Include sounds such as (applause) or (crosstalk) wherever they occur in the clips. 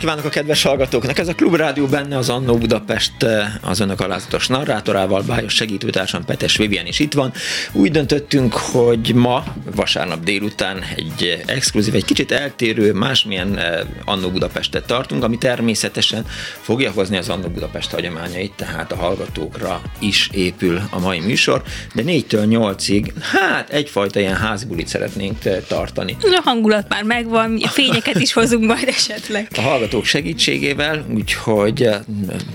Kívánok a kedves hallgatóknak! Ez a Klubrádió benne az Annó Budapest eh, az önök alázatos narrátorával, Bájos segítőtársam Petes Vivian is itt van. Úgy döntöttünk, hogy ma, vasárnap délután egy exkluzív, egy kicsit eltérő, másmilyen eh, Annó Budapestet tartunk, ami természetesen fogja hozni az Annó Budapest hagyományait, tehát a hallgatókra is épül a mai műsor, de 4-től 8-ig, hát egyfajta ilyen házbulit szeretnénk eh, tartani. A hangulat már megvan, fényeket is hozunk majd esetleg. A hallgatók segítségével, úgyhogy eh,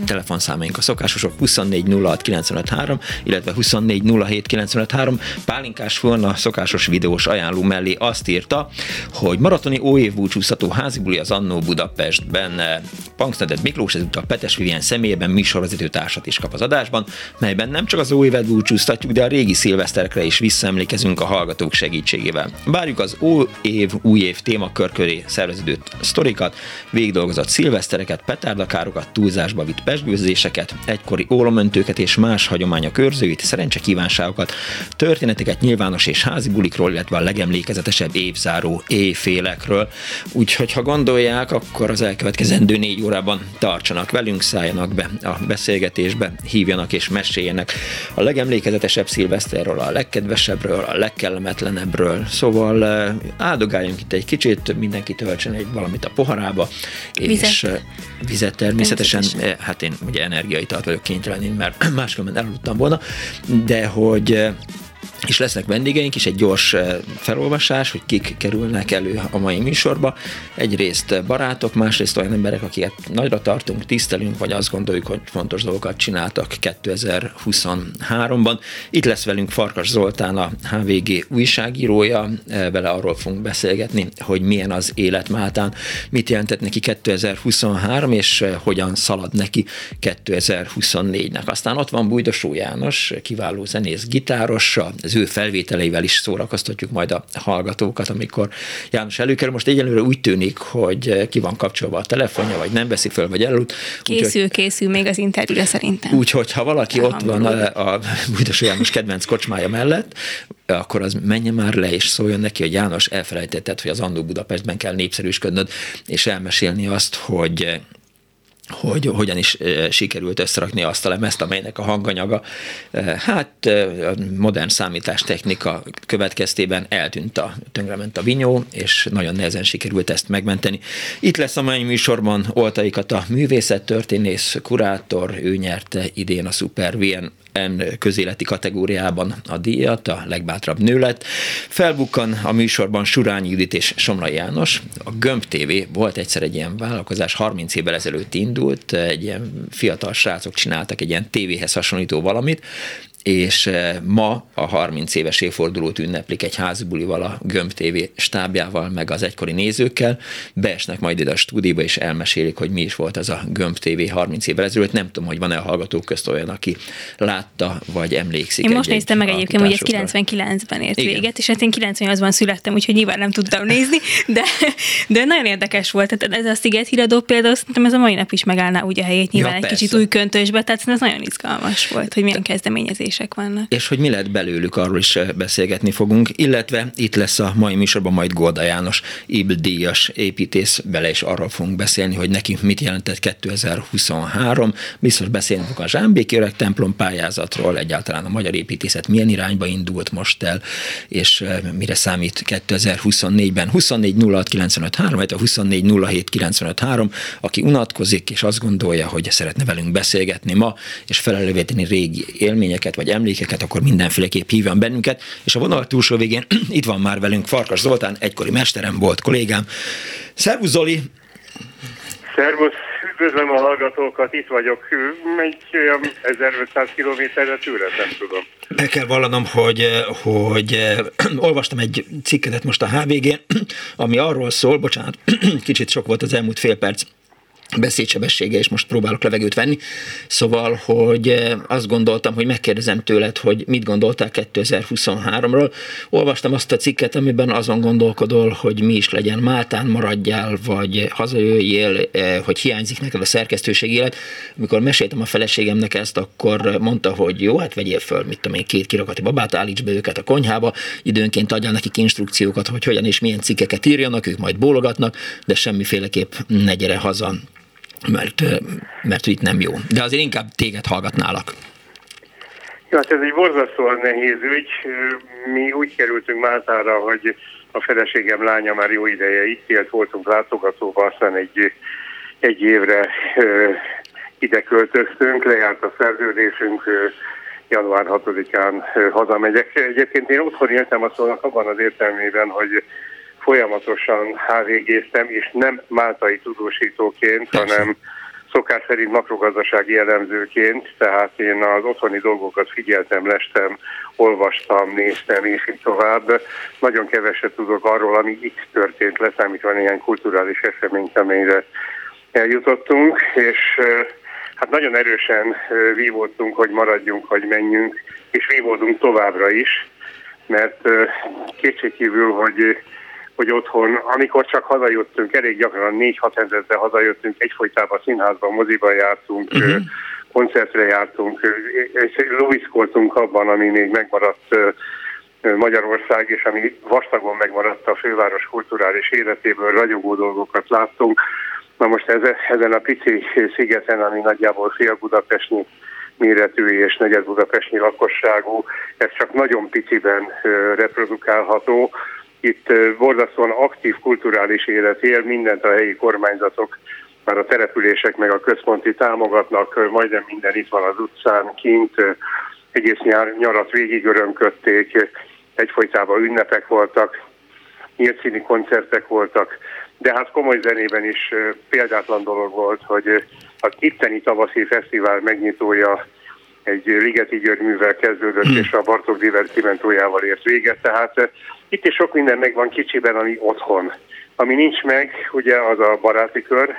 telefonszámaink a szokásosok 24 06 953, illetve 24 07 953. Pálinkás volna szokásos videós ajánló mellé azt írta, hogy maratoni óévbúcsúztató házibuli az Annó Budapestben Punksnedet Miklós, ezúttal Petes Vivien személyében műsorvezető társat is kap az adásban, melyben nem csak az új évet búcsúztatjuk, de a régi szilveszterekre is visszaemlékezünk a hallgatók segítségével. Várjuk az új év, új év témakör köré szerveződő sztorikat, végigdolgozott szilvesztereket, petárdakárokat, túlzásba vitt pesgőzéseket, egykori ólomöntőket és más hagyományok őrzőit, szerencsekívánságokat, történeteket nyilvános és házi bulikról, illetve a legemlékezetesebb évzáró éjfélekről. Úgyhogy ha gondolják, akkor az elkövetkezendő négy órában tartsanak velünk, szálljanak be a beszélgetésbe, hívjanak és meséljenek a legemlékezetesebb szilveszterről, a legkedvesebbről, a legkellemetlenebbről. Szóval eh, áldogáljunk itt egy kicsit, mindenki töltsen egy valamit a poharába, Vizet. és eh, vizet természetesen, természetesen, hát én ugye energiaitalt vagyok kénytelen, mert (clears throat) máskülönben eludtam volna, de hogy eh, és lesznek vendégeink is, egy gyors eh, felolvasás, hogy kik kerülnek elő a mai műsorba. Egyrészt barátok, másrészt olyan emberek, akiket nagyra tartunk, tisztelünk, vagy azt gondoljuk, hogy fontos dolgokat csináltak 2023-ban. Itt lesz velünk Farkas Zoltán, a HVG újságírója, eh, vele arról fogunk beszélgetni, hogy milyen az élet Máltán, mit jelentett neki 2023, és eh, hogyan szalad neki 2024-nek. Aztán ott van Bújdosó János, kiváló zenész, gitáros, az ő felvételeivel is szórakoztatjuk majd a hallgatókat, amikor János előkerül. Most egyelőre úgy tűnik, hogy ki van kapcsolva a telefonja, vagy nem veszi föl, vagy elaludt. Készül, úgy, készül még az interjúra szerintem. Úgyhogy ha valaki ott van a, a Bújdos János kedvenc kocsmája mellett, akkor az menjen már le, és szóljon neki, hogy János, elfelejtetted, hogy az Andó Budapestben kell népszerűsködnöd, és elmesélni azt, hogy hogy hogyan is sikerült összerakni azt a lemezt, amelynek a hanganyaga, hát a modern számítástechnika következtében eltűnt a, tönkrement a vinyó, és nagyon nehezen sikerült ezt megmenteni. Itt lesz a mai műsorban Oltaikat a művészettörténész, kurátor, ő nyerte idén a Super VN közéleti kategóriában a díjat, a legbátrabb nő lett. Felbukkan a műsorban Surányi Judit és Somra János. A Gömb TV volt egyszer egy ilyen vállalkozás, 30 évvel ezelőtt indult, egy ilyen fiatal srácok csináltak egy ilyen tévéhez hasonlító valamit, és eh, ma a 30 éves évfordulót ünneplik egy házibulival a Gömb TV stábjával, meg az egykori nézőkkel, beesnek majd ide a stúdióba, és elmesélik, hogy mi is volt az a Gömb TV 30 évvel ezelőtt. Nem tudom, hogy van-e a hallgatók közt olyan, aki látta, vagy emlékszik. Én most néztem meg egyébként, hogy ez 99-ben ért Igen. véget, és hát én 98-ban születtem, úgyhogy nyilván nem tudtam nézni, de, de nagyon érdekes volt. Tehát ez a Sziget híradó például, szerintem ez a mai nap is megállná úgy a helyét, nyilván ja, egy persze. kicsit új köntösbe, tehát ez nagyon izgalmas volt, hogy milyen kezdeményezés kérdések vannak. És hogy mi lett belőlük, arról is eh, beszélgetni fogunk, illetve itt lesz a mai műsorban majd Golda János, IBL díjas építész, bele is arról fogunk beszélni, hogy neki mit jelentett 2023. Biztos beszélni fogunk a Zsámbéki Öreg templom pályázatról, egyáltalán a magyar építészet milyen irányba indult most el, és eh, mire számít 2024-ben. 24 06 95 3, vagy a 24 07 95 3, aki unatkozik, és azt gondolja, hogy szeretne velünk beszélgetni ma, és felelővéteni régi élményeket, vagy vagy emlékeket, akkor mindenféleképp hívjon bennünket. És a vonal túlsó végén (clears throat) itt van már velünk Farkas Zoltán, egykori mesterem volt kollégám. Szervusz Zoli! Szervusz, üdvözlöm a hallgatókat, itt vagyok, egy olyan 1500 kilométerre tőle, nem tudom. Be kell vallanom, hogy, hogy (clears throat) olvastam egy cikketet most a HVG-n, (clears throat) ami arról szól, bocsánat, kicsit sok volt az elmúlt fél perc, beszédsebessége, és most próbálok levegőt venni. Szóval, hogy eh, azt gondoltam, hogy megkérdezem tőled, hogy mit gondoltál 2023-ról. Olvastam azt a cikket, amiben azon gondolkodol, hogy mi is legyen, Máltán maradjál, vagy hazajöjjél, eh, hogy hiányzik neked a szerkesztőség élet. Amikor meséltem a feleségemnek ezt, akkor mondta, hogy jó, hát vegyél föl, mit tudom én, két kirakati babát, állíts be őket a konyhába, időnként adjál nekik instrukciókat, hogy hogyan és milyen cikkeket írjanak, ők majd bólogatnak, de semmiféleképp ne gyere haza mert, mert itt nem jó. De azért inkább téged hallgatnálak. Ja, hát ez egy borzasztóan nehéz ügy. Mi úgy kerültünk Máltára, hogy a feleségem lánya már jó ideje itt élt, voltunk látogatóba, aztán egy, egy évre ide költöztünk, lejárt a szerződésünk, január 6-án hazamegyek. Egyébként én otthon éltem a szónak abban az értelmében, hogy folyamatosan HVG-ztem, és nem máltai tudósítóként, Persze. hanem szokás szerint makrogazdasági elemzőként, tehát én az otthoni dolgokat figyeltem, lestem, olvastam, néztem, és így tovább. Nagyon keveset tudok arról, ami itt történt, leszámítva néhány kulturális eseményt, amelyre eljutottunk, és hát nagyon erősen vívódtunk, hogy maradjunk, hogy menjünk, és vívódunk továbbra is, mert kétségkívül, hogy hogy otthon, amikor csak hazajöttünk, elég gyakran 4-6 ezerre hazajöttünk, egyfolytában színházban, moziban jártunk, uh-huh. koncertre jártunk, és loviszkoltunk abban, ami még megmaradt Magyarország, és ami vastagon megmaradt a főváros kulturális életéből, ragyogó dolgokat láttunk. Na most ezen a pici szigeten, ami nagyjából fél Budapestnyi méretű és negyed Budapestnyi lakosságú, ez csak nagyon piciben reprodukálható itt borzasztóan aktív kulturális élet él, mindent a helyi kormányzatok, már a települések meg a központi támogatnak, majdnem minden itt van az utcán, kint, egész nyár, nyarat végig örömködték, egyfolytában ünnepek voltak, nyílt színi koncertek voltak, de hát komoly zenében is példátlan dolog volt, hogy az itteni tavaszi fesztivál megnyitója egy Ligeti György művel kezdődött, hmm. és a Bartók Divertimentójával ért véget, tehát itt is sok minden megvan kicsiben, ami otthon. Ami nincs meg, ugye az a baráti kör,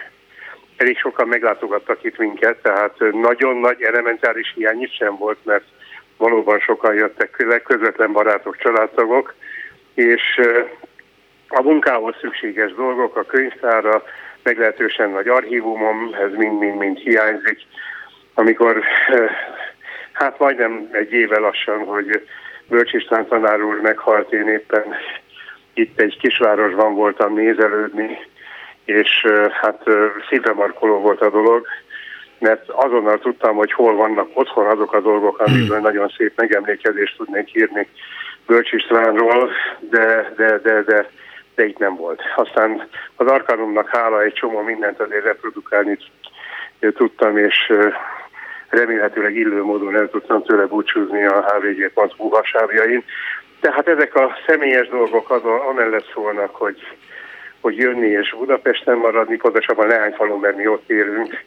elég sokan meglátogattak itt minket, tehát nagyon nagy elementáris hiány itt sem volt, mert valóban sokan jöttek közvetlen barátok, családtagok, és a munkához szükséges dolgok, a könyvtára, meglehetősen nagy archívumom, ez mind-mind-mind hiányzik. Amikor hát majdnem egy éve lassan, hogy Bölcs István tanár úr meghalt, én éppen itt egy kisvárosban voltam nézelődni, és hát szívemarkoló volt a dolog, mert azonnal tudtam, hogy hol vannak otthon azok a dolgok, amikből nagyon szép megemlékezést tudnék írni Bölcs Istvánról, de, de, de, de, de itt nem volt. Aztán az Arkanumnak hála egy csomó mindent azért reprodukálni tudtam, és remélhetőleg illő módon el tudtam tőle búcsúzni a hvg.hu vasárjain. Tehát ezek a személyes dolgok az amellett szólnak, hogy, hogy jönni és Budapesten maradni, pontosabban falon, mert mi ott érünk,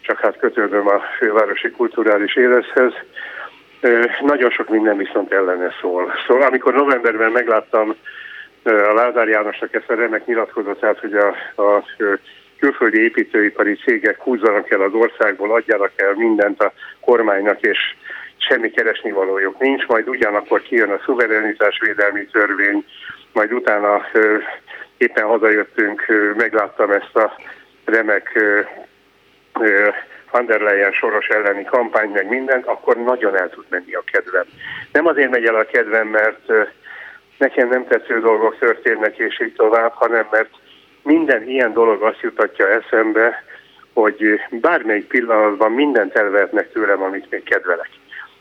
csak hát kötődöm a fővárosi kulturális élethez. Nagyon sok minden viszont ellene szól. Szóval amikor novemberben megláttam a Lázár Jánosnak ezt a remek nyilatkozatát, hogy a, a külföldi építőipari cégek húzzanak el az országból, adjanak el mindent a kormánynak, és semmi keresnivalójuk nincs, majd ugyanakkor kijön a szuverenitásvédelmi törvény, majd utána éppen hazajöttünk, megláttam ezt a remek van der Leyen soros elleni kampány, meg mindent, akkor nagyon el tud menni a kedvem. Nem azért megy el a kedvem, mert nekem nem tetsző dolgok történnek, és így tovább, hanem mert minden ilyen dolog azt jutatja eszembe, hogy bármelyik pillanatban mindent elvehetnek tőlem, amit még kedvelek.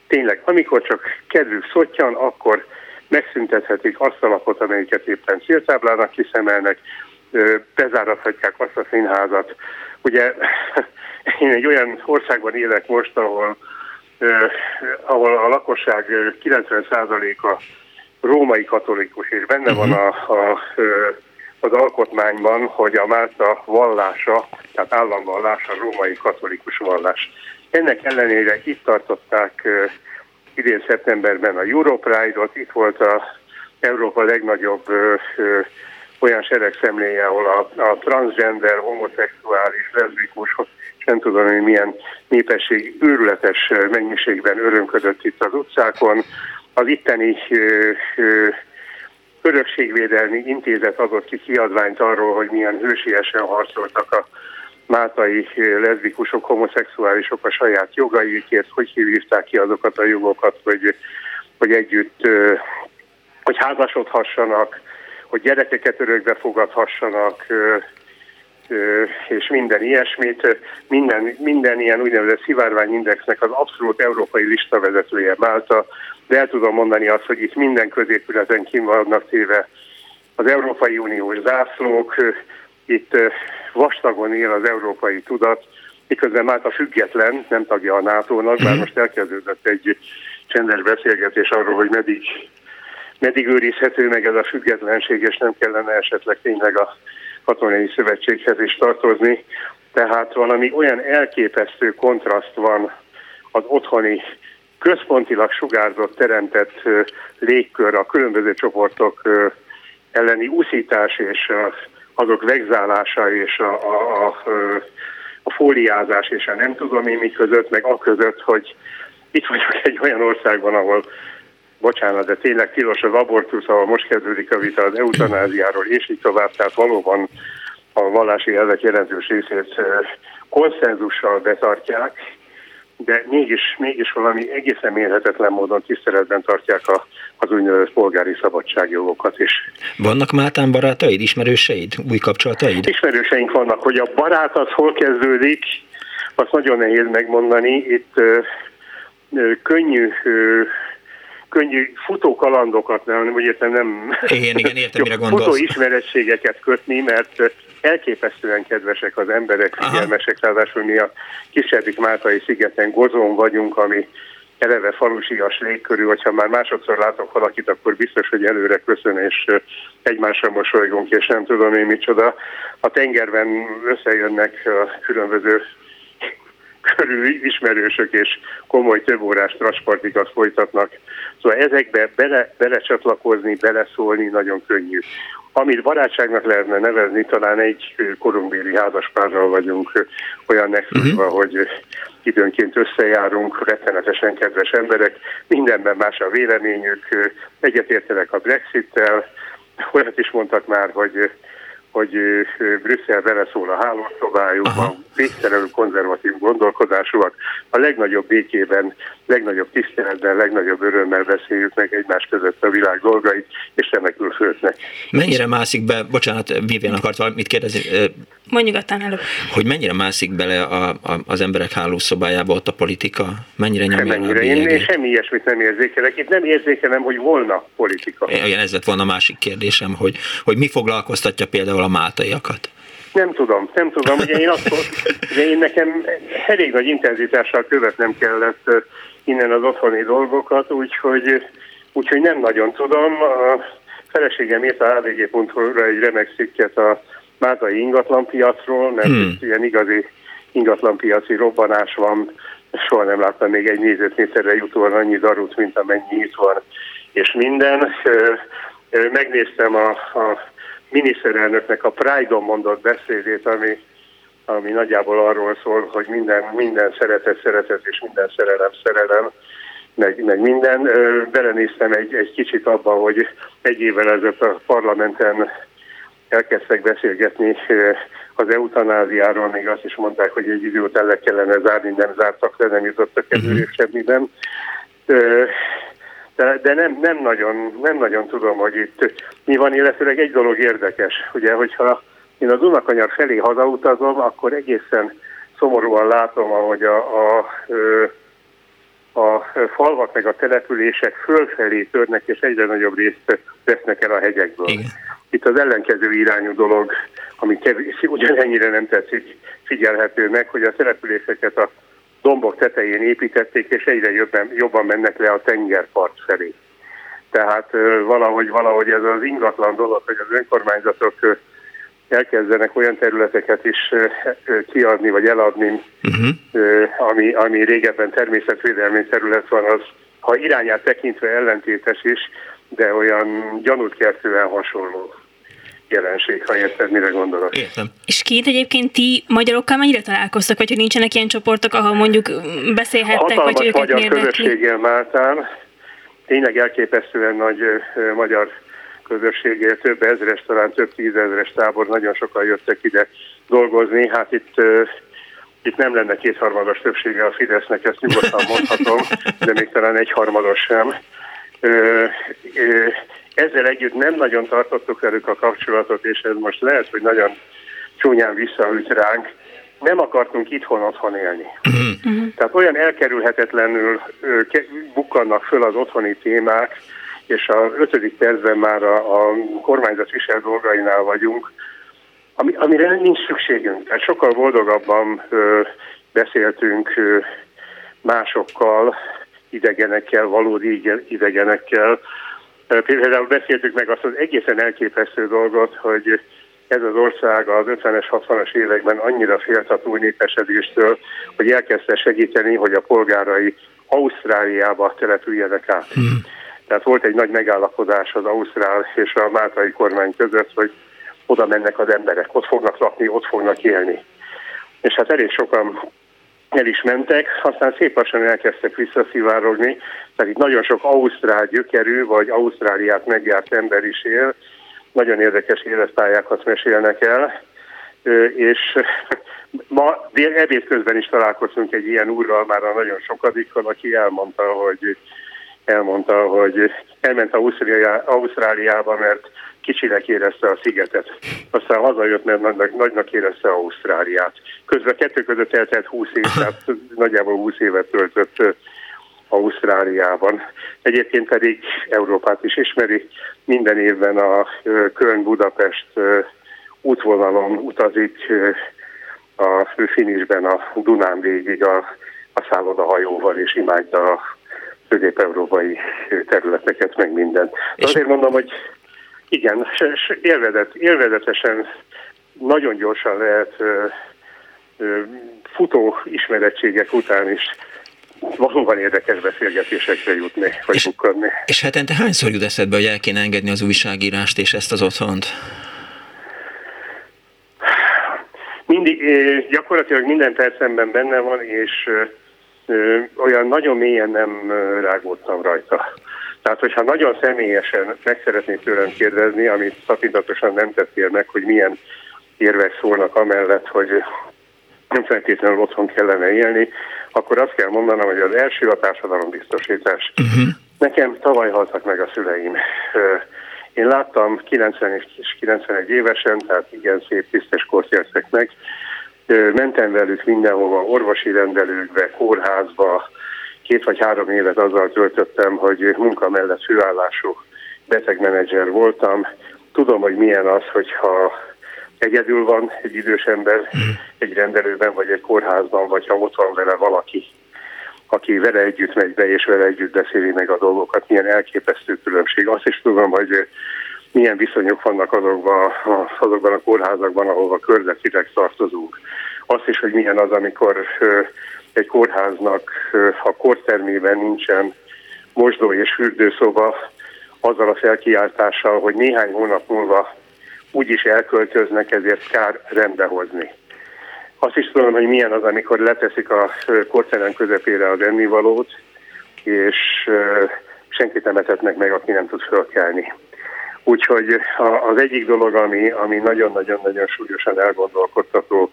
Tényleg, amikor csak kedvük szottyan, akkor megszüntethetik azt a lapot, amelyiket éppen céltáblának kiszemelnek, bezárathatják azt a színházat. Ugye (laughs) én egy olyan országban élek most, ahol ahol a lakosság 90%-a római katolikus, és benne van a, a, az alkotmányban, hogy a Málta vallása, tehát államvallása római katolikus vallás. Ennek ellenére itt tartották idén szeptemberben a Europride-ot, itt volt a Európa legnagyobb ö, ö, olyan seregszemléje, ahol a, a transgender, homoszexuális, leszbikus, és nem tudom, hogy milyen népesség őrületes mennyiségben örömködött itt az utcákon. Az itteni ö, ö, örökségvédelmi intézet adott ki kiadványt arról, hogy milyen hősiesen harcoltak a mátai leszbikusok, homoszexuálisok a saját jogaikért, hogy hívták ki azokat a jogokat, hogy, hogy együtt hogy házasodhassanak, hogy gyerekeket örökbe fogadhassanak, és minden ilyesmit. Minden, minden ilyen úgynevezett szivárványindexnek az abszolút európai listavezetője Málta, de el tudom mondani azt, hogy itt minden középületen kim vannak téve az Európai Uniós zászlók, itt vastagon él az európai tudat, miközben Málta független, nem tagja a NATO-nak, bár mhm. most elkezdődött egy csendes beszélgetés arról, hogy meddig, meddig őrizhető meg ez a függetlenség, és nem kellene esetleg tényleg a katonai szövetséghez is tartozni. Tehát valami olyan elképesztő kontraszt van az otthoni központilag sugárzott, teremtett légkör, a különböző csoportok elleni úszítás és azok vegzálása és a, a, a, a fóliázás és a nem tudom én mi között, meg a között, hogy itt vagyok (laughs) egy olyan országban, ahol bocsánat, de tényleg tilos az abortusz, ahol most kezdődik a vita az eutanáziáról, és így tovább, tehát valóban a vallási elvek jelentős részét konszenzussal betartják, de mégis, mégis valami egészen mérhetetlen módon tiszteletben tartják a, az úgynevezett polgári szabadságjogokat is. Vannak Mátán barátaid, ismerőseid, új kapcsolataid? Ismerőseink vannak, hogy a barát az hol kezdődik, azt nagyon nehéz megmondani. Itt ö, ö, könnyű ö, könnyű futókalandokat, nem, vagy értem, nem... Igen, igen, értem, mire gondolsz. Futó ismerettségeket kötni, mert elképesztően kedvesek az emberek, figyelmesek, ráadásul mi a kisebbik Máltai szigeten Gozon vagyunk, ami eleve falusias légkörű, hogyha már másodszor látok valakit, akkor biztos, hogy előre köszön, és egymásra mosolygunk, és nem tudom én micsoda. A tengerben összejönnek a különböző körül ismerősök és komoly többórás transportikat folytatnak. Szóval ezekbe bele, belecsatlakozni, beleszólni nagyon könnyű. Amit barátságnak lehetne nevezni, talán egy korunkbéli házaspárral vagyunk olyan nexusban, uh-huh. hogy időnként összejárunk, rettenetesen kedves emberek, mindenben más a véleményük, egyetértenek a Brexit-tel, olyat is mondtak már, hogy hogy Brüsszel beleszól a hálószobájukba, végtelenül konzervatív gondolkodásúak, a legnagyobb békében, legnagyobb tiszteletben, legnagyobb örömmel beszéljük meg egymás között a világ dolgait, és remekül főtnek. Mennyire mászik be, bocsánat, Vivian akart valamit kérdezni. Mondjuk előbb. Hogy mennyire mászik bele a, a, az emberek hálószobájába ott a politika? Mennyire nyomja mennyire. Én, én semmi ilyesmit nem érzékelek. Itt nem érzékelem, hogy volna politika. Igen, ez lett volna a másik kérdésem, hogy, hogy mi foglalkoztatja például a máltaiakat? Nem tudom, nem tudom. Ugye én azt ugye én nekem elég nagy intenzitással követnem kellett innen az otthoni dolgokat, úgyhogy, úgyhogy nem nagyon tudom. A feleségem írt a hvg.hu-ra egy remek cikket a máltai ingatlanpiacról, mert hmm. ilyen igazi ingatlanpiaci robbanás van, soha nem láttam még egy négyzetméterre jutóan annyi darut, mint amennyi itt van, és minden. Megnéztem a, a miniszterelnöknek a Pride-on mondott beszédét, ami, ami nagyjából arról szól, hogy minden, minden szeretet, szeretet és minden szerelem, szerelem, meg, meg minden. Belenéztem egy, egy kicsit abba, hogy egy évvel ezelőtt a parlamenten elkezdtek beszélgetni az eutanáziáról, még azt is mondták, hogy egy idő után le kellene zárni, nem zártak le, nem jutottak előre, uh-huh. semmiben de, de nem, nem, nagyon, nem nagyon tudom, hogy itt mi van, illetőleg egy dolog érdekes, ugye, hogyha én a Dunakanyar felé hazautazom, akkor egészen szomorúan látom, ahogy a, a, a falvak meg a települések fölfelé törnek, és egyre nagyobb részt vesznek el a hegyekből. Igen. Itt az ellenkező irányú dolog, ami kevés, (laughs) ugyanennyire nem tetszik, figyelhető meg, hogy a településeket a dombok tetején építették, és egyre jobban, jobban mennek le a tengerpart felé. Tehát valahogy, valahogy ez az ingatlan dolog, hogy az önkormányzatok elkezdenek olyan területeket is kiadni vagy eladni, uh-huh. ami, ami régebben természetvédelmi terület van, az ha irányát tekintve ellentétes is, de olyan gyanút kertően hasonló jelenség, ha érted, mire gondolok. Értem. És két egyébként ti magyarokkal mennyire találkoztak, vagy hogy nincsenek ilyen csoportok, ahol mondjuk beszélhettek, Hatalmas vagy őket magyar közösséggel Máltán, tényleg elképesztően nagy ö, magyar közösséggel, több ezres, talán több tízezres tábor, nagyon sokan jöttek ide dolgozni. Hát itt ö, itt nem lenne kétharmados többsége a Fidesznek, ezt nyugodtan mondhatom, de még talán egyharmados sem. Ö, ö, ezzel együtt nem nagyon tartottuk velük a kapcsolatot, és ez most lehet, hogy nagyon csúnyán visszaüt ránk. Nem akartunk itthon otthon élni. Uh-huh. Tehát olyan elkerülhetetlenül bukkannak föl az otthoni témák, és a ötödik percben már a, a kormányzat visel dolgainál vagyunk, ami, amire nincs szükségünk. Tehát sokkal boldogabban ö, beszéltünk ö, másokkal, idegenekkel, valódi idegenekkel. Például beszéltük meg azt az egészen elképesztő dolgot, hogy ez az ország az 50-es, 60-as években annyira félt a túlnépesedéstől, hogy elkezdte segíteni, hogy a polgárai Ausztráliába települjenek át. Mm. Tehát volt egy nagy megállapodás az Ausztrál és a Máltai kormány között, hogy oda mennek az emberek, ott fognak lakni, ott fognak élni. És hát elég sokan el is mentek, aztán szép lassan elkezdtek visszaszivárogni, tehát itt nagyon sok ausztrál gyökerű, vagy Ausztráliát megjárt ember is él, nagyon érdekes életpályákat mesélnek el, és (laughs) ma dél ebéd közben is találkoztunk egy ilyen úrral, már a nagyon sokadikkal, aki elmondta, hogy elmondta, hogy elment Ausztráliába, mert kicsinek érezte a szigetet. Aztán hazajött, mert nagynak, nagynak érezte Ausztráliát. Közben kettő között eltelt 20 év, tehát (laughs) nagyjából 20 évet töltött Ausztráliában. Egyébként pedig Európát is ismeri. Minden évben a Köln-Budapest útvonalon utazik a finisben a Dunán végig a, a szállodahajóval, és imádja a közép-európai területeket, meg mindent. Azért mondom, hogy igen, élvezet, élvezetesen, nagyon gyorsan lehet ö, ö, futó ismerettségek után is valóban érdekes beszélgetésekre jutni, vagy és, bukkanni. És hetente hányszor jut eszedbe, hogy el kéne engedni az újságírást és ezt az otthont? Mindig, gyakorlatilag minden percemben benne van, és olyan nagyon mélyen nem rágódtam rajta. Tehát, hogyha nagyon személyesen meg szeretnék tőlem kérdezni, amit tapintatosan nem tettél meg, hogy milyen érvek szólnak amellett, hogy nem feltétlenül otthon kellene élni, akkor azt kell mondanom, hogy az első a társadalombiztosítás. Uh-huh. Nekem tavaly haltak meg a szüleim. Én láttam 90 és 91 évesen, tehát igen szép, tisztes kort éltek meg. Mentem velük mindenhova, orvosi rendelőkbe, kórházba, két vagy három évet azzal töltöttem, hogy munka mellett főállású betegmenedzser voltam. Tudom, hogy milyen az, hogyha egyedül van egy idős ember egy rendelőben, vagy egy kórházban, vagy ha ott van vele valaki, aki vele együtt megy be, és vele együtt beszéli meg a dolgokat, milyen elképesztő különbség. Azt is tudom, hogy milyen viszonyok vannak azokban, azokban a kórházakban, ahova körzetileg tartozunk. Azt is, hogy milyen az, amikor egy kórháznak a kortermében nincsen mosdó és fürdőszoba, azzal a felkiáltással, hogy néhány hónap múlva úgyis elköltöznek, ezért kár rendbehozni. Azt is tudom, hogy milyen az, amikor leteszik a korterem közepére az ennivalót, és senkit nem etetnek meg, aki nem tud fölkelni. Úgyhogy az egyik dolog, ami, ami nagyon-nagyon-nagyon súlyosan elgondolkodtató,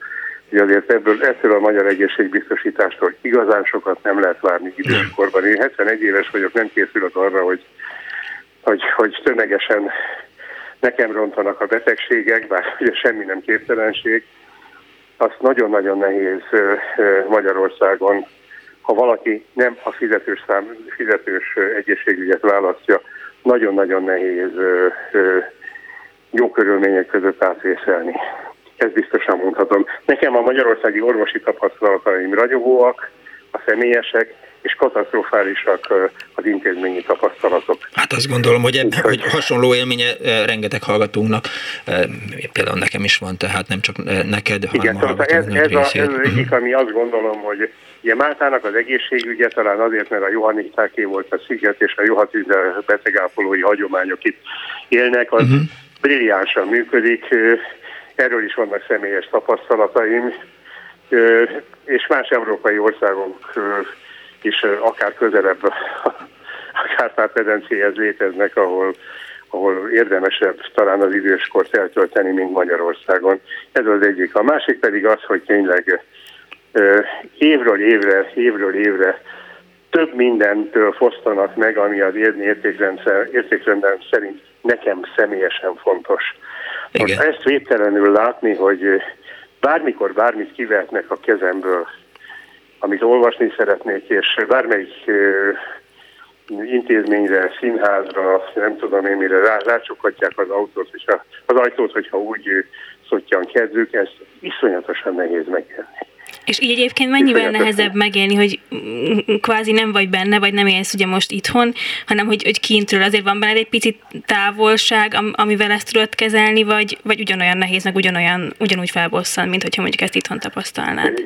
hogy azért ebből, ettől a magyar egészségbiztosítástól igazán sokat nem lehet várni időskorban. Én 71 éves vagyok, nem készülök arra, hogy, hogy, hogy tömegesen nekem rontanak a betegségek, bár ugye semmi nem képtelenség. Azt nagyon-nagyon nehéz Magyarországon, ha valaki nem a fizetős, szám, fizetős egészségügyet választja, nagyon-nagyon nehéz jó körülmények között átvészelni ezt biztosan mondhatom. Nekem a magyarországi orvosi tapasztalataim ragyogóak, a személyesek, és katasztrofálisak az intézményi tapasztalatok. Hát azt gondolom, hogy, eb, hogy hasonló élménye rengeteg hallgatónknak, például nekem is van, tehát nem csak neked, Igen, hanem szóval ez, ez, a, ez az egyik, ami azt gondolom, hogy ugye Máltának az egészségügye talán azért, mert a Johannitáké volt a sziget, és a Johatűzzel betegápolói hagyományok itt élnek, az uh-huh. brilliánsan működik, erről is vannak személyes tapasztalataim, és más európai országok is akár közelebb (laughs) a Kárpát-medencéhez léteznek, ahol, ahol érdemesebb talán az időskort eltölteni, mint Magyarországon. Ez az egyik. A másik pedig az, hogy tényleg évről évre, évről évre több mindentől fosztanak meg, ami az értékrendben szerint nekem személyesen fontos. Igen. Most ezt védtelenül látni, hogy bármikor bármit kivehetnek a kezemből, amit olvasni szeretnék, és bármelyik intézményre, színházra, nem tudom én mire rá, rácsukhatják az autót, és az ajtót, hogyha úgy szottyan kezdők, ez iszonyatosan nehéz megélni. És így egyébként mennyivel nehezebb megélni, hogy kvázi nem vagy benne, vagy nem élsz ugye most itthon, hanem hogy, hogy kintről azért van benne egy picit távolság, amivel ezt tudod kezelni, vagy, vagy ugyanolyan nehéz, meg ugyanolyan, ugyanúgy felbosszan, mint hogyha mondjuk ezt itthon tapasztalnád?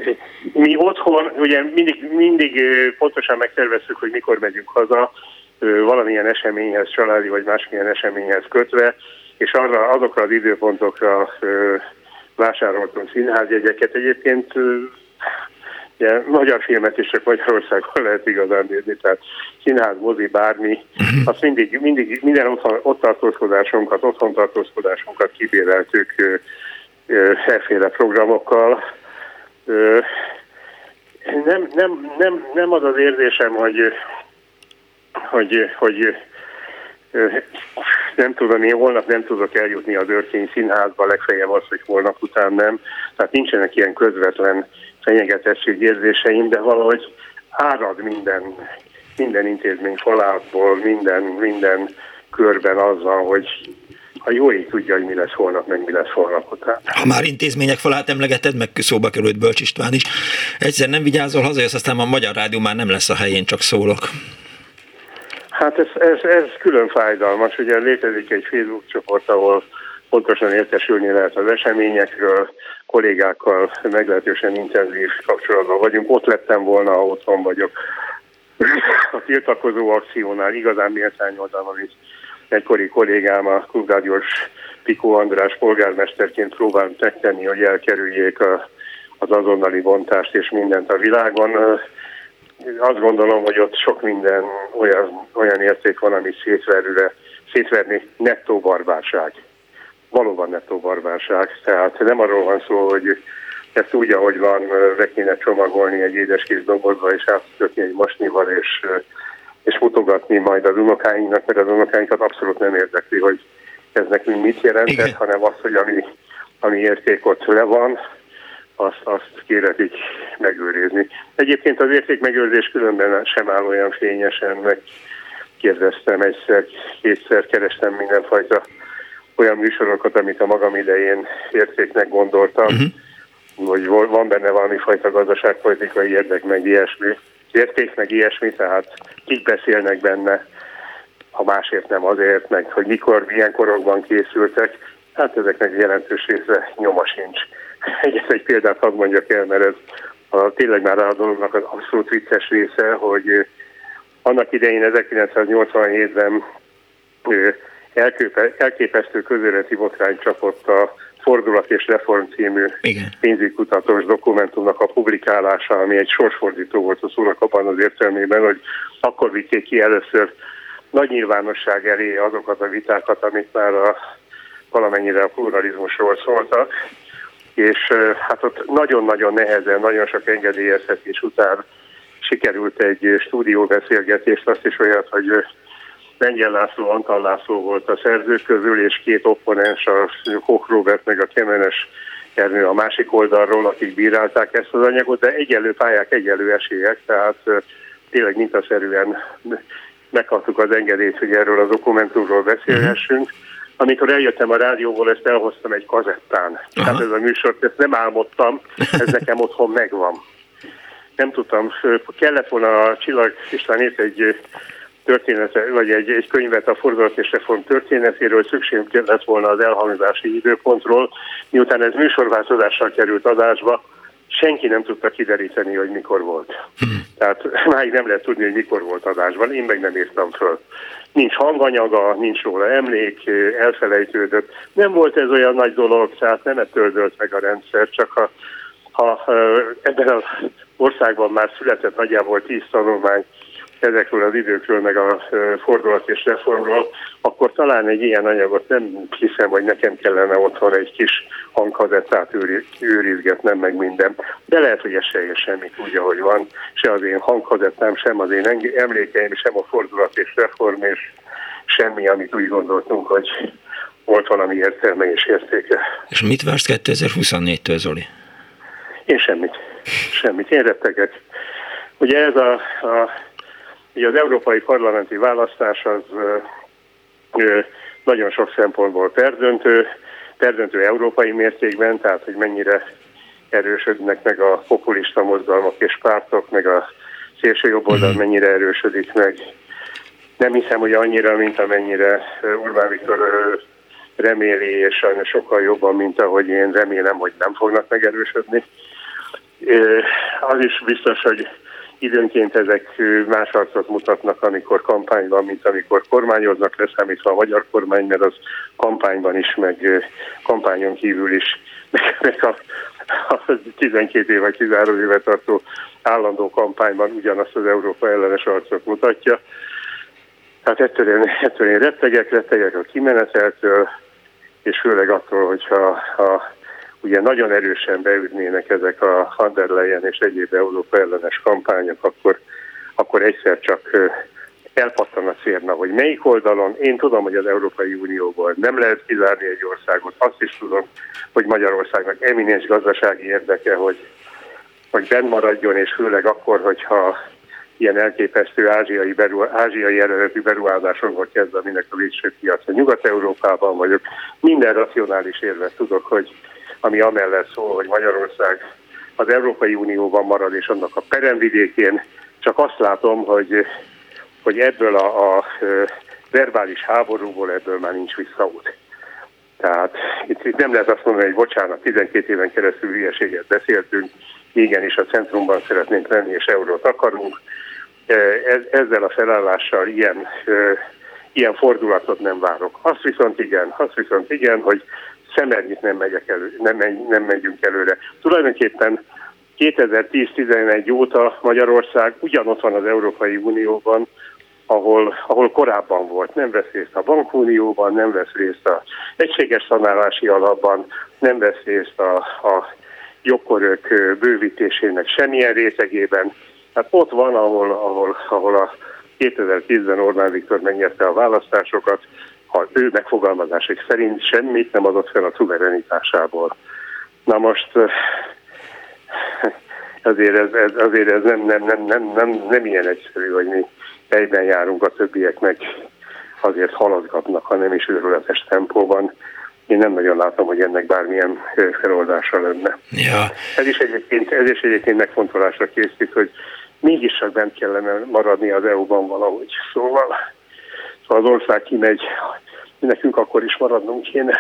Mi otthon ugye mindig, mindig pontosan megterveztük, hogy mikor megyünk haza, valamilyen eseményhez, családi vagy másmilyen eseményhez kötve, és arra, azokra az időpontokra vásároltunk színházjegyeket. Egyébként ugye, magyar filmet is csak Magyarországon (laughs) lehet igazán nézni, tehát színház, mozi, bármi, mhm. azt mindig, mindig minden otthon, ott tartózkodásunkat, otthon tartózkodásunkat kibéreltük efféle programokkal. Ö, nem, nem, nem, nem az az érzésem, hogy, hogy, hogy nem tudom, én holnap nem tudok eljutni az Örkény Színházba, legfeljebb az, hogy holnap után nem. Tehát nincsenek ilyen közvetlen fenyegetesség érzéseim, de valahogy árad minden, minden intézmény falátból, minden, minden körben azzal, hogy a jó ég tudja, hogy mi lesz holnap, meg mi lesz holnap után. Ha már intézmények falát emlegeted, meg szóba került Bölcs István is, egyszer nem vigyázol, hazajössz, aztán a Magyar Rádió már nem lesz a helyén, csak szólok. Hát ez, ez, ez külön fájdalmas. Ugye létezik egy Facebook csoport, ahol pontosan értesülni lehet az eseményekről, kollégákkal meglehetősen intenzív kapcsolatban vagyunk. Ott lettem volna, ha otthon vagyok. A tiltakozó akciónál igazán méltányoltam, amit egykori kollégám, a Klubrádiós Pikó András polgármesterként próbált megtenni, hogy elkerüljék a, az azonnali bontást és mindent a világon azt gondolom, hogy ott sok minden olyan, olyan érték van, ami szétverőre, szétverni nettó barbárság. Valóban nettó barbárság. Tehát nem arról van szó, hogy ezt úgy, ahogy van, be kéne csomagolni egy édes kis dobozba, és átkötni egy masnival, és, és mutogatni majd az unokáinknak, mert az unokáinkat abszolút nem érdekli, hogy ez nekünk mit jelentett, hanem az, hogy ami, ami érték ott le van, azt, azt kéretik megőrizni. Egyébként az értékmegőrzés különben sem áll olyan fényesen, meg kérdeztem egyszer, kétszer kerestem mindenfajta olyan műsorokat, amit a magam idején értéknek gondoltam, uh-huh. hogy van benne valami fajta gazdaságpolitikai érdek, meg ilyesmi, érték, meg ilyesmi, tehát kik beszélnek benne, ha másért nem azért, meg hogy mikor, milyen korokban készültek, hát ezeknek jelentős része nyoma sincs. (laughs) Egyet egy példát hadd mondjak el, mert ez a, tényleg már a dolognak az abszolút vicces része, hogy annak idején 1987-ben elköpe, elképesztő közéleti botrány csapott a Fordulat és Reform című pénzügykutatós dokumentumnak a publikálása, ami egy sorsfordító volt a szónak abban az értelmében, hogy akkor vitték ki először nagy nyilvánosság elé azokat a vitákat, amit már a, valamennyire a pluralizmusról szóltak, és hát ott nagyon-nagyon nehezen, nagyon sok engedélyeztetés után sikerült egy stúdióbeszélgetést, azt is olyat, hogy Lengyel László, Antal László volt a szerzők közül, és két opponens, a Koch Robert meg a Kemenes Ernő a másik oldalról, akik bírálták ezt az anyagot, de egyelő pályák, egyelő esélyek, tehát tényleg mintaszerűen megkaptuk az engedélyt, hogy erről a dokumentumról beszélhessünk. Uh-huh amikor eljöttem a rádióból, ezt elhoztam egy kazettán. Aha. Tehát ez a műsor, ezt nem álmodtam, ez nekem otthon megvan. nem tudtam, kellett volna a Csillag István írt egy története, vagy egy, egy könyvet a fordulat és reform történetéről, szükség lett volna az elhangzási időpontról. Miután ez műsorváltozással került adásba, senki nem tudta kideríteni, hogy mikor volt. Hmm. Tehát máig nem lehet tudni, hogy mikor volt adásban, én meg nem írtam föl. Nincs hanganyaga, nincs róla emlék, elfelejtődött. Nem volt ez olyan nagy dolog, tehát nem töldölt meg a rendszer, csak ha, ha ebben az országban már született nagyjából tíz tanulmány, ezekről az időkről, meg a fordulat és reformról, akkor talán egy ilyen anyagot nem hiszem, hogy nekem kellene otthon egy kis hangkazettát őrizgetnem meg minden. De lehet, hogy ez se ér semmit úgy, ahogy van. Se az én hangkazettám, sem az én emlékeim, sem a fordulat és reform, és semmi, amit úgy gondoltunk, hogy volt valami értelme és értéke. És mit vársz 2024-től, Zoli? Én semmit. Semmit. Én rettegek. Ugye ez a, a Ugye az európai parlamenti választás az nagyon sok szempontból perdöntő, perdöntő európai mértékben, tehát hogy mennyire erősödnek meg a populista mozgalmak és pártok, meg a szélső jobb oldal mhm. mennyire erősödik meg. Nem hiszem, hogy annyira, mint amennyire Orbán Viktor reméli, és sajnos sokkal jobban, mint ahogy én remélem, hogy nem fognak megerősödni. Az is biztos, hogy Időnként ezek más arcot mutatnak, amikor kampány mint amikor kormányoznak, leszámítva a magyar kormány, mert az kampányban is, meg kampányon kívül is, (laughs) meg, meg a, a 12 év vagy 13 éve tartó állandó kampányban ugyanazt az Európa ellenes arcot mutatja. Tehát ettől én, ettől én rettegek, rettegek a kimeneteltől, és főleg attól, hogyha ha ugye nagyon erősen beütnének ezek a van és egyéb Európa ellenes kampányok, akkor, akkor egyszer csak elpattan a cérna, hogy melyik oldalon. Én tudom, hogy az Európai Unióból nem lehet kizárni egy országot. Azt is tudom, hogy Magyarországnak eminens gazdasági érdeke, hogy, hogy benn maradjon, és főleg akkor, hogyha ilyen elképesztő ázsiai, beru, ázsiai eredetű beruházásokból kezdve, aminek a végső piaca Nyugat-Európában vagyok. Minden racionális érvet tudok, hogy ami amellett szól, hogy Magyarország az Európai Unióban marad, és annak a peremvidékén. Csak azt látom, hogy, hogy ebből a, a verbális háborúból ebből már nincs visszaút. Tehát itt, itt nem lehet azt mondani, hogy bocsánat, 12 éven keresztül hülyeséget beszéltünk, igenis a centrumban szeretnénk lenni, és eurót akarunk. Ezzel a felállással ilyen, ilyen fordulatot nem várok. Azt viszont igen, azt viszont igen, hogy szemernyit nem, megyek elő, nem, megy, nem megyünk előre. Tulajdonképpen 2010-11 óta Magyarország ugyanott van az Európai Unióban, ahol, ahol korábban volt. Nem vesz részt a bankunióban, nem vesz részt a egységes szanálási alapban, nem vesz részt a, a jogkörök bővítésének semmilyen rétegében. Hát ott van, ahol, ahol, ahol a 2010-ben Orbán Viktor megnyerte a választásokat, ha ő megfogalmazások szerint semmit nem adott fel a szuverenitásából. Na most azért ez, ez, azért ez nem, nem, nem, nem, nem, nem ilyen egyszerű, hogy mi egyben járunk, a többiek meg azért haladgatnak, ha nem is őrületes tempóban. Én nem nagyon látom, hogy ennek bármilyen feloldása lenne. Ja. Ez is egyébként, ez is egyébként megfontolásra készít, hogy mégis csak bent kellene maradni az EU-ban valahogy. Szóval ha az ország kimegy, nekünk akkor is maradnunk kéne.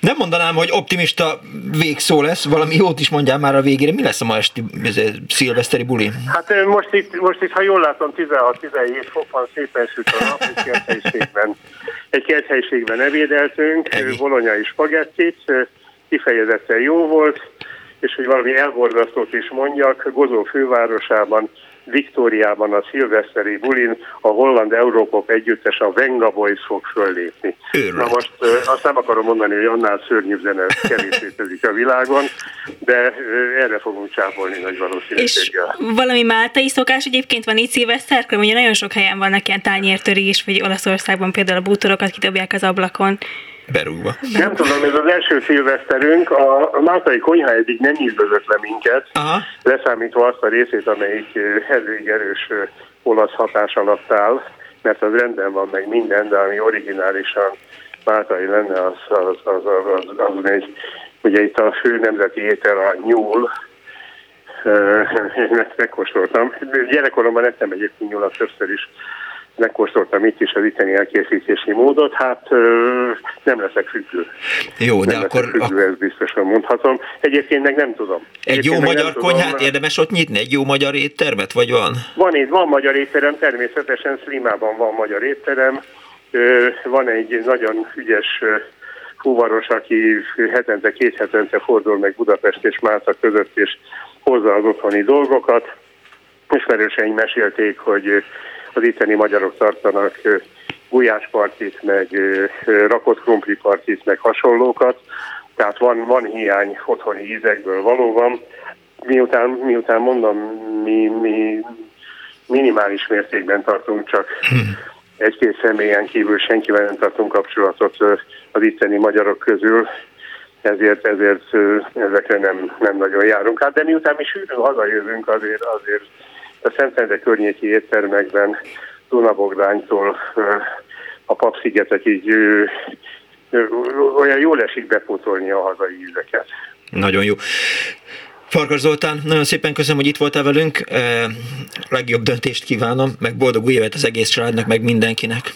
Nem mondanám, hogy optimista végszó lesz, valami jót is mondjál már a végére. Mi lesz a ma esti szilveszteri buli? Hát most itt, most itt ha jól látom, 16-17 fok van, szépen süt a nap, egy kerthelyiségben, egy kerthelyiségben evédeltünk, bolonyai spagettit, kifejezetten jó volt, és hogy valami elborzasztót is mondjak, Gozó fővárosában Viktóriában a szilveszteri bulin a holland Európop együttes a Venga Boys fog föllépni. Őrület. Na most azt nem akarom mondani, hogy annál szörnyűbb zene kevés létezik a világon, de erre fogunk csápolni nagy valószínűséggel. És valami máltai szokás egyébként van itt szilveszterkor, ugye nagyon sok helyen vannak ilyen tányértörés, vagy Olaszországban például a bútorokat kidobják az ablakon berúgva. Nem tudom, ez az első szilveszterünk, a Máltai konyha eddig nem ízbözött le minket, Aha. leszámítva azt a részét, amelyik elég erős olasz hatás alatt áll, mert az rendben van meg minden, de ami originálisan Máltai lenne, az, az, az, az, az, az egy, ugye itt a fő nemzeti étel a nyúl, Én (laughs) ezt megkóstoltam. Gyerekkoromban ettem egyébként nyulat többször is megkóstoltam itt is az itteni elkészítési módot, hát nem leszek függő. Jó, de nem akkor... Függő, ezt biztosan mondhatom. Egyébként meg nem tudom. Egyébként egy jó magyar konyhát tudom, érdemes ott nyitni? Egy jó magyar éttermet, vagy van? Van itt, van magyar étterem, természetesen Slimában van magyar étterem. Van egy nagyon ügyes fuvaros, aki hetente, két hetente fordul meg Budapest és Málta között, és hozza az otthoni dolgokat. Ismerőseim mesélték, hogy az itteni magyarok tartanak gulyáspartit, meg rakott krumplipartit, meg hasonlókat. Tehát van, van hiány otthoni ízekből valóban. Miután, miután mondom, mi, mi minimális mértékben tartunk csak egy-két személyen kívül senkivel nem tartunk kapcsolatot az itteni magyarok közül, ezért, ezért ezekre nem, nem nagyon járunk Hát, de miután mi sűrűn hazajövünk, azért, azért a Szentendre környéki éttermekben Dunabogdánytól a Papszigetek így olyan jól esik bepótolni a hazai ízeket. Nagyon jó. Farkas Zoltán, nagyon szépen köszönöm, hogy itt voltál velünk. Legjobb döntést kívánom, meg boldog új évet az egész családnak, meg mindenkinek.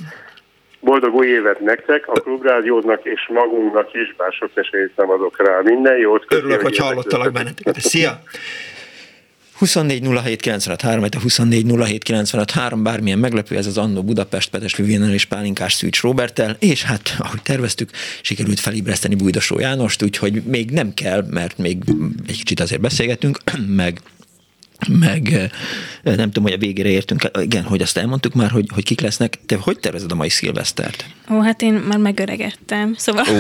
Boldog új évet nektek, a klubrádiódnak és magunknak is, bár sok esélyt nem adok rá. Minden jót. Örülök, hogy hallottalak benneteket. Szia! 24 07 a 24 bármilyen meglepő, ez az Annó Budapest, Petes Lüvénel és Pálinkás Szűcs Robertel, és hát, ahogy terveztük, sikerült felébreszteni Bújdosó Jánost, úgyhogy még nem kell, mert még egy kicsit azért beszélgetünk, (clears throat) meg meg nem tudom, hogy a végére értünk, igen, hogy azt elmondtuk már, hogy, hogy kik lesznek. Te hogy tervezed a mai szilvesztert? Ó, hát én már megöregettem. Szóval, Ó,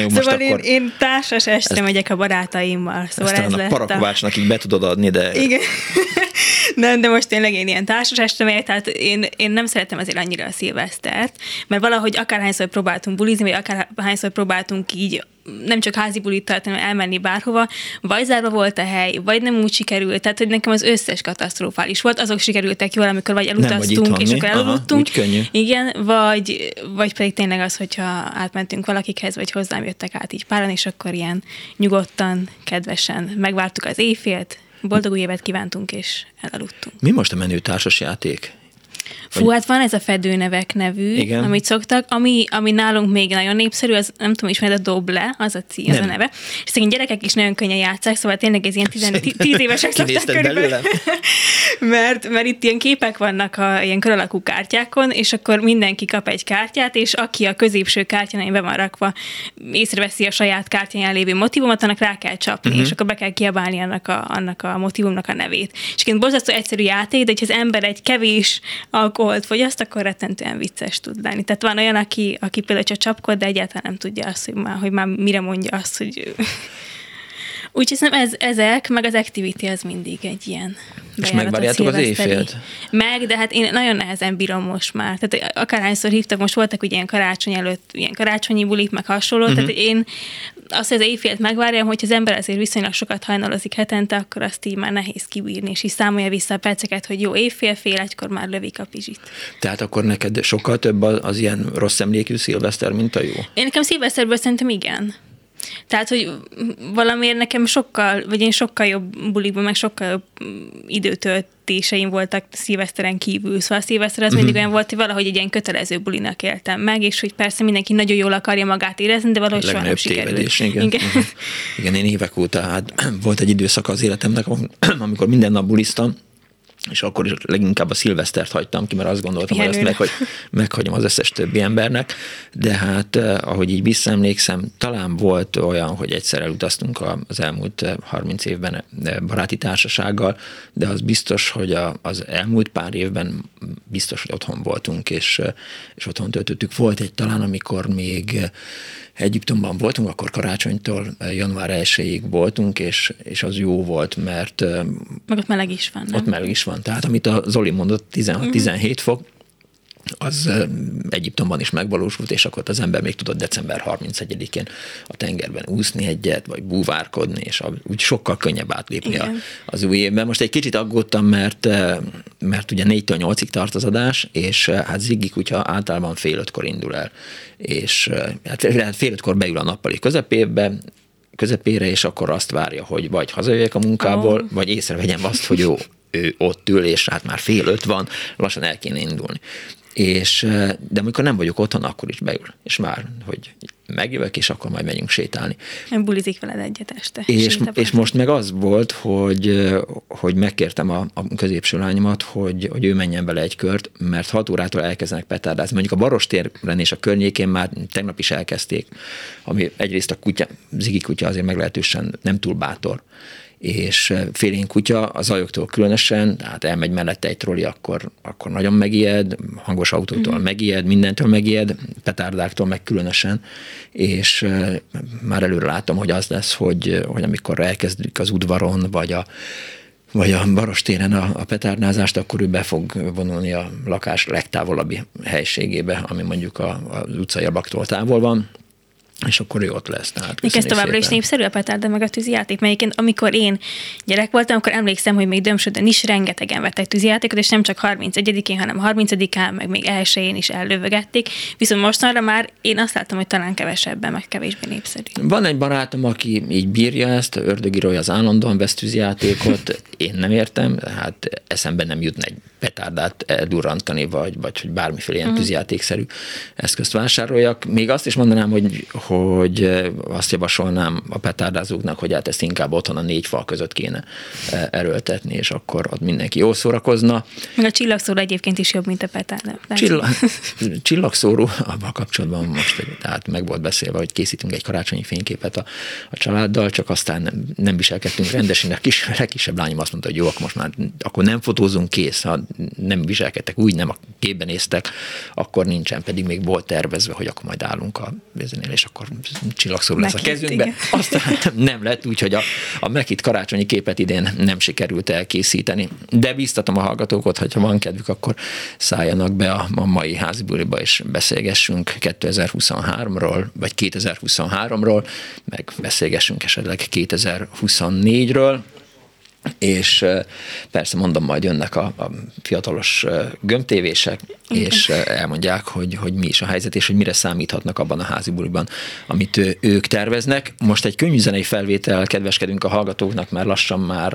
jó, szóval én, én társas este megyek a barátaimmal. Szóval ezt ez a parakovácsnak így be tudod adni, de... Igen. (laughs) nem, de most tényleg én ilyen társas este megyek, tehát én, én nem szeretem azért annyira a szilvesztert, mert valahogy akárhányszor próbáltunk bulizni, vagy akárhányszor próbáltunk így nem csak házi bulit tartani, hanem elmenni bárhova, vagy zárva volt a hely, vagy nem úgy sikerült, tehát hogy nekem az összes katasztrófális volt, azok sikerültek jól, amikor vagy elutaztunk, vagy és akkor elaludtunk. Igen, vagy, vagy pedig tényleg az, hogyha átmentünk valakikhez, vagy hozzám jöttek át így páran, és akkor ilyen nyugodtan, kedvesen megvártuk az éjfélt, boldog új évet kívántunk, és elaludtunk. Mi most a menő társas játék? Fú, hát van ez a fedőnevek nevű, Igen. amit szoktak, ami, ami nálunk még nagyon népszerű, az nem tudom, ismered a Doble, az a cím, az a neve. És szegény gyerekek is nagyon könnyen játszák, szóval tényleg ez ilyen 10 évesek szokták körülbelül. (laughs) mert, mert itt ilyen képek vannak a ilyen kör alakú kártyákon, és akkor mindenki kap egy kártyát, és aki a középső kártyán be van rakva, észreveszi a saját kártyáján lévő motivumot, annak rá kell csapni, uh-huh. és akkor be kell kiabálni annak a, annak a motivumnak a nevét. És egyébként borzasztó egyszerű játék, de hogyha az ember egy kevés alkoholt fogyaszt, akkor rettentően vicces tud lenni. Tehát van olyan, aki, aki például csak csapkod, de egyáltalán nem tudja azt, hogy már, hogy már mire mondja azt, hogy (laughs) Úgyhogy hiszem ez, ezek, meg az activity az mindig egy ilyen És megvárjátok az éjfélt? Meg, de hát én nagyon nehezen bírom most már. Tehát akárhányszor hívtak, most voltak ugye ilyen karácsony előtt, ilyen karácsonyi bulik, meg hasonló, uh-huh. tehát én azt, hogy az éjfélt megvárjam, hogy az ember azért viszonylag sokat hajnalozik hetente, akkor azt így már nehéz kibírni, és így számolja vissza a perceket, hogy jó, éjfél, fél egykor már lövik a pizsit. Tehát akkor neked sokkal több az, az ilyen rossz emlékű szilveszter, mint a jó? Én nekem szilveszterből szerintem igen. Tehát, hogy valamiért nekem sokkal, vagy én sokkal jobb bulikban, meg sokkal jobb időtöltéseim voltak szilveszteren kívül. Szóval a szilveszter az uh-huh. mindig olyan volt, hogy valahogy egy ilyen kötelező bulinak éltem meg, és hogy persze mindenki nagyon jól akarja magát érezni, de valahogy soha nem sikerült. Igen. Igen. Uh-huh. igen, én évek óta, hát volt egy időszak az életemnek, (clears throat) amikor minden nap buliztam, és akkor is leginkább a szilvesztert hagytam ki, mert azt gondoltam, hogy azt meg, hogy meghagyom az összes többi embernek, de hát eh, ahogy így visszaemlékszem, talán volt olyan, hogy egyszer elutaztunk az elmúlt 30 eh, évben eh, baráti társasággal, de az biztos, hogy az elmúlt pár évben biztos, hogy otthon voltunk, és, és otthon töltöttük. Volt egy talán, amikor még Egyiptomban voltunk, akkor karácsonytól január 1 voltunk, és, és az jó volt, mert... Meg ott meleg is van, nem? Ott meleg is van. Tehát amit a Zoli mondott, 16-17 uh-huh. fok, az Egyiptomban is megvalósult, és akkor az ember még tudott december 31-én a tengerben úszni egyet, vagy búvárkodni, és úgy sokkal könnyebb átlépni a, az új évben. Most egy kicsit aggódtam, mert, mert ugye 4-től 8-ig tart az adás, és hát Ziggy kutya általában fél ötkor indul el, és hát fél ötkor beül a nappali közepébe, közepére, és akkor azt várja, hogy vagy hazajöjjek a munkából, oh. vagy észrevegyem azt, hogy jó, ő ott ül, és hát már fél öt van, lassan el kéne indulni. És, de amikor nem vagyok otthon, akkor is beül. És már, hogy megjövök, és akkor majd megyünk sétálni. Nem bulizik veled egyet este. És, és most meg az volt, hogy, hogy megkértem a, a középső lányomat, hogy, hogy ő menjen bele egy kört, mert 6 órától elkezdenek petárdázni. Mondjuk a Barostéren és a környékén már tegnap is elkezdték, ami egyrészt a kutya, Zigi kutya azért meglehetősen nem túl bátor, és félénk kutya az ajoktól különösen, tehát elmegy mellette egy troli, akkor, akkor nagyon megijed, hangos autótól mm. megijed, mindentől megijed, petárdáktól meg különösen, és már előre látom, hogy az lesz, hogy, hogy amikor elkezdik az udvaron, vagy a vagy a Barostéren a, a petárnázást, akkor ő be fog vonulni a lakás legtávolabbi helységébe, ami mondjuk a, az utcai abaktól távol van, és akkor ő ott lesz. Tehát még ez továbbra szépen. is népszerű a petárda meg a tűzijáték, melyiként amikor én gyerek voltam, akkor emlékszem, hogy még Dömsödön is rengetegen vettek tűzijátékot, és nem csak 31-én, hanem 30-án, meg még elsőjén is ellövögették. Viszont mostanra már én azt láttam, hogy talán kevesebben, meg kevésbé népszerű. Van egy barátom, aki így bírja ezt, ördögi az állandóan vesz tűzijátékot, én nem értem, hát eszembe nem jutna egy petárdát eldurrantani, vagy, vagy hogy bármiféle ilyen uh-huh. tűzjátékszerű eszközt vásároljak. Még azt is mondanám, hogy, hogy eh, azt javasolnám a petárdázóknak, hogy hát ezt inkább otthon a négy fal között kéne eh, erőltetni, és akkor ott mindenki jól szórakozna. Meg a csillagszóró egyébként is jobb, mint a petárda. Csillag, (laughs) csillagszóró, abban kapcsolatban most tehát meg volt beszélve, hogy készítünk egy karácsonyi fényképet a, a családdal, csak aztán nem, nem viselkedtünk rendesen, a kis, a legkisebb lányom azt mondta, hogy jó, akkor most már akkor nem fotózunk kész, ha nem viselkedtek úgy, nem a képben néztek, akkor nincsen, pedig még volt tervezve, hogy akkor majd állunk a bizonynél, és akkor csillagszóró lesz a kezünkbe. (laughs) Aztán nem lett, úgyhogy a, a Mekit karácsonyi képet idén nem sikerült elkészíteni. De bíztatom a hallgatókat, hogyha van kedvük, akkor szálljanak be a, a mai házi buliba, és beszélgessünk 2023-ról, vagy 2023-ról, meg beszélgessünk esetleg 2024-ről és persze mondom, majd jönnek a, a fiatalos gömbtévések, és elmondják, hogy, hogy mi is a helyzet, és hogy mire számíthatnak abban a házi buliban, amit ők terveznek. Most egy könnyű zenei felvétel kedveskedünk a hallgatóknak, mert lassan már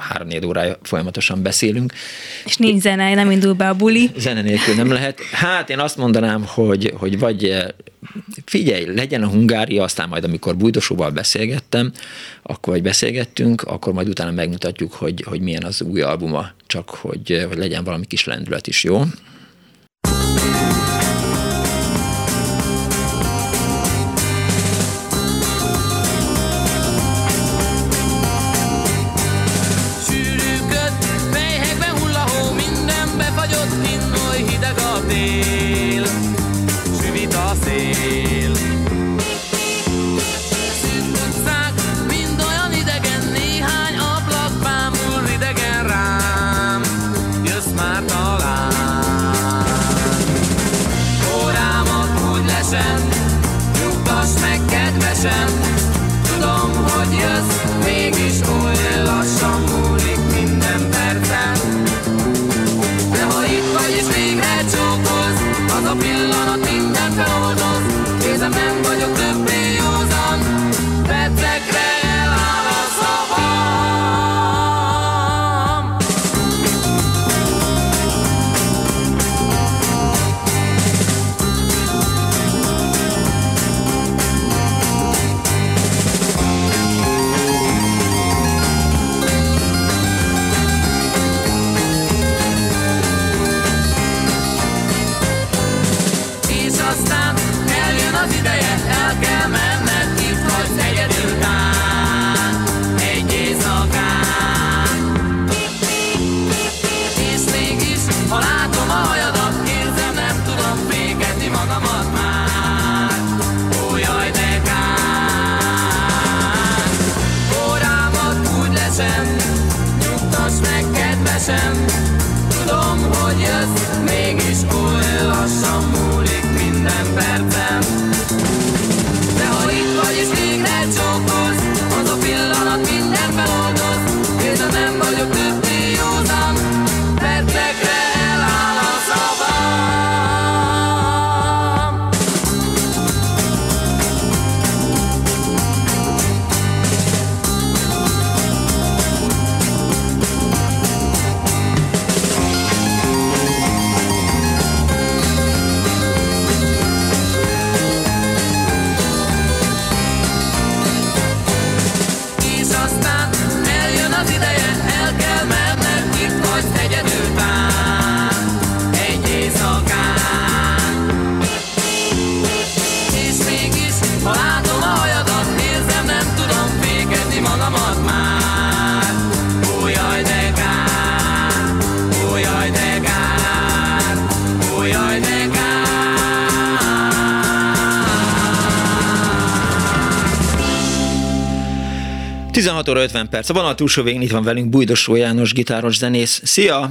három órája folyamatosan beszélünk. És nincs zene, nem indul be a buli. Zene nélkül nem lehet. Hát én azt mondanám, hogy, hogy vagy figyelj, legyen a Hungária, aztán majd amikor Bújdosóval beszélgettem, akkor vagy beszélgettünk, akkor majd utána megmutatjuk, hogy, hogy milyen az új albuma, csak hogy, hogy legyen valami kis lendület is, jó? 16 óra 50 perc. A vonal túlsó végén itt van velünk Bújdosó János, gitáros zenész. Szia!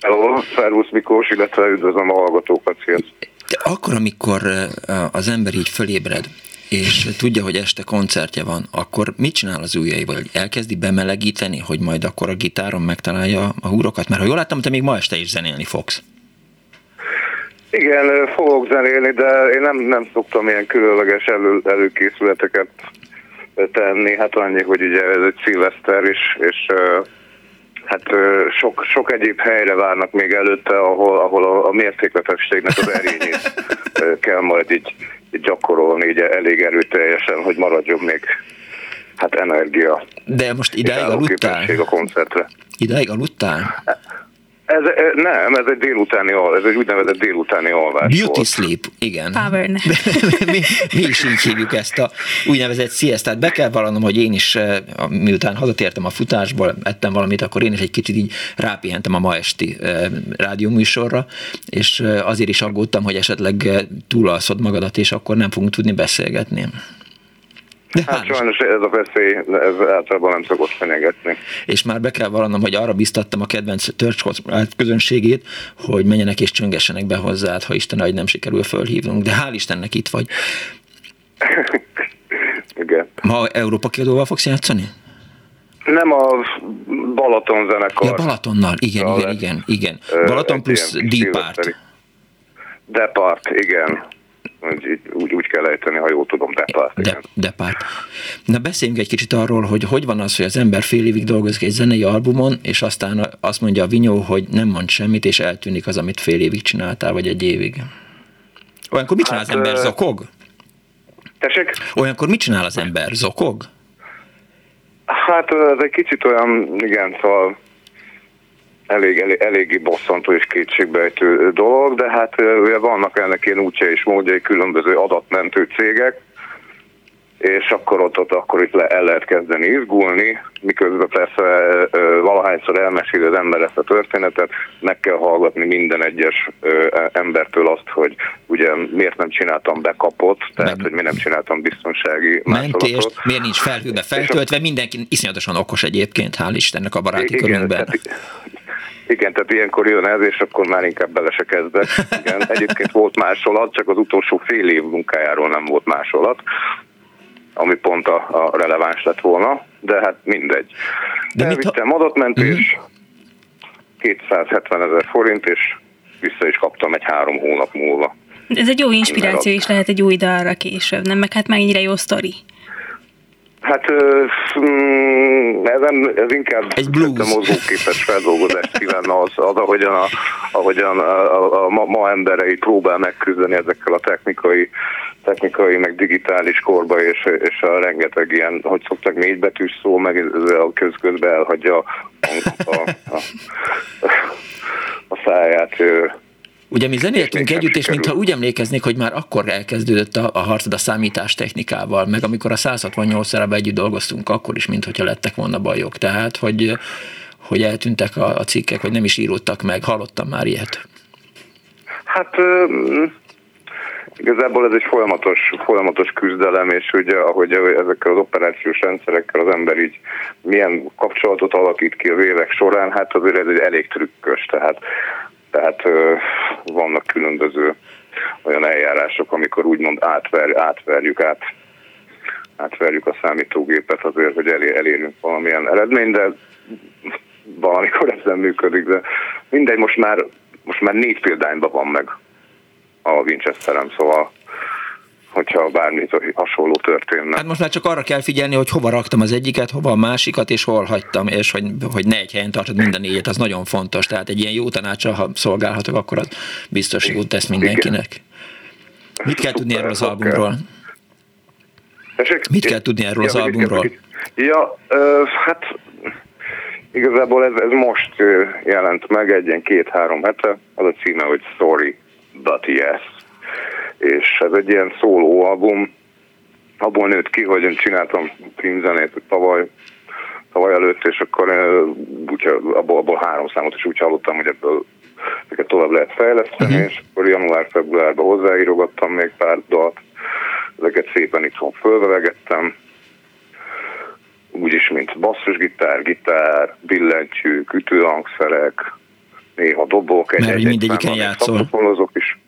Hello, szervusz Miklós, illetve üdvözlöm a hallgatókat, sziasztok! Akkor, amikor az ember így fölébred, és tudja, hogy este koncertje van, akkor mit csinál az ujjaival? Elkezdi bemelegíteni, hogy majd akkor a gitáron megtalálja a húrokat? Mert ha jól láttam, te még ma este is zenélni fogsz. Igen, fogok zenélni, de én nem, nem szoktam ilyen különleges elő, előkészületeket tenni. Hát annyi, hogy ugye ez egy szilveszter is, és hát sok, sok egyéb helyre várnak még előtte, ahol, ahol a, a mértékletességnek az erényét kell majd így, így gyakorolni így elég erőteljesen, hogy maradjon még hát energia. De most ideig aludtál? a koncertre. Ideig aludtál? Ez, nem, ez egy délutáni, ez egy úgynevezett délutáni alvás Beauty volt. sleep, igen. Power (laughs) mi, mi is így hívjuk ezt a úgynevezett siestát. Be kell vallanom, hogy én is, eh, miután hazatértem a futásból, ettem valamit, akkor én is egy kicsit így rápihentem a ma esti eh, rádióműsorra, és eh, azért is aggódtam, hogy esetleg túlalszod magadat, és akkor nem fogunk tudni beszélgetni. De hát sajnos ez a veszély, ez általában nem szokott fenyegetni. És már be kell vallanom, hogy arra biztattam a kedvenc törcs közönségét, hogy menjenek és csöngessenek be hozzád, ha Isten hogy nem sikerül fölhívnunk. De hál' Istennek itt vagy. Igen. Ma Európa kiadóval fogsz játszani? Nem a Balaton zenekar. Ja, Balatonnal, igen, igen, igen, igen. Balaton plusz Deepart. Depart, igen úgy, úgy, kell ejteni, ha jól tudom, Depart. De, Depart. Na beszéljünk egy kicsit arról, hogy hogy van az, hogy az ember fél évig dolgozik egy zenei albumon, és aztán azt mondja a Vinyó, hogy nem mond semmit, és eltűnik az, amit fél évig csináltál, vagy egy évig. Olyankor mit csinál hát, az ember? Zokog? Tessék? Olyankor mit csinál az ember? Zokog? Hát ez egy kicsit olyan, igen, szóval elég, elég, eléggé bosszantó és kétségbejtő dolog, de hát ugye vannak ennek ilyen útja és módjai különböző adatmentő cégek, és akkor ott, ott akkor itt le, el lehet kezdeni izgulni, miközben persze valahányszor elmeséli az ember ezt a történetet, meg kell hallgatni minden egyes embertől azt, hogy ugye miért nem csináltam bekapott, tehát meg... hogy miért nem csináltam biztonsági Mentést, miért nincs felhőbe feltöltve, mindenki iszonyatosan okos egyébként, hál' Istennek a baráti igen, körünkben. Tehát, igen, tehát ilyenkor jön ez, és akkor már inkább bele se kezdek. Igen, (laughs) egyébként volt másolat, csak az utolsó fél év munkájáról nem volt másolat, ami pont a, a releváns lett volna, de hát mindegy. De Elvittem ha... adatmentés, uh-huh. 270 ezer forint, és vissza is kaptam egy három hónap múlva. Ez egy jó inspiráció is lehet egy új dalra később, nem? Meg hát mennyire jó sztori. Hát mm, ez, nem, ez inkább egy blues. mozgóképes feldolgozás kívánna az, az ahogyan, a, ahogyan a, a, a ma, ma emberei próbál megküzdeni ezekkel a technikai, technikai meg digitális korba, és, és a rengeteg ilyen, hogy szoktak négybetűs szó, meg a közközben elhagyja a, a, a, a száját Ugye mi zenéltünk együtt, és mintha úgy emlékeznék, hogy már akkor elkezdődött a, a harcod a számítástechnikával, meg amikor a 168 szerebe együtt dolgoztunk, akkor is, mintha lettek volna bajok. Tehát, hogy, hogy eltűntek a, a cikkek, hogy nem is íródtak meg. Hallottam már ilyet. Hát igazából ez egy folyamatos, folyamatos küzdelem, és ugye ahogy ezekkel az operációs rendszerekkel az ember így milyen kapcsolatot alakít ki az évek során, hát azért ez egy elég trükkös, tehát tehát vannak különböző olyan eljárások, amikor úgymond átver, átverjük, át, átverjük a számítógépet azért, hogy elér, elérjünk valamilyen eredményt, de valamikor ez nem működik, de mindegy, most már, most már négy példányban van meg a Winchesterem, szóval hogyha bármi hasonló történne. Hát most már csak arra kell figyelni, hogy hova raktam az egyiket, hova a másikat, és hol hagytam, és hogy, hogy ne egy helyen tartod minden négyet, az nagyon fontos. Tehát egy ilyen jó tanácsra, ha szolgálhatok, akkor az biztos jót tesz mindenkinek. Mit kell tudni erről az albumról? Mit kell tudni erről az albumról? Ja, hát igazából ez, ez most jelent meg egy ilyen két-három hete, az a címe, hogy Sorry, but yes és ez egy ilyen szóló album, abból nőtt ki, hogy én csináltam filmzenét tavaly, tavaly előtt, és akkor úgy, abból, abból három számot is úgy hallottam, hogy ebből ezeket tovább lehet fejleszteni, uh-huh. és akkor január-februárban hozzáírogattam még pár dalt, ezeket szépen itthon fölvelegettem, úgyis, mint basszusgitár, gitár, billentyűk, ütőhangszerek, néha dobok. Egy, Mert egy, mindegyiken játszol. is.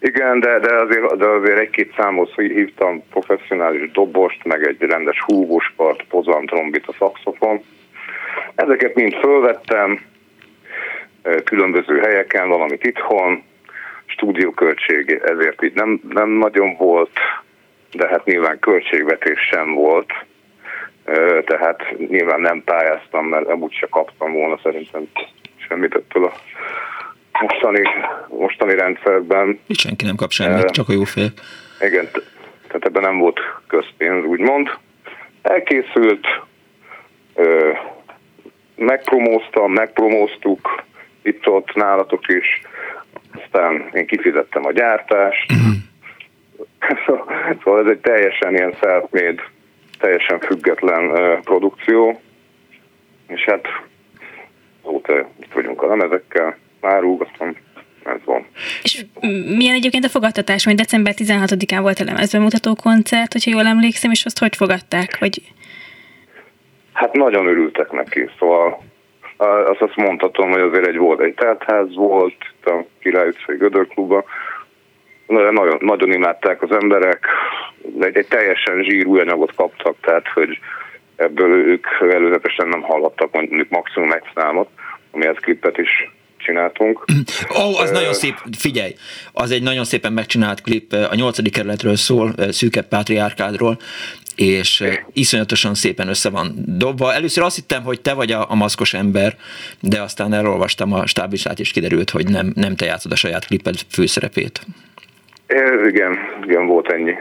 Igen, de, de, azért, de azért egy-két számhoz hívtam professzionális dobost, meg egy rendes húgóspart, pozan, trombit, a szakszofon. Ezeket mind fölvettem, különböző helyeken, valamit itthon, stúdióköltség ezért így nem, nem nagyon volt, de hát nyilván költségvetés sem volt, tehát nyilván nem pályáztam, mert amúgy se kaptam volna szerintem semmit ettől a mostani, mostani rendszerben. Itt senki nem kap semmit, uh, csak a jó fél. Igen, tehát ebben nem volt közpénz, úgymond. Elkészült, uh, megpromóztam, megpromóztuk, itt-ott nálatok is, aztán én kifizettem a gyártást, uh-huh. (laughs) szóval ez egy teljesen ilyen self teljesen független uh, produkció, és hát óta itt vagyunk a lemezekkel, már rúgasztom, ez van. És milyen egyébként a fogadtatás, hogy december 16-án volt a lemezbemutató koncert, hogyha jól emlékszem, és azt hogy fogadták? Vagy... Hát nagyon örültek neki, szóval azt azt mondhatom, hogy azért egy volt, egy teltház volt, itt a Király utcai Gödörklubban, nagyon, nagyon imádták az emberek, egy, egy teljesen zsír új anyagot kaptak, tehát hogy ebből ők előzetesen nem hallottak mondjuk maximum egy számot, amihez klippet is csináltunk. Ó, oh, az uh, nagyon szép, figyelj, az egy nagyon szépen megcsinált klip, a nyolcadik kerületről szól, szűkebb pátriárkádról, és iszonyatosan szépen össze van dobva. Először azt hittem, hogy te vagy a, a maszkos ember, de aztán elolvastam a stáblisát, és kiderült, hogy nem, nem te játszod a saját kliped főszerepét. Igen, igen, volt ennyi.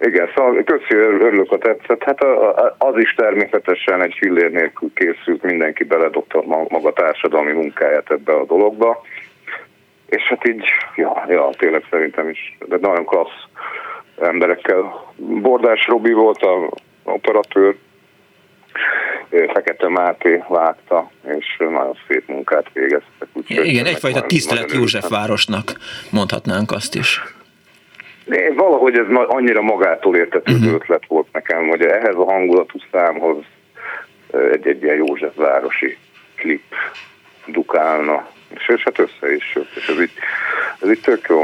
Igen, szóval köszi, örülök a tetszett. Hát az is természetesen egy fillér nélkül készült, mindenki beledobta maga társadalmi munkáját ebbe a dologba. És hát így, ja, ja tényleg szerintem is, de nagyon klassz emberekkel. Bordás Robi volt a operatőr, Fekete Máté vágta, és nagyon szép munkát végeztek. Igen, egyfajta tisztelet József városnak mondhatnánk azt is. Valahogy ez annyira magától értetődő uh-huh. ötlet volt nekem, hogy ehhez a hangulatú számhoz egy, egy ilyen Józsefvárosi klip dukálna, és, és hát össze is jött, és ez így, ez így tök jó.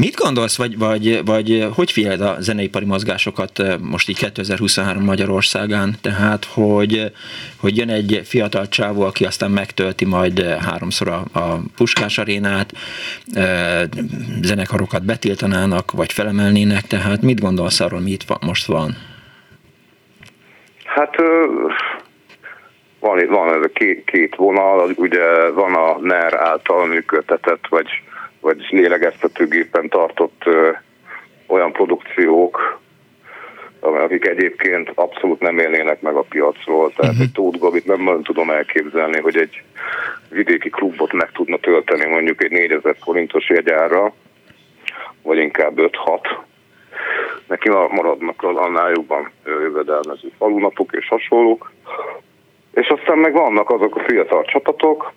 Mit gondolsz, vagy, vagy, vagy hogy figyeled a zeneipari mozgásokat most így 2023 Magyarországán? Tehát, hogy, hogy jön egy fiatal csávó, aki aztán megtölti majd háromszor a, a Puskás arénát, zenekarokat betiltanának, vagy felemelnének, tehát mit gondolsz arról, mi itt most van? Hát van, van ez a két, két vonal, ugye van a NER által működtetett, vagy vagy lélegeztetőgépen tartott olyan produkciók, akik egyébként abszolút nem élnének meg a piacról. Tehát uh-huh. egy Tóth Gabit nem nagyon tudom elképzelni, hogy egy vidéki klubot meg tudna tölteni mondjuk egy 4000 forintos jegyára, vagy inkább 5-6. Neki maradnak az annál jobban jövedelmező falunapok és hasonlók. És aztán meg vannak azok a fiatal csapatok,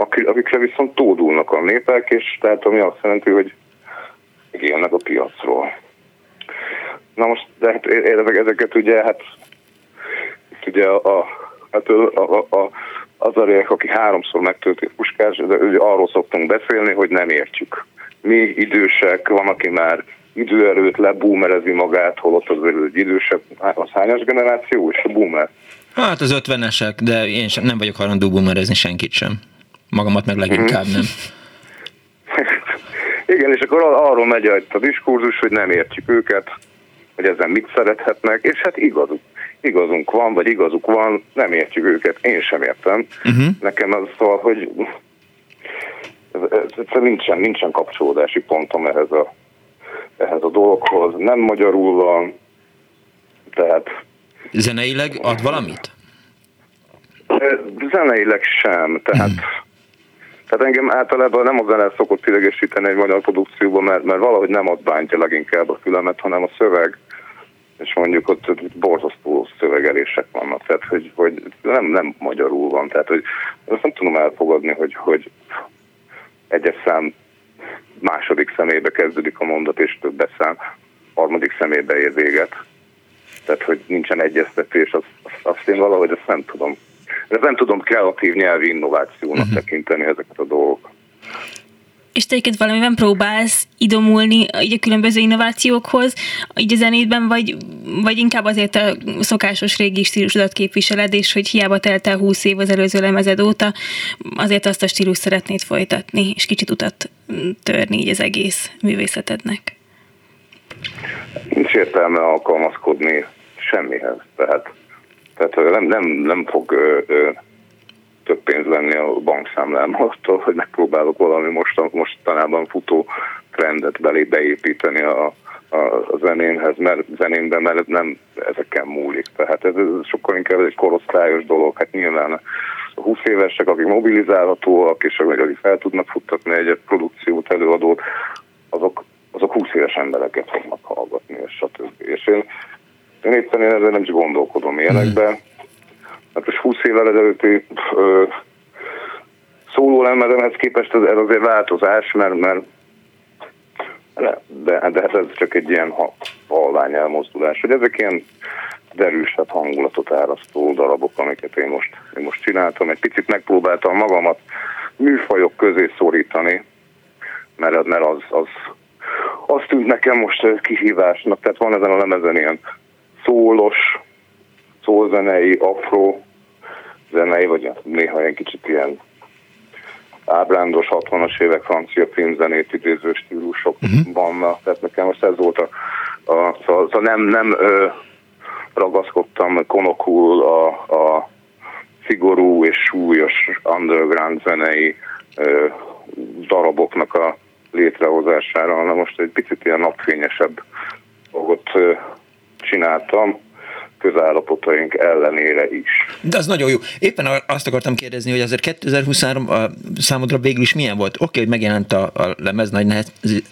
akikre viszont tódulnak a népek, és tehát ami azt jelenti, hogy élnek a piacról. Na most, de hát ezeket ugye, hát ugye a, a, hát a, a, a, az a réek, aki háromszor megtölti a puskás, de ugye arról szoktunk beszélni, hogy nem értjük. Mi idősek, van, aki már idő előtt leboomerezi magát, holott az egy idősebb, az hányas generáció, és a boomer? Hát az ötvenesek, de én sem, nem vagyok hajlandó boomerezni senkit sem. Magamat meg leginkább nem. (laughs) Igen, és akkor arról megy a diskurzus, hogy nem értjük őket, hogy ezen mit szerethetnek, és hát igazuk. Igazunk van, vagy igazuk van, nem értjük őket, én sem értem. Uh-huh. Nekem az szóval, hogy ez, ez, ez nincsen, nincsen kapcsolódási pontom ehhez a, ehhez a dologhoz. Nem magyarul van, tehát... Zeneileg ad valamit? Zeneileg sem, tehát uh-huh tehát engem általában nem a zene szokott idegesíteni egy magyar produkcióban, mert, mert valahogy nem ott bántja leginkább a fülemet, hanem a szöveg, és mondjuk ott borzasztó szövegelések vannak, tehát hogy, hogy nem, nem magyarul van, tehát hogy azt nem tudom elfogadni, hogy, hogy egyes szám második szemébe kezdődik a mondat, és több szám harmadik szemébe ér véget. tehát hogy nincsen egyeztetés, azt, azt én valahogy azt nem tudom. De nem tudom kreatív nyelvi innovációnak uh-huh. tekinteni ezeket a dolgokat. És te egyébként valamiben próbálsz idomulni így a különböző innovációkhoz, így a zenétben, vagy, vagy inkább azért a szokásos régi stílusodat képviseled, és hogy hiába telt el húsz év az előző lemezed óta, azért azt a stílus szeretnéd folytatni, és kicsit utat törni így az egész művészetednek. Nincs értelme alkalmazkodni semmihez, tehát, tehát nem, nem, nem fog ö, ö, több pénz lenni a bankszámlám (laughs) attól, hogy megpróbálok valami most, mostanában futó trendet belé beépíteni a, a, a mert zenémben, mert nem ezeken múlik. Tehát ez, ez sokkal inkább egy korosztályos dolog. Hát nyilván a 20 évesek, akik mobilizálhatóak, és akik fel tudnak futtatni egy produkciót, előadót, azok, azok 20 éves embereket fognak hallgatni, és stb. És én, én éppen én ezzel nem is gondolkodom ilyenekben. Mm hát most 20 évvel ezelőtti szóló lemezemhez képest ez, ez azért változás, mert, mert de, de hát ez csak egy ilyen halvány elmozdulás, hogy ezek ilyen derűsebb hangulatot árasztó darabok, amiket én most, én most csináltam. Egy picit megpróbáltam magamat műfajok közé szorítani, mert, mert az, az, az tűnt nekem most kihívásnak. Tehát van ezen a lemezen ilyen szólos, szózenei, afro zenei, vagy néha egy kicsit ilyen ábrándos 60-as évek francia filmzenét idéző stílusok uh-huh. vannak. Tehát nekem most ez volt a, a szóval, szóval nem, nem ö, ragaszkodtam konokul a, a szigorú és súlyos underground zenei ö, daraboknak a létrehozására, hanem most egy picit ilyen napfényesebb dolgot csináltam közállapotaink ellenére is. De az nagyon jó. Éppen azt akartam kérdezni, hogy azért 2023 a számodra végül is milyen volt? Oké, okay, hogy megjelent a, a lemez nagy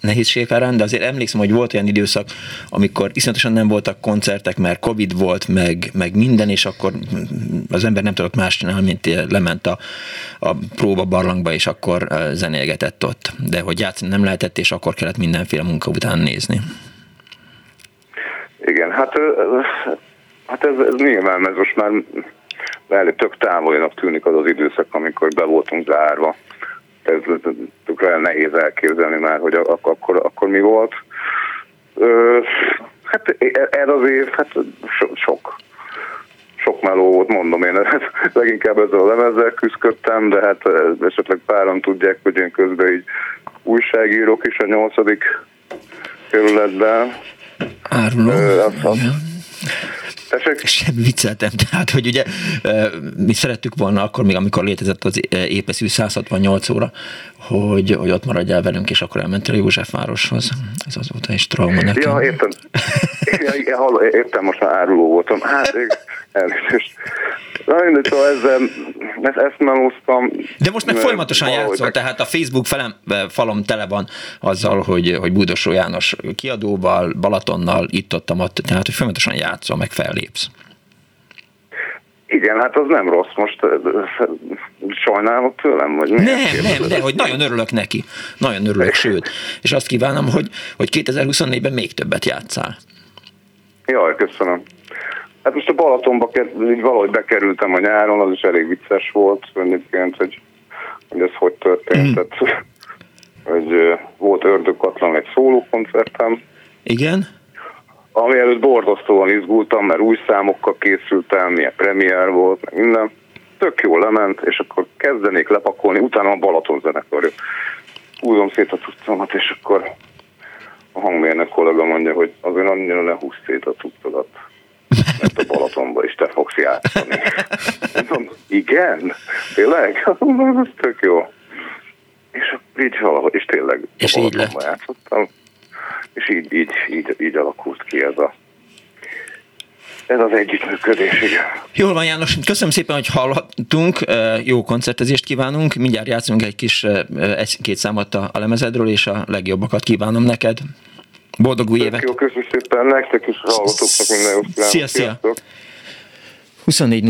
nehézség árán, de azért emlékszem, hogy volt olyan időszak, amikor iszonyatosan nem voltak koncertek, mert Covid volt, meg, meg minden, és akkor az ember nem tudott más csinálni, mint lement a, a próba barlangba, és akkor zenélgetett ott. De hogy játszani nem lehetett, és akkor kellett mindenféle munka után nézni. Igen, hát Hát ez, ez nyilván, ez most már elég tök távolinak tűnik az az időszak, amikor be voltunk zárva. Ez tökre nehéz elképzelni már, hogy akkor, akkor mi volt. Hát ez az év, hát so, sok, sok meló volt, mondom én, (laughs) leginkább ezzel a lemezzel küzdöttem, de hát esetleg páran tudják, hogy én közben így újságírók is a nyolcadik kerületben. Áruló. Tessék? Semmi vicceltem, tehát, hogy ugye mi szerettük volna akkor még, amikor létezett az épeszű 168 óra, hogy, hogy ott maradjál velünk, és akkor elmentél Józsefvároshoz. Ez azóta is trauma nekem. Ja, értem. Ja, értem, most már áruló voltam. Hát, elnézést. Na mindegy, szóval ezzel, ezt, ezt melóztam. De most meg folyamatosan játszol, tehát a Facebook felem, falom tele van azzal, hogy, hogy Budosó János kiadóval, Balatonnal, itt ott, ott tehát hogy folyamatosan játszol, meg fellépsz. Igen, hát az nem rossz. Most sajnálok tőlem, vagy Nem, nem, de hogy nagyon örülök neki. Nagyon örülök, (laughs) sőt. És azt kívánom, hogy, hogy 2024-ben még többet játszál. Jaj, köszönöm. Hát most a Balatonba így valahogy bekerültem a nyáron, az is elég vicces volt egyébként, hogy, hogy ez hogy történt. Mm. Tehát, hogy volt ördögkatlan egy szólókoncertem. Igen? Ami előtt borzasztóan izgultam, mert új számokkal készültem, milyen premier volt, meg minden. Tök jól lement, és akkor kezdenék lepakolni, utána a Balaton zenekar. Húzom szét a tudtomat, és akkor a hangmérnök kollega mondja, hogy azért annyira ne húz szét a tudtodat mert a Balatonba is te fogsz játszani. Mondom, igen? Tényleg? Ez (laughs) tök jó. És így valahogy, és tényleg és a Balatonba játszottam. És így, így, így, így alakult ki ez a ez az együttműködés, igen. Jól van, János, köszönöm szépen, hogy hallhattunk, jó koncertezést kívánunk, mindjárt játszunk egy kis egy-két számot a lemezedről, és a legjobbakat kívánom neked. Boldog új évet! Jó, köszönöm szépen, nektek is hallgatóknak minden jót Szia, szia! 24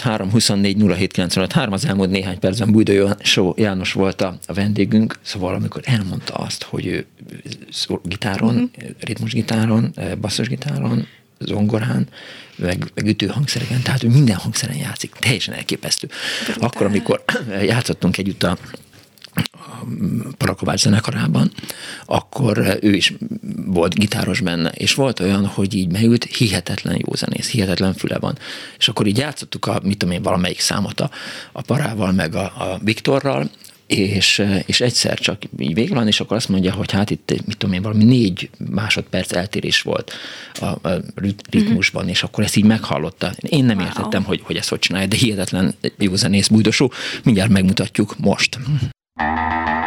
3, 24 3, az elmúlt néhány percben Bújdó János volt a, vendégünk, szóval amikor elmondta azt, hogy ő gitáron, uh-huh. ritmusgitáron, basszusgitáron, zongorán, meg, meg ütőhangszereken, tehát ő minden hangszeren játszik. Teljesen elképesztő. Akkor, amikor (clears throat) játszottunk együtt a Parakovács zenekarában, akkor ő is volt gitáros benne, és volt olyan, hogy így megült, hihetetlen jó zenész, hihetetlen füle van. És akkor így játszottuk a, mit tudom én, valamelyik számot a, a Parával, meg a, a Viktorral, és, és egyszer csak így vége van, és akkor azt mondja, hogy hát itt, mit tudom én, valami négy másodperc eltérés volt a, a ritmusban, uh-huh. és akkor ezt így meghallotta. Én nem wow. értettem, hogy, hogy ezt hogy csinálja, de hihetetlen jó zenész bújdosó. Mindjárt megmutatjuk most. Música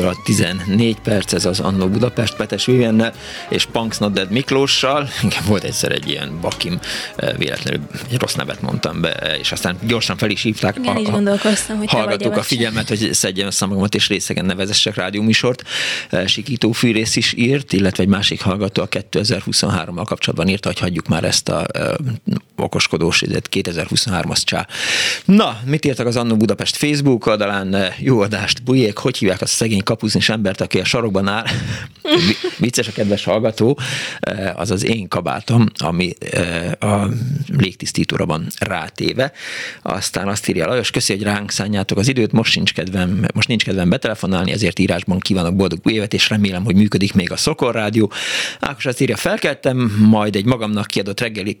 óra 14 perc, ez az Annó Budapest Petes Vivienne és Punks Not Dead Miklóssal. Igen, volt egyszer egy ilyen bakim, eh, véletlenül egy rossz nevet mondtam be, és aztán gyorsan fel is hívták. Igen, a, is gondolkoztam, hogy hallgatók a figyelmet, hogy szedjem össze magamat és részegen nevezessek rádióműsort. Eh, Sikító Fűrész is írt, illetve egy másik hallgató a 2023-mal kapcsolatban írta, hogy hagyjuk már ezt a okoskodós 2023-as csá. Na, mit írtak az Annó Budapest Facebook oldalán? Jó adást, bujék, hogy hívják azt a szegény kapuznis embert, aki a sarokban áll? (laughs) Vicces a kedves hallgató, az az én kabátom, ami a légtisztítóra van rátéve. Aztán azt írja Lajos, köszi, hogy ránk szánjátok az időt, most nincs kedvem, most nincs kedvem betelefonálni, ezért írásban kívánok boldog új évet, és remélem, hogy működik még a Szokor Rádió. Ákos azt írja, felkeltem, majd egy magamnak kiadott reggeli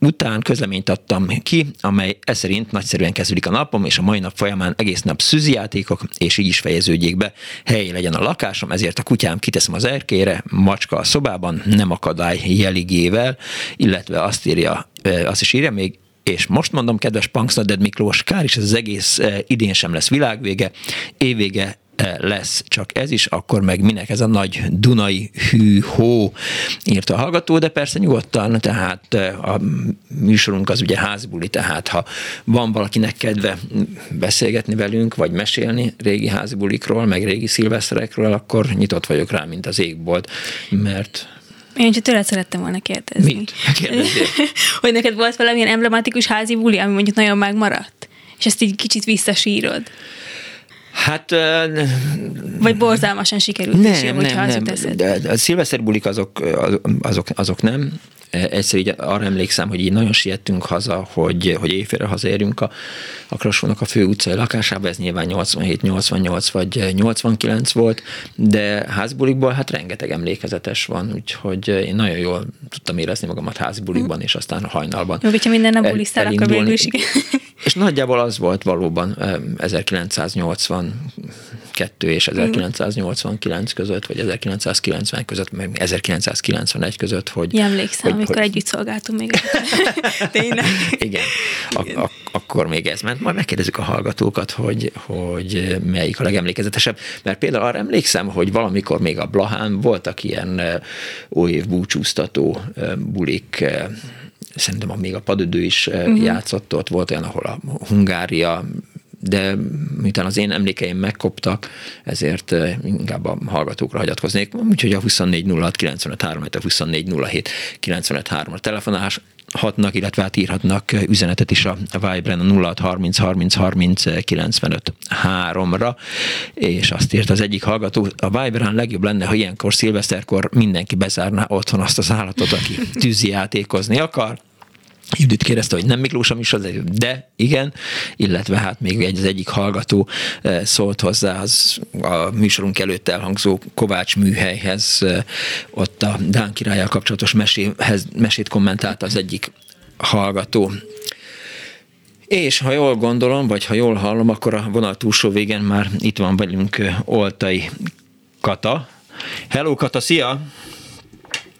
után közleményt adtam ki, amely ez szerint nagyszerűen kezdődik a napom, és a mai nap folyamán egész nap szűzijátékok, és így is fejeződjék be. Hely legyen a lakásom, ezért a kutyám kiteszem az erkére, macska a szobában, nem akadály jeligével, illetve azt írja, azt is írja még, és most mondom, kedves Punksnoded Miklós, kár is ez az egész idén sem lesz világvége, évvége lesz csak ez is, akkor meg minek ez a nagy Dunai hű-hó, írta a hallgató, de persze nyugodtan, tehát a műsorunk az ugye házbuli, tehát ha van valakinek kedve beszélgetni velünk, vagy mesélni régi házbulikról, meg régi szilveszterekről, akkor nyitott vagyok rá, mint az égbolt, mert én csak tőled szerettem volna kérdezni. Mit? (laughs) hogy neked volt valamilyen emblematikus házi buli, ami mondjuk nagyon megmaradt, és ezt így kicsit visszasírod. Hát... Vagy borzalmasan sikerült nem, is, nem, nem, nem. A szilveszterbulik azok, azok, azok nem. Egyszer így arra emlékszem, hogy így nagyon siettünk haza, hogy, hogy éjfélre hazaérjünk a, a Krasónak a fő utcai lakásába, ez nyilván 87, 88 vagy 89 volt, de házbulikból hát rengeteg emlékezetes van, úgyhogy én nagyon jól tudtam érezni magamat házbulikban, és aztán hajnalban. Jó, hogyha minden nap bulisztál, akkor végül is És nagyjából az volt valóban 1982 és 1989 között, vagy 1990 között, meg 1991 között, hogy... Ja, emlékszem, hogy, amikor hogy... együtt szolgáltunk még. (laughs) Tényleg. Igen, ak- ak- akkor még ez ment. Majd megkérdezzük a hallgatókat, hogy, hogy melyik a legemlékezetesebb. Mert például arra emlékszem, hogy valamikor még a Blahán voltak ilyen új búcsúztató bulik, szerintem még a padödő is uh-huh. játszott ott, volt olyan, ahol a Hungária de miután az én emlékeim megkoptak, ezért inkább a hallgatókra hagyatkoznék. Úgyhogy a 24 06 95 3, a 24 07 95 3 a telefonás, hatnak, illetve hát írhatnak üzenetet is a Vibren a 06 30 30 30 95 3-ra, és azt írt az egyik hallgató, a Vibren legjobb lenne, ha ilyenkor szilveszterkor mindenki bezárná otthon azt az állatot, aki tűzijátékozni akar, Judit kérdezte, hogy nem Miklós a műsor, de igen, illetve hát még egy, az egyik hallgató eh, szólt hozzá az a műsorunk előtt elhangzó Kovács műhelyhez, eh, ott a Dán királyjal kapcsolatos meséhez, mesét kommentálta az egyik hallgató. És ha jól gondolom, vagy ha jól hallom, akkor a vonal túlsó végen már itt van velünk eh, Oltai Kata. Hello Kata, szia!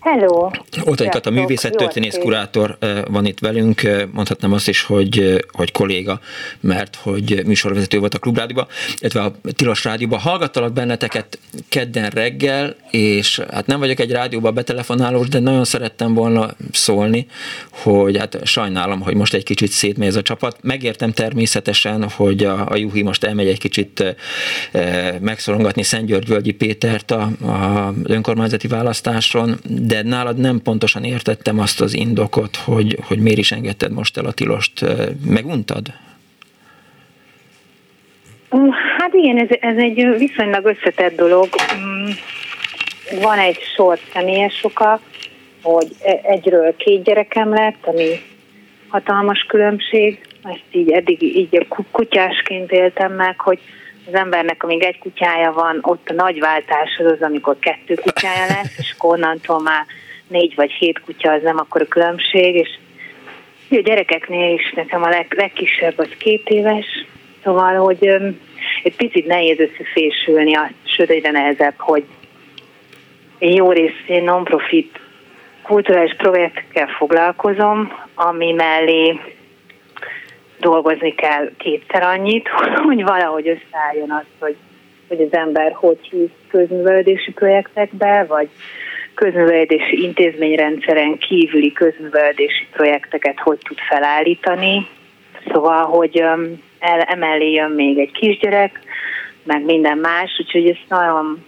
Hello! Ott egy a művészettörténész kurátor van itt velünk, mondhatnám azt is, hogy, hogy kolléga, mert hogy műsorvezető volt a Klubrádióban, illetve a Tilos Rádióban. Hallgattalak benneteket kedden reggel, és hát nem vagyok egy rádióban betelefonálós, de nagyon szerettem volna szólni, hogy hát sajnálom, hogy most egy kicsit szétmegy ez a csapat. Megértem természetesen, hogy a, a Juhi most elmegy egy kicsit e, megszorongatni Szent György Völgyi Pétert a, a önkormányzati választáson, de nálad nem pontosan értettem azt az indokot, hogy, hogy miért is engedted most el a tilost. Meguntad? Hát igen, ez, ez egy viszonylag összetett dolog. Mm, van egy sor személyes oka, hogy e, egyről két gyerekem lett, ami hatalmas különbség. Ezt így eddig így kutyásként éltem meg, hogy az embernek, amíg egy kutyája van, ott a nagy váltás az az, amikor kettő kutyája lesz, és akkor onnantól már négy vagy hét kutya az nem akkor a különbség, és a gyerekeknél is nekem a leg, legkisebb az két éves, szóval, hogy um, egy picit nehéz összefésülni, azt, sőt egyre nehezebb, hogy én jó részén non-profit kulturális projektekkel foglalkozom, ami mellé dolgozni kell kétszer annyit, (laughs) hogy valahogy összeálljon az, hogy hogy az ember hogy hisz közművelődési projektekbe, vagy közművelődési intézményrendszeren kívüli közművelődési projekteket hogy tud felállítani. Szóval, hogy el, emellé jön még egy kisgyerek, meg minden más, úgyhogy ezt nagyon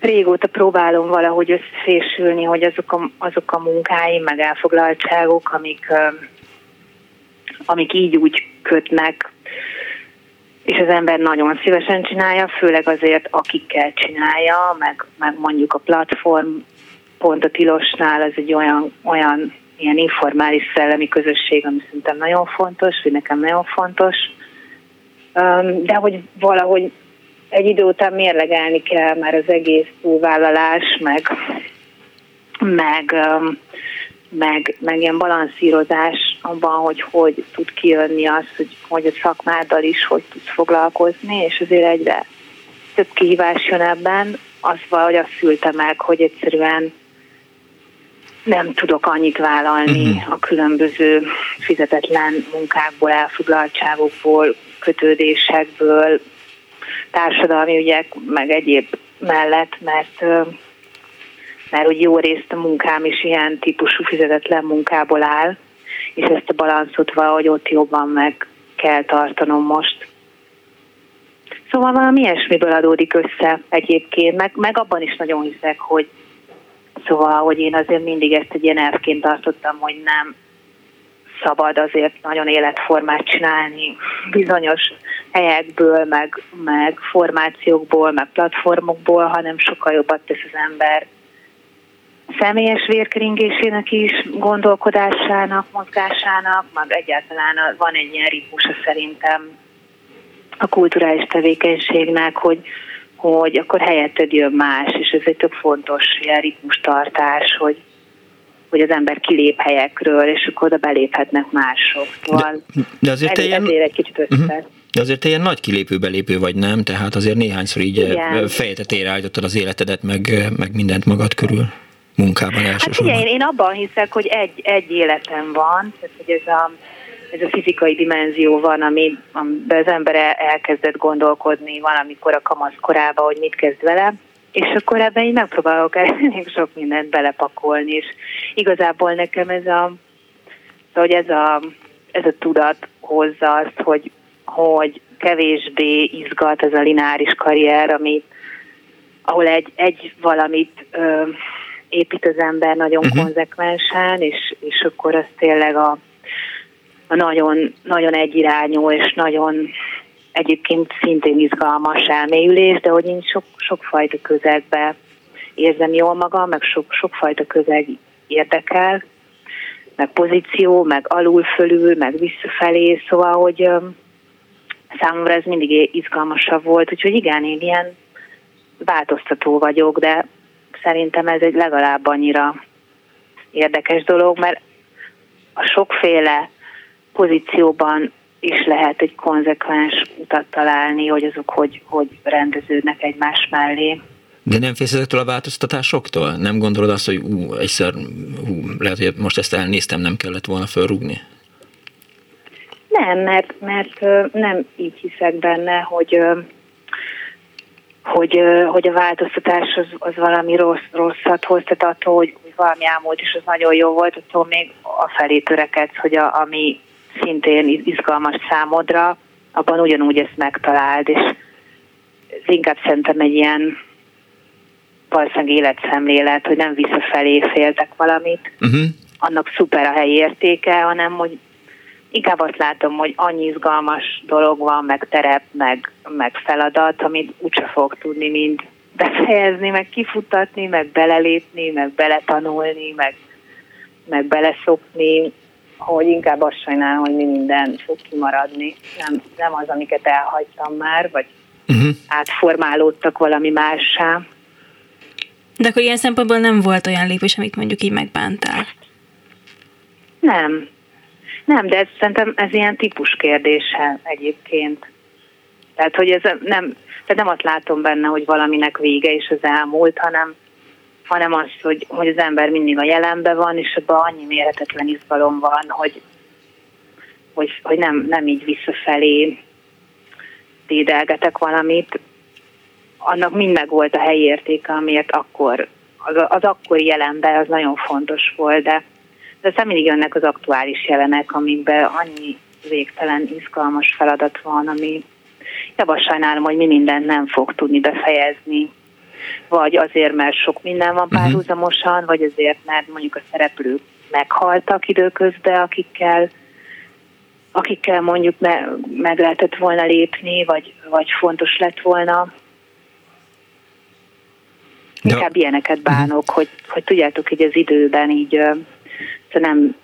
régóta próbálom valahogy összefésülni, hogy azok a, azok a munkáim, meg elfoglaltságok, amik, amik így úgy kötnek, és az ember nagyon szívesen csinálja, főleg azért, akikkel csinálja, meg, meg mondjuk a platform pont a Tilosnál ez egy olyan, olyan ilyen informális szellemi közösség, ami szerintem nagyon fontos, vagy nekem nagyon fontos, de hogy valahogy egy idő után mérlegelni kell már az egész túlvállalás, meg, meg, meg, meg ilyen balanszírozás abban, hogy hogy tud kijönni az, hogy, hogy a szakmáddal is hogy tudsz foglalkozni, és azért egyre több kihívás jön ebben, az valahogy azt szülte meg, hogy egyszerűen nem tudok annyit vállalni uh-huh. a különböző fizetetlen munkákból, elfoglaltságokból, kötődésekből, társadalmi ügyek, meg egyéb mellett, mert mert hogy jó részt a munkám is ilyen típusú fizetetlen munkából áll, és ezt a balanszot valahogy ott jobban meg kell tartanom most. Szóval valami ilyesmiből adódik össze egyébként, meg, meg abban is nagyon hiszek, hogy szóval, hogy én azért mindig ezt egy ilyen elfként tartottam, hogy nem szabad azért nagyon életformát csinálni bizonyos helyekből, meg, meg formációkból, meg platformokból, hanem sokkal jobbat tesz az ember személyes vérkeringésének is, gondolkodásának, mozgásának, meg egyáltalán van egy ilyen ritmusa szerintem a kulturális tevékenységnek, hogy, hogy akkor helyetted jön más, és ez egy tök fontos ilyen ritmustartás, hogy, hogy az ember kilép helyekről, és akkor oda beléphetnek mások. De, de azért te ilyen... egy kicsit. Uh-huh. De azért te ilyen nagy kilépő-belépő vagy, nem? Tehát azért néhányszor így Igen. fejetetére állítottad az életedet, meg, meg mindent magad körül munkában hát elsősorban. Hát igen, én abban hiszek, hogy egy, egy életem van, tehát hogy ez a, ez a fizikai dimenzió van, ami, amiben az ember elkezdett gondolkodni valamikor a kamaszkorában, hogy mit kezd vele, és akkor ebben így megpróbálok (laughs) elég sok mindent belepakolni, és igazából nekem ez a, hogy ez a, ez a tudat hozza azt, hogy, hogy kevésbé izgat ez a lineáris karrier, ami, ahol egy, egy valamit ö, épít az ember nagyon uh-huh. konzekvensen, és, és akkor az tényleg a, a nagyon, nagyon egyirányú és nagyon egyébként szintén izgalmas elmélyülés, de hogy én sok, sokfajta közegbe érzem jól magam, meg sok, sokfajta közeg érdekel, meg pozíció, meg alul fölül, meg visszafelé, szóval, hogy számomra ez mindig izgalmasabb volt, úgyhogy igen, én ilyen változtató vagyok, de szerintem ez egy legalább annyira érdekes dolog, mert a sokféle pozícióban is lehet egy konzekvens utat találni, hogy azok hogy, hogy rendeződnek egymás mellé. De nem félsz ezektől a változtatásoktól? Nem gondolod azt, hogy ú, egyszer, ú, lehet, hogy most ezt elnéztem, nem kellett volna felrúgni? Nem, mert, mert nem így hiszek benne, hogy hogy, hogy a változtatás az, az valami rossz, rosszat hoz, tehát attól, hogy, valami elmúlt, és az nagyon jó volt, attól még a felé törekedsz, hogy a, ami szintén izgalmas számodra, abban ugyanúgy ezt megtaláld, és ez inkább szerintem egy ilyen valószínűleg életszemlélet, hogy nem visszafelé féltek valamit, uh-huh. annak szuper a helyi értéke, hanem hogy inkább azt látom, hogy annyi izgalmas dolog van, meg terep, meg, meg feladat, amit úgyse fog tudni mind befejezni, meg kifutatni, meg belelépni, meg beletanulni, meg, meg beleszokni, hogy inkább azt sajnálom, hogy mi minden fog kimaradni. Nem, nem az, amiket elhagytam már, vagy uh-huh. átformálódtak valami mássá. De akkor ilyen szempontból nem volt olyan lépés, amit mondjuk így megbántál? Nem. Nem, de ez, szerintem ez ilyen típus kérdése egyébként. Tehát, hogy ez nem, tehát nem azt látom benne, hogy valaminek vége is az elmúlt, hanem hanem az, hogy, hogy az ember mindig a jelenben van, és abban annyi mérhetetlen izgalom van, hogy, hogy, hogy nem, nem így visszafelé dédelgetek valamit, annak mind volt a helyi értéke, amiért akkor, az, az akkori jelenben az nagyon fontos volt, de aztán mindig jönnek az aktuális jelenek, amikben annyi végtelen izgalmas feladat van, ami javaslálnám, sajnálom, hogy mi mindent nem fog tudni befejezni. Vagy azért, mert sok minden van mhm. párhuzamosan, vagy azért, mert mondjuk a szereplők meghaltak időközben, akikkel akikkel mondjuk me, meg lehetett volna lépni, vagy, vagy fontos lett volna. Inkább ilyeneket bánok, uh-huh. hogy, hogy tudjátok, hogy az időben így nem,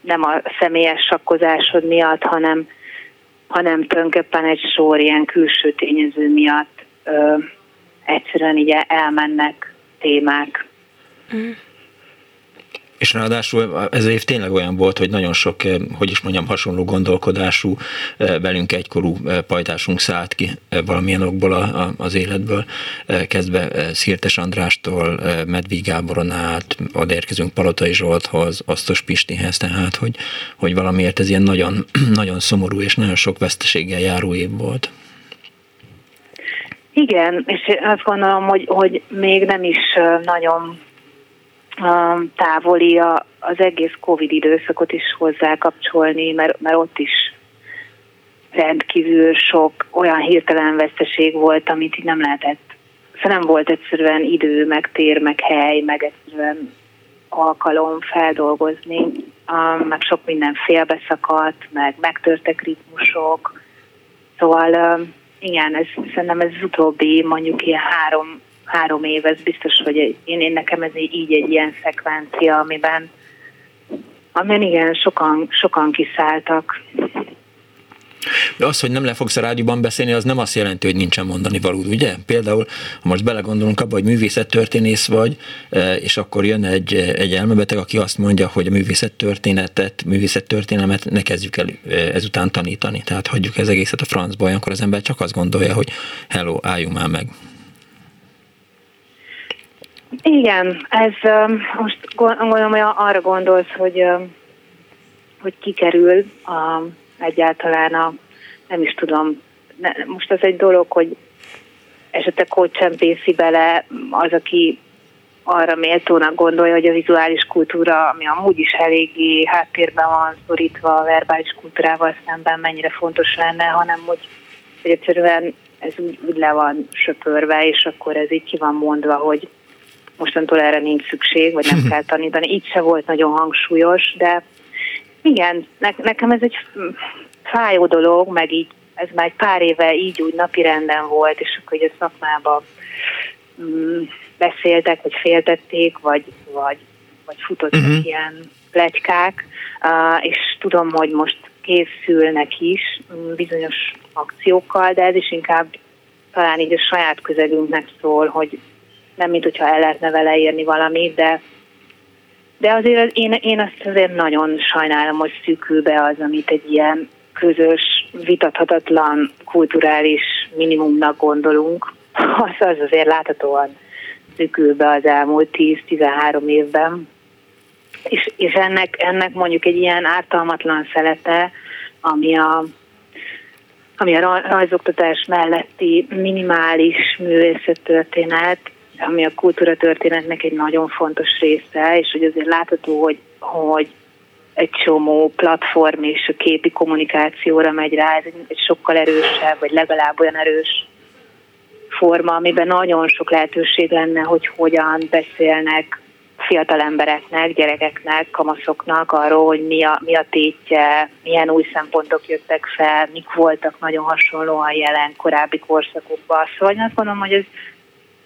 nem a személyes sakkozásod miatt, hanem, hanem tulajdonképpen egy sor ilyen külső tényező miatt ö, egyszerűen így elmennek témák. Uh-huh és ráadásul ez év tényleg olyan volt, hogy nagyon sok, eh, hogy is mondjam, hasonló gondolkodású, eh, velünk egykorú eh, pajtásunk szállt ki valamilyen okból az életből, kezdve Szirtes Andrástól, Medvi Gáboron át, odaérkezünk Palotai Zsolthoz, Osztos Pistihez, tehát hogy, hogy valamiért ez ilyen nagyon, (clears throat) nagyon szomorú és nagyon sok veszteséggel járó év volt. Igen, és azt gondolom, hogy, hogy még nem is nagyon távoli a, az egész Covid időszakot is hozzá kapcsolni, mert, mert ott is rendkívül sok olyan hirtelen veszteség volt, amit így nem lehetett. Szóval nem volt egyszerűen idő, meg tér, meg hely, meg egyszerűen alkalom feldolgozni, meg sok minden félbeszakadt, meg megtörtek ritmusok. Szóval igen, ez, szerintem ez az utóbbi mondjuk ilyen három három év, ez biztos, hogy én, én nekem ez így egy ilyen szekvencia, amiben, amiben igen, sokan, sokan kiszálltak. De az, hogy nem le fogsz a rádióban beszélni, az nem azt jelenti, hogy nincsen mondani valód, ugye? Például, ha most belegondolunk abba, hogy művészettörténész vagy, e, és akkor jön egy, egy elmebeteg, aki azt mondja, hogy a művészettörténetet, művészettörténelmet ne kezdjük el e, ezután tanítani. Tehát hagyjuk ez egészet a francba, olyankor az ember csak azt gondolja, hogy hello, álljunk már meg. Igen, ez most gondolom, hogy arra gondolsz, hogy, hogy kikerül a, egyáltalán a, nem is tudom, ne, most az egy dolog, hogy esetleg hogy csempészi bele az, aki arra méltónak gondolja, hogy a vizuális kultúra, ami amúgy is eléggé háttérben van szorítva a verbális kultúrával szemben, mennyire fontos lenne, hanem hogy, hogy egyszerűen ez úgy, úgy le van söpörve, és akkor ez így ki van mondva, hogy mostantól erre nincs szükség, vagy nem (laughs) kell tanítani. Így se volt nagyon hangsúlyos, de igen, ne, nekem ez egy fájó dolog, meg így ez már egy pár éve így úgy napi renden volt, és akkor ugye szakmában mm, beszéltek, vagy féltették, vagy, vagy, vagy futottak uh-huh. ilyen plegykák, uh, és tudom, hogy most készülnek is mm, bizonyos akciókkal, de ez is inkább talán így a saját közegünknek szól, hogy nem mint hogyha el lehetne vele érni valamit, de de azért én, én azt azért nagyon sajnálom, hogy szűkül be az, amit egy ilyen közös, vitathatatlan kulturális minimumnak gondolunk. (laughs) Az, az azért láthatóan szűkül be az elmúlt 10-13 évben. És, és ennek, ennek mondjuk egy ilyen ártalmatlan szelete, ami a, ami a rajzoktatás melletti minimális művészettörténet, ami a kultúra történetnek egy nagyon fontos része, és hogy azért látható, hogy, hogy egy csomó platform és a képi kommunikációra megy rá, ez egy, egy sokkal erősebb, vagy legalább olyan erős forma, amiben nagyon sok lehetőség lenne, hogy hogyan beszélnek fiatal embereknek, gyerekeknek, kamaszoknak arról, hogy mi a, mi a tétje, milyen új szempontok jöttek fel, mik voltak nagyon hasonlóan jelen korábbi korszakokban. Szóval én azt gondolom, hogy ez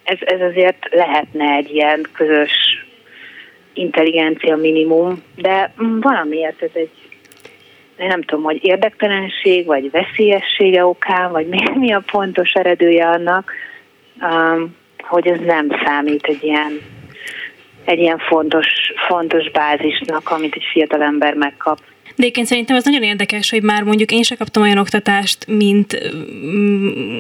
ez, ez azért lehetne egy ilyen közös intelligencia minimum, de valamiért ez egy én nem tudom, hogy érdektelenség, vagy veszélyessége okán, vagy mi, mi a pontos eredője annak, um, hogy ez nem számít egy ilyen, egy ilyen fontos, fontos bázisnak, amit egy fiatal ember megkap. De egyébként szerintem az nagyon érdekes, hogy már mondjuk én sem kaptam olyan oktatást, mint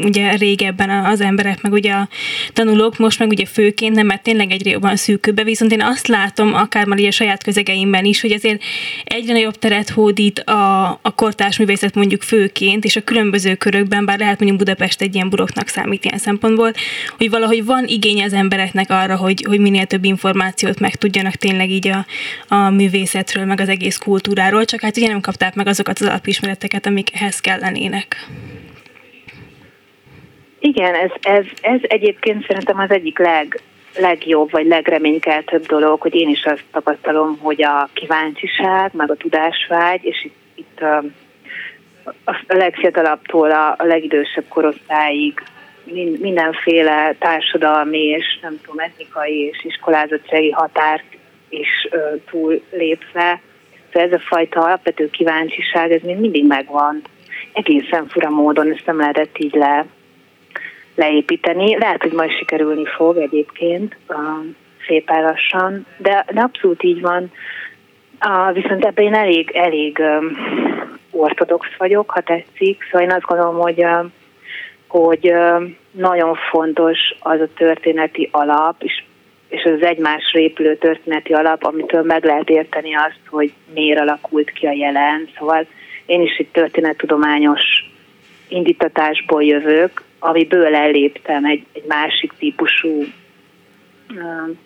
ugye régebben az emberek, meg ugye a tanulók, most meg ugye főként nem, mert tényleg egyre jobban szűkülbe, viszont én azt látom, akár már ugye a saját közegeimben is, hogy azért egyre nagyobb teret hódít a, a kortárs művészet mondjuk főként, és a különböző körökben, bár lehet mondjuk Budapest egy ilyen buroknak számít ilyen szempontból, hogy valahogy van igény az embereknek arra, hogy, hogy minél több információt megtudjanak tényleg így a, a művészetről, meg az egész kultúráról, csak hát ugye nem kapták meg azokat az alapismereteket, amik ehhez kellenének. Igen, ez, ez, ez egyébként szerintem az egyik leg, legjobb vagy legreménykeltőbb dolog, hogy én is azt tapasztalom, hogy a kíváncsiság, meg a tudásvágy, és itt, itt a, legfiatalabbtól a, a legidősebb korosztályig mindenféle társadalmi és nem tudom, etnikai és iskolázottsági határt is ö, Szóval ez a fajta alapvető kíváncsiság, ez még mindig megvan. Egészen fura módon ezt nem lehetett így le, leépíteni. Lehet, hogy majd sikerülni fog egyébként szépen lassan, de, de abszolút így van. Uh, viszont ebben én elég, elég ortodox vagyok, ha tetszik, szóval én azt gondolom, hogy, hogy nagyon fontos az a történeti alap, és, és az egymásra épülő történeti alap, amitől meg lehet érteni azt, hogy miért alakult ki a jelen. Szóval én is egy történettudományos indítatásból jövök, amiből elléptem egy, egy másik típusú uh,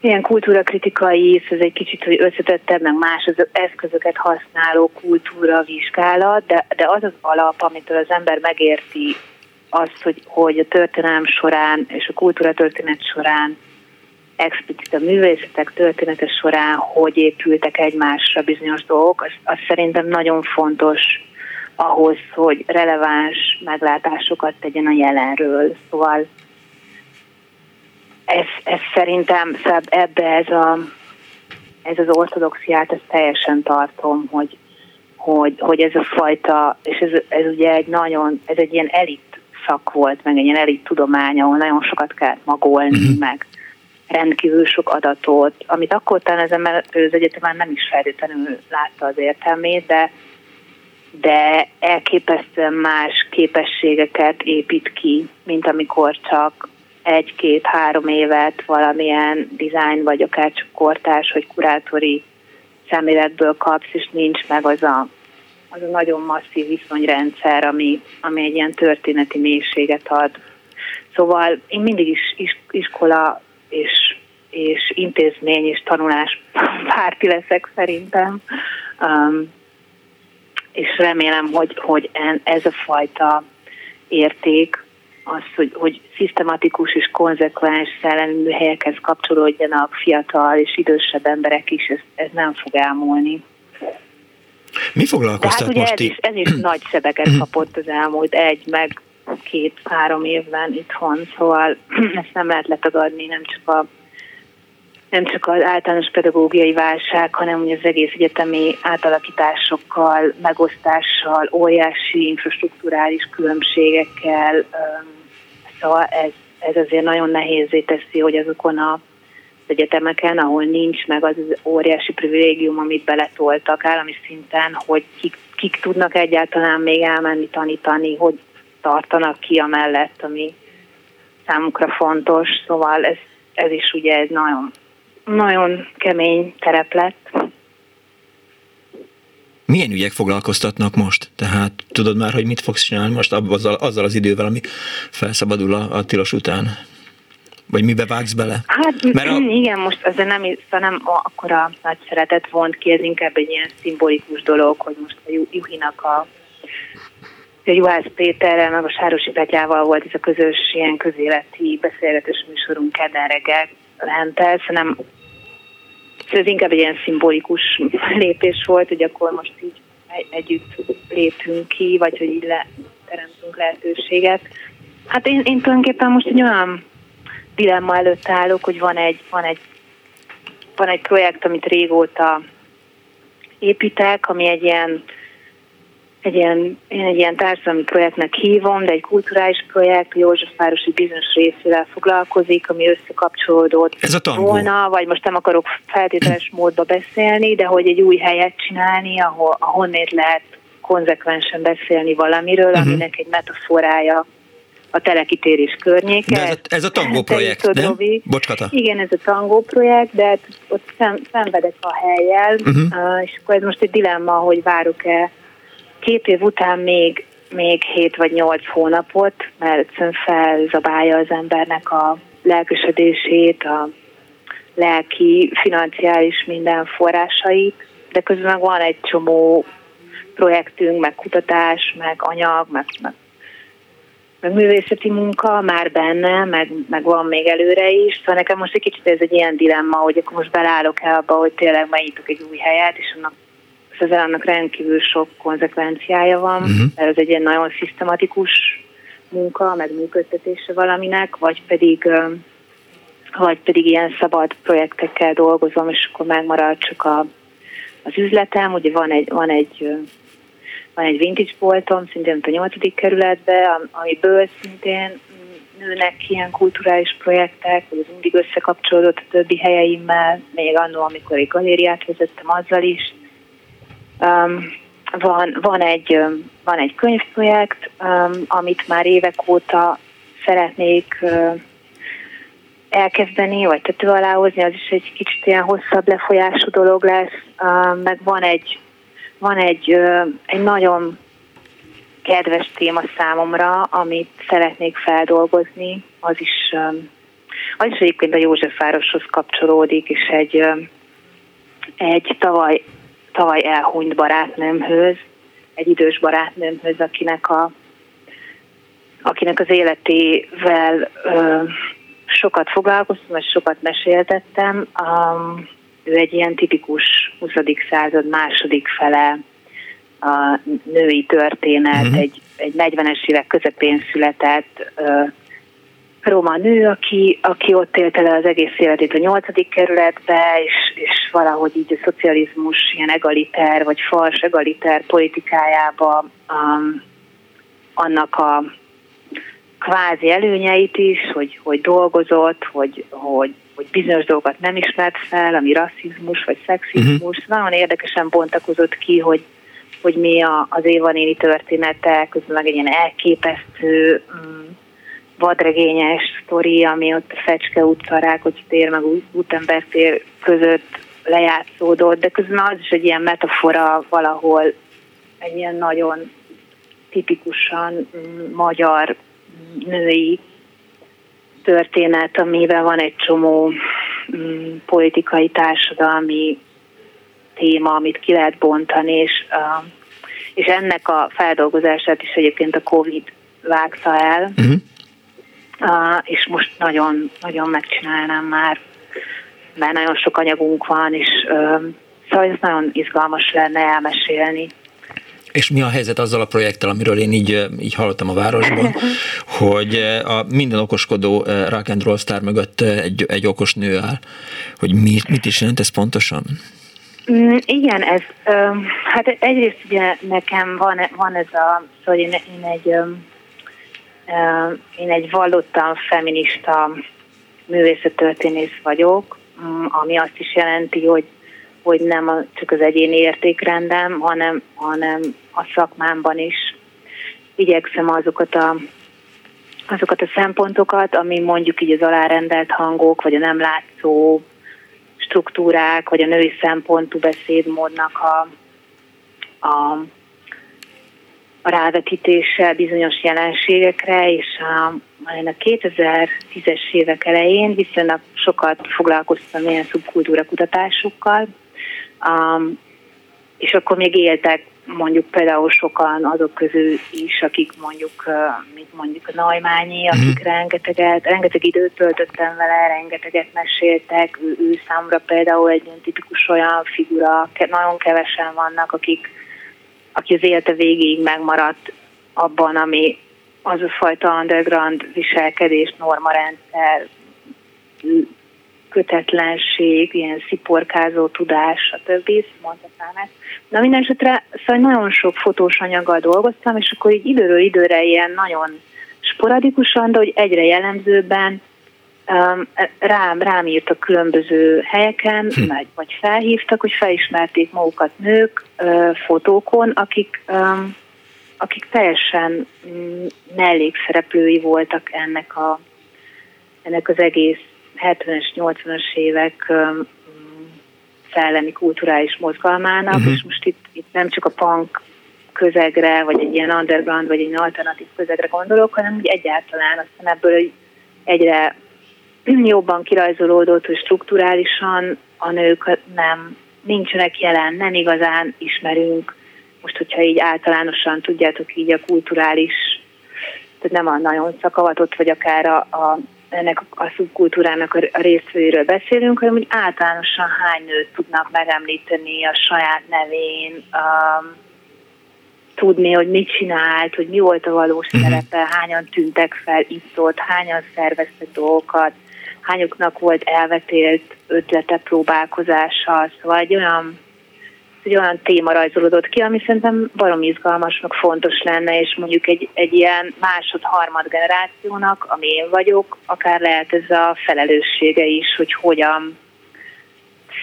ilyen kultúrakritikai, ez egy kicsit hogy összetettebb, meg más az eszközöket használó kultúra vizsgálat, de, de az az alap, amitől az ember megérti azt, hogy, hogy a történelem során és a kultúra történet során explicit a művészetek története során, hogy épültek egymásra bizonyos dolgok, az, az szerintem nagyon fontos ahhoz, hogy releváns meglátásokat tegyen a jelenről. Szóval ez, ez szerintem ebbe ez, a, ez az ortodoxiát, ezt teljesen tartom, hogy, hogy, hogy ez a fajta, és ez, ez ugye egy nagyon, ez egy ilyen elit szak volt, meg egy ilyen elit tudomány, ahol nagyon sokat kellett magolni, uh-huh. meg rendkívül sok adatot, amit akkor talán ember az egyetemen nem is feltétlenül látta az értelmét, de de elképesztően más képességeket épít ki, mint amikor csak egy-két-három évet valamilyen design vagy akár csak kortás vagy kurátori szemléletből kapsz, és nincs meg az a, az a nagyon masszív viszonyrendszer, ami, ami egy ilyen történeti mélységet ad. Szóval én mindig is, is iskola és, és intézmény és tanulás (laughs) párti leszek szerintem. Um, és remélem, hogy, hogy ez a fajta érték, az, hogy, hogy szisztematikus és konzekvens szellemi műhelyekhez kapcsolódjanak fiatal és idősebb emberek is, ez, ez nem fog elmúlni. Mi foglalkoztat hát most ez is, ez is nagy sebeket (clears throat) kapott az elmúlt egy, meg két-három évben itthon, szóval (clears throat) ezt nem lehet letagadni, nem csak a nem csak az általános pedagógiai válság, hanem ugye az egész egyetemi átalakításokkal, megosztással, óriási infrastruktúrális különbségekkel. Szóval ez, ez azért nagyon nehézé teszi, hogy azokon a egyetemeken, ahol nincs meg az óriási privilégium, amit beletoltak állami szinten, hogy kik, kik tudnak egyáltalán még elmenni tanítani, hogy tartanak ki a mellett, ami számukra fontos. Szóval ez, ez is ugye egy nagyon nagyon kemény terep lett. Milyen ügyek foglalkoztatnak most? Tehát tudod már, hogy mit fogsz csinálni most azzal, azzal az idővel, ami felszabadul a, a tilos után? Vagy mibe vágsz bele? Hát Mert a... igen, most azért nem, szóval nem akkora nagy szeretet vont ki, ez inkább egy ilyen szimbolikus dolog, hogy most a Juhinak a a Juhász Péterrel, meg a Sárosi Petyával volt ez a közös ilyen közéleti beszélgetős műsorunk kedden reggel lente, szerintem ez inkább egy ilyen szimbolikus lépés volt, hogy akkor most így együtt lépünk ki, vagy hogy így le, teremtünk lehetőséget. Hát én, én tulajdonképpen most egy olyan dilemma előtt állok, hogy van egy, van egy, van egy projekt, amit régóta építek, ami egy ilyen egy ilyen, én egy ilyen társadalmi projektnek hívom, de egy kulturális projekt, Józsefvárosi bizonyos részével foglalkozik, ami összekapcsolódott Ez a tangó. volna, vagy most nem akarok feltételes (clears throat) módba beszélni, de hogy egy új helyet csinálni, ahol, ahonnét lehet konzekvensen beszélni valamiről, uh-huh. aminek egy metaforája a telekitérés környéke. De ez a, ez a tangó projekt, nem? Bocskata. Igen, ez a tangó projekt, de hát ott szem, szenvedek a helyjel, uh-huh. és akkor ez most egy dilemma, hogy várok-e két év után még, még 7 vagy 8 hónapot, mert egyszerűen felzabálja az embernek a lelkesedését, a lelki, financiális minden forrásait, de közben meg van egy csomó projektünk, meg kutatás, meg anyag, meg, meg, meg művészeti munka már benne, meg, meg van még előre is. Szóval nekem most egy kicsit ez egy ilyen dilemma, hogy akkor most belállok el abba, hogy tényleg megnyitok egy új helyet, és annak ezzel annak rendkívül sok konzekvenciája van, uh-huh. mert ez egy ilyen nagyon szisztematikus munka, meg működtetése valaminek, vagy pedig vagy pedig ilyen szabad projektekkel dolgozom, és akkor megmarad csak a, az üzletem. Ugye van egy, van egy, van egy vintage boltom, szintén a nyolcadik kerületben, amiből szintén nőnek ilyen kulturális projektek, hogy az mindig összekapcsolódott a többi helyeimmel, még annó, amikor egy galériát vezettem azzal is. Um, van, van, egy, van egy könyvprojekt, um, amit már évek óta szeretnék uh, elkezdeni, vagy tető alá hozni, az is egy kicsit ilyen hosszabb lefolyású dolog lesz, um, meg van egy, van egy, egy nagyon kedves téma számomra, amit szeretnék feldolgozni, az is, az is egyébként a Józsefvároshoz kapcsolódik, és egy, egy tavaly tavaly elhunyt barátnőmhöz, egy idős barátnőmhöz, akinek, a, akinek az életével ö, sokat foglalkoztam, és sokat meséltettem. Ő egy ilyen tipikus 20. század második fele a női történet, uh-huh. egy, egy 40-es évek közepén született ö, roma nő, aki, aki ott élte le az egész életét a nyolcadik kerületbe, és, és valahogy így a szocializmus ilyen egaliter, vagy fals egaliter politikájába um, annak a kvázi előnyeit is, hogy, hogy dolgozott, hogy, hogy, hogy bizonyos dolgokat nem ismert fel, ami rasszizmus vagy szexizmus. Uh-huh. Nagyon érdekesen bontakozott ki, hogy, hogy mi a, az Éva néni története, közben meg egy ilyen elképesztő um, vadregényes sztori, ami ott a Fecske utca, Rákocsi tér, meg Gutenberg tér között lejátszódott, de közben az is egy ilyen metafora valahol, egy ilyen nagyon tipikusan mm, magyar mm, női történet, amiben van egy csomó mm, politikai, társadalmi téma, amit ki lehet bontani, és, és ennek a feldolgozását is egyébként a Covid vágta el. Uh-huh és most nagyon, nagyon megcsinálnám már, mert nagyon sok anyagunk van, és szóval ez nagyon izgalmas lenne elmesélni. És mi a helyzet azzal a projekttel, amiről én így, így hallottam a városban, (laughs) hogy a minden okoskodó rock and roll star mögött egy, egy okos nő áll. Hogy mi, mit is jelent ez pontosan? Mm, igen, ez, hát egyrészt ugye nekem van, van ez a, szóval én, én egy én egy vallottan feminista művészettörténész vagyok, mm, ami azt is jelenti, hogy, hogy nem csak az egyéni értékrendem, hanem, hanem a szakmámban is igyekszem azokat a, azokat a szempontokat, ami mondjuk így az alárendelt hangok, vagy a nem látszó struktúrák, vagy a női szempontú beszédmódnak a, a a rávetítéssel bizonyos jelenségekre, és a, a 2010-es évek elején viszonylag sokat foglalkoztam ilyen szubkultúra kutatásokkal, um, és akkor még éltek mondjuk például sokan azok közül is, akik mondjuk, mint mondjuk a Najmányi, akik mm. rengeteget, rengeteg időt töltöttem vele, rengeteget meséltek, ő, ő számra például egy tipikus olyan figura, nagyon kevesen vannak, akik aki az élete végéig megmaradt abban, ami az a fajta underground viselkedés, normarendszer, kötetlenség, ilyen sziporkázó tudás, stb. mondhatnám ezt. Na minden esetre szóval nagyon sok fotós anyaggal dolgoztam, és akkor így időről időre ilyen nagyon sporadikusan, de hogy egyre jellemzőbben um, rám, rám írtak különböző helyeken, hm. vagy, vagy felhívtak, hogy felismerték magukat nők uh, fotókon, akik, um, akik teljesen um, mellékszereplői voltak ennek, a, ennek az egész 70-es, 80-as évek szellemi kulturális mozgalmának, uh-huh. és most itt, itt nem csak a punk közegre, vagy egy ilyen underground, vagy egy alternatív közegre gondolok, hanem úgy egyáltalán aztán ebből egyre (clears throat) jobban kirajzolódott, hogy strukturálisan a nők nem nincsenek jelen, nem igazán ismerünk. Most, hogyha így általánosan tudjátok így a kulturális, tehát nem a nagyon szakavatott, vagy akár a, a ennek a szubkultúrának a részvőiről beszélünk, hanem úgy általánosan hány nőt tudnak megemlíteni a saját nevén, um, tudni, hogy mit csinált, hogy mi volt a valós uh-huh. szerepe, hányan tűntek fel itt-ott, hányan szerveztek dolgokat, hányoknak volt elvetélt ötlete, próbálkozása, szóval egy olyan, egy olyan téma rajzolódott ki, ami szerintem barom izgalmas, meg fontos lenne, és mondjuk egy, egy ilyen másod-harmad generációnak, ami én vagyok, akár lehet ez a felelőssége is, hogy hogyan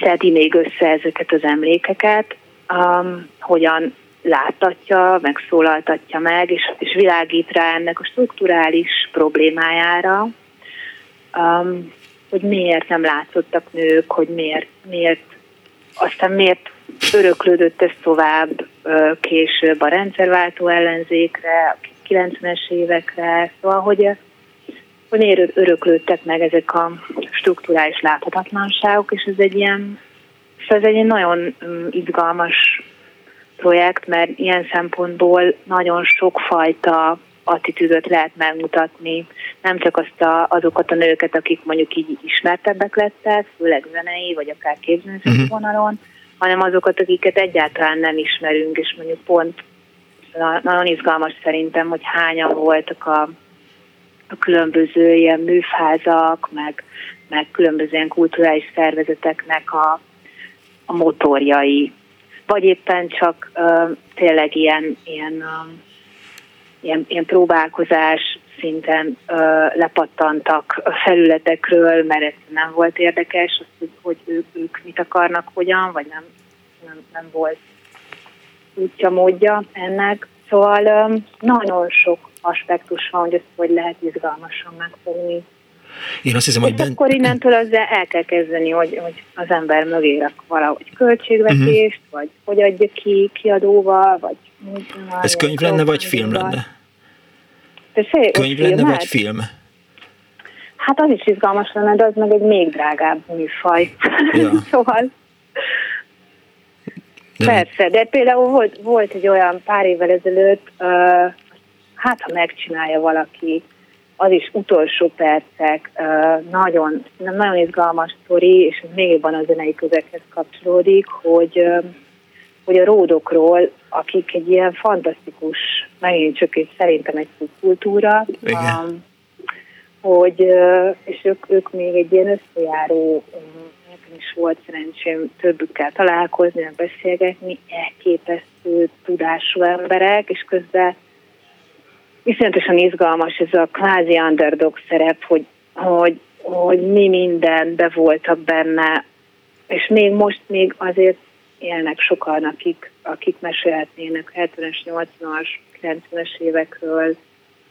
szedi még össze ezeket az emlékeket, um, hogyan láttatja, megszólaltatja meg, és, és világít rá ennek a strukturális problémájára, um, hogy miért nem látszottak nők, hogy miért, miért aztán miért öröklődött ez tovább később a rendszerváltó ellenzékre, a 90-es évekre, szóval, hogy, hogy miért öröklődtek meg ezek a strukturális láthatatlanságok, és ez egy ilyen, szóval ez egy nagyon um, izgalmas projekt, mert ilyen szempontból nagyon sokfajta attitűdöt lehet megmutatni, nem csak azt a, azokat a nőket, akik mondjuk így ismertebbek lettek, főleg zenei, vagy akár képzőző uh-huh. vonalon, hanem azokat, akiket egyáltalán nem ismerünk, és mondjuk pont nagyon izgalmas szerintem, hogy hányan voltak a, a különböző ilyen műfázak, meg, meg különböző ilyen kulturális szervezeteknek a, a motorjai. Vagy éppen csak uh, tényleg ilyen, ilyen, um, ilyen, ilyen próbálkozás szinten uh, lepattantak a felületekről, mert ez nem volt érdekes, az, hogy, hogy ők, ők mit akarnak, hogyan, vagy nem, nem, nem volt útja, módja ennek. Szóval um, nagyon sok aspektus van, hogy ezt hogy lehet izgalmasan megfogni. Én azt hiszem, hogy... Ben... Akkor innentől azzal el kell kezdeni, hogy, hogy az ember mögé rak valahogy költségvetést, uh-huh. vagy hogy adja ki kiadóval, vagy... Ez könyv lenne, vagy film lenne? Könyv film lenne, vagy film? Hát az is izgalmas lenne, de az meg egy még drágább műfaj. Ja. (laughs) szóval... De... Persze, de például volt, volt egy olyan pár évvel ezelőtt, uh, hát ha megcsinálja valaki, az is utolsó percek, nagyon, nagyon izgalmas sztori, és még jobban a zenei közekhez kapcsolódik, hogy, hogy a ródokról, akik egy ilyen fantasztikus, megint csak egy, szerintem egy kultúra, um, hogy, és ők, ők még egy ilyen összejáró, nekem is volt szerencsém többükkel találkozni, beszélgetni, elképesztő tudású emberek, és közben iszonyatosan izgalmas ez a kvázi underdog szerep, hogy, hogy, hogy mi minden be voltak benne, és még most még azért élnek sokan, akik, akik mesélhetnének 70-es, 80-as, 90-es évekről,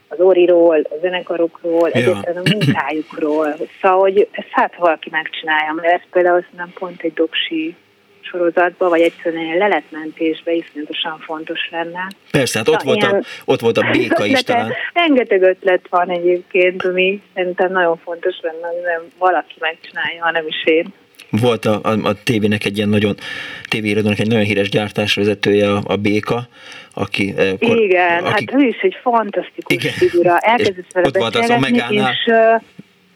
az oriról, a zenekarokról, ja. a munkájukról. Szóval, hogy ezt hát valaki megcsinálja, mert ez például nem pont egy doksi sorozatba, vagy egyszerűen egy leletmentésbe iszonyatosan fontos lenne. Persze, hát ott, volt, a, ott volt a béka is (laughs) talán. Rengeteg ötlet van egyébként, ami szerintem nagyon fontos lenne, hogy nem valaki megcsinálja, hanem is én. Volt a, a, a tévének egy ilyen nagyon, tévéirodónak egy nagyon híres gyártásvezetője, a, a Béka, aki... Eh, kor, igen, aki, hát ő is egy fantasztikus igen. figura. Elkezdett vele beszélgetni, és,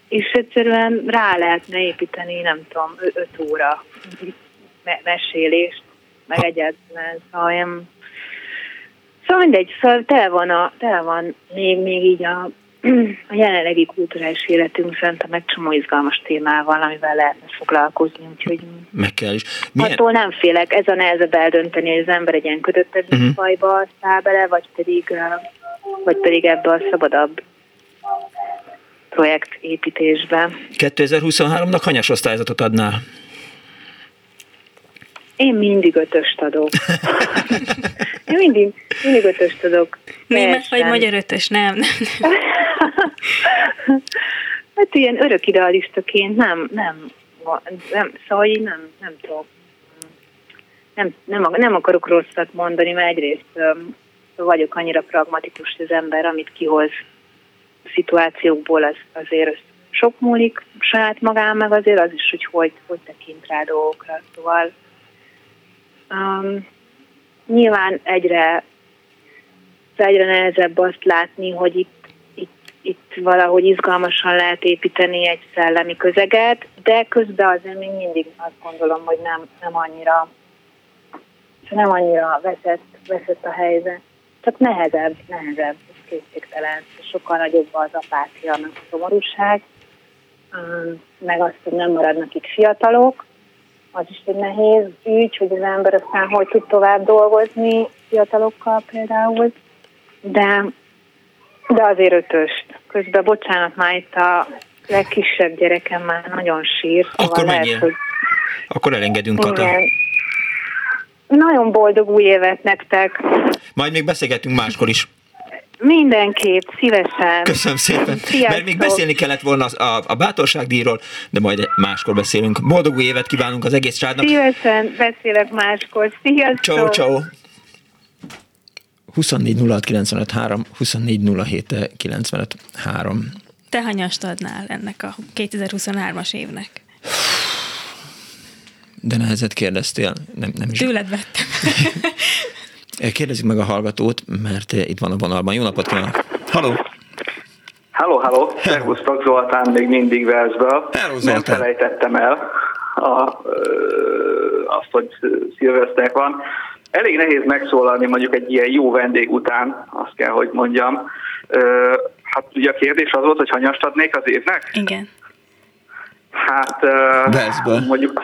és egyszerűen rá lehetne építeni, nem tudom, öt óra me- mesélést, meg ha. egyáltalán. Szóval, én, szóval mindegy, szóval tele van, a, tele van még, még így a a jelenlegi kulturális életünk szerintem meg csomó izgalmas témával, amivel lehetne foglalkozni, úgyhogy meg kell is. Milyen... Attól nem félek, ez a nehezebb eldönteni, hogy az ember egy ilyen kötöttebb uh-huh. fajba száll bele, vagy pedig, vagy pedig ebbe a szabadabb projektépítésbe. 2023-nak hanyas osztályzatot adnál? Én mindig ötöst adok. (laughs) Én mindig, mindig ötöst adok. Német vagy magyar ötös, nem? (laughs) hát ilyen örök idealistaként nem, nem, nem szóval én nem, nem tudok. Nem, nem, nem akarok rosszat mondani, mert egyrészt vagyok annyira pragmatikus az ember, amit kihoz szituációkból, az, azért sok múlik saját magán, meg azért az is, hogy hogy, hogy tekint rá dolgokra. Szóval um, nyilván egyre, egyre nehezebb azt látni, hogy itt, itt, itt valahogy izgalmasan lehet építeni egy szellemi közeget, de közben azért még mindig azt gondolom, hogy nem, nem annyira nem annyira veszett, veszett a helyzet. Csak nehezebb, nehezebb, készségtelen, sokkal nagyobb az apátia, meg a szomorúság, meg azt, hogy nem maradnak itt fiatalok, az is egy nehéz ügy, hogy az ember aztán hogy tud tovább dolgozni fiatalokkal például, de, de azért ötöst. Közben, bocsánat, már itt a legkisebb gyerekem már nagyon sír. Szóval Akkor lehet, hogy... Akkor elengedünk, Kata. Igen. Nagyon boldog új évet nektek. Majd még beszélgetünk máskor is. Mindenképp, szívesen. Köszönöm szépen. Sziasztok. Mert még beszélni kellett volna a, a bátorságdíjról, de majd máskor beszélünk. Boldog új évet kívánunk az egész családnak. Szívesen beszélek máskor. Sziasztok. Ciao, ciao. 24 24 Te hanyast adnál ennek a 2023-as évnek? De nehezet kérdeztél. Nem, nem is. Tőled vettem. (laughs) Kérdezzük meg a hallgatót, mert itt van a vonalban. Jó napot kívánok! Halló! Halló, halló! Szervusztok, Zoltán még mindig Velszből. Hello, Nem felejtettem el a, azt, hogy szilveszter van. Elég nehéz megszólalni mondjuk egy ilyen jó vendég után, azt kell, hogy mondjam. Hát ugye a kérdés az volt, hogy hanyast adnék az évnek? Igen. Hát Velszből. mondjuk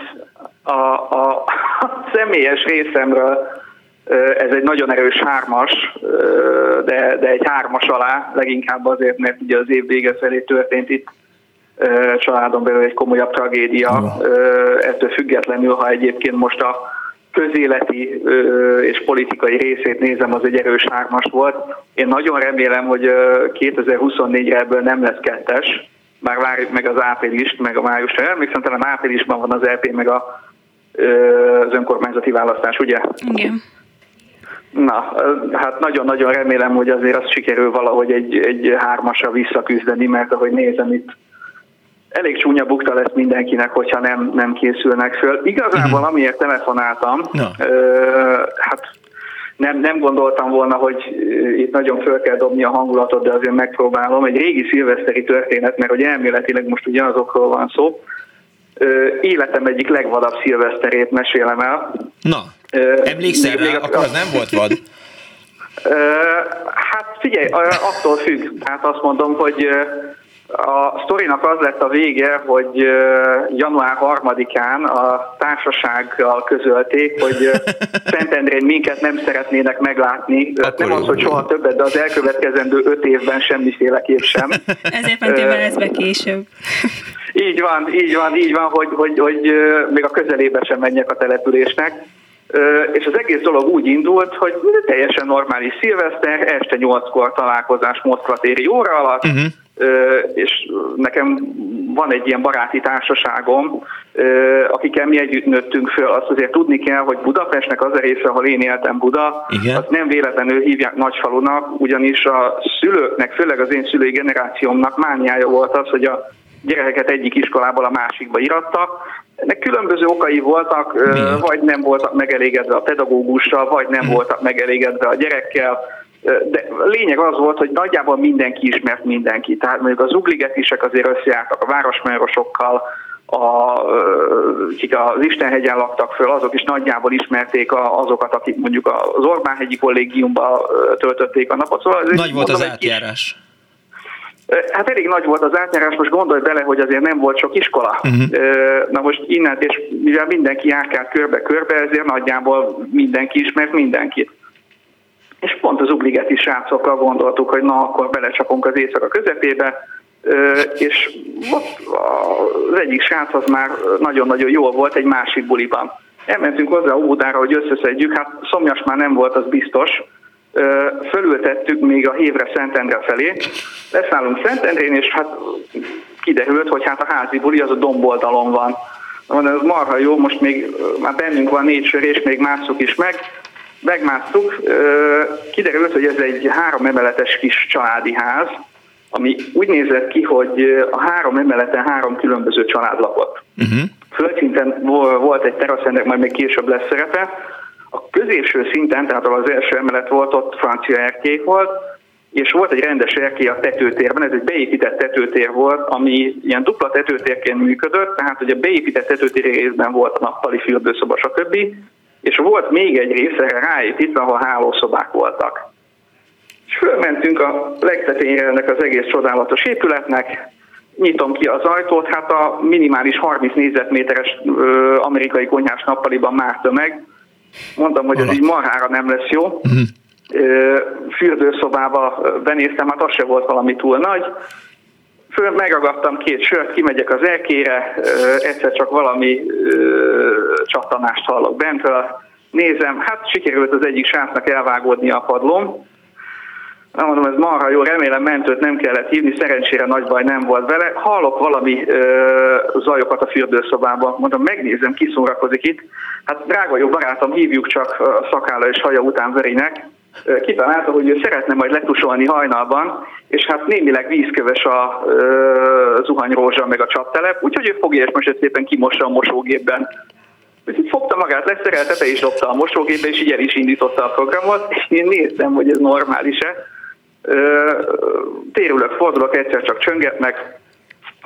a, a, a személyes részemről ez egy nagyon erős hármas, de, de egy hármas alá, leginkább azért, mert ugye az év vége felé történt itt családon belül egy komolyabb tragédia. Ettől függetlenül, ha egyébként most a közéleti és politikai részét nézem, az egy erős hármas volt. Én nagyon remélem, hogy 2024-re ebből nem lesz kettes, már várjuk meg az áprilist, meg a májusra. Emlékszem, talán áprilisban van az EP, meg a, az önkormányzati választás, ugye? Igen. Na, hát nagyon-nagyon remélem, hogy azért azt sikerül valahogy egy, egy hármasra visszaküzdeni, mert ahogy nézem itt, elég csúnya bukta lesz mindenkinek, hogyha nem, nem készülnek föl. Igazából, uh-huh. amiért telefonáltam, no. ö, hát nem, nem gondoltam volna, hogy itt nagyon föl kell dobni a hangulatot, de azért megpróbálom. Egy régi szilveszteri történet, mert hogy elméletileg most ugyanazokról van szó. Ö, életem egyik legvadabb szilveszterét mesélem el. Na. Emlékszel rá, akkor az nem volt vad? Hát figyelj, attól függ. Hát azt mondom, hogy a sztorinak az lett a vége, hogy január 3-án a társasággal közölték, hogy (laughs) Szentendrén minket nem szeretnének meglátni. Akkor nem az, hogy soha többet, de az elkövetkezendő öt évben semmiféleképp sem. Ezért mentél ez be később. Így van, így van, így van, hogy, hogy, hogy még a közelébe sem menjek a településnek. És az egész dolog úgy indult, hogy teljesen normális szilveszter, este nyolckor találkozás Moszkva téri óra alatt, uh-huh. és nekem van egy ilyen baráti társaságom, akikkel mi együtt nőttünk föl. Azt azért tudni kell, hogy Budapestnek az a része, ahol én éltem Buda, Igen. azt nem véletlenül hívják nagyfalunak, ugyanis a szülőknek, főleg az én szülői generációmnak mániája volt az, hogy a gyerekeket egyik iskolából a másikba irattak. Ennek különböző okai voltak, Milyen? vagy nem voltak megelégedve a pedagógussal, vagy nem hmm. voltak megelégedve a gyerekkel. De lényeg az volt, hogy nagyjából mindenki ismert mindenki. Tehát mondjuk az ugligetisek azért összejártak a városmárosokkal, a, akik az Istenhegyen laktak föl, azok is nagyjából ismerték azokat, akik mondjuk az Orbán-hegyi kollégiumban töltötték a napot. Szóval Nagy volt az átjárás. Kis, Hát elég nagy volt az átjárás, most gondolj bele, hogy azért nem volt sok iskola. Uh-huh. Na most innen, és mivel mindenki járkált körbe-körbe, ezért nagyjából mindenki ismert mindenkit. És pont az ugligeti srácokkal gondoltuk, hogy na, akkor belecsapunk az éjszaka közepébe, és ott az egyik srác az már nagyon-nagyon jó volt egy másik buliban. Elmentünk hozzá Óbudára, hogy összeszedjük, hát szomjas már nem volt, az biztos, fölültettük még a hévre Szentendre felé. Leszállunk Szentendrén, és hát kiderült, hogy hát a házi buli az a domboldalon van. Mondom, ez marha jó, most még már bennünk van négy sör, és még másszuk is meg. Megmásztuk, kiderült, hogy ez egy három emeletes kis családi ház, ami úgy nézett ki, hogy a három emeleten három különböző család lakott. Uh-huh. Földszinten volt egy terasz, ennek majd még később lesz szerepe, a középső szinten, tehát az első emelet volt, ott francia erkély volt, és volt egy rendes erkély a tetőtérben, ez egy beépített tetőtér volt, ami ilyen dupla tetőtérként működött, tehát hogy a beépített tetőtér részben volt a nappali fürdőszoba, stb. És volt még egy rész erre ráépítve, ahol hálószobák voltak. És fölmentünk a legtetényre ennek az egész csodálatos épületnek, nyitom ki az ajtót, hát a minimális 30 négyzetméteres amerikai konyhás nappaliban már tömeg, Mondtam, hogy ez így marhára nem lesz jó. Uh-huh. Fürdőszobába benéztem, hát az se volt valami túl nagy. Föl megragadtam két sört, kimegyek az elkére, egyszer csak valami csattanást hallok bentről. Nézem, hát sikerült az egyik srácnak elvágódni a padlón. Nem mondom, ez marha jó, remélem mentőt nem kellett hívni, szerencsére nagy baj nem volt vele. Hallok valami ö, zajokat a fürdőszobában, mondom, megnézem, ki szórakozik itt. Hát drága jó barátom, hívjuk csak szakála és haja után verének. Kitalálta, hogy ő szeretne majd letusolni hajnalban, és hát némileg vízköves a ö, zuhanyrózsa meg a csaptelep, úgyhogy ő fogja és most szépen kimossa a mosógépben. Úgyhogy fogta magát, leszerelte, be is dobta a mosógépbe, és így el is indította a programot, és én néztem, hogy ez normális-e. Térülök, fordulok, egyszer csak csöngetnek,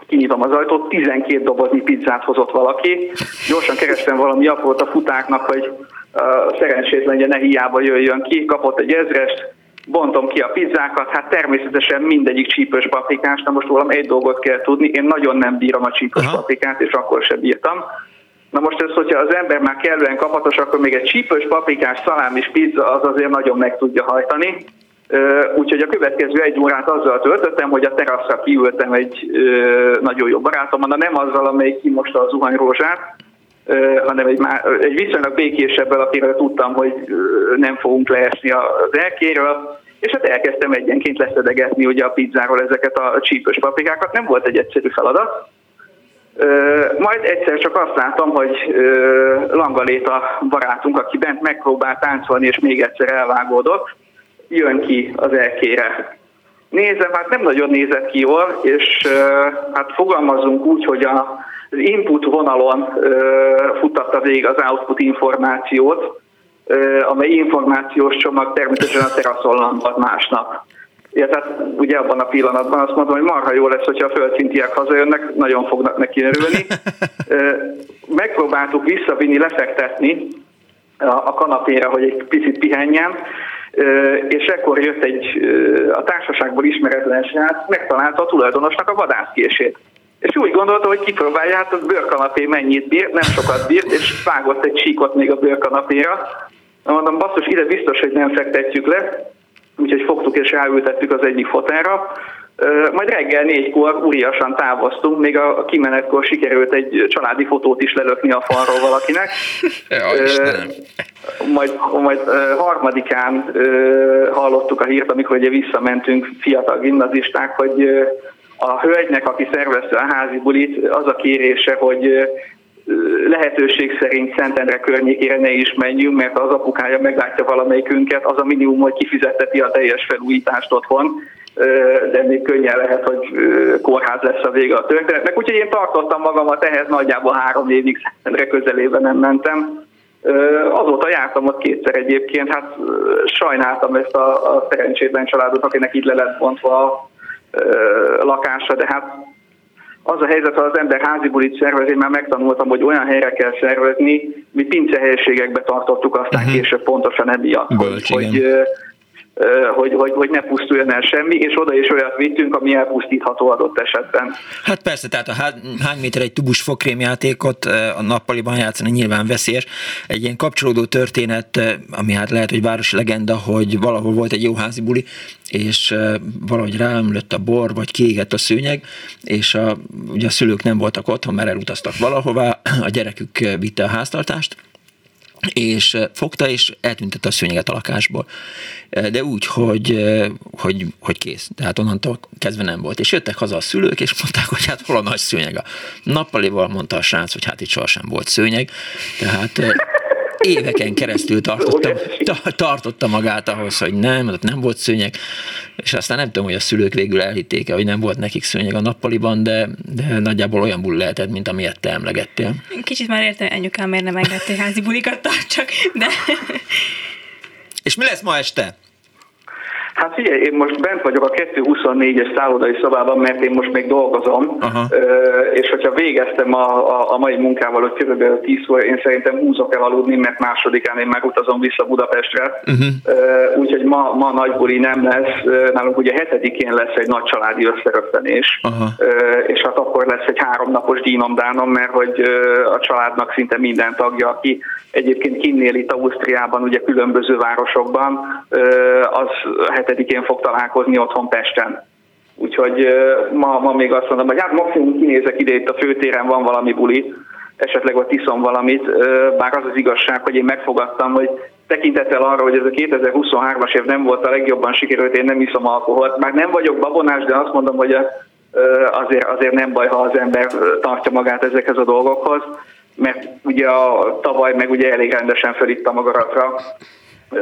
kinyitom az ajtót, 12 dobozni pizzát hozott valaki. Gyorsan kerestem valami aprót a futáknak, hogy uh, szerencsétlenje ne hiába jöjjön ki, kapott egy ezrest, bontom ki a pizzákat, hát természetesen mindegyik csípős paprikás, na most rólam egy dolgot kell tudni, én nagyon nem bírom a csípős Aha. paprikát, és akkor sem bírtam. Na most ez, hogyha az ember már kellően kapatos, akkor még egy csípős paprikás szalámis pizza az azért nagyon meg tudja hajtani. Úgyhogy a következő egy órát azzal töltöttem, hogy a teraszra kiültem egy nagyon jó barátommal, de nem azzal, amelyik kimosta a zuhanyrózsát, hanem egy, már, egy viszonylag békésebbel, akiről tudtam, hogy nem fogunk leesni az elkéről, és hát elkezdtem egyenként leszedegetni ugye a pizzáról ezeket a csípős paprikákat. Nem volt egy egyszerű feladat. Majd egyszer csak azt látom, hogy Langalét a barátunk, aki bent megpróbált táncolni, és még egyszer elvágódott, jön ki az elkére. Nézem, hát nem nagyon nézett ki jól, és hát fogalmazunk úgy, hogy a, az input vonalon futtatta végig az output információt, amely információs csomag természetesen a teraszon másnap. Ja, tehát ugye abban a pillanatban azt mondom, hogy marha jó lesz, hogyha a földszintiek hazajönnek, nagyon fognak neki örülni. (laughs) Megpróbáltuk visszavinni, lefektetni a kanapéra, hogy egy picit pihenjen, és ekkor jött egy a társaságból ismeretlen srác, megtalálta a tulajdonosnak a vadászkését. És úgy gondolta, hogy kipróbálja, hát az bőrkanapé mennyit bír, nem sokat bírt, és vágott egy síkot még a bőrkanapéra. Mondom, basszus, ide biztos, hogy nem fektetjük le, úgyhogy fogtuk és ráültettük az egyik fotára. Majd reggel négykor úriasan távoztunk, még a kimenetkor sikerült egy családi fotót is lelökni a falról valakinek. (laughs) Ja, majd, majd harmadikán hallottuk a hírt, amikor ugye visszamentünk fiatal gimnazisták, hogy a hölgynek, aki szervezte a házi bulit, az a kérése, hogy lehetőség szerint Szentendre környékére ne is menjünk, mert az apukája meglátja valamelyikünket, az a minimum, hogy kifizetteti a teljes felújítást otthon, de még könnyen lehet, hogy kórház lesz a vége a történetnek. Úgyhogy én tartottam magamat ehhez, nagyjából három évig Szentendre közelében nem mentem. Azóta jártam ott kétszer egyébként, hát sajnáltam ezt a, a szerencsétlen családot, akinek így le lett bontva a lakása, de hát az a helyzet, ha az ember házi bulit szervez, én már megtanultam, hogy olyan helyre kell szervezni, mi pincehelyiségekbe tartottuk, aztán uh-huh. később pontosan emiatt, hogy, hogy hogy, hogy, hogy ne pusztuljon el semmi, és oda is olyat vittünk, ami elpusztítható adott esetben. Hát persze, tehát a hány méter egy tubus fokrémjátékot a nappaliban játszani nyilván veszélyes. Egy ilyen kapcsolódó történet, ami hát lehet, hogy városi legenda, hogy valahol volt egy jó házi buli, és valahogy ráömlött a bor, vagy kiégett a szőnyeg, és a, ugye a szülők nem voltak otthon, mert elutaztak valahová, a gyerekük vitte a háztartást, és fogta, és eltüntette a szőnyeget a lakásból. De úgy, hogy, hogy, hogy kész. Tehát onnantól kezdve nem volt. És jöttek haza a szülők, és mondták, hogy hát hol a nagy szőnyeg. A nappalival mondta a srác, hogy hát itt sohasem volt szőnyeg. Tehát éveken keresztül tartotta, tartotta magát ahhoz, hogy nem, ott nem volt szőnyeg, és aztán nem tudom, hogy a szülők végül elhitték-e, hogy nem volt nekik szőnyeg a nappaliban, de, de nagyjából olyan buli lehetett, mint amilyet te emlegettél. Kicsit már értem, anyukám miért nem engedte, házi bulikat tartsak, de... És mi lesz ma este? Hát figyelj, én most bent vagyok a 224-es szállodai szobában, mert én most még dolgozom, Aha. és hogyha végeztem a, a, a mai munkával, hogy kb. 10 óra, én szerintem húzok el aludni, mert másodikán én megutazom vissza Budapestre, uh-huh. úgyhogy ma, ma nagy buli nem lesz, nálunk ugye hetedikén lesz egy nagy családi összeröppenés, uh-huh. és hát akkor lesz egy háromnapos dínomdánom, mert hogy a családnak szinte minden tagja, aki egyébként kinnél itt Ausztriában, ugye különböző városokban, az hetedikén fog találkozni otthon Pesten. Úgyhogy ma, ma még azt mondom, hogy hát maximum kinézek ide itt a főtéren, van valami buli, esetleg ott iszom valamit, bár az az igazság, hogy én megfogadtam, hogy tekintettel arra, hogy ez a 2023-as év nem volt a legjobban sikerült, én nem iszom alkoholt. Már nem vagyok babonás, de azt mondom, hogy azért, azért nem baj, ha az ember tartja magát ezekhez a dolgokhoz, mert ugye a tavaly meg ugye elég rendesen felittem a garatra,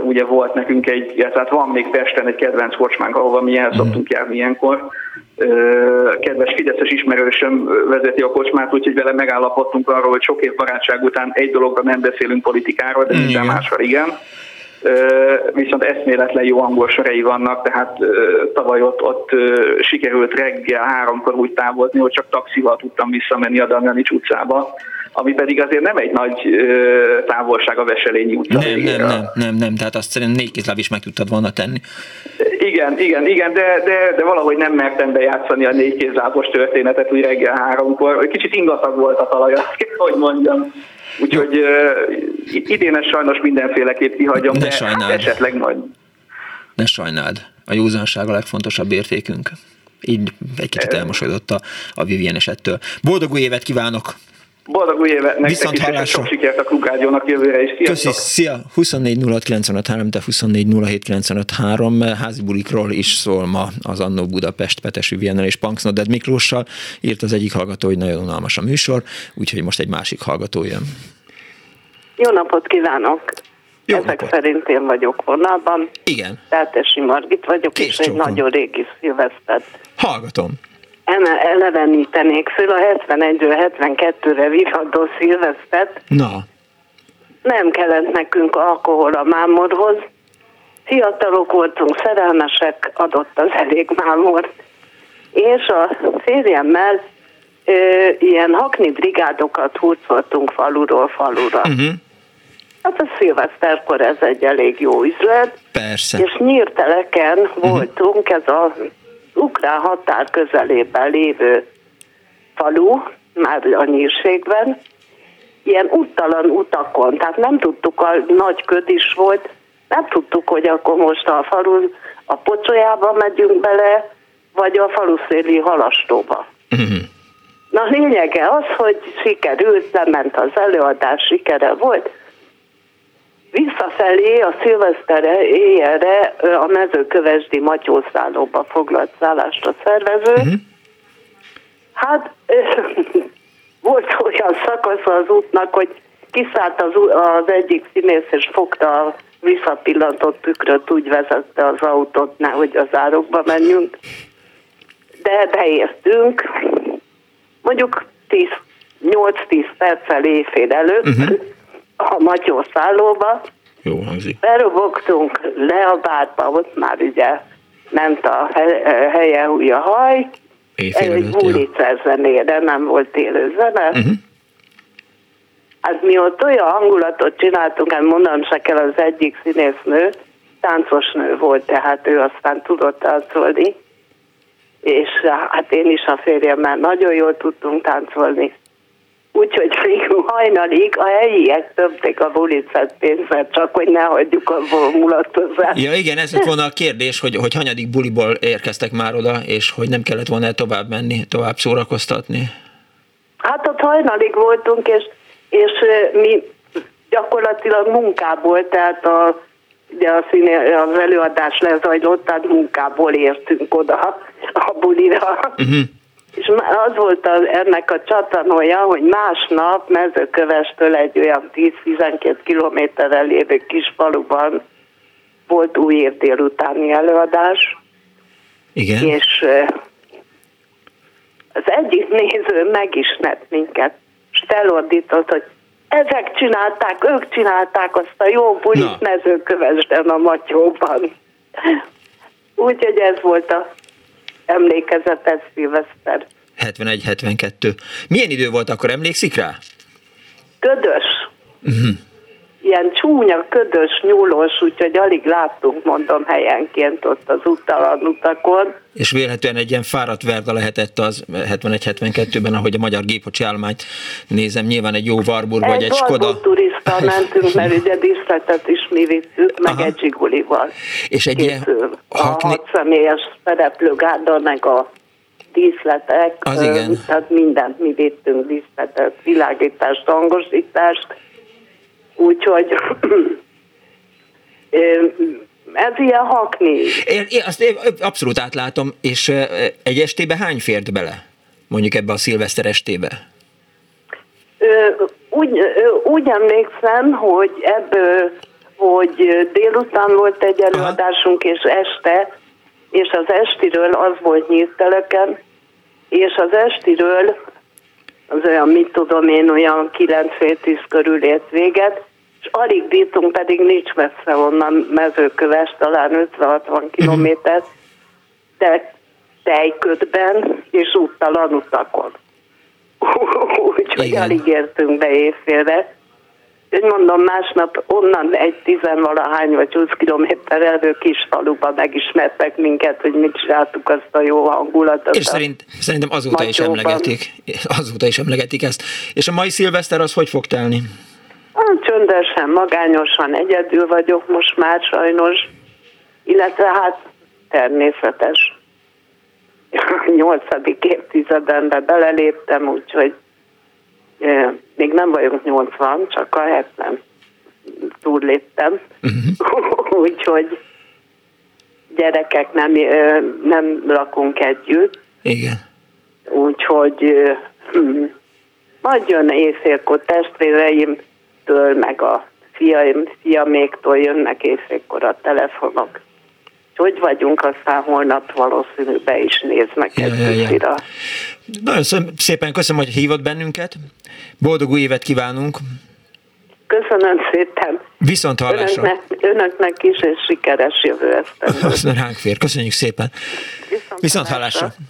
ugye volt nekünk egy, tehát van még Pesten egy kedvenc kocsmánk, ahova mi el szoktunk járni ilyenkor. Kedves Fideszes ismerősöm vezeti a kocsmát, úgyhogy vele megállapodtunk arról, hogy sok év barátság után egy dologra nem beszélünk politikáról, de minden másra igen. Viszont eszméletlen jó angol sorei vannak, tehát tavaly ott, ott sikerült reggel háromkor úgy távozni, hogy csak taxival tudtam visszamenni a Damjanics utcába ami pedig azért nem egy nagy ö, távolság a Veselényi utca. Nem, nem, nem, nem, nem, tehát azt szerintem négy kézláb is meg tudtad volna tenni. Igen, igen, igen, de, de, de valahogy nem mertem bejátszani a négy kézlábos történetet úgy reggel háromkor. Kicsit ingatag volt a talaj, azt kell, hogy mondjam. Úgyhogy uh, idén ezt sajnos mindenféleképp kihagyom, de, de esetleg majd. Ne sajnáld. A józanság a legfontosabb értékünk. Így egy kicsit elmosodott a, a Vivien esettől. Boldog új évet kívánok! Boldog új évet nektek Viszont is, és sok sikert a Klukágyónak jövőre is. Sziasztok! Köszi, szia! 24 06 de 24 házi bulikról is szól ma az Annó Budapest Petesű Viennel és Punksnoded Miklóssal. Írt az egyik hallgató, hogy nagyon unalmas a műsor, úgyhogy most egy másik hallgató jön. Jó napot kívánok! Jó Ezek napot. szerint én vagyok vonalban. Igen. Tátesi Margit vagyok, Kész és egy nagyon régi szilvesztet. Hallgatom elevenítenék föl a 71-ről 72-re viradó szilvesztet. Na. Nem kellett nekünk alkohol a mámorhoz. Fiatalok voltunk, szerelmesek, adott az elég mámor. És a férjemmel ö, ilyen hakni brigádokat hurcoltunk faluról falura. Uh-huh. Hát a szilveszterkor ez egy elég jó üzlet. Persze. És nyírteleken uh-huh. voltunk, ez a ukrán határ közelében lévő falu, már a nyírségben, ilyen úttalan utakon, tehát nem tudtuk, a nagy köd is volt, nem tudtuk, hogy akkor most a falu a pocsolyába megyünk bele, vagy a faluszéli halastóba. Uh-huh. Na lényege az, hogy sikerült, lement az előadás, sikere volt, Visszafelé a szilvesztere éjjelre a mezőkövesdi matyószállóba foglalt szállást a szervező. Uh-huh. Hát (laughs) volt olyan szakasz az útnak, hogy kiszállt az, az egyik színész, és fogta a visszapillantott tükröt, úgy vezette az autót, nehogy az árokba menjünk. De beértünk, mondjuk 8-10 perccel éjfél előtt, uh-huh a Matyó szállóba. Jó hangzik. Berobogtunk le a bárba, ott már ugye ment a helye új a haj. Ez egy bulice zenére, nem volt élő zene. Uh-huh. Hát mi ott olyan hangulatot csináltunk, hát mondanom se kell az egyik színésznő, táncos nő volt, tehát ő aztán tudott táncolni, és hát én is a férjemmel nagyon jól tudtunk táncolni. Úgyhogy még hajnalig a helyiek többték a bulicet pénzet, csak hogy ne hagyjuk a mulatozzást. Ja igen, ez lett volna a kérdés, hogy, hogy hanyadik buliból érkeztek már oda, és hogy nem kellett volna tovább menni, tovább szórakoztatni. Hát ott hajnalig voltunk, és, és mi gyakorlatilag munkából, tehát a, ugye a színe, az előadás lezajlott, tehát munkából értünk oda a bulira. Uh-huh. És az volt az, ennek a csatanója, hogy másnap mezőkövestől egy olyan 10-12 kilométerrel lévő kis faluban volt új délutáni előadás. Igen. És az egyik néző megismert minket, és felordított, hogy ezek csinálták, ők csinálták azt a jó bulit mezőkövesden a Matyóban. Úgyhogy ez volt a emlékezetes szilveszter. 71-72. Milyen idő volt akkor, emlékszik rá? Ködös. Uh-huh ilyen csúnya, ködös, nyúlós, úgyhogy alig láttunk, mondom, helyenként ott az utalan utakon. És vélhetően egy ilyen fáradt verda lehetett az 71-72-ben, ahogy a magyar gépkocsi állományt nézem, nyilván egy jó Warburg vagy egy Skoda. Egy turista mentünk, mert ugye díszletet is mi vittük, meg Aha. egy zsigulival. És egy ilyen... A hat személyes szereplőgárda, meg a díszletek, az igen. tehát mindent mi vittünk, díszletet, világítást, hangosítást, Úgyhogy (clears throat) ez ilyen hakni. Én, én azt én abszolút átlátom, és egy estébe hány fért bele? Mondjuk ebbe a szilveszter estébe? Úgy, úgy emlékszem, hogy ebből, hogy délután volt egy előadásunk, Aha. és este, és az estiről az volt nyílteleken, és az estiről az olyan, mit tudom én, olyan 9 10 körül ért véget, és alig bírtunk, pedig nincs messze onnan mezőköves, talán 50-60 kilométer, de tejködben és úttalan utakon. (laughs) Úgyhogy alig értünk be éjfélre. Úgy mondom, másnap onnan egy tizenvalahány vagy 20 kilométer elő kis faluba megismertek minket, hogy mit csináltuk azt a jó hangulatot. És szerint, szerintem azóta is emlegetik. Azóta is emlegetik ezt. És a mai szilveszter az hogy fog telni? Csöndesen, magányosan egyedül vagyok most már sajnos, illetve hát természetes. (laughs) Nyolcadik évtizedembe beleléptem, úgyhogy még nem vagyok 80, csak a 70 túlléptem. Uh-huh. (laughs) Úgyhogy gyerekek nem, nem lakunk együtt. Igen. Úgyhogy majd jön éjfélkor testvéreim, meg a fiaim, fiaméktól jönnek éjfélkor a telefonok. Hogy vagyunk, aztán holnap valószínű be is néznek ja, egy ja, ja. Nagyon szépen köszönöm, hogy hívott bennünket. Boldog új évet kívánunk. Köszönöm szépen. Viszont hallásra. Önöknek, önöknek is, és sikeres jövő esztendőt. (laughs) Azt ránk fér. Köszönjük szépen. Viszont, Viszont hallásra. hallásra.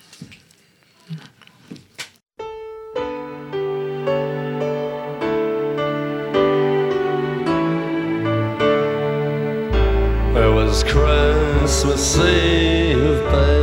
was Christmas Eve, babe,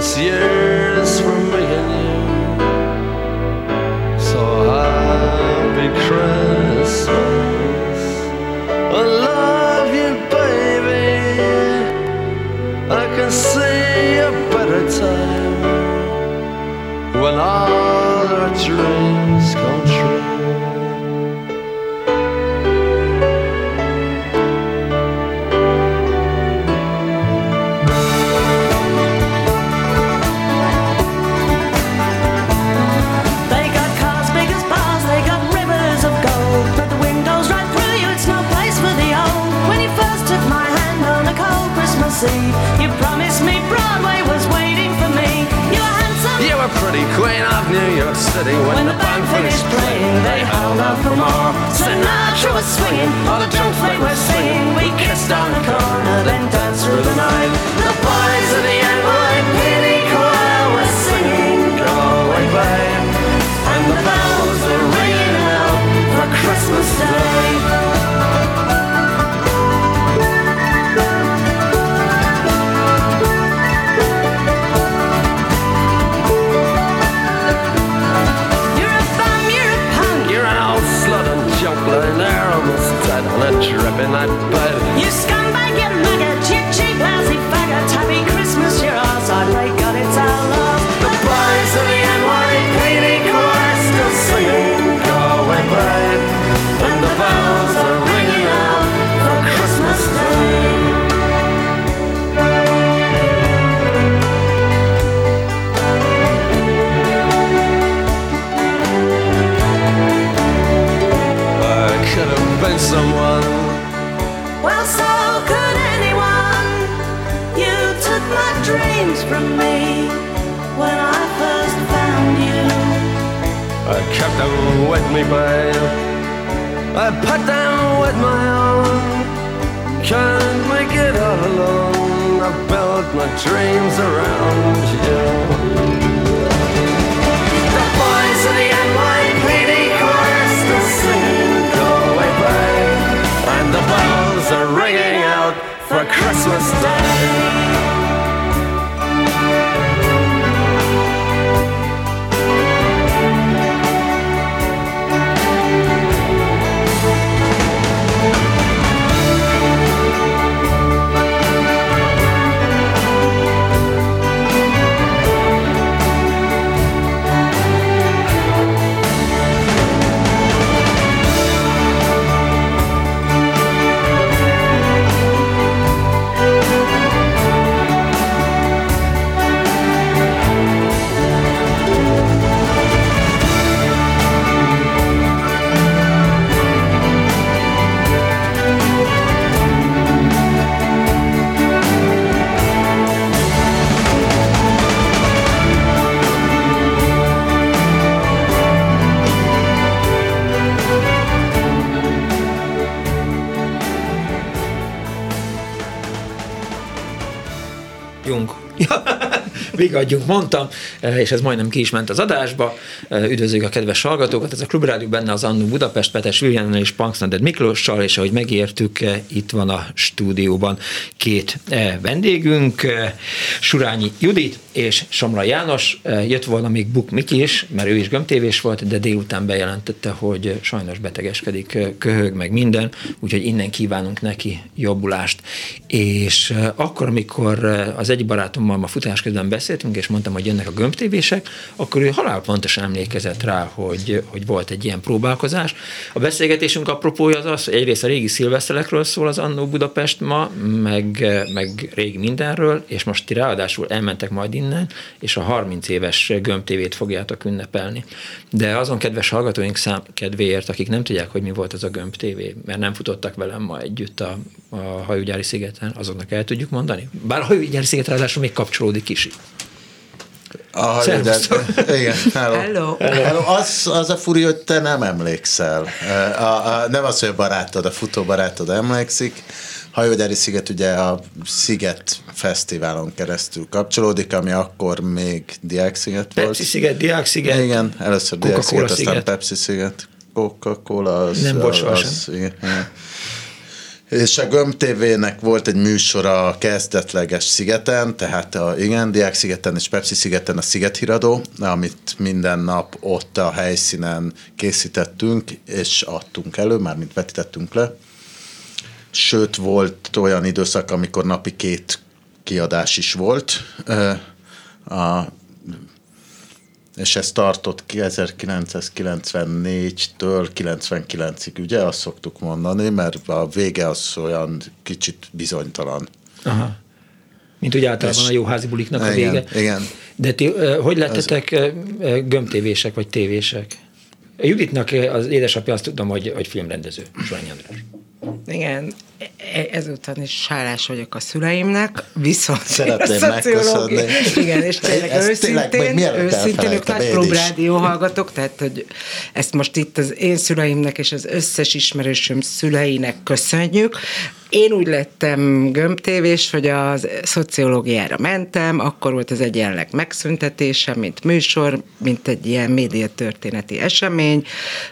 cielo. Eve. You promised me Broadway was waiting for me. You were handsome. You were pretty queen of New York City. When, when the band finished playing, they held out for more. Sinatra was swinging, all the drums they were singing. We kissed on the corner, then danced through the night. The boys of the weapon I butt. You sky- I first found you. I kept them with me, babe. I put them with my own. Can't make it all alone. I built my dreams around you. The boys of the NYPD chorus still singing and the bells are ringing out for Christmas Day. Vigadjunk, mondtam, eh, és ez majdnem ki is ment az adásba. Eh, üdvözlők a kedves hallgatókat. Ez a Klubrádió benne az Annu Budapest, Petes Viljánál és Punksnaded Miklóssal, és ahogy megértük, eh, itt van a stúdióban két vendégünk, Surányi Judit és Somra János. Jött volna még Buk Miki is, mert ő is gömtévés volt, de délután bejelentette, hogy sajnos betegeskedik, köhög meg minden, úgyhogy innen kívánunk neki jobbulást. És akkor, amikor az egy barátommal ma futás közben beszéltünk, és mondtam, hogy jönnek a gömbtévések, akkor ő halálpontosan emlékezett rá, hogy, hogy volt egy ilyen próbálkozás. A beszélgetésünk apropója az az, hogy egyrészt a régi szilvesztelekről szól az Annó Budapest ma, meg, meg régi mindenről, és most ti ráadásul elmentek majd innen, és a 30 éves gömbtévét fogjátok ünnepelni. De azon kedves hallgatóink szám kedvéért, akik nem tudják, hogy mi volt ez a gömbtévé, mert nem futottak velem ma együtt a, a hajógyári szigeten, azoknak el tudjuk mondani? Bár a hajógyári sziget ráadásul még kapcsolódik is. Ah, de, igen, hello. Hello. hello. Az, az a furi, hogy te nem emlékszel. A, a, nem az, hogy a barátod, a futóbarátod emlékszik. Hajógyári sziget ugye a Sziget Fesztiválon keresztül kapcsolódik, ami akkor még Diák sziget volt. Pepsi sziget, Diák sziget. Igen, először Diák sziget, aztán Pepsi sziget. Coca-Cola az... Nem, bocs, az, az, igen, igen. És a Göm TV-nek volt egy műsora a kezdetleges szigeten, tehát a, igen, Diák szigeten és Pepsi szigeten a Szigethiradó, amit minden nap ott a helyszínen készítettünk, és adtunk elő, mármint vetítettünk le. Sőt, volt olyan időszak, amikor napi két kiadás is volt. A és ez tartott 1994-től 99-ig, ugye? Azt szoktuk mondani, mert a vége az olyan kicsit bizonytalan. Aha. Mint úgy általában és, a jóházi buliknak a vége. Igen. De ti hogy lettetek ez... gömbtévések vagy tévések? A Juditnak az édesapja azt tudom, hogy, hogy filmrendező, Zsvány András. Igen, e, ezután is sálás vagyok a szüleimnek, viszont Szeretném megköszönni. Igen, és tényleg Ezt őszintén, tényleg, őszintén ők nagy próbrádió hallgatok, tehát hogy ezt most itt az én szüleimnek és az összes ismerősöm szüleinek köszönjük. Én úgy lettem gömbtévés, hogy a szociológiára mentem, akkor volt az egyenleg megszüntetése, mint műsor, mint egy ilyen médiatörténeti esemény,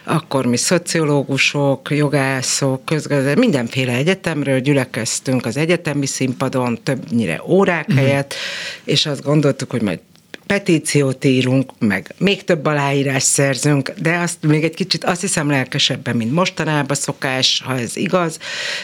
akkor mi szociológusok, jogászok, közgazdászok, mindenféle egyetemről gyülekeztünk az egyetemi színpadon, többnyire órák Mhm. helyett, és azt gondoltuk, hogy majd petíciót írunk, meg még több aláírás szerzünk, de azt még egy kicsit azt hiszem lelkesebben, mint mostanában szokás, ha ez igaz,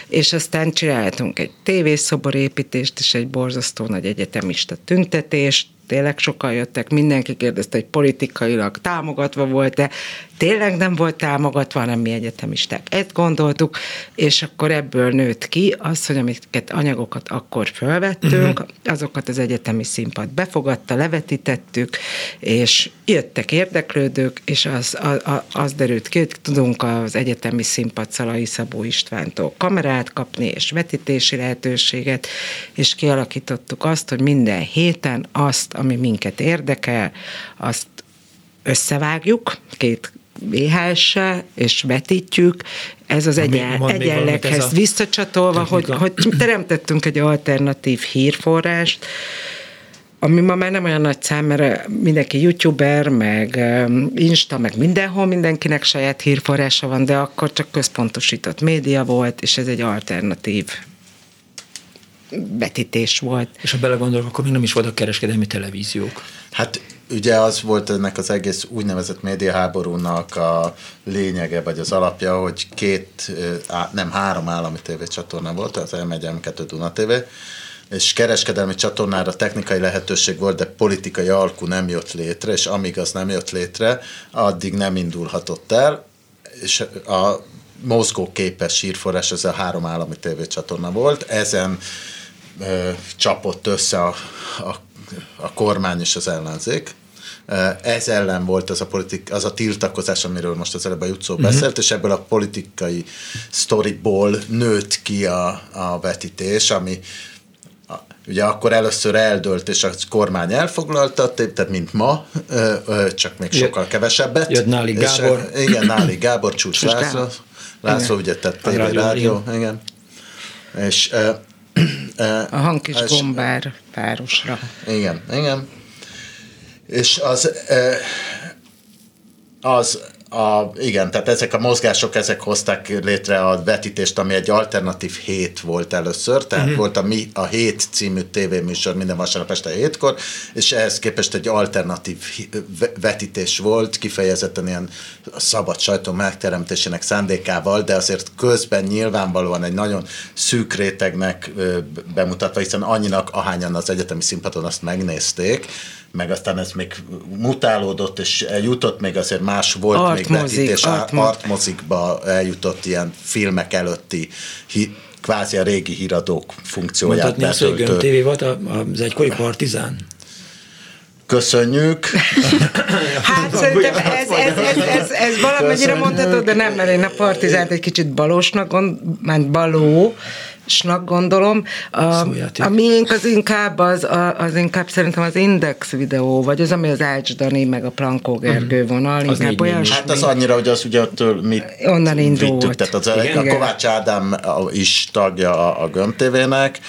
és aztán csináltunk egy tévészoborépítést és egy borzasztó nagy egyetemista tüntetést, tényleg sokan jöttek, mindenki kérdezte, hogy politikailag támogatva volt-e, tényleg nem volt támogatva, hanem mi egyetemisták ezt gondoltuk, és akkor ebből nőtt ki az, hogy amiket anyagokat akkor felvettünk, uh-huh. azokat az egyetemi színpad befogadta, levetítettük, és jöttek érdeklődők, és az, az, az derült ki, hogy tudunk az egyetemi színpad Szalai Szabó Istvántól kamerát kapni, és vetítési lehetőséget, és kialakítottuk azt, hogy minden héten azt, ami minket érdekel, azt összevágjuk két VHS-sel, és vetítjük. Ez az egyen, egyenleghez visszacsatolva, hogy, hogy teremtettünk egy alternatív hírforrást, ami ma már nem olyan nagy szám, mert mindenki youtuber, meg Insta, meg mindenhol mindenkinek saját hírforrása van, de akkor csak központosított média volt, és ez egy alternatív vetítés volt. És ha belegondolok, akkor még nem is voltak kereskedelmi televíziók. Hát ugye az volt ennek az egész úgynevezett médiaháborúnak a lényege, vagy az alapja, hogy két, nem három állami tévécsatorna volt, az M1, M2, Duna TV, és kereskedelmi csatornára technikai lehetőség volt, de politikai alkú nem jött létre, és amíg az nem jött létre, addig nem indulhatott el, és a mozgóképes hírforrás az a három állami tévécsatorna volt, ezen ö, csapott össze a, a, a kormány és az ellenzék. Ö, Ez ellen volt az a, politik, az a tiltakozás, amiről most az előbb a Jutszó uh-huh. beszélt, és ebből a politikai sztoriból nőtt ki a, a vetítés, ami ugye akkor először eldőlt, és a kormány elfoglalta, tehát mint ma, ö, ö, csak még sokkal kevesebbet. jött Náli És, Gábor. ö, Igen, Náli Gábor, (laughs) Csúcs László. László Igen. ugye A TV rádió, rádió, igen. És A hangkis és- gombár párosra. igen, igen. És az, az a, igen, tehát ezek a mozgások, ezek hozták létre a vetítést, ami egy alternatív hét volt először, tehát uh-huh. volt a, mi, a Hét című tévéműsor minden vasárnap este hétkor, és ehhez képest egy alternatív vetítés volt, kifejezetten ilyen szabad sajtó megteremtésének szándékával, de azért közben nyilvánvalóan egy nagyon szűk rétegnek bemutatva, hiszen annyinak, ahányan az egyetemi színpadon azt megnézték, meg aztán ez még mutálódott, és eljutott még azért más volt Artmozik, még vetítés, artmo- artmozikba eljutott ilyen filmek előtti hi, kvázi a régi híradók funkcióját Mondhatni azt, hogy Gömb betöltő. TV volt az egykori partizán? Köszönjük. (laughs) Hát szerintem ez, ez, ez, ez, ez valamennyire mondhatod, de nem, mert én a partizánt egy kicsit balósnak, gond, ment baló, snak gondolom. A, Szójáték. a miénk az inkább, az, az inkább szerintem az Index videó, vagy az, ami az Ács Dani, meg a Plankó Gergő vonal, Az inkább olyan. Hát az annyira, hogy az ugye attól mi Onnan indult. vittük, tehát az Igen? a Kovács Ádám is tagja a, a Gömb TV-nek,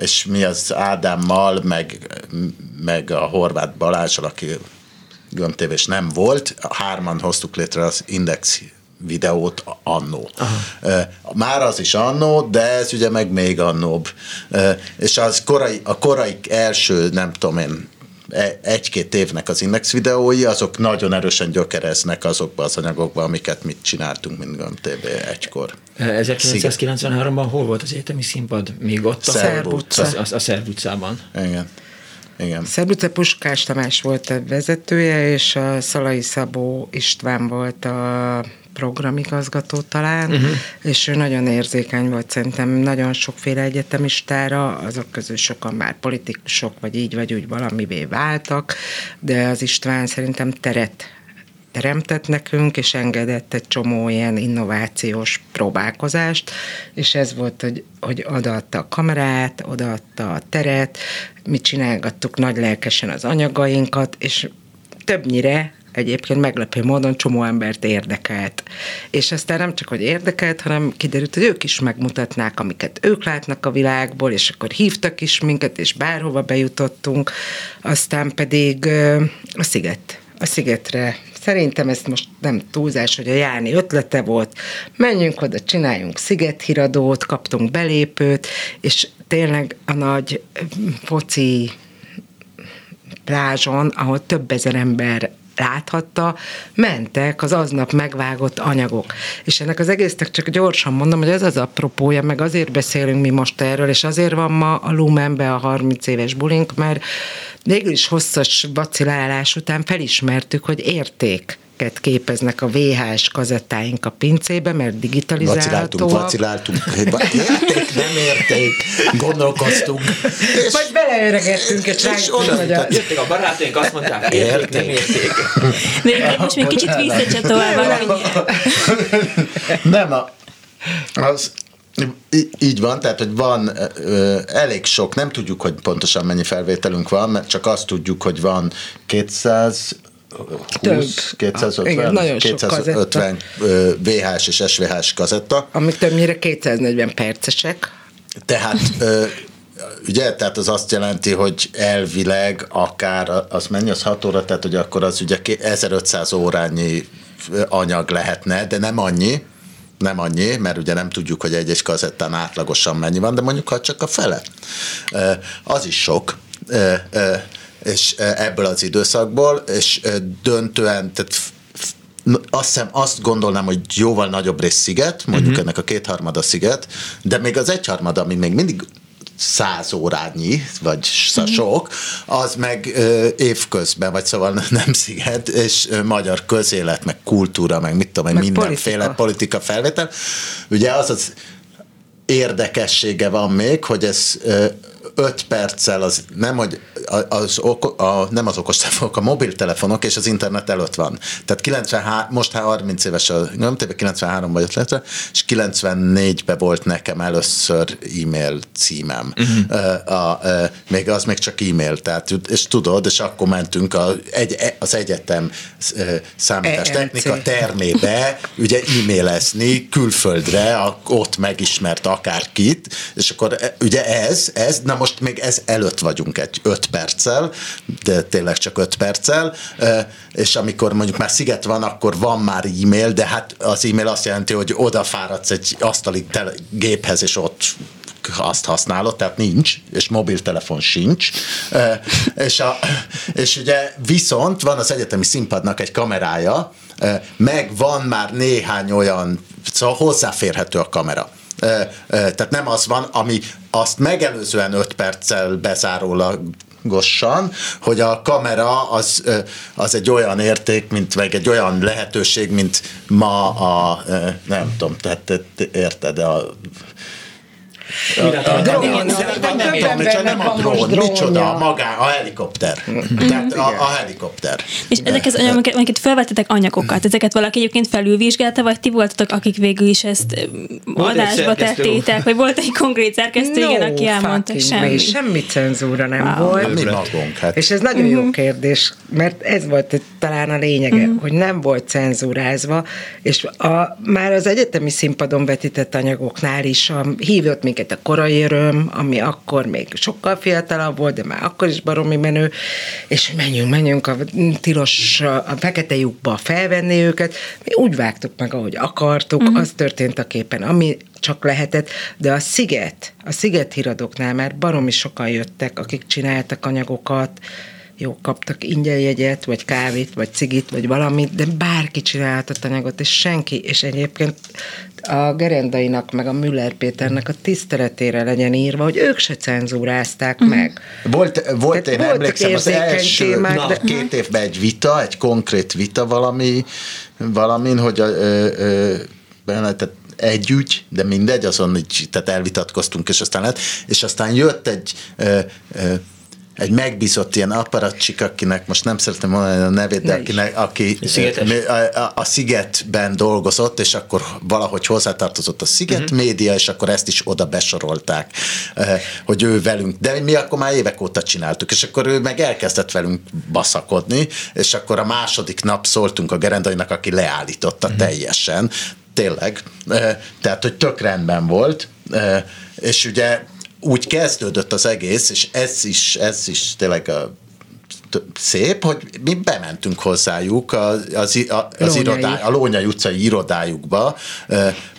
és mi az Ádámmal, meg, meg a Horváth Balázsral, aki Gömb TV-s nem volt, hárman hoztuk létre az Index videót annó. Már az is annó, de ez ugye meg még annóbb. És az korai, a korai első, nem tudom én, e- egy-két évnek az Index videói, azok nagyon erősen gyökereznek azokba az anyagokba, amiket mit csináltunk, mint Gömb TV egykor. 1993-ban hol volt az egyetemi színpad? Még ott? a- Szerb utca. Az- A, a Szerb utcában. Igen. Igen. Szerbuce Puskás Tamás volt a vezetője, és a Szalai Szabó István volt a programigazgató talán, uh-huh. és ő nagyon érzékeny volt szerintem nagyon sokféle egyetemistára, azok közül sokan már politikusok, vagy így vagy úgy valamivé váltak, de az István szerintem teret teremtett nekünk, és engedett egy csomó ilyen innovációs próbálkozást, és ez volt, hogy, hogy odaadta a kamerát, odaadta a teret, mi csinálgattuk nagy lelkesen az anyagainkat, és többnyire egyébként meglepő módon csomó embert érdekelt. És aztán nem csak, hogy érdekelt, hanem kiderült, hogy ők is megmutatnák, amiket ők látnak a világból, és akkor hívtak is minket, és bárhova bejutottunk, aztán pedig a sziget. A szigetre Szerintem ez most nem túlzás, hogy a Jáni ötlete volt. Menjünk oda, csináljunk szigethiradót, kaptunk belépőt, és tényleg a nagy foci plázson, ahol több ezer ember láthatta, mentek az aznap megvágott anyagok. És ennek az egésznek csak gyorsan mondom, hogy ez az apropója, meg azért beszélünk mi most erről, és azért van ma a Lumenbe a 30 éves bulink, mert végül is hosszas vacilálás után felismertük, hogy érték képeznek a VHS kazettáink a pincébe, mert digitalizálhatóak. Vaciláltunk, vaciláltunk. Érték, nem érték, gondolkoztunk. És, Vagy beleöregettünk, és, és oda hogy a... Jöttek a barátaink, azt mondták, érték, nem érték. De most még kicsit visszacsatolva. Nem, a, az, így van, tehát hogy van ö, elég sok, nem tudjuk, hogy pontosan mennyi felvételünk van, mert csak azt tudjuk, hogy van 200 20, 250, Igen, nagyon 250 VHS és SVHS kazetta. Amik többnyire 240 percesek. Tehát ugye, tehát az azt jelenti, hogy elvileg akár, az mennyi, az 6 óra, tehát hogy akkor az ugye 1500 órányi anyag lehetne, de nem annyi, nem annyi, mert ugye nem tudjuk, hogy egy-egy kazettán átlagosan mennyi van, de mondjuk ha csak a fele. Az is sok és ebből az időszakból, és döntően, tehát azt hiszem, azt gondolnám, hogy jóval nagyobb rész sziget, mondjuk uh-huh. ennek a kétharmada sziget, de még az egyharmada, ami még mindig száz órányi, vagy uh-huh. sok, az meg ö, évközben, vagy szóval nem sziget, és ö, magyar közélet, meg kultúra, meg mit tudom, meg mindenféle politika. politika felvétel. Ugye az az érdekessége van még, hogy ez ö, 5 perccel az nem, hogy az, a, a, nem az okostelefonok, a mobiltelefonok és az internet előtt van. Tehát 93, most 30 éves nem 93-ban jött létre, és 94-ben volt nekem először e-mail címem. Uh-huh. A, a, a, még az még csak e-mail, tehát, és tudod, és akkor mentünk a, egy, az egyetem számítástechnika termébe, ugye e-mailezni külföldre, ott megismert akárkit, és akkor ugye ez, ez, na most még ez előtt vagyunk egy öt perccel, de tényleg csak öt perccel, és amikor mondjuk már sziget van, akkor van már e-mail, de hát az e-mail azt jelenti, hogy odafáradsz egy asztali géphez, és ott azt használod, tehát nincs, és mobiltelefon sincs. És, a, és ugye viszont van az egyetemi színpadnak egy kamerája, meg van már néhány olyan, szóval hozzáférhető a kamera. Tehát nem az van, ami azt megelőzően 5 perccel bezárólag gossan, hogy a kamera az, az egy olyan érték, mint meg egy olyan lehetőség, mint ma a, nem tudom, tehát érted, a nem a drón, micsoda, a magá, a helikopter. Tehát a, a helikopter. És ezek az anyagok, amiket felvettetek anyagokat, ezeket valaki egyébként felülvizsgálta, vagy ti voltatok, akik végül is ezt adásba tettétek, vagy volt egy konkrét szerkesztő, no, igen, aki elmondta semmi. Semmi cenzúra nem wow. volt. Mi magunk, hát. És ez nagyon uh-huh. jó mhm. kérdés, mert ez volt talán a lényege, uh-huh. hogy nem volt cenzúrázva, és a, már az egyetemi színpadon vetített anyagoknál is a, hívott minket a korai öröm, ami akkor még sokkal fiatalabb volt, de már akkor is baromi menő, és menjünk, menjünk a tilos, a fekete lyukba felvenni őket. Mi úgy vágtuk meg, ahogy akartuk, uh-huh. az történt a képen, ami csak lehetett, de a sziget, a sziget híradóknál már baromi sokan jöttek, akik csináltak anyagokat, jó, kaptak ingyen jegyet, vagy kávét, vagy cigit, vagy valamit, de bárki csinálhatott anyagot, és senki, és egyébként a Gerendainak, meg a Müller Péternek a tiszteletére legyen írva, hogy ők se cenzúrázták uh-huh. meg. Volt, volt én emlékszem, az első témák, na, de... két évben egy vita, egy konkrét vita valami, valamin, hogy a, ö, ö, tehát egy ügy, de mindegy, azon így, tehát elvitatkoztunk, és aztán lett, és aztán jött egy ö, ö, egy megbízott ilyen aparacsik, akinek most nem szeretném mondani a nevét, de akinek, aki a, a, a Szigetben dolgozott, és akkor valahogy hozzátartozott a Sziget uh-huh. média, és akkor ezt is oda besorolták, hogy ő velünk, de mi akkor már évek óta csináltuk, és akkor ő meg elkezdett velünk baszakodni, és akkor a második nap szóltunk a Gerendainak, aki leállította uh-huh. teljesen, tényleg, tehát, hogy tök rendben volt, és ugye úgy kezdődött az egész, és ez is, ez is tényleg a szép, hogy mi bementünk hozzájuk az, az, az irodá, a Lónyai utcai irodájukba,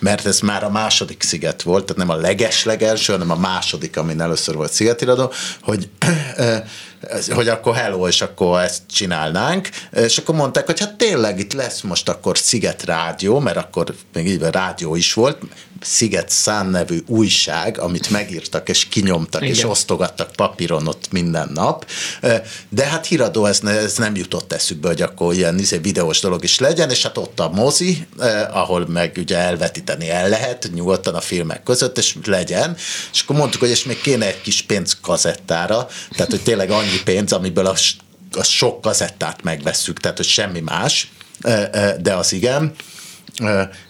mert ez már a második sziget volt, tehát nem a leges-legelső, hanem a második, amin először volt szigetiradó, hogy hogy akkor hello, és akkor ezt csinálnánk, és akkor mondták, hogy hát tényleg itt lesz most akkor Sziget Rádió, mert akkor még így a rádió is volt, Sziget Szán nevű újság, amit megírtak és kinyomtak Igen. és osztogattak papíron ott minden nap, de hát híradó ez, ne, ez nem jutott eszükbe, hogy akkor ilyen izé, videós dolog is legyen, és hát ott a mozi, ahol meg ugye elvetíteni el lehet, nyugodtan a filmek között, és legyen, és akkor mondtuk, hogy és még kéne egy kis pénz kazettára, tehát hogy tényleg annyi pénz, amiből a, a sok kazettát megvesszük, tehát hogy semmi más, de az igen,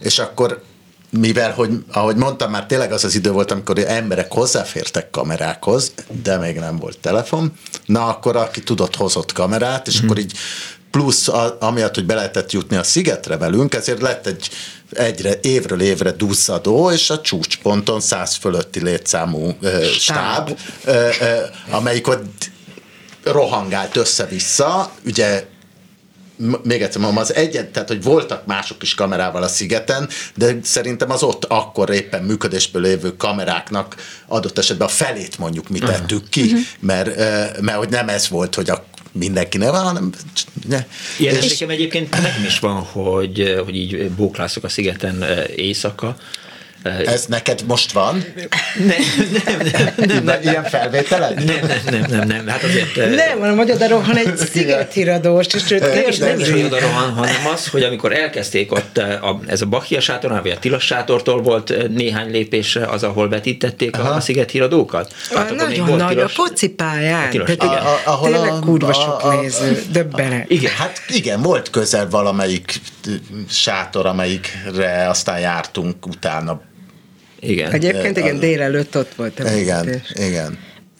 és akkor mivel, hogy ahogy mondtam, már tényleg az az idő volt, amikor emberek hozzáfértek kamerákhoz, de még nem volt telefon, na akkor aki tudott, hozott kamerát, és mm. akkor így plusz a, amiatt, hogy be lehetett jutni a szigetre velünk, ezért lett egy egyre évről évre duzzadó, és a csúcsponton száz fölötti létszámú ö, stáb, ö, ö, amelyik ott rohangált össze-vissza, ugye még egyszer mondom, az egyet, tehát hogy voltak mások is kamerával a szigeten, de szerintem az ott akkor éppen működésből lévő kameráknak adott esetben a felét mondjuk mi tettük ki, uh-huh. mert, mert hogy nem ez volt, hogy a mindenki ne van, hanem... Ne. Ilyen és... egyébként nekem is van, hogy, hogy így bóklászok a szigeten éjszaka, ez neked most van? (laughs) Nem, nem, nem. nem, Ilyen felvételed? Nem, nem, nem, nem, nem. Hát azért... Nem, hanem hogy oda rohan egy szigetiradós, és őt nem, is, nem is, hogy oda rohan, hanem az, hogy amikor elkezdték ott a, ez a Bachia sátornál, vagy a Tilas sátortól volt néhány lépés az, ahol vetítették Aha. a szigethíradókat. Hát nagyon nagy, tilos, a focipályán. A a, a, ahol tényleg a, kurva sok a, a, néző, döbbenet. Igen, hát igen, volt közel valamelyik sátor, amelyikre aztán jártunk utána igen. Egyébként igen, délelőtt ott voltam. Igen, igen.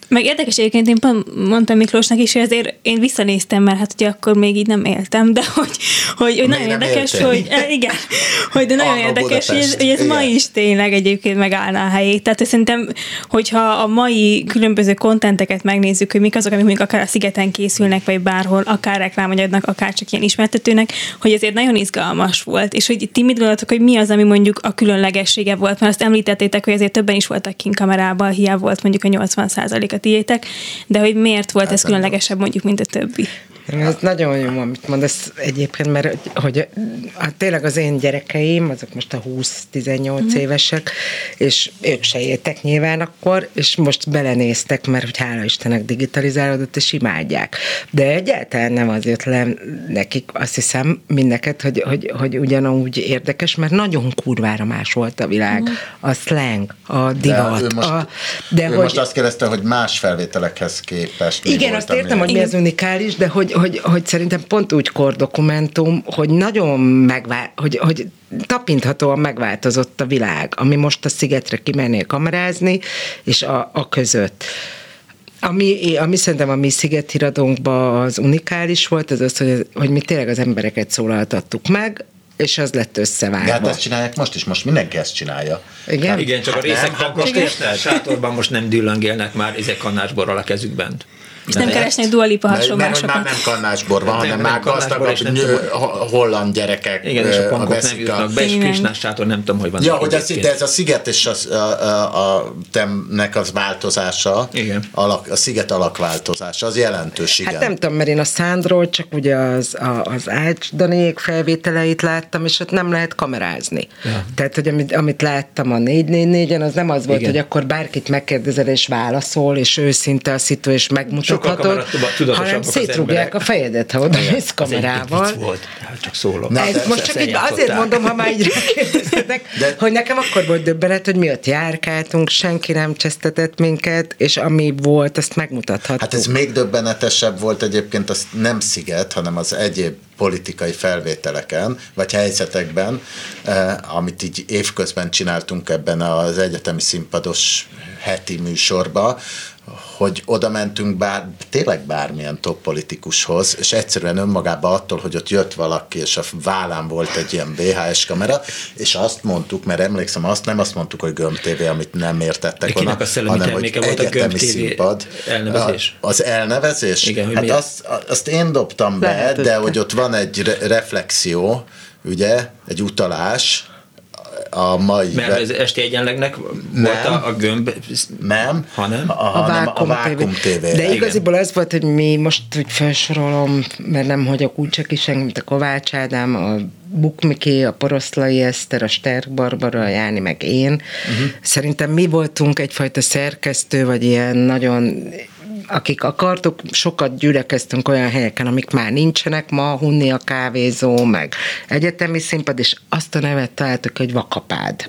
Meg érdekes egyébként, én pont mondtam Miklósnak is, hogy azért én visszanéztem, mert hát ugye akkor még így nem éltem, de hogy, hogy, hogy nagyon érdekes, éltél. hogy eh, igen, hogy de nagyon Anno érdekes, hogy ez, hogy ez ma is tényleg egyébként megállná a helyét. Tehát szerintem, hogyha a mai különböző kontenteket megnézzük, hogy mik azok, amik mondjuk akár a szigeten készülnek, vagy bárhol, akár reklámanyagnak, akár csak ilyen ismertetőnek, hogy ezért nagyon izgalmas volt. És hogy ti mit gondoltok, hogy mi az, ami mondjuk a különlegessége volt, mert azt említettétek, hogy azért többen is voltak kint kamerában, hiába volt mondjuk a 80 a tiétek, de hogy miért volt hát ez különlegesebb mondjuk, mint a többi? Ez nagyon jó, amit mondasz egyébként, mert hogy hát tényleg az én gyerekeim, azok most a 20-18 mm. évesek, és ők se éltek nyilván akkor, és most belenéztek, mert hogy hála Istennek digitalizálódott, és imádják. De egyáltalán nem azért le nekik, azt hiszem, mindeket, hogy, hogy, hogy ugyanúgy érdekes, mert nagyon kurvára más volt a világ. Mm. A slang, a divat. De ő most, a, de ő hogy, most azt kérdezte, hogy más felvételekhez képest. Igen, azt értem, hogy mi az unikális, de hogy, hogy, hogy szerintem pont úgy kordokumentum, hogy nagyon megvál, hogy, hogy tapinthatóan megváltozott a világ, ami most a szigetre kimennél kamerázni, és a, a között. Ami, ami szerintem a mi szigetiradónkban az unikális volt, az az, hogy, hogy mi tényleg az embereket szólaltattuk meg, és az lett összevágva. De hát ezt csinálják most is, most mindenki ezt csinálja. Igen? Hát, igen, csak a részek hát most érted, sátorban most nem düllöngélnek már ezek kannásborral a kezükben. És nem keresnék dualipa hasonlásokat. Mert, már nem kannásbor van, hanem már gazdagabb holland gyerekek Igen, és a pankok nem jutnak be, és Krisnás sátor nem tudom, hogy van. Ja, hogy ez, de ez a sziget és a, a, a, a temnek az változása, Igen. Alak, a sziget alakváltozása, az jelentős, igen. Hát nem tudom, mert én a Szándról csak ugye az, a, az Ács Daniék felvételeit láttam, és ott nem lehet kamerázni. Ja. Tehát, hogy amit, amit láttam a 444-en, az nem az volt, igen. hogy akkor bárkit megkérdezel és válaszol, és őszinte a szitu, és megmutat tudhatod, hanem szétrugják a fejedet, ha oda mész kamerával. Ez volt, hát csak szólok. Na, ez most csak így, azért mondom, ha már így (laughs) de... hogy nekem akkor volt döbbenet, hogy mi ott járkáltunk, senki nem csesztetett minket, és ami volt, azt megmutathattuk. Hát ez még döbbenetesebb volt egyébként, az nem sziget, hanem az egyéb politikai felvételeken, vagy helyzetekben, eh, amit így évközben csináltunk ebben az egyetemi színpados heti műsorba, hogy oda mentünk bár, tényleg bármilyen top politikushoz, és egyszerűen önmagában attól, hogy ott jött valaki, és a vállán volt egy ilyen VHS kamera, és azt mondtuk, mert emlékszem, azt nem azt mondtuk, hogy Gömb TV, amit nem értettek volna, hanem hogy volt egyetemi színpad. Elnevezés. Az elnevezés? Igen, hát azt, azt én dobtam be, Lehet, de hogy ott van egy re- reflexió, ugye, egy utalás, a mai... Mert az esti egyenlegnek nem, volt a, a gömb... Nem, hanem a, a, Vákum, a Vákum TV. TV. De igaziból az volt, hogy mi most úgy felsorolom, mert nem hagyok úgy csak is mint a Kovács Ádám, a Bukmiki, a Poroszlai Eszter, a Sterk Barbara, a Jáni, meg én. Uh-huh. Szerintem mi voltunk egyfajta szerkesztő, vagy ilyen nagyon akik akartuk, sokat gyülekeztünk olyan helyeken, amik már nincsenek ma, Hunni a kávézó, meg egyetemi színpad, és azt a nevet találtuk, hogy Vakapád.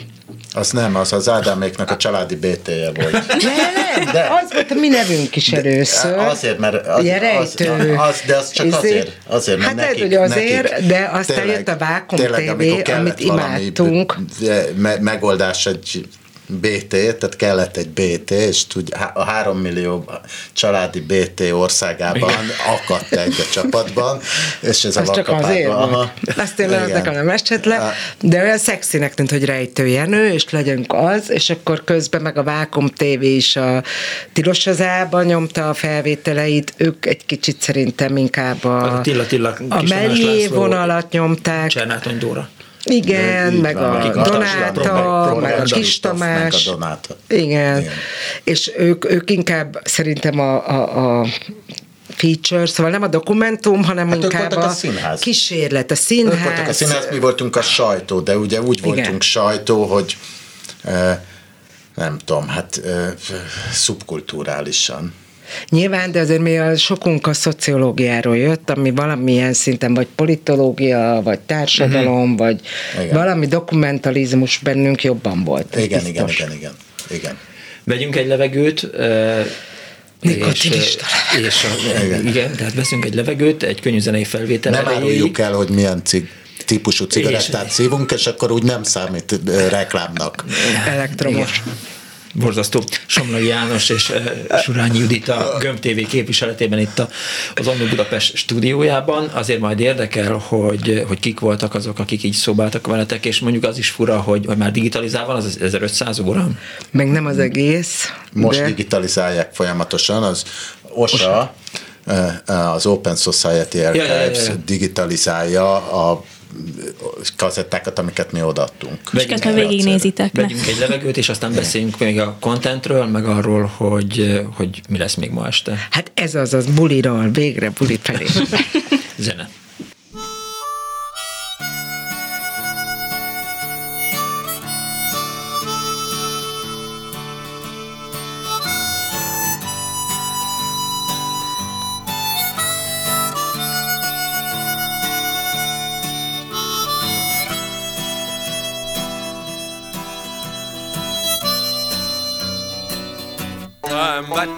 Az nem, az az Ádáméknak a családi BT-je volt. Nem, de az volt a mi nevünk is először. Azért, mert az, az, az, de az csak izé- azért, azért mert hát nekik, hogy azért, nekik, de aztán tényleg, jött a Vákum TV, amit imádtunk. Megoldás egy BT, tehát kellett egy BT, és tud, a három millió családi BT országában akadt egy a csapatban, és ez az a csak azért volt. Azt tényleg nekem nem esett le, de olyan szexinek tűnt, hogy rejtő Jenő, és legyünk az, és akkor közben meg a Vákum TV is a Tilos az nyomta a felvételeit, ők egy kicsit szerintem inkább a, a, Tilla, Tilla, a mellé vonalat nyomták. Csernátony Dóra. Igen, meg a Donáta, meg a Kis Tamás. A Donáta. Igen. Igen. És ők, ők inkább szerintem a, a, a feature, szóval nem a dokumentum, hanem hát inkább a, a kísérlet, a színház. Ők voltak a színház, mi voltunk a sajtó, de ugye úgy voltunk Igen. sajtó, hogy e, nem tudom, hát e, szubkulturálisan. Nyilván, de azért mi a sokunk a szociológiáról jött, ami valamilyen szinten vagy politológia, vagy társadalom, uh-huh. vagy igen. valami dokumentalizmus bennünk jobban volt. Igen, igen, igen, igen, igen. Vegyünk egy levegőt, Nikotinista és, és a, igen. igen, tehát veszünk egy levegőt, egy könnyű zenei felvétel Nem áruljuk el, hogy milyen cig típusú cigarettát és, szívunk, és akkor úgy nem számít reklámnak. Elektromos. Igen borzasztó Somlai János és uh, Surányi Judit a Gömb TV képviseletében itt a, az Annó Budapest stúdiójában. Azért majd érdekel, hogy, hogy kik voltak azok, akik így szobáltak veletek, és mondjuk az is fura, hogy, hogy már digitalizálva az 1500 óra. Meg nem az egész. Most de... digitalizálják folyamatosan, az OSA, OSA. az Open Society Archives ja, ja, ja. digitalizálja a kazettákat, amiket mi odaadtunk. És közben végignézitek. Vegyünk egy levegőt, és aztán beszéljünk még a contentről, meg arról, hogy, hogy mi lesz még ma este. Hát ez az az buliról, végre buli felé. Zene.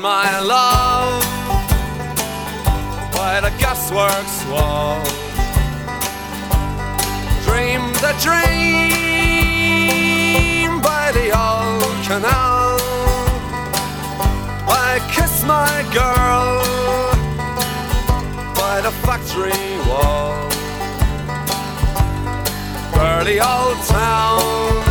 My love by the gasworks wall. Dreamed a dream by the old canal. I kissed my girl by the factory wall. Dirty old town,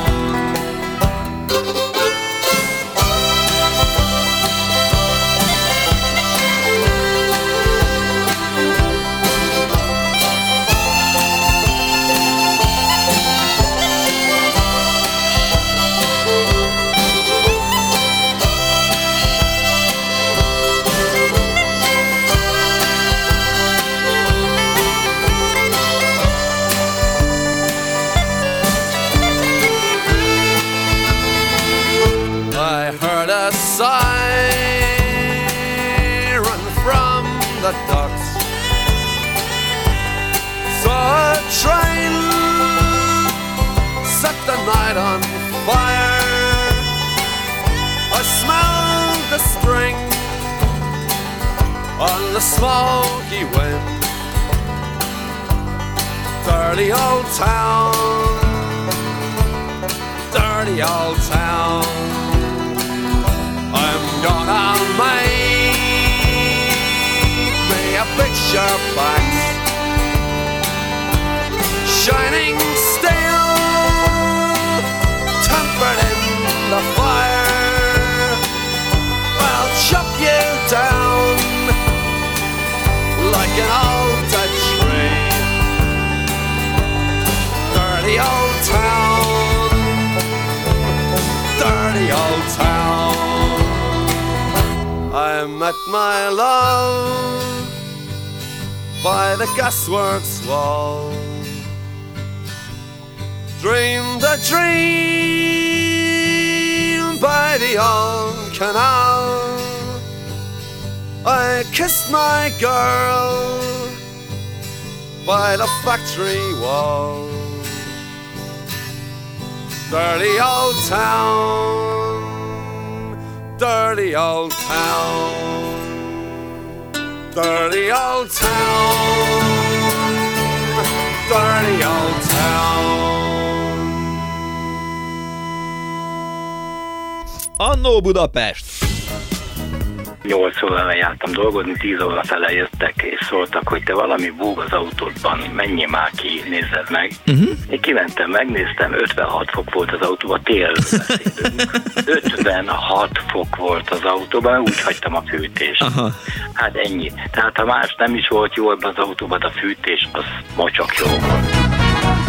Spring on the smoky wind. Dirty old town, dirty old town. I'm gonna make me a picture box, shining steel, tempered in the fire. You down like an old Dutch tree. Dirty old town, dirty old town. I met my love by the gasworks wall. Dreamed a dream by the old canal. I kissed my girl by the factory wall. Dirty old town, dirty old town, dirty old town, dirty old town. Annó Budapest! 8 óra jártam dolgozni, 10 óra fele jöttek, és szóltak, hogy te valami búg az autódban, menjél már ki, nézzed meg. Uh-huh. Én kimentem, megnéztem, 56 fok volt az autóban, tél 56 fok volt az autóban, úgy hagytam a fűtést. Aha. Hát ennyi. Tehát ha más nem is volt jó ebben az autóban, a fűtés az mocsok jó volt.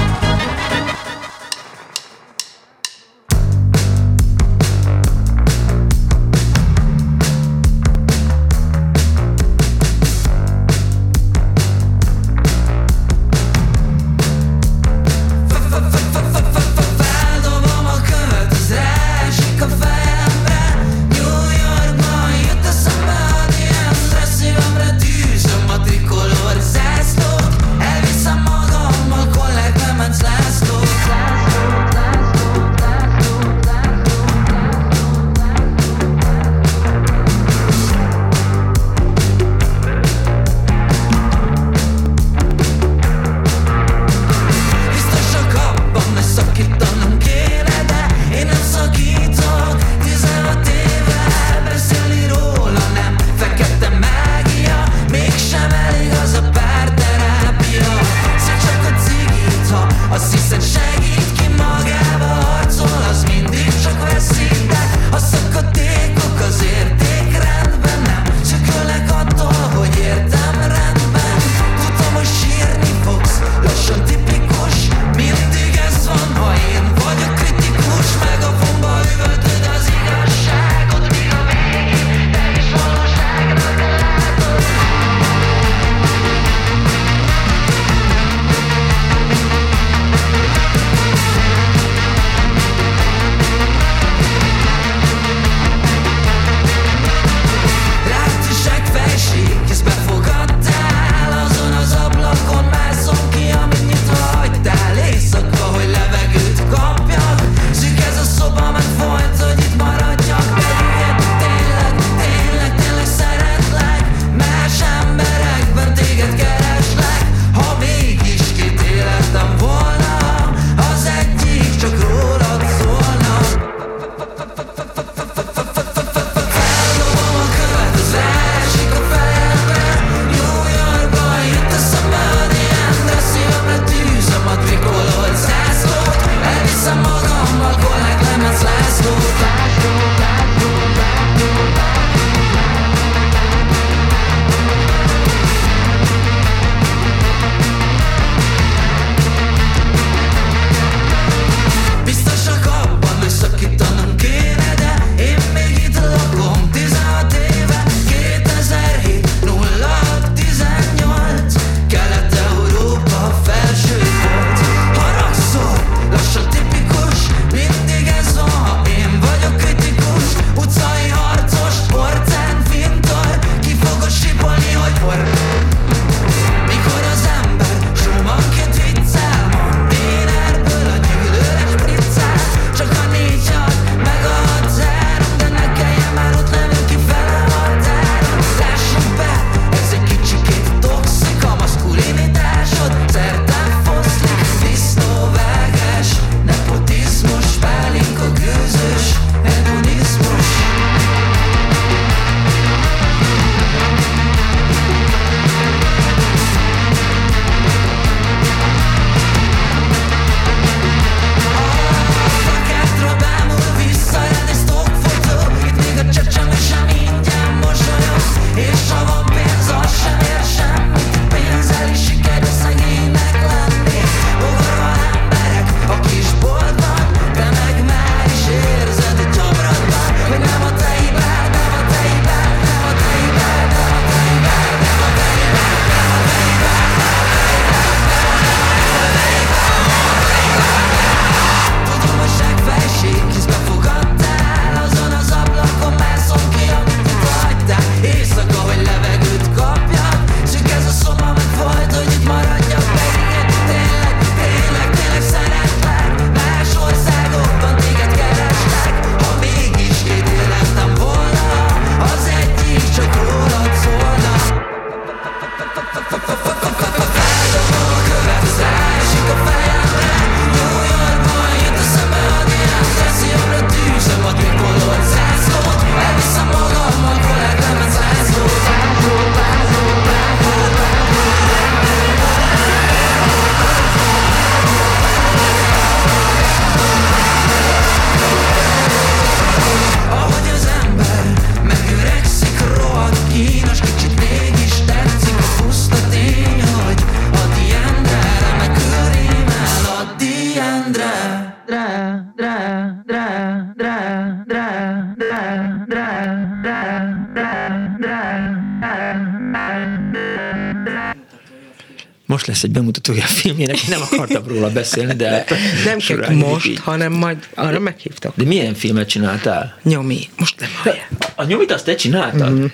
Lesz egy bemutatója a filmjének, nem akartam róla beszélni, de... Nem csak most, így. hanem majd arra meghívtak. De milyen filmet csináltál? Nyomi, most nem hallja. A nyomit azt te csináltad? Mm.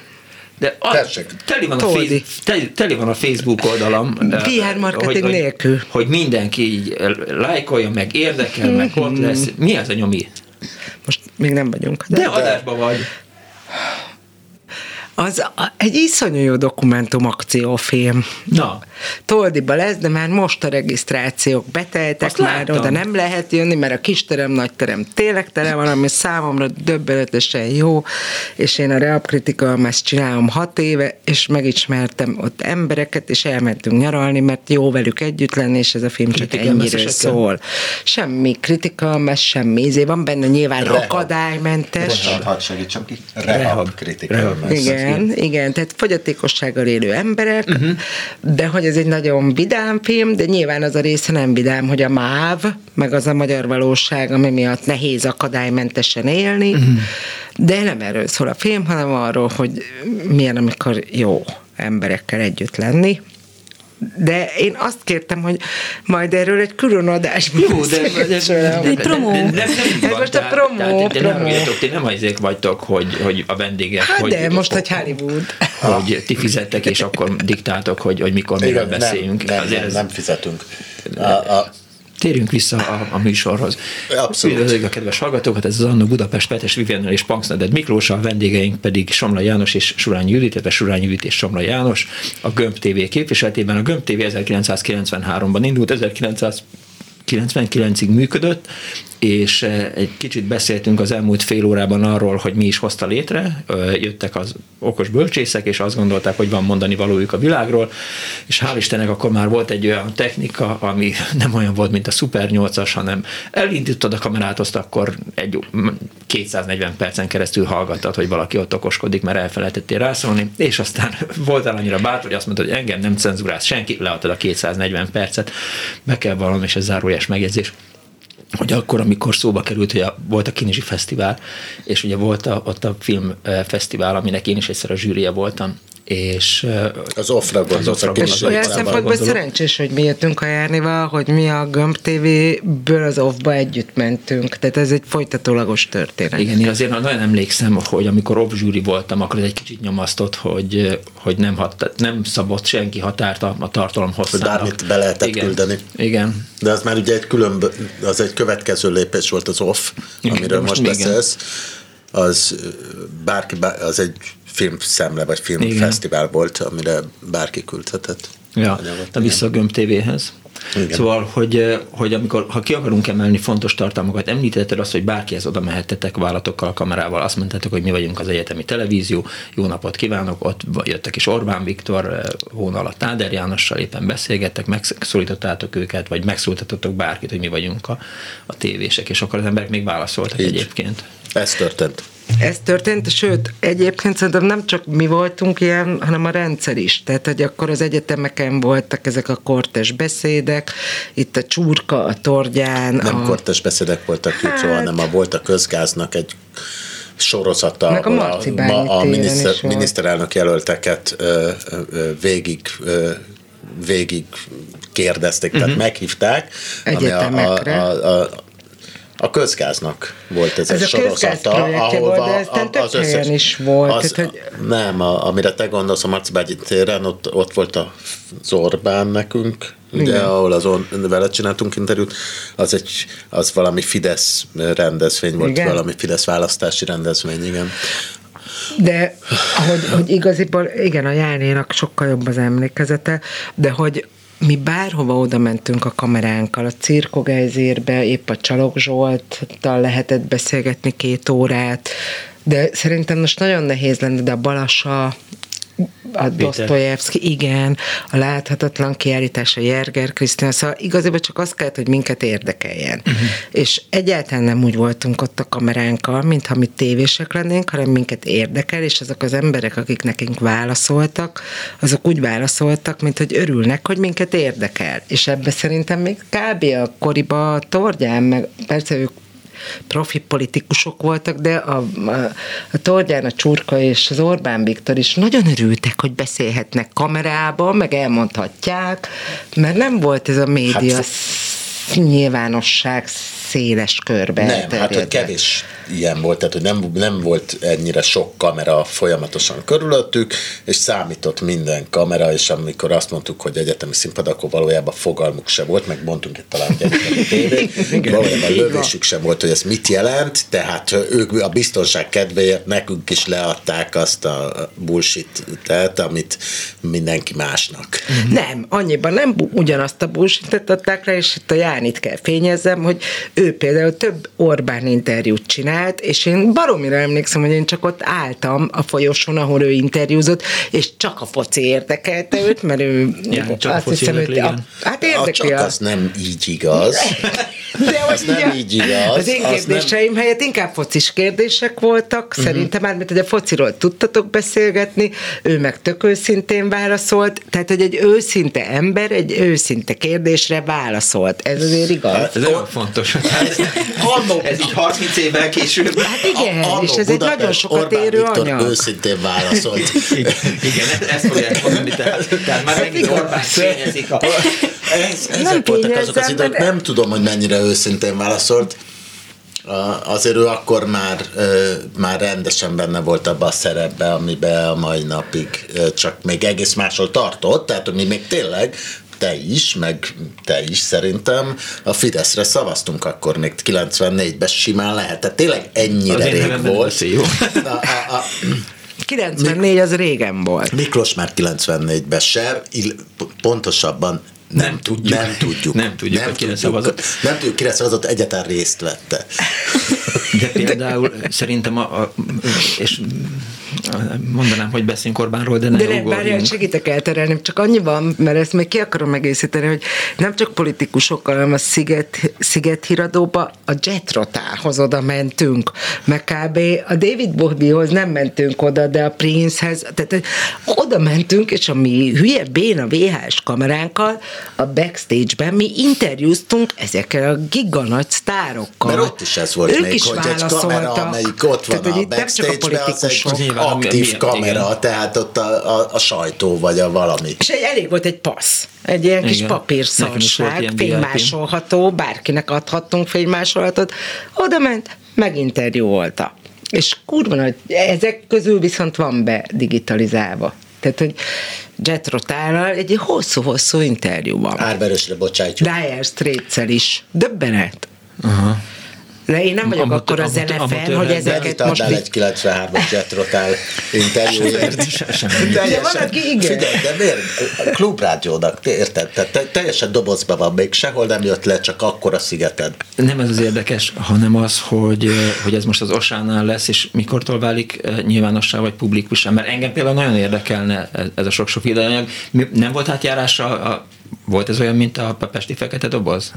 De a, teli, van a face, teli, teli van a Facebook oldalam. (laughs) PR marketing hogy, nélkül. Hogy, hogy mindenki így lájkolja, meg érdekel, meg ott mhm. lesz. Mi az a nyomi? Most még nem vagyunk. De, de adásban vagy az egy iszonyú jó dokumentum akciófilm. Na. Toldiba lesz, de már most a regisztrációk beteltek, Azt már láttam. oda nem lehet jönni, mert a kisterem, nagyterem tényleg tele van, ami számomra döbbenetesen jó, és én a Reapkritika ezt csinálom hat éve, és megismertem ott embereket, és elmentünk nyaralni, mert jó velük együtt lenni, és ez a film csak ennyire szól. Semmi kritika, mert semmi izé van benne, nyilván Rehab. akadálymentes. Rehab, hadd segítsem ki. Rehab, kritika. Rehab. Igen, igen, igen, tehát fogyatékossággal élő emberek, uh-huh. de hogy ez egy nagyon vidám film, de nyilván az a része nem vidám, hogy a MÁV, meg az a magyar valóság, ami miatt nehéz akadálymentesen élni, uh-huh. de nem erről szól a film, hanem arról, hogy milyen, amikor jó emberekkel együtt lenni, de én azt kértem, hogy majd erről egy külön adásban Jó, de, de, de, de, egy promó. De, de, de, de, most a promó. Tehát, de nem vagytok, ti nem azért vagytok, hogy, hogy a vendégek... Hát hogy, de, most egy Hollywood. Hogy ti fizettek, és akkor diktáltok, hogy, hogy mikor, miről beszéljünk. Nem, nem, nem, nem fizetünk. A, a, Térjünk vissza a, a műsorhoz. Abszolút. Üdvözlők a kedves hallgatókat, ez az Annó Budapest, Petes Viviannel és Panksneded Miklós, a vendégeink pedig Somla János és Surány Judit, illetve Surány Judit és Somla János, a Gömb TV képviseletében. A Gömb TV 1993-ban indult, 1999-ig működött, és eh, egy kicsit beszéltünk az elmúlt fél órában arról, hogy mi is hozta létre, jöttek az okos bölcsészek, és azt gondolták, hogy van mondani valójuk a világról, és hál' Istennek akkor már volt egy olyan technika, ami (laughs) nem olyan volt, mint a Super 8-as, hanem elindítod a kamerát, azt akkor egy 240 percen keresztül hallgattad, hogy valaki ott okoskodik, mert elfelejtettél rászólni, és aztán (laughs) voltál annyira bátor, hogy azt mondtad, hogy engem nem cenzúrálsz senki, leadtad a 240 percet, be kell valam, és ez zárójas megjegyzés hogy akkor, amikor szóba került, hogy a, volt a Kinizsi Fesztivál, és ugye volt a, ott a filmfesztivál, aminek én is egyszer a zsűria voltam, és az offra gondolsz, a kis Olyan szempontból szerencsés, hogy mi jöttünk a Járnival, hogy mi a Gömb TV-ből az offba együtt mentünk, tehát ez egy folytatólagos történet. Igen, én azért nagyon emlékszem, hogy amikor off zsűri voltam, akkor ez egy kicsit nyomasztott, hogy, hogy nem, hat, nem szabott senki határt a, a tartalom hosszának. Bármit be lehetett Igen. küldeni. Igen. De az már ugye egy külön, az egy következő lépés volt az off, Igen, amiről most, most beszélsz. Az bárki, az egy filmszemle vagy filmfesztivál volt, amire bárki küldhetett. Ja, de vissza a Gömb TV-hez. Igen. Szóval, hogy, hogy amikor, ha ki akarunk emelni fontos tartalmakat, említetted azt, hogy bárkihez oda mehettetek vállatokkal, kamerával, azt mondtátok, hogy mi vagyunk az egyetemi televízió, jó napot kívánok, ott jöttek is Orbán Viktor, hóna alatt Táder Jánossal éppen beszélgettek, megszólítottátok őket, vagy megszólítottok bárkit, hogy mi vagyunk a, a tévések, és akkor az emberek még válaszoltak Így. egyébként. Ez történt. Ez történt, sőt, egyébként szerintem nem csak mi voltunk ilyen, hanem a rendszer is. Tehát, hogy akkor az egyetemeken voltak ezek a kortes beszédek, itt a csurka, a torgyán. Nem a... kortes beszédek voltak, hát... hanem a volt a közgáznak egy sorozata, Meg a, a, a, a miniszter, miniszterelnök jelölteket ö, ö, végig ö, végig kérdezték, uh-huh. tehát mhm. meghívták, ami a, a, a, a a közgáznak volt ez, ez egy a sorozata, ahol volt, de ez az összes, is volt. Az, tehát, hogy... Nem, a, amire te gondolsz a Marcibágyi téren, ott, ott volt az Orbán nekünk, ugye, Igen. ahol azon vele csináltunk interjút, az, egy, az valami Fidesz rendezvény volt, igen. valami Fidesz választási rendezvény, igen. De hogy, hogy igaziból, igen, a Jánénak sokkal jobb az emlékezete, de hogy mi bárhova oda mentünk a kameránkkal, a cirkogejzérbe, épp a Csalog Zsolttal lehetett beszélgetni két órát, de szerintem most nagyon nehéz lenne, de a Balasa, a Dostoyevsky, igen, a láthatatlan kiállítás, a Jerger Krisztina, szóval igazából csak azt kellett, hogy minket érdekeljen. Uh-huh. És egyáltalán nem úgy voltunk ott a kameránkkal, mintha mi tévések lennénk, hanem minket érdekel, és azok az emberek, akik nekünk válaszoltak, azok úgy válaszoltak, mint hogy örülnek, hogy minket érdekel. És ebbe szerintem még kb. a koriba a Tordján, meg persze ők profi politikusok voltak, de a, a, a Tordján, a Csurka és az Orbán Viktor is nagyon örültek, hogy beszélhetnek kamerában, meg elmondhatják, mert nem volt ez a média hát, nyilvánosság széles körbe Nem, hát hogy kevés ilyen volt, tehát hogy nem, nem volt ennyire sok kamera folyamatosan körülöttük, és számított minden kamera, és amikor azt mondtuk, hogy egyetemi színpad, akkor valójában fogalmuk se volt, meg mondtunk itt talán egy egyetemi (laughs) tévét, valójában lövésük sem volt, hogy ez mit jelent, tehát ők a biztonság kedvéért nekünk is leadták azt a bullshit tehát, amit mindenki másnak. Nem, annyiban nem ugyanazt a bullshit adták rá, és itt a Jánit kell fényezzem, hogy ő például több Orbán interjút csinált, és én baromira emlékszem, hogy én csak ott álltam a folyosón, ahol ő interjúzott, és csak a foci érdekelte őt, mert ő ja, csak azt a hiszem, hogy a, hát érdekli. Az nem így igaz. De az nem így igaz. Az én kérdéseim nem... helyett inkább focis kérdések voltak, uh-huh. szerintem már, hogy a fociról tudtatok beszélgetni, ő meg tök őszintén válaszolt, tehát hogy egy őszinte ember egy őszinte kérdésre válaszolt. Ez azért igaz. Hát, ez nagyon fontos. Ez, annó, (laughs) ez így 30 évvel később. Hát igen, a, és ez egy nagyon sokat Orbán érő Viktor anyag. őszintén válaszolt. (laughs) igen, igen, ezt fogják mondani, tehát, tehát már megint hát Orbán fényezik a... Ez, ezek nem voltak azok az idők, de... nem tudom, hogy mennyire őszintén válaszolt. Azért ő akkor már, már rendesen benne volt abba a szerepbe, amiben a mai napig csak még egész máshol tartott, tehát mi még tényleg te is, meg te is szerintem a Fideszre szavaztunk akkor még 94-ben simán lehet. Tehát tényleg ennyire az rég volt. Jó. A, a, a, 94 az régen volt. Miklós már 94-ben se, pontosabban nem, nem tudjuk. Nem tudjuk. Nem tudjuk, nem hogy kire szavazott. Nem tudjuk, kire szavazott, egyetlen részt vette. De például szerintem a, a és mondanám, hogy beszéljünk Orbánról, de ne De nem, várjál, segítek elterelni, csak annyi van, mert ezt még ki akarom egészíteni, hogy nem csak politikusokkal, hanem a Sziget, Sziget híradóba a Jetrotához oda mentünk, meg kb. a David Bowiehoz nem mentünk oda, de a Princehez, tehát oda mentünk, és a mi hülye béna VHS kameránkkal a backstage-ben mi interjúztunk ezekkel a giga nagy sztárokkal. Mert ott is ez volt ők még, is hogy egy kamera, amelyik ott van tehát, a backstage-ben, az egy aktív kamera, igen. tehát ott a, a, a sajtó vagy a valami. És egy, elég volt egy passz, egy ilyen igen. kis papírszarság, fénymásolható, bárkinek adhattunk fénymásolatot, oda ment, meginterjúolta. És kurva nagy, ezek közül viszont van be digitalizálva. Tehát, hogy Jet Rotállal egy hosszú-hosszú interjú van. Árverősre bocsájtjuk. Dire straits is. Döbbenet. Uh-huh. De én nem vagyok akkor az elefen, hogy ezeket most... Mennyit egy 93-as jetrotál interjúért? de valaki igen. Figyelj, de miért? Klubrádiónak, érted? Tehát teljesen dobozban van, még sehol nem jött le, csak akkor a szigeted. Nem ez az érdekes, hanem az, hogy, hogy ez most az Osánál lesz, és mikortól válik nyilvánossá vagy publikussá, mert engem például nagyon érdekelne ez a sok-sok videóanyag. Nem volt átjárása, a, volt ez olyan, mint a Pesti Fekete Doboz?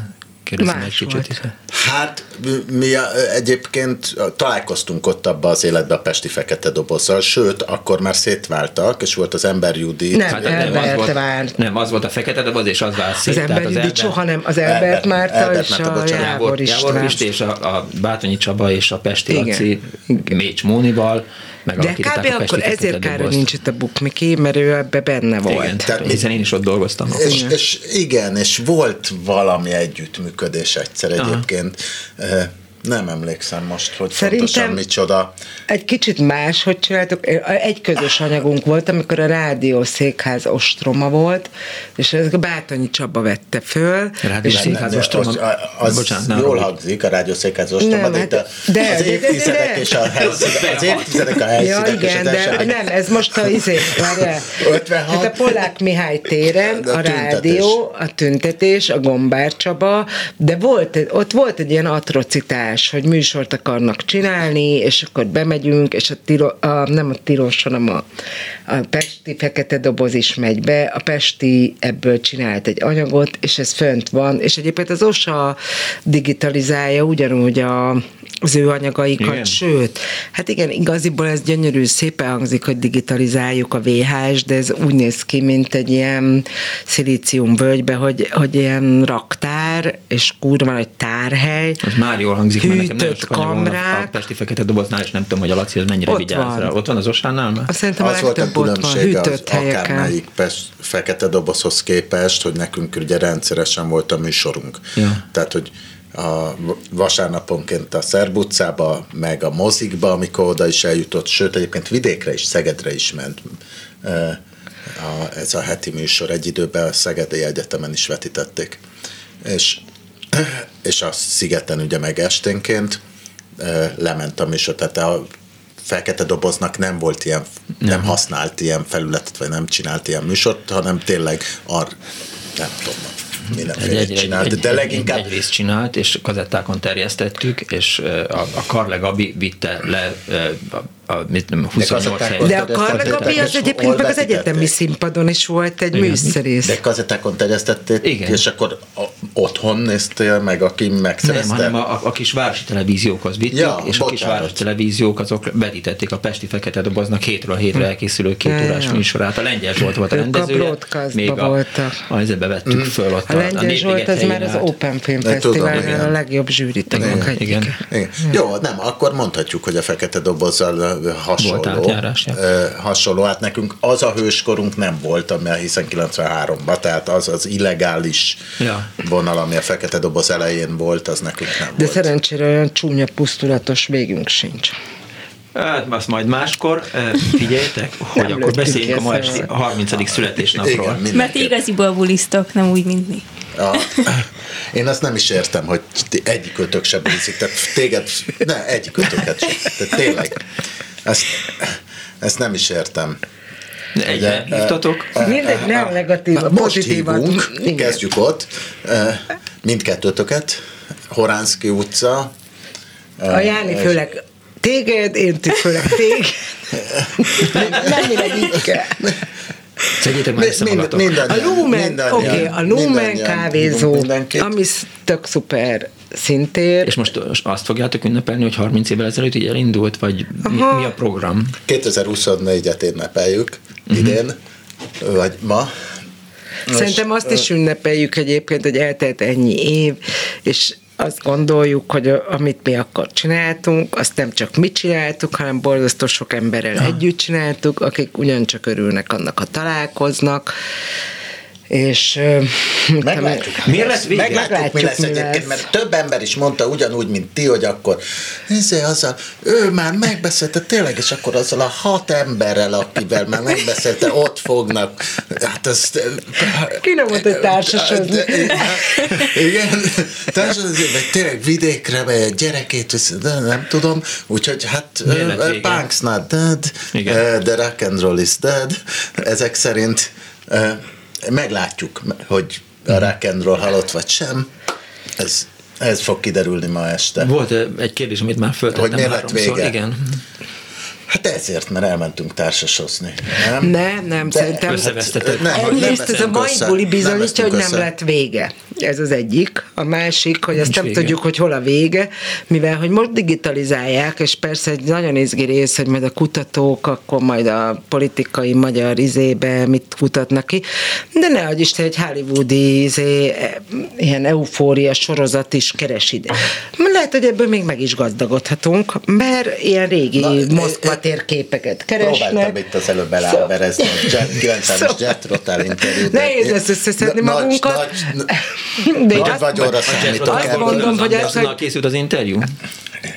Kérdezem egy kicsit. Hát mi egyébként találkoztunk ott abba az életbe a Pesti Fekete Dobozzal, sőt, akkor már szétváltak, és volt az Ember Judit. Nem, hát, nem, az volt, vált. nem, az volt a Fekete Doboz, és az vált szét. Az Ember Judit Elber... soha nem, az Elbert Márta és a Jávor István. Jávor és a, a Bátonyi Csaba és a Pesti Laci Mécs Mónival de kb. akkor ezért kár, nincs itt a Bukmiki, mert ő ebbe benne volt. Igen, tehát, hiszen én is ott dolgoztam. És, és igen, és volt valami együttműködés egyszer Aha. egyébként nem emlékszem most, hogy Szerintem pontosan micsoda. Egy kicsit más, hogy csináltuk. Egy közös anyagunk volt, amikor a rádió székház ostroma volt, és ez a Bátonyi Csaba vette föl. Rádió székház ostroma? Az, az Bocsánat, jól hangzik, a rádió székház ostroma, nem, de, hát, de, az évtizedek és a helyszínek, az évtizedek a helyszínek ja, igen, de nem, ez most a izé, 56. Hát a Polák Mihály téren, a, a rádió, a tüntetés, a Gombár Csaba, de volt, ott volt egy ilyen atrocitás szokás, hogy műsort akarnak csinálni, és akkor bemegyünk, és a, tiro, a nem a tilos, hanem a, a Pesti Fekete Doboz is megy be, a Pesti ebből csinált egy anyagot, és ez fönt van, és egyébként az OSA digitalizálja ugyanúgy a, az ő anyagaikat, igen. sőt, hát igen, igaziból ez gyönyörű, szépen hangzik, hogy digitalizáljuk a VHS, de ez úgy néz ki, mint egy ilyen völgybe, hogy, hogy ilyen raktár, és kurva nagy tárhely. Ez már jól hangzik, mert nekem nagyon kamrák. a Pesti Fekete Doboznál, és nem tudom, hogy a Laci az mennyire vigyáz rá. Ott van az Osánál már? Szerintem az a volt a különbség az akármelyik Fekete Dobozhoz képest, hogy nekünk ugye rendszeresen volt a műsorunk. Ja. Tehát, hogy a vasárnaponként a Szerb utcába, meg a mozikba, amikor oda is eljutott, sőt egyébként vidékre is, Szegedre is ment a, ez a heti műsor. Egy időben a Szegedi Egyetemen is vetítették. És, és a Szigeten ugye meg esténként lement a műsor, tehát a fekete doboznak nem volt ilyen, nem, nem használt ilyen felületet, vagy nem csinált ilyen műsort, hanem tényleg ar, nem tudom, mindenféle egy, csinált, egy, de leginkább... Egy, egy csinált, és kazettákon terjesztettük, és a, a Karle Gabi vitte le a, a, 28 de, de a Karle Gabi az egyébként meg az egyetemi színpadon is volt egy műszerész. De kazettákon terjesztették, Igen. és akkor a, otthon néztél meg, aki megszerezte? Nem, hanem a, a, a kis városi televíziókhoz vittük, ja, és bocsánat. a kis városi televíziók azok vetítették a Pesti Fekete Doboznak hétről hétre elkészülő két órás műsorát. A Lengyel Zsolt volt a rendezője. A még a, voltak. A, a, vettük mm. föl ott a, a Lengyel Zsolt az már az Open Film Fesztiválnál a legjobb zsűritagok igen, igen. igen. Jó, nem, akkor mondhatjuk, hogy a Fekete Dobozzal hasonló. hasonló, hát nekünk az a hőskorunk nem volt, ami hiszen 93-ban, tehát az az illegális ja. vonal, ami a Fekete Doboz elején volt, az nekünk nem De volt. szerencsére olyan csúnya, pusztulatos végünk sincs. Hát, azt majd máskor figyeljetek, hogy nem akkor beszéljünk a ma esti 30. születésnapról. Igen, Mert igaziból bulisztok, nem úgy, mint mi. A, (laughs) én azt nem is értem, hogy egyik kötök sem buliszik, tehát téged, ne, egyik kötöket sem. Tehát tényleg, ezt, ezt nem is értem. Egyre hívtatok? Mindegy, nem negatív, Most hívunk, kezdjük ott, mindkettőtöket, Horánszki utca. A Jáni főleg téged, én főleg téged. (laughs) nem, nem így kell. Szedjétek már össze mind, A Lumen, oké, okay, a Lumen kávézó, ami tök szuper szintér. És most azt fogjátok ünnepelni, hogy 30 évvel ezelőtt így elindult, vagy mi, mi a program? 2024-et ünnepeljük uh-huh. idén, vagy ma. Szerintem azt is ünnepeljük egyébként, hogy eltelt ennyi év, és azt gondoljuk, hogy amit mi akkor csináltunk, azt nem csak mi csináltuk, hanem borzasztó sok emberrel ja. együtt csináltuk, akik ugyancsak örülnek annak, ha találkoznak, és meglátjuk, miért lesz vége? Meglátjuk, meglátjuk mi lesz mi egyébként, lesz. mert több ember is mondta ugyanúgy, mint ti, hogy akkor ezért azzal, ő már megbeszélte tényleg, és akkor azzal a hat emberrel, akivel már megbeszélte, ott fognak. Hát az... Ki nem mondta, hogy társasodni? Igen, társasodni, vagy tényleg vidékre megy, gyerekét visz, de nem tudom, úgyhogy hát Punk's not dead, Igen. the rock and roll is dead, ezek szerint meglátjuk, hogy a rock and roll halott vagy sem. Ez, ez fog kiderülni ma este. Volt egy kérdés, amit már föltettem Hogy miért lett vége? Igen. Hát ezért, mert elmentünk társasozni. Nem, nem, nem De szerintem. Nem, Egyrészt ez a mai buli bizonyítja, hogy nem lett vége. Ez az egyik. A másik, hogy azt nem vége. tudjuk, hogy hol a vége, mivel hogy most digitalizálják, és persze egy nagyon izgi rész, hogy majd a kutatók, akkor majd a politikai magyar izébe mit kutatnak ki, de ne hogy Isten, egy hollywoodi izé, ilyen eufória sorozat is keres ide. Lehet, hogy ebből még meg is gazdagodhatunk, mert ilyen régi Na, Moszkva térképeket keresnek. Próbáltam itt az előbb eláberezni a 90-es szóval. Jet Rotal interjút. Nehéz lesz összeszedni magunkat. Nagy, nagy, nagy vagyonra számítok. Azt mondom, hogy ez... hogy... készült az interjú?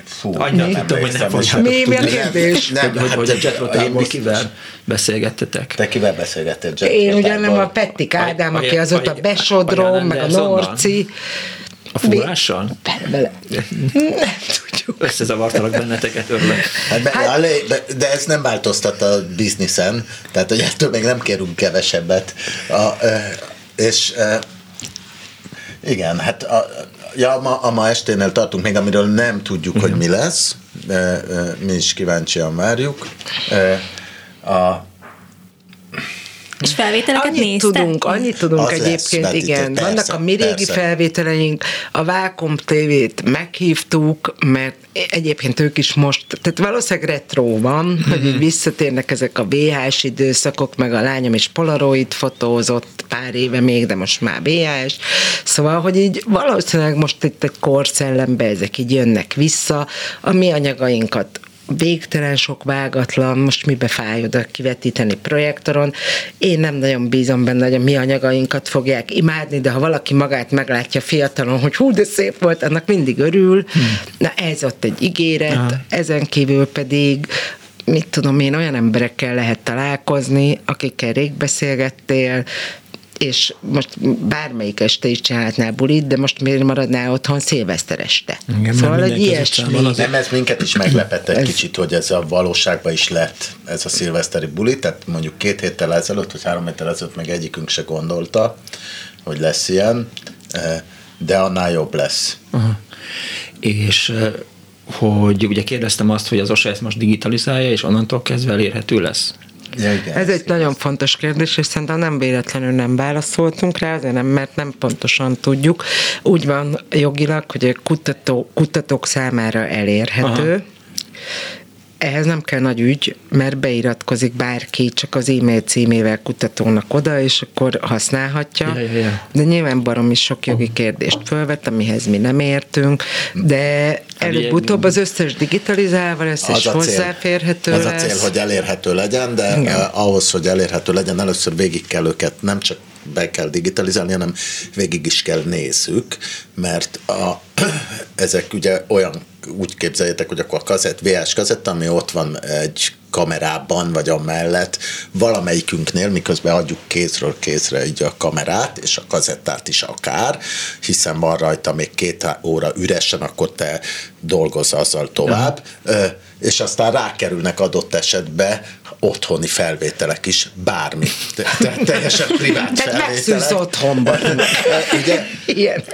Fú, Annyira tudtam, hogy nem Mi, mi a kérdés? Nem, hogy, hogy, hogy a Jet Rotalból kivel beszélgettetek? Te kivel beszélgettél Jet Én ugyan nem a Pettik Ádám, aki azóta Besodrom, meg a Norci. A fúrással? Bele. Nem tudjuk. Összezavartalak benneteket, örülök. Hát be, hát, de, de ez nem változtat a bizniszen, tehát hogy ettől még nem kérünk kevesebbet. A, és igen, hát a, ja, ma, a ma esténél tartunk még, amiről nem tudjuk, hogy mi lesz. Mi is kíváncsian várjuk. A, És felvételeket annyit néztek? tudunk, annyit tudunk Az egyébként, lesz, igen. persze, Vannak a mi régi persze. felvételeink, a Vákum TV-t meghívtuk, mert egyébként ők is most, tehát valószínűleg retro van, mm-hmm. hogy így visszatérnek ezek a VHS időszakok, meg a lányom is Polaroid fotózott pár éve még, de most már VHS. Szóval, hogy így valószínűleg most itt egy korszellembe ezek így jönnek vissza, a mi anyagainkat végtelen sok vágatlan, most mibe fáj oda kivetíteni projektoron. Én nem nagyon bízom benne, hogy a mi anyagainkat fogják imádni, de ha valaki magát meglátja fiatalon, hogy hú, de szép volt, annak mindig örül. Hmm. Na ez ott egy ígéret, Aha. ezen kívül pedig mit tudom én, olyan emberekkel lehet találkozni, akikkel rég beszélgettél, és most bármelyik este is csinálhatnál bulit, de most miért maradnál otthon szilveszter este? Igen, szóval egy ilyesmi. Nem, ez minket is meglepett egy kicsit, hogy ez a valóságban is lett ez a szilveszteri buli, tehát mondjuk két héttel ezelőtt, vagy három héttel ezelőtt meg egyikünk se gondolta, hogy lesz ilyen, eh, de annál jobb lesz. Aha. És eh, hogy ugye kérdeztem azt, hogy az OSA ezt most digitalizálja, és onnantól kezdve elérhető lesz. Ja, igen. Ez egy nagyon fontos kérdés, és szerintem nem véletlenül nem válaszoltunk rá, azért nem, mert nem pontosan tudjuk. Úgy van jogilag, hogy a kutató, kutatók számára elérhető, Aha. Ehhez nem kell nagy ügy, mert beiratkozik bárki csak az e-mail címével kutatónak oda, és akkor használhatja. Ja, ja, ja. De nyilván baromi sok jogi kérdést fölvett, amihez mi nem értünk, de előbb-utóbb az összes digitalizálva lesz, és hozzáférhető az lesz. a cél, hogy elérhető legyen, de Igen. uh, ahhoz, hogy elérhető legyen, először végig kell őket nem csak be kell digitalizálni, hanem végig is kell nézzük, mert a, (clears throat) ezek ugye olyan, úgy képzeljétek, hogy akkor a kazett, VHS kazetta, ami ott van egy kamerában, vagy a mellett, valamelyikünknél, miközben adjuk kézről kézre így a kamerát, és a kazettát is akár, hiszen van rajta még két óra üresen, akkor te dolgozz azzal tovább, Ö, és aztán rákerülnek adott esetben otthoni felvételek is, bármi. Te, te, teljesen privát Tehát felvételek. megszűnsz otthonban. Ugye? Ilyen.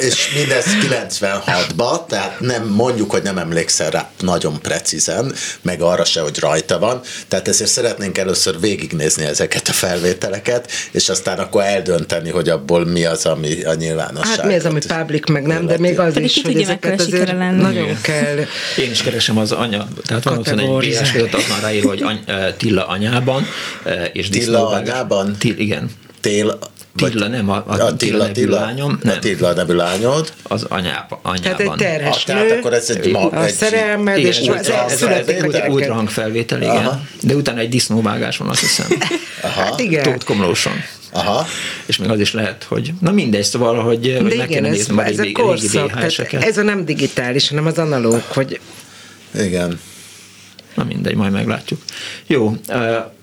És mindez 96-ba, tehát nem mondjuk, hogy nem emlékszel rá nagyon precízen, meg arra se, hogy rajta van. Tehát ezért szeretnénk először végignézni ezeket a felvételeket, és aztán akkor eldönteni, hogy abból mi az, ami a nyilvánosság. Hát mi az, ami public, meg nem, de még az Pedig is, hogy ezeket azért nagyon kell Én is keresem az anya, tehát van 21 Kategorizálni. BS között, az már ráírva, hogy any, Tilla anyában, és Tilla anyában? Til, igen. Tél, Tilla, nem, a, a, a Tilla Tilla, lányom, a nem, Tilla nevű lányod. az anyába, anyában. Tehát egy terhes Ah, tehát nő, akkor ez egy, ma, a egy szerelmed, és ez, ez, ez ez, ez, születik a ez gyereket. ultrahang felvétel, igen. De utána egy disznóvágás van, azt hiszem. (laughs) Aha. Hát igen. Tóth Komlóson. Aha. És még az is lehet, hogy na mindegy, szóval, hogy, hogy De meg igen, kéne ez, néznem a ez a korszak, tehát VHS-eket. ez a nem digitális, hanem az analóg, hogy Igen. Na mindegy, majd meglátjuk. Jó,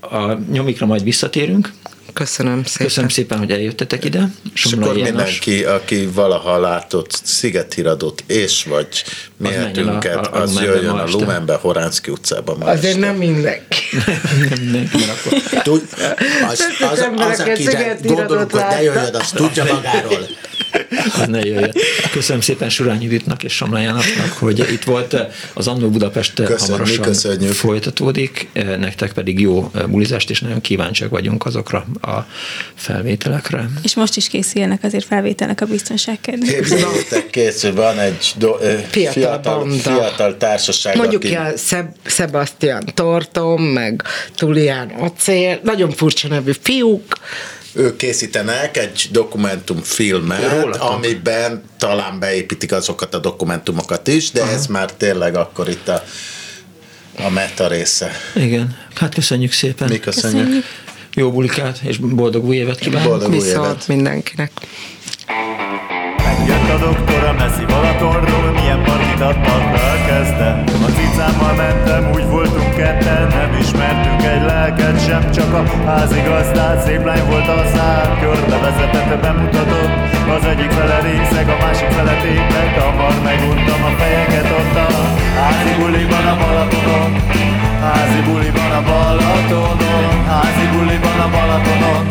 a nyomikra majd visszatérünk. Köszönöm szépen. Köszönöm szépen, hogy eljöttetek ide. És Somlai akkor János. mindenki, aki valaha látott szigethíradót és vagy a az Lumenbe jöjjön a. Lumenbe, Horánszki utcában ma Azért este. nem mindenki. (laughs) Nem mindenki, mert akkor Tud, az, az, az, emberek egy akire szigetíradót gondolunk, hogy ne láttak. jöjjön, az tudja magáról. az ne jöjjön. Köszönöm szépen Surányi Juditnak és Samlá Jánosnak, hogy itt volt. Az Annó Budapest Köszönjük, hamarosan köszönjük. folytatódik. Nektek pedig jó bulizást, és nagyon kíváncsiak vagyunk azokra a felvételekre. És most is készüljenek azért felvételnek a biztonság kedvéért. Készül, van egy do, Fiatal fiatal, banda. fiatal társaság, Mondjuk aki, ki a Szeb- Sebastian Tortom, meg Tulián Acél, nagyon furcsa nevű fiúk, ők készítenek egy dokumentumfilmet, Rólatok. amiben talán beépítik azokat a dokumentumokat is, de ez már tényleg akkor itt a, a meta része. Igen, hát köszönjük szépen. Mi köszönjük. Köszönjük. Jó bulikát, és boldog új évet kívánunk. Boldog új évet. mindenkinek. Megjött a doktor a messzi Balatonról, milyen partit adtak rá kezdte. A cicámmal mentem, úgy voltunk ketten, nem ismertünk egy lelket sem, csak a házigazdát, szép lány volt a szám, körbe vezetett, bemutatott. Az egyik fele részeg, a másik fele tépek, hamar meguntam a fejeket ott a házi buliban a Balatonon. Házi buliban a Balatonon, házi buliban a Balatonon.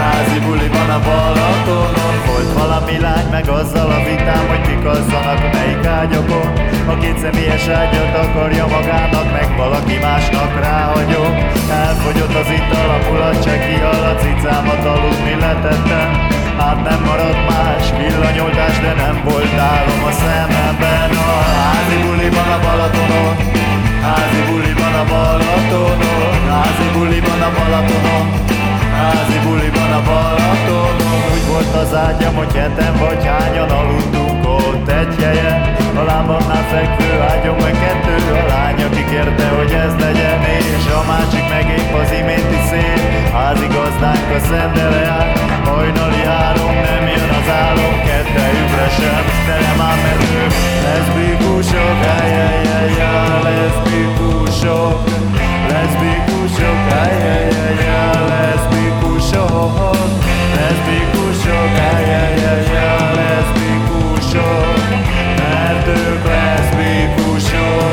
Házi buliban a Balatonon volt valami lány meg azzal a vitám, hogy kik alszanak melyik ágyakon A két személyes ágyat akarja magának, meg valaki másnak ráhagyom Elfogyott az ital, a mulat csekial, a cicámat aludni letettem. Hát nem maradt más villanyoltás, de nem volt álom a szememben. A házi buliban a Balatonon, házi buliban a Balatonon, házi buliban a Balatonon. Házi buliban a Balatonon. Úgy volt az ágyam, hogy heten vagy hányan aludtunk ott egy helyen. A lábamnál fekvő ágyom meg kettő A lány, aki kérte, hogy ez legyen És a másik meg épp az iménti szél Házigazdánk a szendele át Hajnali három, nem jön az álom. Kettejükre sem, tele már merő Leszbikusok, ajajajajaj Leszbikusok, leszbikusok, ajajajajaj Leszbikusok, leszbikusok, ajajajajaj Leszbikusok, mert ők leszbikusok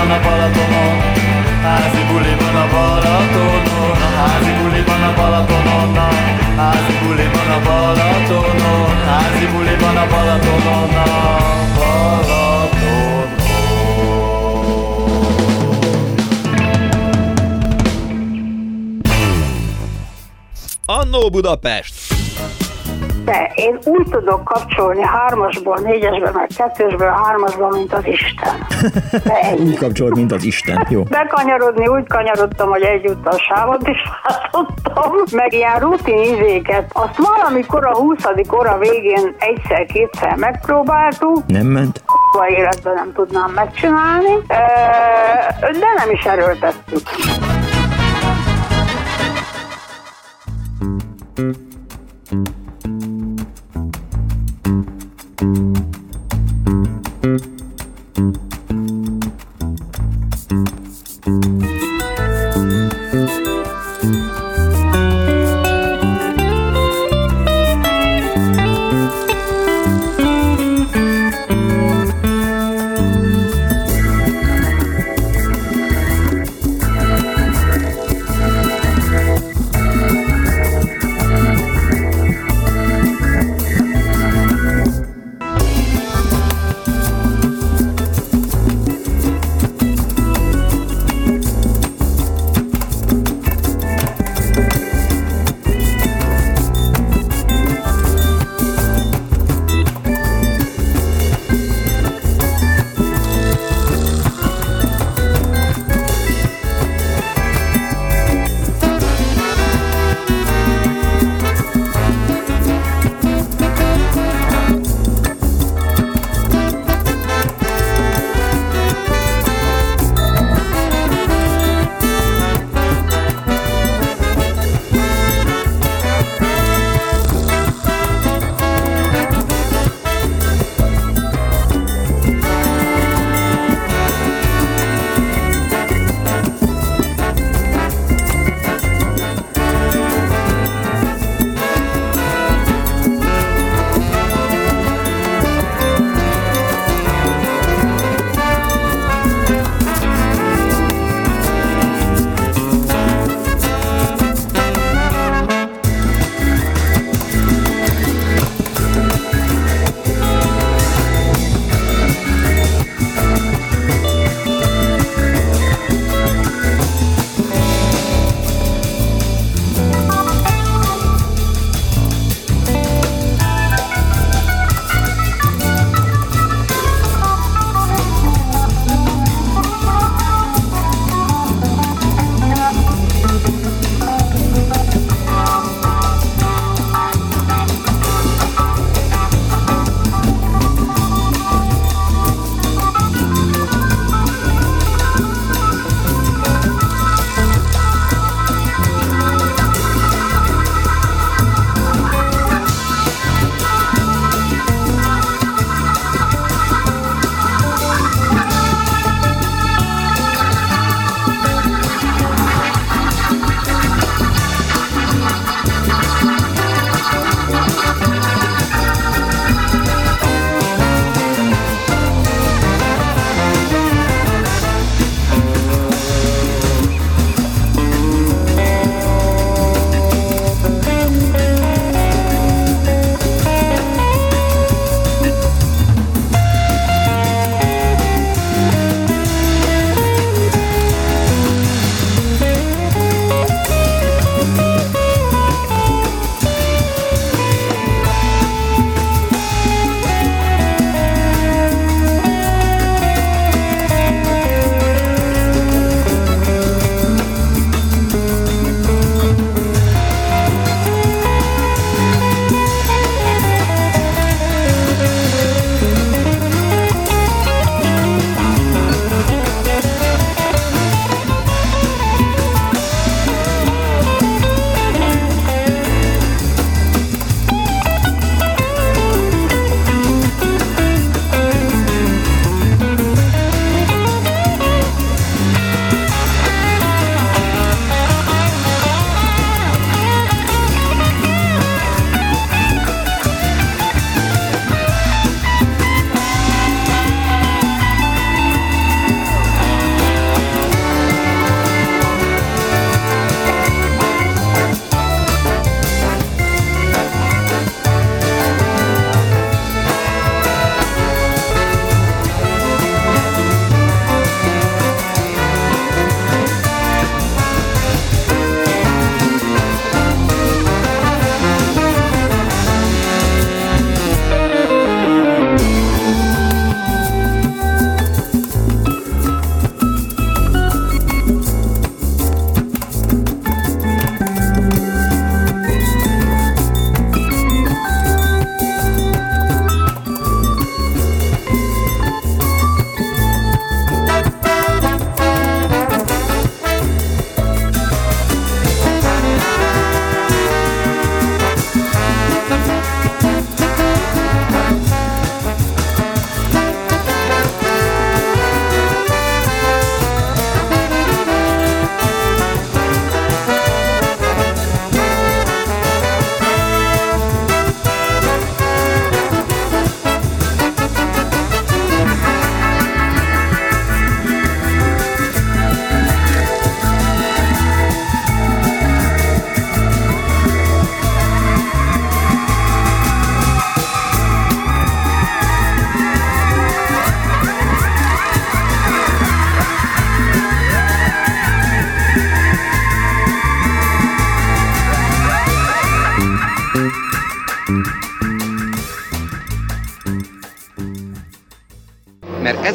buliban a Balatonon. Házi buliban a Balatonon. Házi buliban a Balatonon. Házi buliban a Balatonon. Házi buliban a Balatonon. Annó Budapest! De én úgy tudok kapcsolni hármasból, négyesbe, meg kettősből hármasba, mint az Isten. (laughs) Úgy kapcsolod, mint az Isten. Jó. Bekanyarodni úgy kanyarodtam, hogy egyúttal sávot is látottam, meg ilyen rutin izéket. Azt valamikor a 20. óra végén egyszer-kétszer megpróbáltuk, Nem ment? a életben nem tudnám megcsinálni, de nem is erőltettük. Mert ez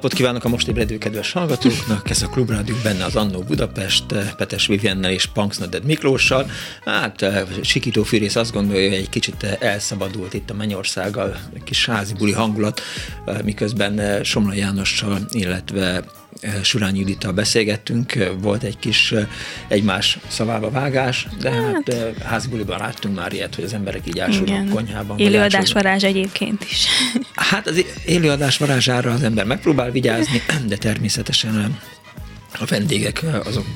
Napot kívánok a most ébredő kedves hallgatóknak, ez a Klubrádió benne az Annó Budapest, Petes Viviennel és Punksnoded Miklóssal. Hát eh, Sikító Fűrész azt gondolja, hogy egy kicsit eh, elszabadult itt a Mennyországgal, kis házi buli hangulat, eh, miközben Somla Jánossal, illetve Surány Judittal beszélgettünk, volt egy kis egymás szavába vágás, de hát, hát házbuliban láttunk már ilyet, hogy az emberek így ásulnak konyhában. Élőadás varázs egyébként is. (laughs) Hát az élőadás varázsára az ember megpróbál vigyázni, de természetesen a vendégek azok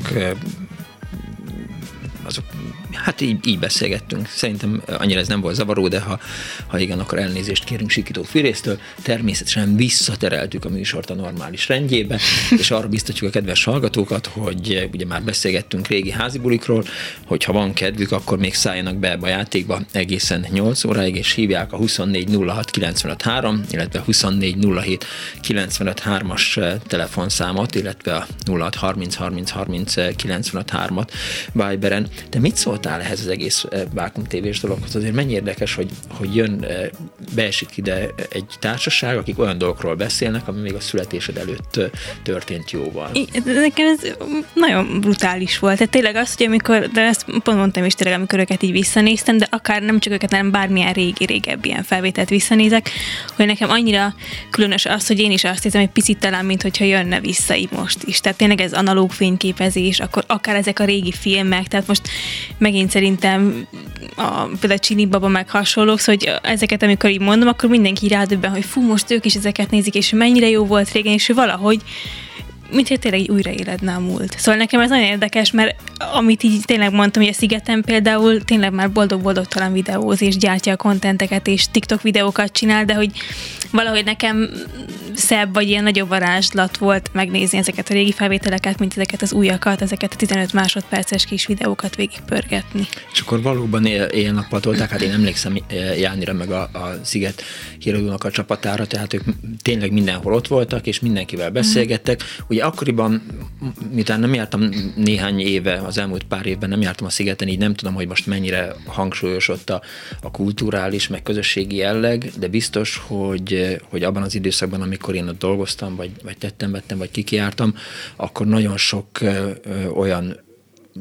hát így, így beszélgettünk. Szerintem annyira ez nem volt zavaró, de ha, ha igen, akkor elnézést kérünk Sikító Firésztől. Természetesen visszatereltük a műsort a normális rendjébe, és arra biztatjuk a kedves hallgatókat, hogy ugye már beszélgettünk régi házibulikról, hogy ha van kedvük, akkor még szálljanak be ebbe a játékba egészen 8 óráig, és hívják a 2406953, illetve 2407953 as telefonszámot, illetve a 0630303953 at Viberen. De mit szóltál áll ehhez az egész eh, Vákum tévés dologhoz. Azért mennyi érdekes, hogy, hogy jön, eh, beesik ide egy társaság, akik olyan dolgokról beszélnek, ami még a születésed előtt eh, történt jóval. Nekem ez nagyon brutális volt. Tehát tényleg az, hogy amikor, de ezt pont mondtam is tényleg, amikor őket így visszanéztem, de akár nem csak őket, hanem bármilyen régi, régebbi ilyen felvételt visszanézek, hogy nekem annyira különös az, hogy én is azt hiszem, hogy picit talán, mint hogyha jönne vissza így most is. Tehát tényleg ez analóg fényképezés, akkor akár ezek a régi filmek, tehát most megint szerintem a, például Csini Baba meg hasonlók, szóval, hogy ezeket amikor így mondom, akkor mindenki rádöbben, hogy fú, most ők is ezeket nézik, és mennyire jó volt régen, és valahogy mint hogy tényleg újraéledne a múlt. Szóval nekem ez nagyon érdekes, mert amit így tényleg mondtam, hogy a Szigeten például tényleg már boldog-boldogtalan videóz, és gyártja a kontenteket, és TikTok videókat csinál, de hogy valahogy nekem szebb, vagy ilyen nagyobb varázslat volt megnézni ezeket a régi felvételeket, mint ezeket az újakat, ezeket a 15 másodperces kis videókat végigpörgetni. És akkor valóban éjjel-nappal tolták, hát én emlékszem eh, Jánira meg a, a Sziget híradónak a csapatára, tehát ők tényleg mindenhol ott voltak, és mindenkivel beszélgettek. Mm. Ugye akkoriban, miután nem jártam néhány éve, az elmúlt pár évben nem jártam a szigeten, így nem tudom, hogy most mennyire hangsúlyos ott a, a kulturális, meg közösségi jelleg, de biztos, hogy, hogy abban az időszakban, amikor én ott dolgoztam, vagy, vagy tettem, vettem, vagy kikiártam, akkor nagyon sok ö, olyan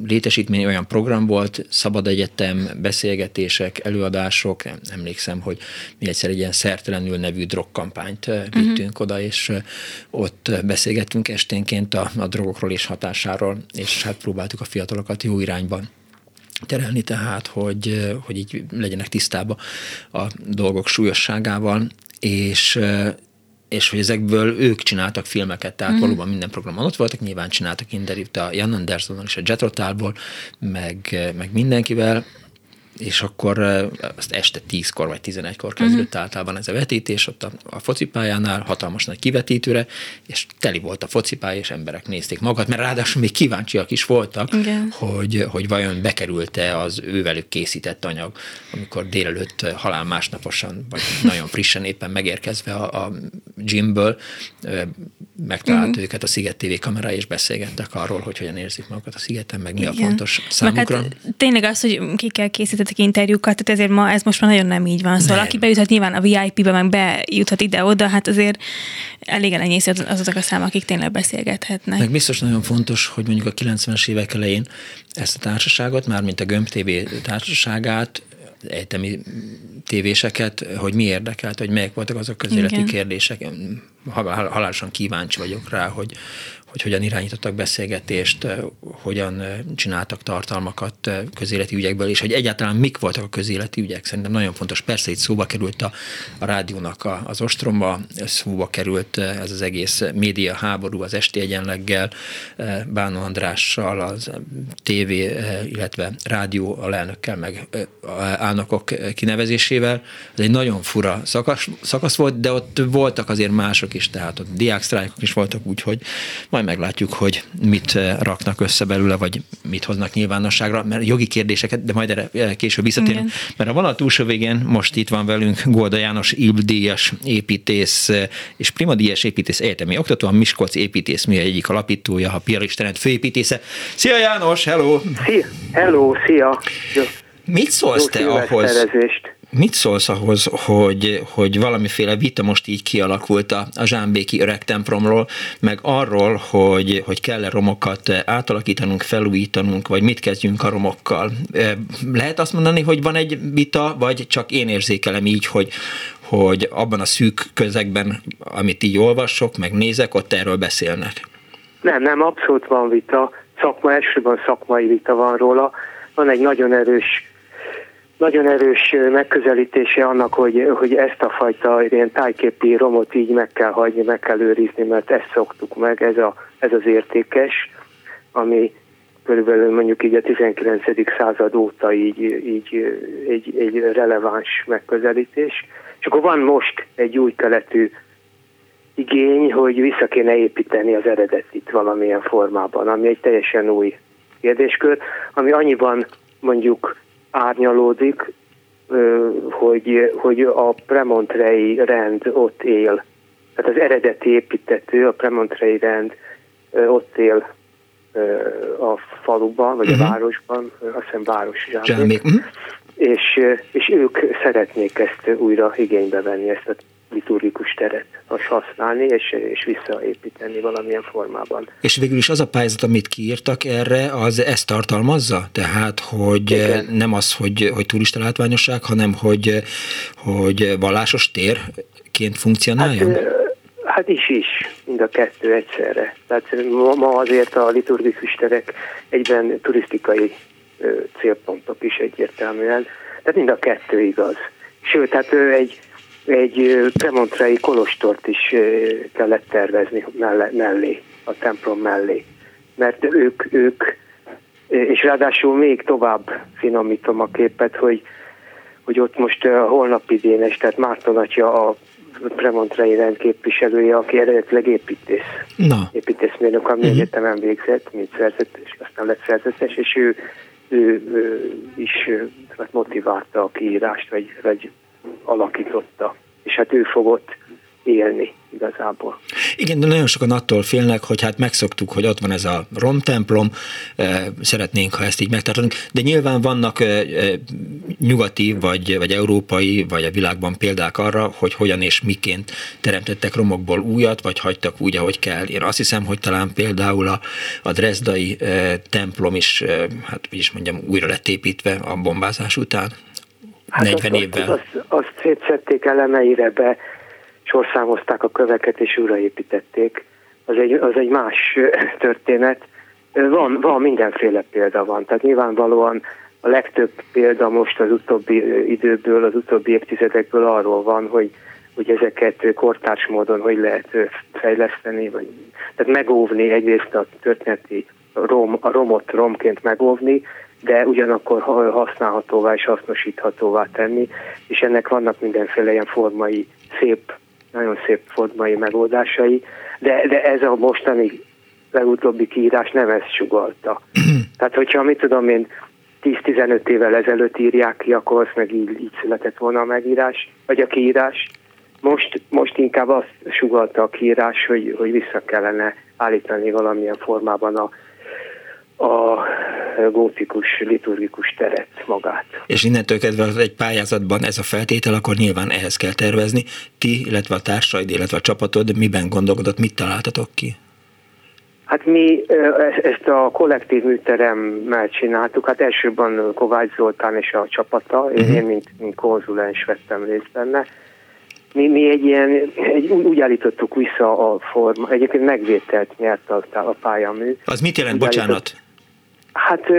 létesítmény olyan program volt, szabad egyetem, beszélgetések, előadások, emlékszem, hogy mi egyszer egy ilyen szertelenül nevű drogkampányt vittünk uh-huh. oda, és ott beszélgettünk esténként a, a drogokról és hatásáról, és hát próbáltuk a fiatalokat jó irányban terelni, tehát, hogy, hogy így legyenek tisztába a dolgok súlyosságával, és és hogy ezekből ők csináltak filmeket, tehát mm. valóban minden programon ott voltak, nyilván csináltak interjút a Jan Andersonnal és a Jet Rotalból, meg, meg mindenkivel, és akkor azt este 10-kor vagy 11-kor kezdődött uh-huh. általában ez a vetítés ott a, a focipályánál, hatalmas nagy kivetítőre, és teli volt a focipálya, és emberek nézték magat, mert ráadásul még kíváncsiak is voltak, hogy, hogy vajon bekerült-e az ővelük készített anyag, amikor délelőtt halál másnaposan, vagy nagyon frissen éppen megérkezve a, a gymből, megtalált uh-huh. őket a Sziget TV kamera, és beszélgettek arról, hogy hogyan érzik magukat a szigeten, meg mi Igen. a fontos számukra. Meg hát tényleg az, hogy ki kell készíteni készítettek interjúkat, tehát ezért ma ez most már nagyon nem így van. Szóval nem. aki bejuthat nyilván a VIP-be, meg bejuthat ide-oda, hát azért elég elenyésző az, azok a számok, akik tényleg beszélgethetnek. Meg biztos nagyon fontos, hogy mondjuk a 90-es évek elején ezt a társaságot, mármint a Gömb TV társaságát, egyetemi tévéseket, hogy mi érdekelt, hogy melyek voltak azok az életi kérdések. Halálosan kíváncsi vagyok rá, hogy, hogy hogyan irányítottak beszélgetést, hogyan csináltak tartalmakat közéleti ügyekből, és hogy egyáltalán mik voltak a közéleti ügyek. Szerintem nagyon fontos. Persze itt szóba került a, a rádiónak a, az ostromba, szóba került ez az egész média háború az esti egyenleggel, Bánó Andrással, az TV, illetve rádió alelnökkel, meg álnokok kinevezésével. Ez egy nagyon fura szakasz, szakasz volt, de ott voltak azért mások is, tehát ott diáksztrájkok is voltak, úgyhogy majd meglátjuk, hogy mit raknak össze belőle, vagy mit hoznak nyilvánosságra, mert jogi kérdéseket, de majd erre később visszatérünk. Mert a vonal túlsó végén most itt van velünk Golda János Ilbdíjas építész és primadíjas építész egyetemi oktató, a Miskolc építész mi egyik alapítója, a Piar Istenet főépítésze. Szia János, hello! Szia, hello, szia! Mit szólsz te ahhoz? Mit szólsz ahhoz, hogy, hogy valamiféle vita most így kialakult a, a Zsámbéki öreg templomról, meg arról, hogy, hogy kell-e romokat átalakítanunk, felújítanunk, vagy mit kezdjünk a romokkal? Lehet azt mondani, hogy van egy vita, vagy csak én érzékelem így, hogy, hogy abban a szűk közegben, amit így olvasok, meg nézek, ott erről beszélnek? Nem, nem, abszolút van vita. Szakma, elsősorban szakmai vita van róla. Van egy nagyon erős nagyon erős megközelítése annak, hogy, hogy ezt a fajta ilyen tájképi romot így meg kell hagyni, meg kell őrizni, mert ezt szoktuk meg, ez, a, ez az értékes, ami körülbelül mondjuk így a 19. század óta így, így egy, egy releváns megközelítés. És akkor van most egy új keletű igény, hogy vissza kéne építeni az eredetit valamilyen formában, ami egy teljesen új kérdéskör, ami annyiban mondjuk árnyalódik, hogy, hogy a premontrei rend ott él. Tehát az eredeti építető, a premontrei rend ott él a faluban, vagy uh-huh. a mhm. városban, azt hiszem város uh-huh. és, és ők szeretnék ezt újra igénybe venni, ezt a liturgikus teret most használni, és, és visszaépíteni valamilyen formában. És végül is az a pályázat, amit kiírtak erre, az ezt tartalmazza? Tehát, hogy Igen. nem az, hogy, hogy turista látványosság, hanem hogy, hogy vallásos térként funkcionáljon? Hát, hát is is, mind a kettő egyszerre. Tehát ma, ma azért a liturgikus terek egyben turisztikai célpontok is egyértelműen. Tehát mind a kettő igaz. Sőt, hát egy egy premontrai kolostort is kellett tervezni mellé, a templom mellé. Mert ők, ők és ráadásul még tovább finomítom a képet, hogy, hogy ott most a holnapi dénes, tehát Márton atya a premontrai rendképviselője, aki eredetileg építész. Na. Építészmérnök, ami uh-huh. egyetemen végzett, mint szerzetes, aztán lett szerzetes, és ő, ő, ő is hát motiválta a kiírást, vagy, vagy alakította, és hát ő fogott élni igazából. Igen, de nagyon sokan attól félnek, hogy hát megszoktuk, hogy ott van ez a romtemplom, eh, szeretnénk, ha ezt így megtartanunk, de nyilván vannak eh, eh, nyugati, vagy, vagy európai, vagy a világban példák arra, hogy hogyan és miként teremtettek romokból újat, vagy hagytak úgy, ahogy kell. Én azt hiszem, hogy talán például a, a Dresdai templom is, hát is mondjam, újra lett építve a bombázás után. Hát 40 azt, évvel. Azt, azt szétszedték elemeire be, sorszámozták a köveket és újraépítették. Az egy, az egy más történet. Van, van mindenféle példa van, tehát nyilvánvalóan a legtöbb példa most az utóbbi időből, az utóbbi évtizedekből arról van, hogy, hogy ezeket kortárs módon hogy lehet fejleszteni, vagy tehát megóvni egyrészt a történeti rom, a romot romként megóvni, de ugyanakkor használhatóvá és hasznosíthatóvá tenni, és ennek vannak mindenféle ilyen formai, szép, nagyon szép formai megoldásai, de, de ez a mostani legutóbbi kiírás nem ezt sugalta. (clears throat) Tehát, hogyha mit tudom én, 10-15 évvel ezelőtt írják ki, akkor az meg így, így született volna a megírás, vagy a kiírás. Most, most inkább azt sugalta a kiírás, hogy, hogy vissza kellene állítani valamilyen formában a a gótikus, liturgikus teret magát. És innentől kezdve egy pályázatban ez a feltétel, akkor nyilván ehhez kell tervezni. Ti, illetve a társaid, illetve a csapatod miben gondolkodott, mit találtatok ki? Hát mi ezt a kollektív műteremmel csináltuk, hát elsőbben Kovács Zoltán és a csapata, uh-huh. én mint, mint konzulens vettem részt benne, mi, mi egy ilyen, egy, úgy állítottuk vissza a forma, egyébként megvételt nyert a, a pályamű. Az mit jelent, bocsánat? Hát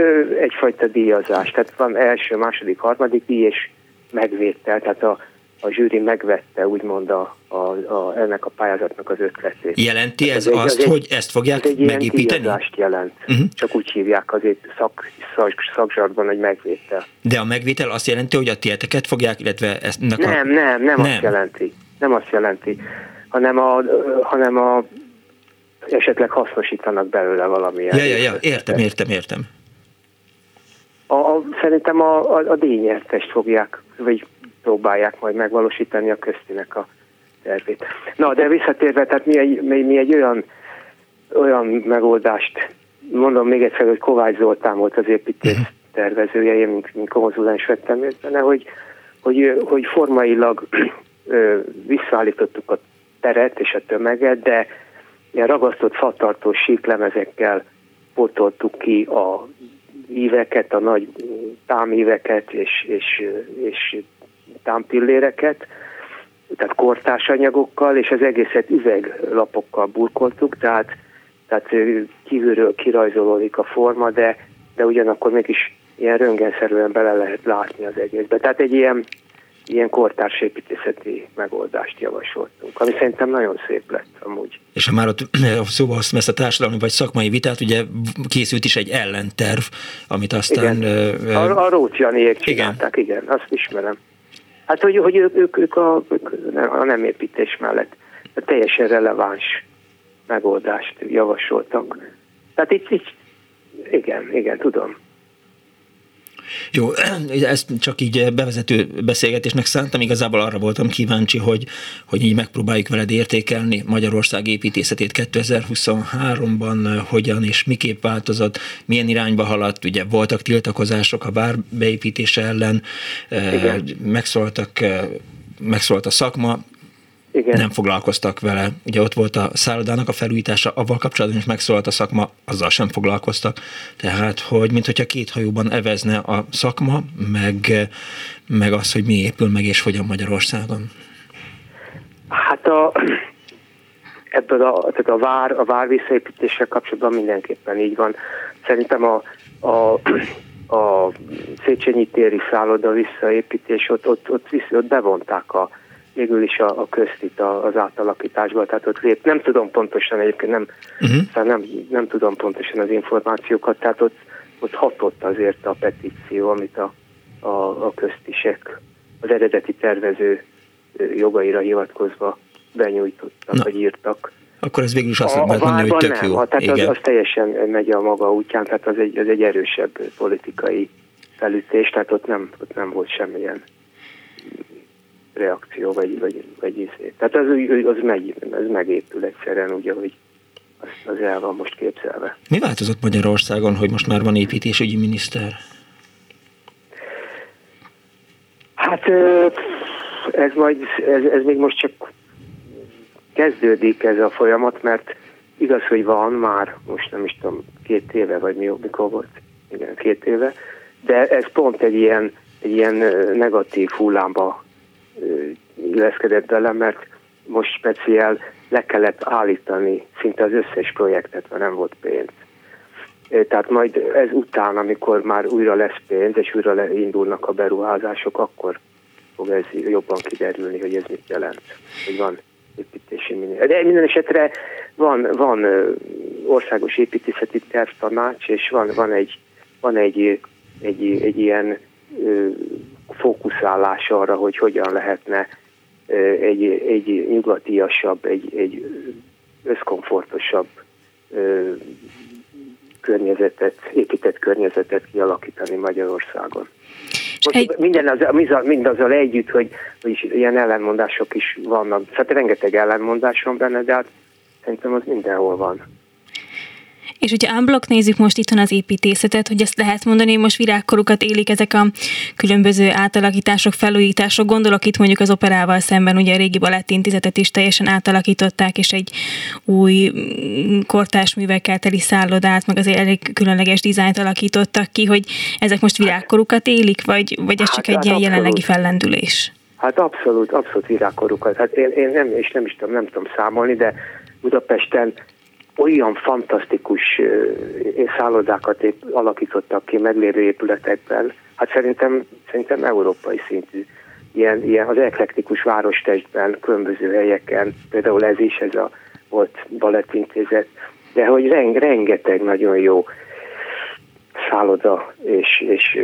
egyfajta díjazás, tehát van első, második, harmadik díj, és megvétel, tehát a, a zsűri megvette úgymond a, a, a, ennek a pályázatnak az ötletét. Jelenti ez, ez azt, egy, hogy ezt fogják ez egy megépíteni? Ez jelent. Uh-huh. Csak úgy hívják azért szak, szak, szakzsarban, hogy megvétel. De a megvétel azt jelenti, hogy a tieteket fogják, illetve ezt... Nem, a... nem, nem, nem azt jelenti. Nem azt jelenti, hanem a, hanem a esetleg hasznosítanak belőle valamilyen. Ja, ja, ja, értem, értem, értem. A, a, szerintem a, a, a díjnyertest fogják, vagy próbálják majd megvalósítani a köztinek a tervét. Na, de visszatérve, tehát mi egy, mi, mi egy olyan, olyan megoldást, mondom még egyszer, hogy Kovács Zoltán volt az építés mhm. tervezője, én mint, mint konzulens vettem benne, hogy, hogy, hogy formailag visszaállítottuk a teret és a tömeget, de ilyen ragasztott fatartós síklemezekkel potoltuk ki a íveket, a nagy támíveket és, és, és támpilléreket, tehát kortás anyagokkal, és az egészet üveglapokkal burkoltuk, tehát, tehát kívülről kirajzolódik a forma, de, de ugyanakkor mégis ilyen röngenszerűen bele lehet látni az egészbe. Tehát egy ilyen ilyen kortárs építészeti megoldást javasoltunk, ami szerintem nagyon szép lett amúgy. És ha már ott szóba hoztam ezt a társadalmi vagy szakmai vitát, ugye készült is egy ellenterv, amit aztán... Igen. a, a Rócs Janiék csinálták, igen. igen, azt ismerem. Hát, hogy, hogy ők, ők, ők a, a nem építés mellett a teljesen releváns megoldást javasoltak. Tehát itt, itt igen, igen, tudom. Jó, (clears throat) ezt csak így bevezető beszélgetésnek szántam, igazából arra voltam kíváncsi, hogy, hogy így megpróbáljuk veled értékelni Magyarország építészetét 2023-ban, hogyan és miképp változott, milyen irányba haladt, ugye voltak tiltakozások a vár beépítése ellen, Igen. megszóltak megszólt a szakma, igen. nem foglalkoztak vele. Ugye ott volt a szállodának a felújítása, avval kapcsolatban is megszólalt a szakma, azzal sem foglalkoztak. Tehát, hogy mint hogyha két hajóban evezne a szakma, meg, meg az, hogy mi épül meg és hogyan Magyarországon. Hát a, ebből a, tehát a vár, a vár visszaépítéssel kapcsolatban mindenképpen így van. Szerintem a, a, a Széchenyi téri szálloda visszaépítés, ott, ott, ott, ott, ott bevonták a, végül is a, a köztit az átalakításba, tehát ott lép. Nem tudom pontosan egyébként, nem, uh-huh. nem, nem tudom pontosan az információkat, tehát ott, ott hatott azért a petíció, amit a, a, a köztisek az eredeti tervező jogaira hivatkozva benyújtottak, Na. vagy írtak. Akkor ez végül is azt lehet mondani, hogy tök nem, jó. Tehát Igen. Az, az teljesen megy a maga útján, tehát az egy, az egy erősebb politikai felütés, tehát ott nem, ott nem volt semmilyen reakció, vagy, vagy, vagy izé. Tehát az, az, megy, ez megépül egyszerűen úgy, ahogy az, az el van most képzelve. Mi változott Magyarországon, hogy most már van építésügyi miniszter? Hát ez majd, ez, ez még most csak kezdődik ez a folyamat, mert igaz, hogy van már, most nem is tudom, két éve, vagy mi, mikor volt, igen, két éve, de ez pont egy ilyen, egy ilyen negatív hullámba illeszkedett bele, mert most speciál le kellett állítani szinte az összes projektet, mert nem volt pénz. Tehát majd ez után, amikor már újra lesz pénz, és újra indulnak a beruházások, akkor fog ez jobban kiderülni, hogy ez mit jelent, hogy van építési miniszter. De minden esetre van, van országos építészeti tervtanács, és van, van egy, van egy, egy, egy ilyen fókuszálás arra, hogy hogyan lehetne egy, egy nyugatiasabb, egy, egy összkomfortosabb környezetet, épített környezetet kialakítani Magyarországon. Most egy... minden az, mindazzal együtt, hogy, hogy ilyen ellenmondások is vannak. Tehát rengeteg ellenmondás van benne, de hát szerintem az mindenhol van. És hogyha unblock nézzük most itthon az építészetet, hogy ezt lehet mondani, hogy most virágkorukat élik ezek a különböző átalakítások, felújítások. Gondolok itt mondjuk az operával szemben, ugye a régi balettintézetet is teljesen átalakították, és egy új mm, kortás művekkel teli szállodát, meg az elég különleges dizájnt alakítottak ki, hogy ezek most virágkorukat élik, vagy, vagy ez csak hát, egy hát ilyen jelenlegi fellendülés? Hát abszolút, abszolút virágkorukat. Hát én, én nem, és nem is tudom, nem tudom számolni, de Budapesten olyan fantasztikus szállodákat épp, alakítottak ki meglévő épületekben, hát szerintem, szerintem európai szintű. Ilyen, ilyen az eklektikus várostestben, különböző helyeken, például ez is, ez a volt balettintézet, de hogy rengeteg nagyon jó szálloda és, és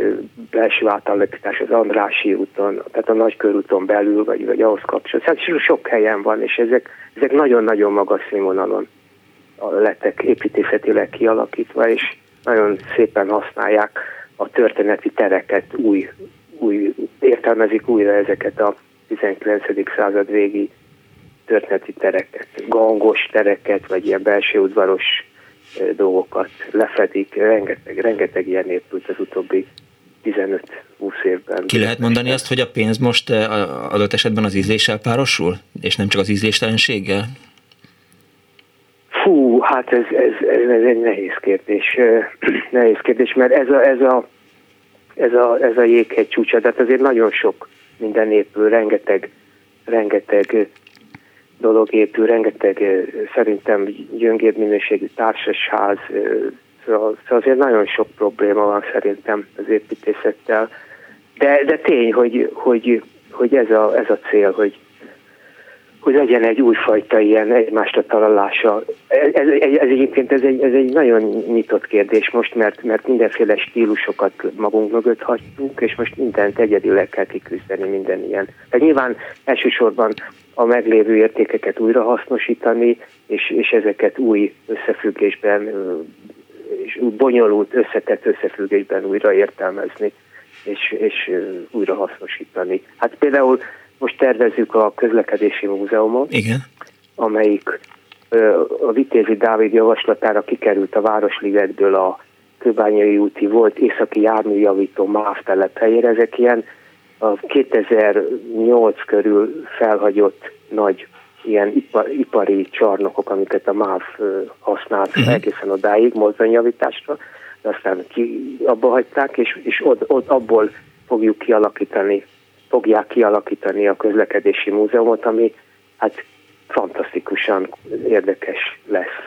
belső átalakítás az Andrási úton, tehát a Nagykörúton belül, vagy, vagy ahhoz kapcsolatban. Hát sok helyen van, és ezek, ezek nagyon-nagyon magas színvonalon lettek építészetileg kialakítva, és nagyon szépen használják a történeti tereket, új, új, értelmezik újra ezeket a 19. század végi történeti tereket, gangos tereket, vagy ilyen belső udvaros dolgokat lefedik. Rengeteg, rengeteg ilyen épült az utóbbi 15-20 évben. Ki lehet mondani azt, hogy a pénz most adott esetben az ízléssel párosul, és nem csak az ízléstelenséggel? Fú, hát ez, ez, ez, egy nehéz kérdés. (clears throat) nehéz kérdés, mert ez a, ez a, ez a, ez a jéghegy csúcsa, tehát azért nagyon sok minden épül, rengeteg, rengeteg dolog épül, rengeteg szerintem gyöngébb minőségű társasház, szóval, szóval azért nagyon sok probléma van szerintem az építészettel. De, de tény, hogy, hogy, hogy ez, a, ez a cél, hogy, hogy legyen egy újfajta ilyen egymásra talalása. Ez, ez, ez egyébként ez egy, ez egy nagyon nyitott kérdés most, mert, mert mindenféle stílusokat magunk mögött hagytunk, és most mindent egyedileg kell kiküzdeni minden ilyen. Tehát nyilván elsősorban a meglévő értékeket újra hasznosítani, és, és ezeket új összefüggésben, és bonyolult, összetett összefüggésben újra értelmezni, és, és újra hasznosítani. Hát például most tervezzük a közlekedési múzeumot, Igen. amelyik a Vitézi Dávid javaslatára kikerült a Városligetből a Kőbányai úti volt északi járműjavító MÁV telephelyére. Ezek ilyen a 2008 körül felhagyott nagy ilyen ipari csarnokok, amiket a MÁV használt uh-huh. egészen odáig mozdonyjavításra, de aztán ki, abba hagyták, és, és od, od, abból fogjuk kialakítani fogják kialakítani a közlekedési múzeumot, ami hát fantasztikusan érdekes lesz.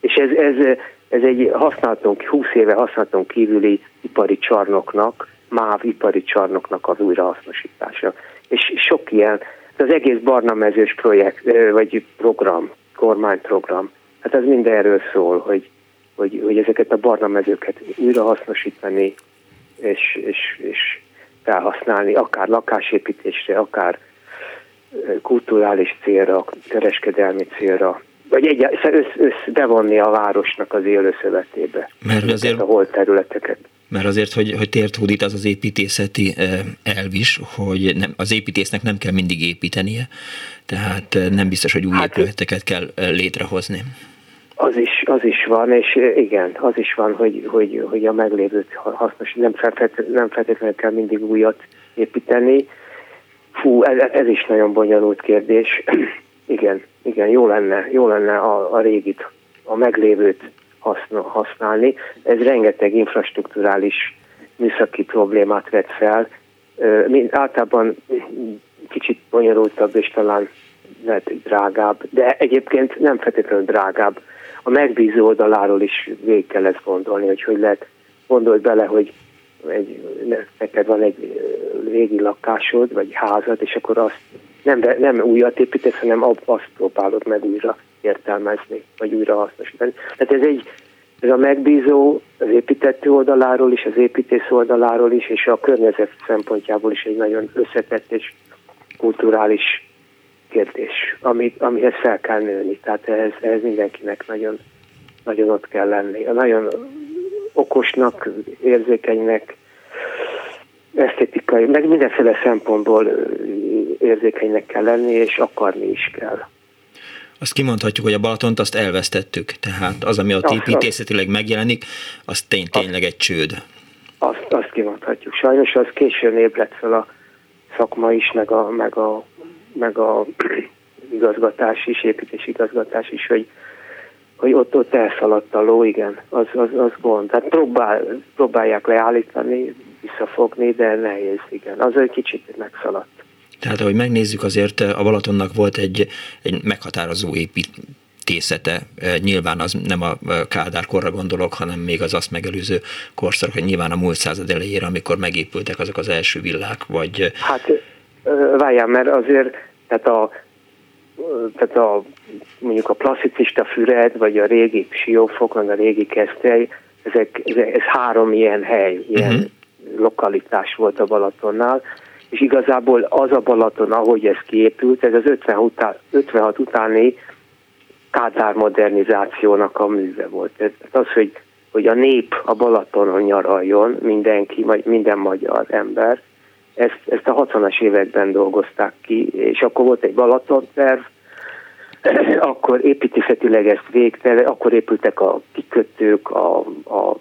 És ez, ez, ez egy használaton, 20 éve használaton kívüli ipari csarnoknak, MÁV ipari csarnoknak az újrahasznosítása. És sok ilyen, az egész barna mezős projekt, vagy program, kormányprogram, hát ez mindenről szól, hogy, hogy, hogy ezeket a barna mezőket újrahasznosítani, és, és, és felhasználni, akár lakásépítésre, akár kulturális célra, kereskedelmi célra, vagy egy, össz, össz, bevonni a városnak az élőszövetébe. Mert azért, a hol területeket. Mert azért, hogy, hogy tért hódít az az építészeti elv is, hogy nem, az építésznek nem kell mindig építenie, tehát nem biztos, hogy új hát, épületeket kell létrehozni. Az is, az is van, és igen, az is van, hogy, hogy, hogy a meglévőt hasznos, nem, feltétlenül, nem feltétlenül kell mindig újat építeni. Fú, ez, ez is nagyon bonyolult kérdés. (clears throat) igen, igen, jó lenne, jó lenne a, a régit, a meglévőt használni. Ez rengeteg infrastruktúrális műszaki problémát vet fel. Mint általában kicsit bonyolultabb és talán lehet drágább, de egyébként nem feltétlenül drágább a megbízó oldaláról is végig kell ezt gondolni, hogy hogy lehet, gondolj bele, hogy egy, neked van egy régi lakásod, vagy házad, és akkor azt nem, nem újat építesz, hanem azt próbálod meg újra értelmezni, vagy újra hasznosítani. Tehát ez egy, ez a megbízó az építető oldaláról is, az építész oldaláról is, és a környezet szempontjából is egy nagyon összetett és kulturális kérdés, amit, amihez fel kell nőni. Tehát ehhez, ehhez mindenkinek nagyon, nagyon ott kell lenni. Nagyon okosnak, érzékenynek, esztétikai, meg mindenféle szempontból érzékenynek kell lenni, és akarni is kell. Azt kimondhatjuk, hogy a Balatont azt elvesztettük, tehát az, ami ott építészetileg megjelenik, az tény, tényleg egy csőd. Azt, azt kimondhatjuk. Sajnos az későn ébredt fel a szakma is, meg a, meg a meg a (clears throat) igazgatás is, építési igazgatás is, hogy, hogy ott, ott elszaladt a ló, igen, az, az, az gond. Tehát próbál, próbálják leállítani, visszafogni, de nehéz, igen. Az egy kicsit megszaladt. Tehát, ahogy megnézzük, azért a Balatonnak volt egy, egy meghatározó épít, tészete. Nyilván az nem a Kádár korra gondolok, hanem még az azt megelőző korszak, nyilván a múlt század elejére, amikor megépültek azok az első villák, vagy... Hát várjál, mert azért, tehát a, tehát a mondjuk a klasszicista füred, vagy a régi siófok, meg a régi keszthely, ezek, ez három ilyen hely, ilyen uh-huh. lokalitás volt a Balatonnál, és igazából az a Balaton, ahogy ez kiépült, ez az 50 után, 56 utáni Kádár modernizációnak a műve volt. Ez az, hogy, hogy a nép a Balatonon nyaraljon, mindenki, minden magyar ember, ezt, ezt a 60-as években dolgozták ki, és akkor volt egy Balatonterv, (clears throat) akkor építészetileg ezt végte, akkor épültek a kikötők, a, a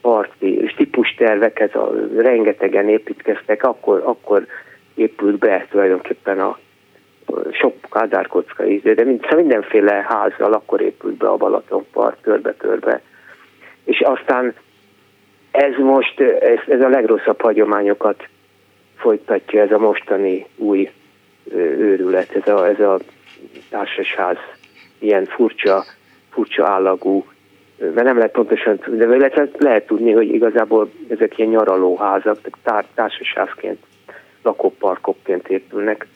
parti és típustervek, ez a rengetegen építkeztek, akkor, akkor épült be tulajdonképpen a sok kádárkocka is, de mindenféle házzal akkor épült be a Balatonpart törbe-törbe. És aztán ez most, ez, ez a legrosszabb hagyományokat folytatja ez a mostani új őrület, ez a, ez a társasház ilyen furcsa, furcsa állagú, mert nem lehet pontosan, de lehet, lehet tudni, hogy igazából ezek ilyen nyaralóházak, tár, társasházként, lakóparkokként épülnek,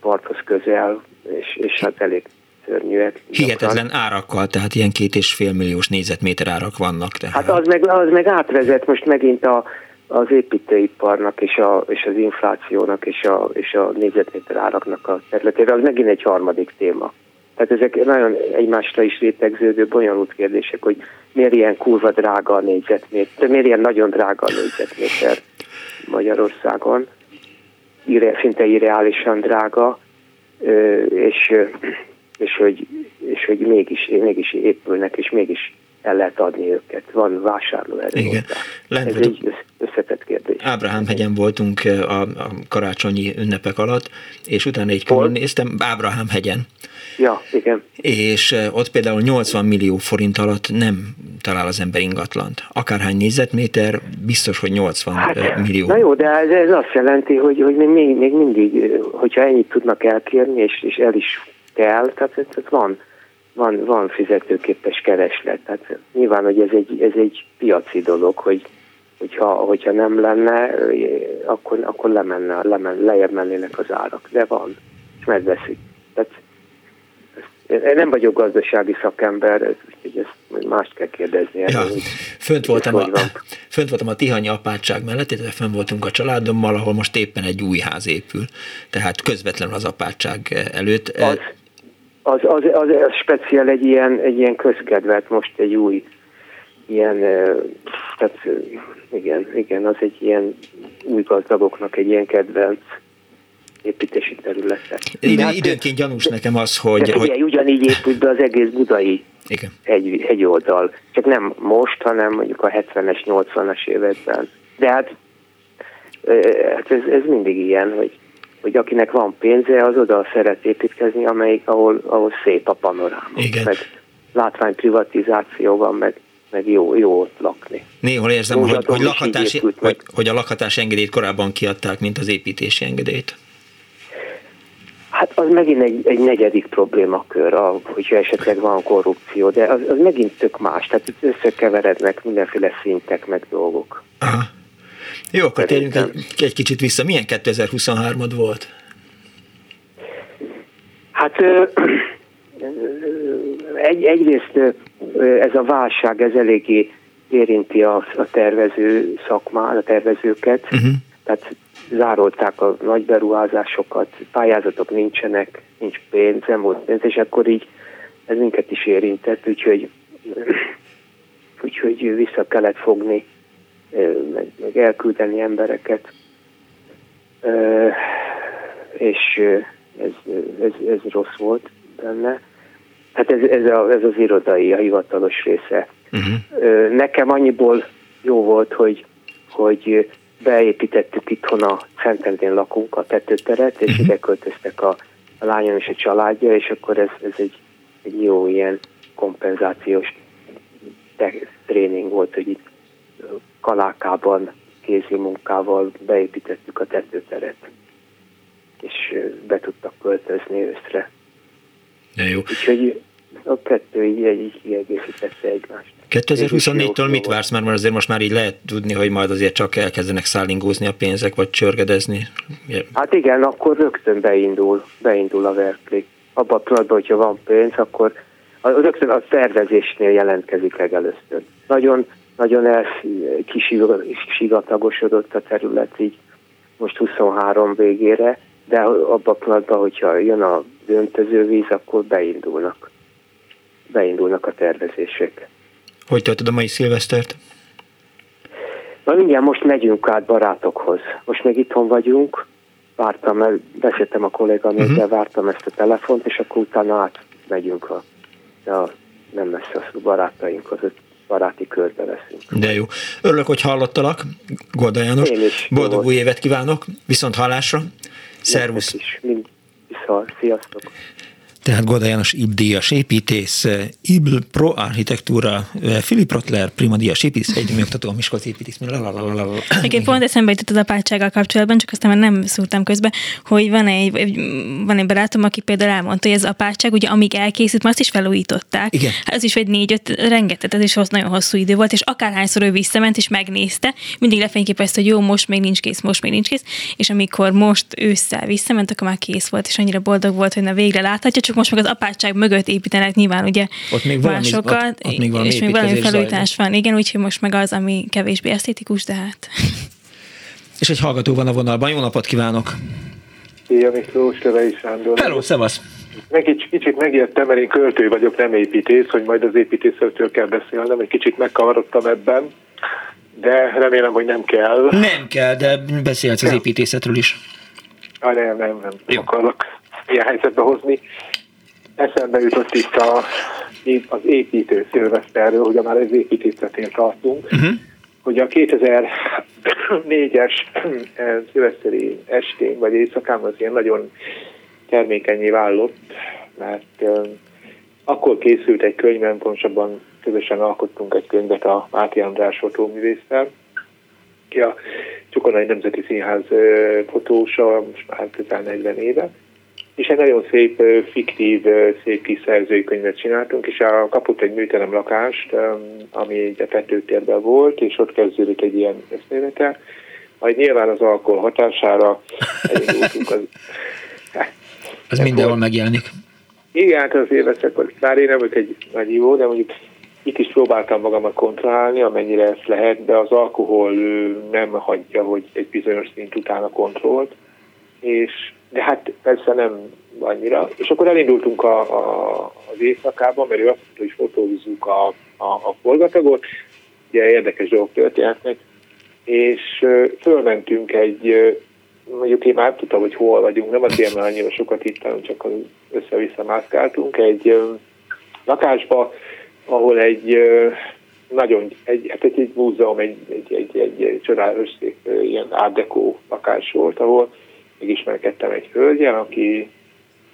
parthoz közel, és, és hát elég szörnyűek. Hihetetlen árakkal, tehát ilyen két és fél milliós négyzetméter árak vannak. Tehát. Hát az meg, az meg átvezet most megint a, az építőiparnak és, a, és az inflációnak és a, és a négyzetméter áraknak a területére, az megint egy harmadik téma. Tehát ezek nagyon egymásra is rétegződő, bonyolult kérdések, hogy miért ilyen kurva drága a négyzetméter, miért ilyen nagyon drága a négyzetméter Magyarországon, szinte irreálisan drága, és, és, hogy, és hogy mégis, mégis épülnek, és mégis el lehet adni őket. Van vásárlóerő. Igen. Lent Ez egy összetett kérdés. Ábrahám hegyen voltunk a, a karácsonyi ünnepek alatt, és utána egy körülnéztem, Ábrahám hegyen. Ja, igen. És ott például 80 millió forint alatt nem talál az ember ingatlant. Akárhány négyzetméter, biztos, hogy 80 hát, millió. Na jó, de ez, ez azt jelenti, hogy, hogy még, még mindig, hogyha ennyit tudnak elkérni, és, és el is kell, tehát ez, ez van van, van fizetőképes kereslet. Tehát nyilván, hogy ez egy, ez egy piaci dolog, hogy hogyha, hogyha nem lenne, akkor, akkor lemenne, lemen, lejjebb mennének az árak. De van, és megveszik. Tehát én nem vagyok gazdasági szakember, úgyhogy ezt mást kell kérdezni. Ja, fönt, voltam a, fönt voltam a Tihanyi apátság mellett, illetve fönt voltunk a családommal, ahol most éppen egy új ház épül, tehát közvetlenül az apátság előtt. Az, az, az, az, az speciál egy ilyen, egy ilyen közkedvet, most egy új ilyen, tehát igen, igen, az egy ilyen új gazdagoknak egy ilyen kedvenc építési területe. Idő, hát, időnként gyanús nekem az, hogy... Hogy... ugyanígy épült be az egész budai igen. Egy, egy oldal. Csak nem most, hanem mondjuk a 70-es, 80-as években. De hát, hát ez, ez mindig ilyen, hogy hogy akinek van pénze, az oda szeret építkezni, amelyik, ahol, ahol szép a panoráma. Igen. Meg látványprivatizáció van, meg, meg jó, jó ott lakni. Néhol érzem, hogy, hogy, lakhatás, hogy, hogy a lakhatás engedélyt korábban kiadták, mint az építési engedélyt. Hát az megint egy, egy negyedik problémakör, a, hogyha esetleg van korrupció, de az, az megint tök más, tehát itt összekeverednek mindenféle szintek meg dolgok. Aha. Jó, akkor térjünk egy, egy kicsit vissza. Milyen 2023-ad volt? Hát egy, egyrészt ez a válság, ez eléggé érinti a, a tervező szakmát, a tervezőket. Uh-huh. Tehát zárolták a nagy beruházásokat, pályázatok nincsenek, nincs pénz, nem volt pénz, és akkor így ez minket is érintett, úgyhogy, úgyhogy vissza kellett fogni meg, meg elküldeni embereket, és ez, ez, ez rossz volt benne. Hát ez, ez, a, ez az irodai, a hivatalos része. Uh-huh. Nekem annyiból jó volt, hogy, hogy beépítettük itthon a Szentendén lakunk, a tetőteret, és uh-huh. ide költöztek a, a lányom és a családja, és akkor ez, ez egy, egy jó ilyen kompenzációs tréning volt, hogy itt kalákában kézi munkával beépítettük a tetőteret. és be tudtak költözni őszre. De jó. Úgyhogy a kettő így, így kiegészítette egymást. 2024-től mit vársz, mert azért most már így lehet tudni, hogy majd azért csak elkezdenek szállingózni a pénzek, vagy csörgedezni? Hát igen, akkor rögtön beindul, beindul a verklik. Abban a pillanatban, hogyha van pénz, akkor rögtön a tervezésnél jelentkezik legelőször. Nagyon, nagyon elkisigatagosodott a terület így most 23 végére, de abban a pillanatban, hogyha jön a döntöző víz, akkor beindulnak. Beindulnak a tervezések. Hogy töltöd a mai szilvesztert? Na mindjárt most megyünk át barátokhoz. Most még itthon vagyunk, vártam, mert beszéltem a kolléganőkkel, uh-huh. vártam ezt a telefont, és akkor utána át megyünk a, a nem messze a barátainkhoz, baráti körbe leszünk. De jó. Örülök, hogy hallottalak, Golda János. Én is. Boldog új évet kívánok, viszont hallásra. Szervusz. Is. Mind, viszont, sziasztok. Tehát Goda János IB-díjas építész, IBL Pro Architectura, Filip Rotler, Prima díjas építész, egy oktató, Miskolc építész. Egyébként pont eszembe jutott az apátsággal kapcsolatban, csak aztán már nem szúrtam közbe, hogy van egy, van egy barátom, aki például elmondta, hogy az apátság, ugye amíg elkészült, már azt is felújították. Igen. Hát az is egy négy-öt, rengeteg, ez is nagyon hosszú idő volt, és akárhányszor ő visszament és megnézte, mindig lefényképezte, hogy jó, most még nincs kész, most még nincs kész, és amikor most ősszel visszament, akkor már kész volt, és annyira boldog volt, hogy na végre láthatja, csak most meg az apátság mögött építenek nyilván ugye ott még valami, másokat, ott, ott még valami és még valami felújítás van. Igen, úgyhogy most meg az, ami kevésbé esztétikus, de hát... (laughs) És egy hallgató van a vonalban. Jó napot kívánok! Szia Miklós, Levei Sándor. Hello, szevasz! Meg egy kicsit megijedtem, mert én költő vagyok, nem építész, hogy majd az építészetről kell beszélnem, egy kicsit megkavarodtam ebben, de remélem, hogy nem kell. Nem kell, de beszélhetsz az építészetről is. Ah, nem, nem, nem, nem akarok ilyen helyzetbe hozni eszembe jutott itt a, az építő szilveszterről, hogy már az építészetén tartunk, uh-huh. hogy a 2004-es (clears throat) szilveszteri estén vagy éjszakán az ilyen nagyon termékenyé vállott, mert akkor készült egy könyvem, pontosabban közösen alkottunk egy könyvet a Máté András fotóművésztel, ki a Csukonai Nemzeti Színház fotósa, most már közel 40 éve, és egy nagyon szép, fiktív, szép kis szerzőkönyvet csináltunk, és a kapott egy műterem lakást, ami a tetőtérben volt, és ott kezdődött egy ilyen eszméletel. Majd nyilván az alkohol hatására elindultunk az... (laughs) Ez mindenhol megjelenik. Igen, hát az éveszek, bár én nem vagyok egy nagy jó, de mondjuk itt is próbáltam magamat kontrollálni, amennyire ezt lehet, de az alkohol nem hagyja, hogy egy bizonyos szint után a kontrollt, és de hát persze nem annyira. És akkor elindultunk a, a, az éjszakában, mert ő azt mondta, hogy fotózzuk a, a, a forgatagot, ugye érdekes dolgok történhetnek, és fölmentünk egy, mondjuk én már tudtam, hogy hol vagyunk, nem azért, mert annyira sokat hittem, csak össze-vissza mászkáltunk, egy lakásba, ahol egy nagyon, egy, hát egy, egy múzeum, egy, egy, egy, egy, egy csodálatos ilyen deco lakás volt, ahol megismerkedtem egy hölgyel, aki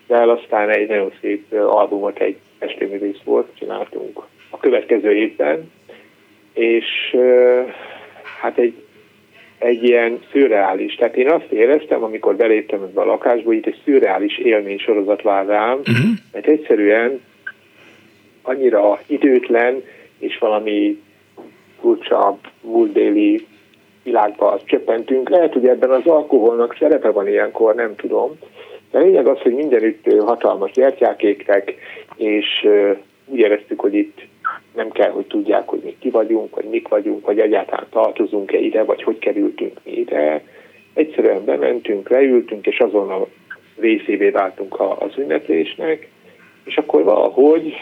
de aztán egy nagyon szép albumot, egy estéművész volt, csináltunk a következő évben, és hát egy, egy ilyen szürreális, tehát én azt éreztem, amikor beléptem ebbe a lakásba, itt egy szürreális élmény sorozat vár rám, uh-huh. mert egyszerűen annyira időtlen, és valami furcsa múltbéli világba csöppentünk. Lehet, hogy ebben az alkoholnak szerepe van ilyenkor, nem tudom. De a lényeg az, hogy mindenütt hatalmas gyertyák égtek, és úgy éreztük, hogy itt nem kell, hogy tudják, hogy mi ki vagyunk, vagy mik vagyunk, vagy egyáltalán tartozunk-e ide, vagy hogy kerültünk mi ide. Egyszerűen bementünk, leültünk, és azon a részévé váltunk az ünneplésnek, és akkor valahogy,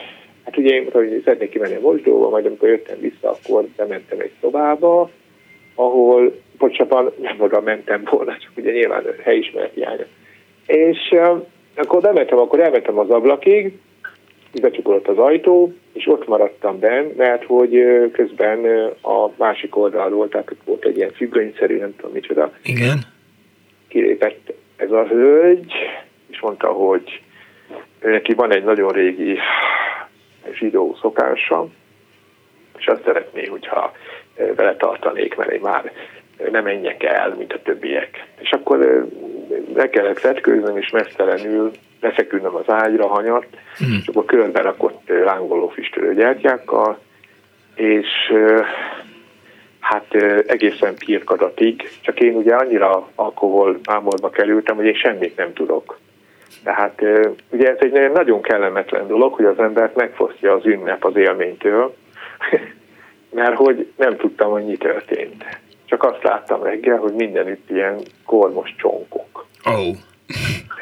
hát ugye én hogy szeretnék kimenni a mosdóba, majd amikor jöttem vissza, akkor bementem egy szobába, ahol pontosabban nem oda mentem volna, csak ugye nyilván helyismeret hiánya. És uh, akkor bementem, akkor elmentem az ablakig, becsukódott az ajtó, és ott maradtam benn, mert hogy közben a másik oldalról, tehát ott volt egy ilyen függönyszerű, nem tudom micsoda. Igen. Kilépett ez a hölgy, és mondta, hogy neki van egy nagyon régi zsidó szokása, és azt szeretné, hogyha vele tartanék, mert én már nem menjek el, mint a többiek. És akkor le kellett vetkőznöm, és mesztelenül lefeküdnöm az ágyra hanyat, mm. és akkor körbe rakott lángoló füstölő gyertyákkal, és hát egészen pirkadatig, csak én ugye annyira alkohol ámolba kerültem, hogy én semmit nem tudok. Tehát ugye ez egy nagyon kellemetlen dolog, hogy az embert megfosztja az ünnep az élménytől, (laughs) mert hogy nem tudtam, hogy mi történt. Csak azt láttam reggel, hogy mindenütt ilyen kormos csonkok. Oh.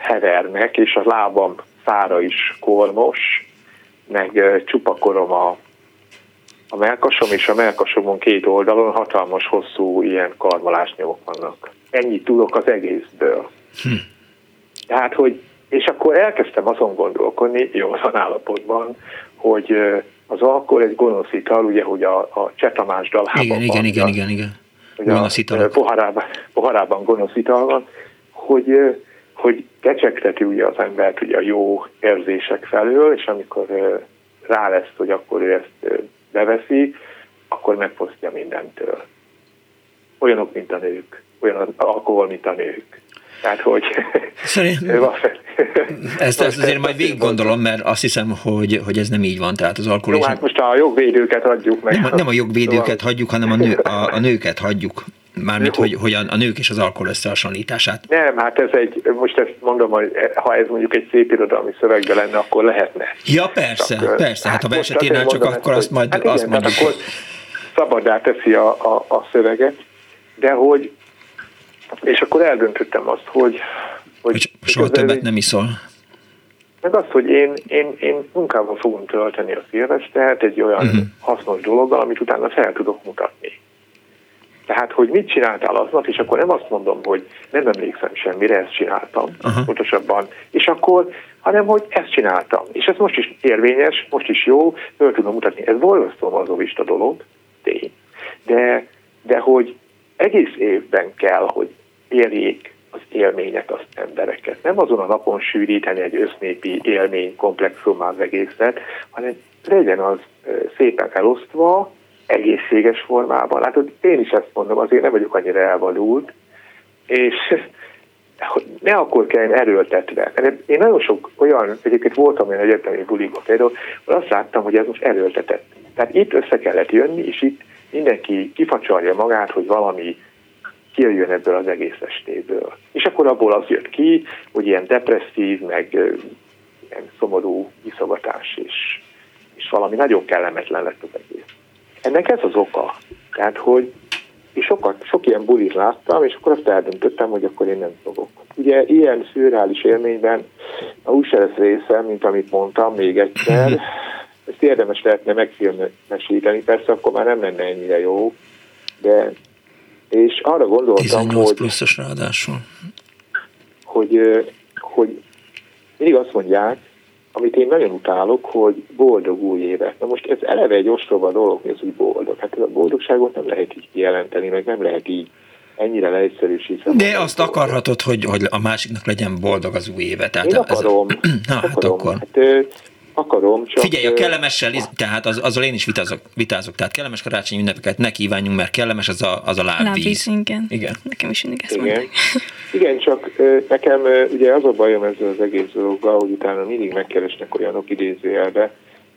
Hevernek, és a lábam szára is kormos, meg csupakorom a, a melkasom, és a melkasomon két oldalon hatalmas, hosszú ilyen karmolásnyomok vannak. Ennyit tudok az egészből. Hm. Tehát, hogy és akkor elkezdtem azon gondolkodni, jó van állapotban, hogy az alkohol egy gonosz ital, ugye, hogy a, a Csetamás dalában igen, van, igen, igen, igen, igen. Gonosz ital. Poharában, poharában gonosz ital van, hogy, hogy kecsegteti ugye az embert ugye a jó érzések felől, és amikor rá lesz, hogy akkor ő ezt beveszi, akkor megfosztja mindentől. Olyanok, mint a nők. Olyan alkohol, mint a nők. Tehát, hogy... Szerintem... (laughs) ezt, ezt azért majd végig gondolom, mert azt hiszem, hogy, hogy ez nem így van. Tehát az alkohol Jó, hát most a jogvédőket hagyjuk meg. Nem, nem a jogvédőket hagyjuk, hanem a, nő, a, a nőket hagyjuk. Mármint, hogy, hogy a, a nők és az alkohol összehasonlítását. Nem, hát ez egy, most ezt mondom, hogy ha ez mondjuk egy szép irodalmi szövegben lenne, akkor lehetne. Ja, persze, csak, persze, hát, hát ha eseténál csak mondom, akkor azt majd hát igen, azt mondjuk. akkor szabadá teszi a, a, a szöveget, de hogy és akkor eldöntöttem azt, hogy... Hogy, hogy soha többet nem iszol. Meg azt, hogy én, én, én munkával fogom tölteni a tehát egy olyan uh-huh. hasznos dologgal, amit utána fel tudok mutatni. Tehát, hogy mit csináltál aznap, és akkor nem azt mondom, hogy nem emlékszem semmire, ezt csináltam, uh-huh. pontosabban, és akkor, hanem, hogy ezt csináltam. És ez most is érvényes, most is jó, föl tudom mutatni. Ez borzasztó mazovista dolog, tény. De, de hogy egész évben kell, hogy érjék az élmények az embereket. Nem azon a napon sűríteni egy össznépi élmény komplexumá az egészet, hanem legyen az szépen elosztva, egészséges formában. Látod, én is ezt mondom, azért nem vagyok annyira elvadult, és (laughs) ne akkor kell erőltetve. Én nagyon sok olyan, egyébként voltam olyan egyetemi bulikba például, azt láttam, hogy ez most erőltetett. Tehát itt össze kellett jönni, és itt mindenki kifacsarja magát, hogy valami kijöjjön ebből az egész estéből. És akkor abból az jött ki, hogy ilyen depresszív, meg ilyen szomorú iszogatás, és, és valami nagyon kellemetlen lett az egész. Ennek ez az oka. Tehát, hogy és sokat, sok ilyen bulit láttam, és akkor azt eldöntöttem, hogy akkor én nem fogok. Ugye ilyen szürreális élményben a úgy lesz része, mint amit mondtam még egyszer, (laughs) ezt érdemes lehetne megfilmesíteni, persze akkor már nem lenne ennyire jó, de és arra gondoltam, 18 hogy... pluszos ráadásul. Hogy, hogy mindig azt mondják, amit én nagyon utálok, hogy boldog új évet. Na most ez eleve egy ostoba dolog, hogy ez úgy boldog. Hát a boldogságot nem lehet így kijelenteni, meg nem lehet így ennyire leegyszerűsíteni. De azt akarhatod, hogy, hogy a másiknak legyen boldog az új éve. Tehát én akarom. Ez, (clears throat) na, hát akarom. akkor. Hát, akarom, csak... Figyelj, a kellemessel, tehát az, azzal én is vitázok, vitázok, tehát kellemes karácsonyi ünnepeket ne kívánjunk, mert kellemes az a, az a lábvíz. lábvíz igen. igen. Nekem is mindig ezt igen. (laughs) Igen, csak nekem ugye az a bajom ezzel az egész dologgal, hogy utána mindig megkeresnek olyanok idézőjelbe,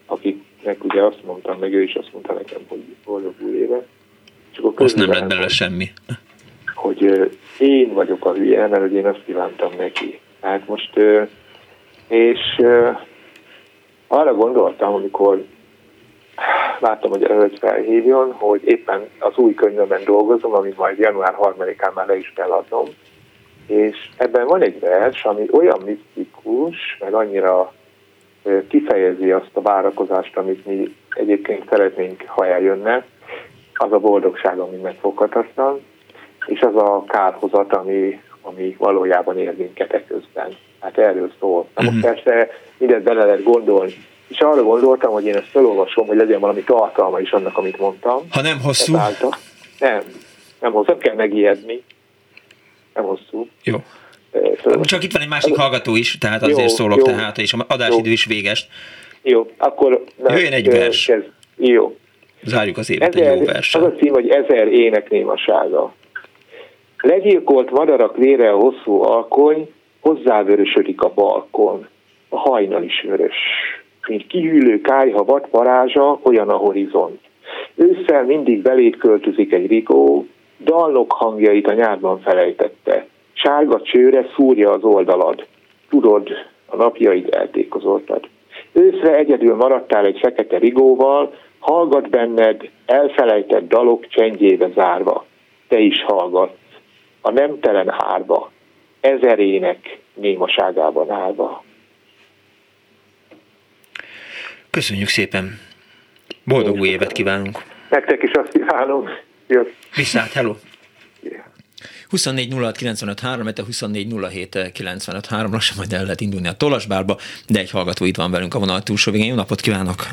akiknek ugye azt mondtam, meg ő is azt mondta nekem, hogy boldog új éve. Csak akkor azt nem lett belőle semmi. Hogy én vagyok a hülye, mert hogy én azt kívántam neki. Hát most, és arra gondoltam, amikor láttam, hogy előtt felhívjon, hogy éppen az új könyvemben dolgozom, amit majd január 3-án már le is kell adnom, és ebben van egy vers, ami olyan misztikus, meg annyira kifejezi azt a várakozást, amit mi egyébként szeretnénk, ha eljönne, az a boldogság, ami megfoghatatlan, és az a kárhozat, ami, ami valójában ér minket e közben. Hát erről szól. Na most uh-huh. persze mindent bele lehet gondolni. És arra gondoltam, hogy én ezt felolvasom, hogy legyen valami tartalma is annak, amit mondtam. Ha nem hosszú? Ezáltal. Nem, nem hosszú, nem kell megijedni. Nem hosszú. Jó. Szóval Csak itt van egy másik hallgató is, tehát azért jó, szólok jó, tehát, és a adásidő jó. is véges. Jó, akkor... Jöjjön egy vers. Ez, jó. Zárjuk az évet ezer, egy jó vers. Az a cím, hogy ezer ének némasága. Legyilkolt madarak vére a hosszú alkony, hozzávörösödik a balkon. A hajnal is vörös. Mint kihűlő kájha vad parázsa, olyan a horizont. Ősszel mindig beléd költözik egy rigó, dallok hangjait a nyárban felejtette. Sárga csőre szúrja az oldalad. Tudod, a napjaid eltékozoltad. Őszre egyedül maradtál egy fekete rigóval, hallgat benned elfelejtett dalok csendjébe zárva. Te is hallgatsz, a nemtelen hárba, ezerének némaságában állva. Köszönjük szépen! Boldog új évet kívánunk! Nektek is azt kívánom. Jössz. Viszont, hello! 24 06 95 3, 24 07 95 3, lassan majd el lehet indulni a tolasbárba, de egy hallgató itt van velünk a vonal túlsó végén. Jó napot kívánok!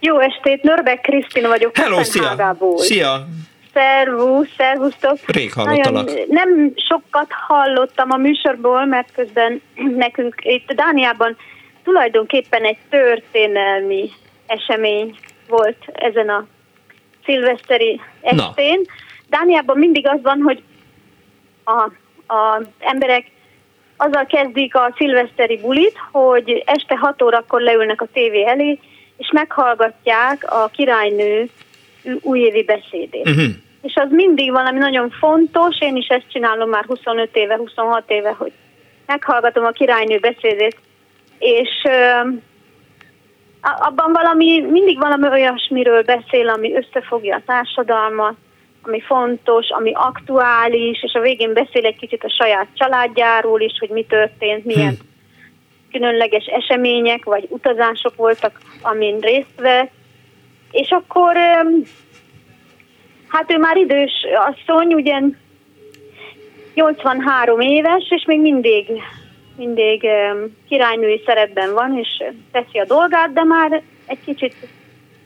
Jó estét, Nörbek Krisztina vagyok. Hello, szia! Szia! Szervusz, szervusztok. Rég hallottalak. Nagyon, nem sokat hallottam a műsorból, mert közben (clears throat) nekünk itt Dániában tulajdonképpen egy történelmi esemény volt ezen a szilveszteri estén. Na. Dániában mindig az van, hogy a, a emberek azzal kezdik a szilveszteri bulit, hogy este 6 órakor leülnek a tévé elé, és meghallgatják a királynő újévi beszédét. Uh-huh. És az mindig valami nagyon fontos, én is ezt csinálom már 25 éve, 26 éve, hogy meghallgatom a királynő beszédét, és abban valami, mindig valami olyasmiről beszél, ami összefogja a társadalmat, ami fontos, ami aktuális, és a végén beszél egy kicsit a saját családjáról is, hogy mi történt, milyen hmm. különleges események vagy utazások voltak, amin részt vett. És akkor, hát ő már idős asszony, ugye 83 éves, és még mindig, mindig királynői szerepben van, és teszi a dolgát, de már egy kicsit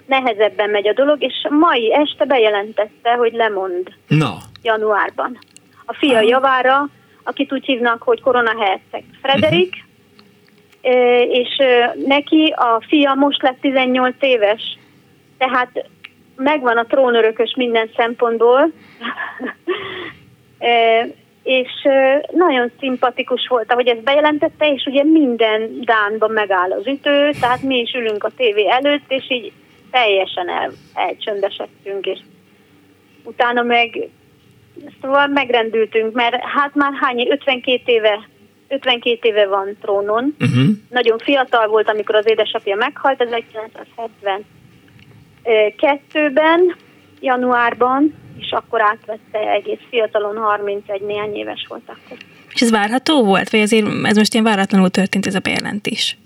nehezebben megy a dolog, és mai este bejelentette, hogy lemond Na. januárban. A fia ah. javára, akit úgy hívnak, hogy koronaherceg Frederik, uh-huh. és neki a fia most lett 18 éves, tehát megvan a trónörökös minden szempontból, (laughs) és nagyon szimpatikus volt, ahogy ezt bejelentette, és ugye minden Dánban megáll az ütő, tehát mi is ülünk a tévé előtt, és így teljesen el, elcsöndesedtünk, és utána meg szóval megrendültünk, mert hát már hány, 52 éve 52 éve van trónon. Uh-huh. Nagyon fiatal volt, amikor az édesapja meghalt, 1972-ben, januárban, és akkor átvette egész fiatalon, 31 néhány éves volt akkor. És ez várható volt, vagy azért ez most ilyen váratlanul történt ez a bejelentés?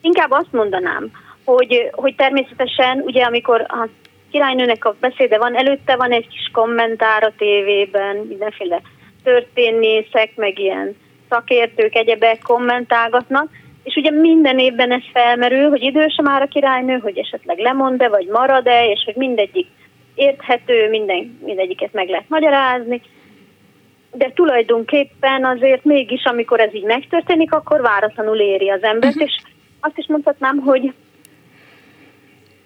Inkább azt mondanám, hogy, hogy természetesen ugye amikor a királynőnek a beszéde van, előtte van egy kis kommentár a tévében, mindenféle történészek, meg ilyen szakértők, egyebek kommentálgatnak, és ugye minden évben ez felmerül, hogy idős már a királynő, hogy esetleg lemond-e, vagy marad-e, és hogy mindegyik érthető, minden, mindegyiket meg lehet magyarázni, de tulajdonképpen azért mégis, amikor ez így megtörténik, akkor váratlanul éri az embert, uh-huh. és azt is mondhatnám, hogy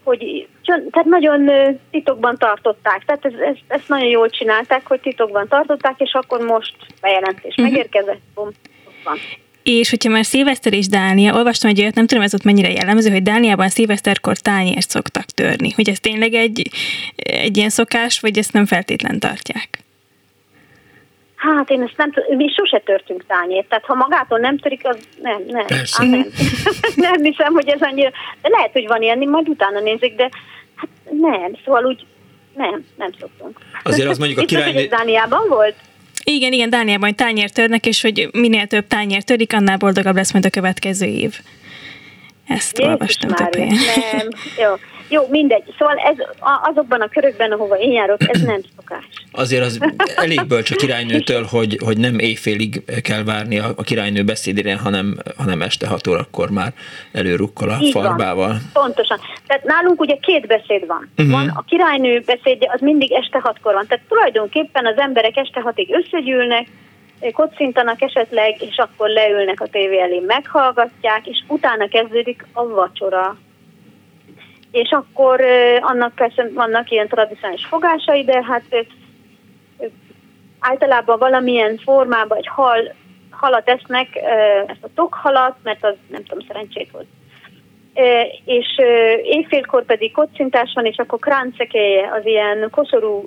hogy tehát nagyon titokban tartották. Tehát ez, ez, ezt nagyon jól csinálták, hogy titokban tartották, és akkor most bejelentés uh-huh. megérkezett, bum, van. És hogyha már szilveszter és Dánia, olvastam egy olyat, nem tudom, ez ott mennyire jellemző, hogy Dániában szilveszterkor tányért szoktak törni. Hogy ez tényleg egy, egy ilyen szokás, vagy ezt nem feltétlen tartják? Hát én ezt nem tudom, mi sose törtünk tányért, tehát ha magától nem törik, az nem, nem. Persze. Hát nem. (laughs) nem hiszem, hogy ez annyira, de lehet, hogy van ilyen, majd utána nézik, de hát nem, szóval úgy nem, nem szoktunk. Azért az mondjuk a király... Biztos, Dániában volt? Igen, igen, Dániában tányért törnek, és hogy minél több tányért törik, annál boldogabb lesz majd a következő év. Ezt Jézus olvastam több helyen. Nem, jó. Jó, mindegy. Szóval ez azokban a körökben, ahova én járok, ez nem szokás. Azért az elég bölcs a királynőtől, hogy, hogy nem éjfélig kell várni a, a királynő beszédére, hanem, hanem este hat órakor már előrukkol a Így farbával. Van. Pontosan. Tehát nálunk ugye két beszéd van. Uh-huh. Van a királynő beszédje, az mindig este hatkor van. Tehát tulajdonképpen az emberek este hatig összegyűlnek, kocintanak esetleg, és akkor leülnek a tévé elé, meghallgatják, és utána kezdődik a vacsora és akkor annak persze vannak ilyen tradicionális fogásai, de hát általában valamilyen formában egy hal, halat esznek, ezt a tokhalat, mert az nem tudom, szerencsét volt. És éjfélkor pedig kocintás van, és akkor kráncekéje, az ilyen koszorú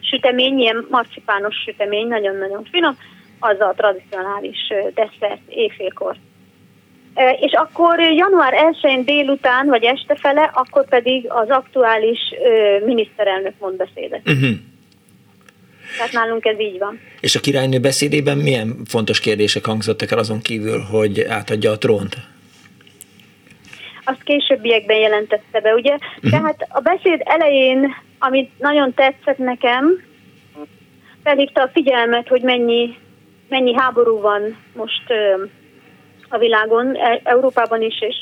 sütemény, ilyen marcipános sütemény, nagyon-nagyon finom, az a tradicionális desszert éjfélkor. És akkor január 1-én délután, vagy este fele, akkor pedig az aktuális miniszterelnök mond beszédet. Uh-huh. Tehát nálunk ez így van. És a királynő beszédében milyen fontos kérdések hangzottak el azon kívül, hogy átadja a trónt? Azt későbbiekben jelentette be, ugye? Uh-huh. Tehát a beszéd elején, amit nagyon tetszett nekem, felhívta a figyelmet, hogy mennyi, mennyi háború van most a világon, e, Európában is, és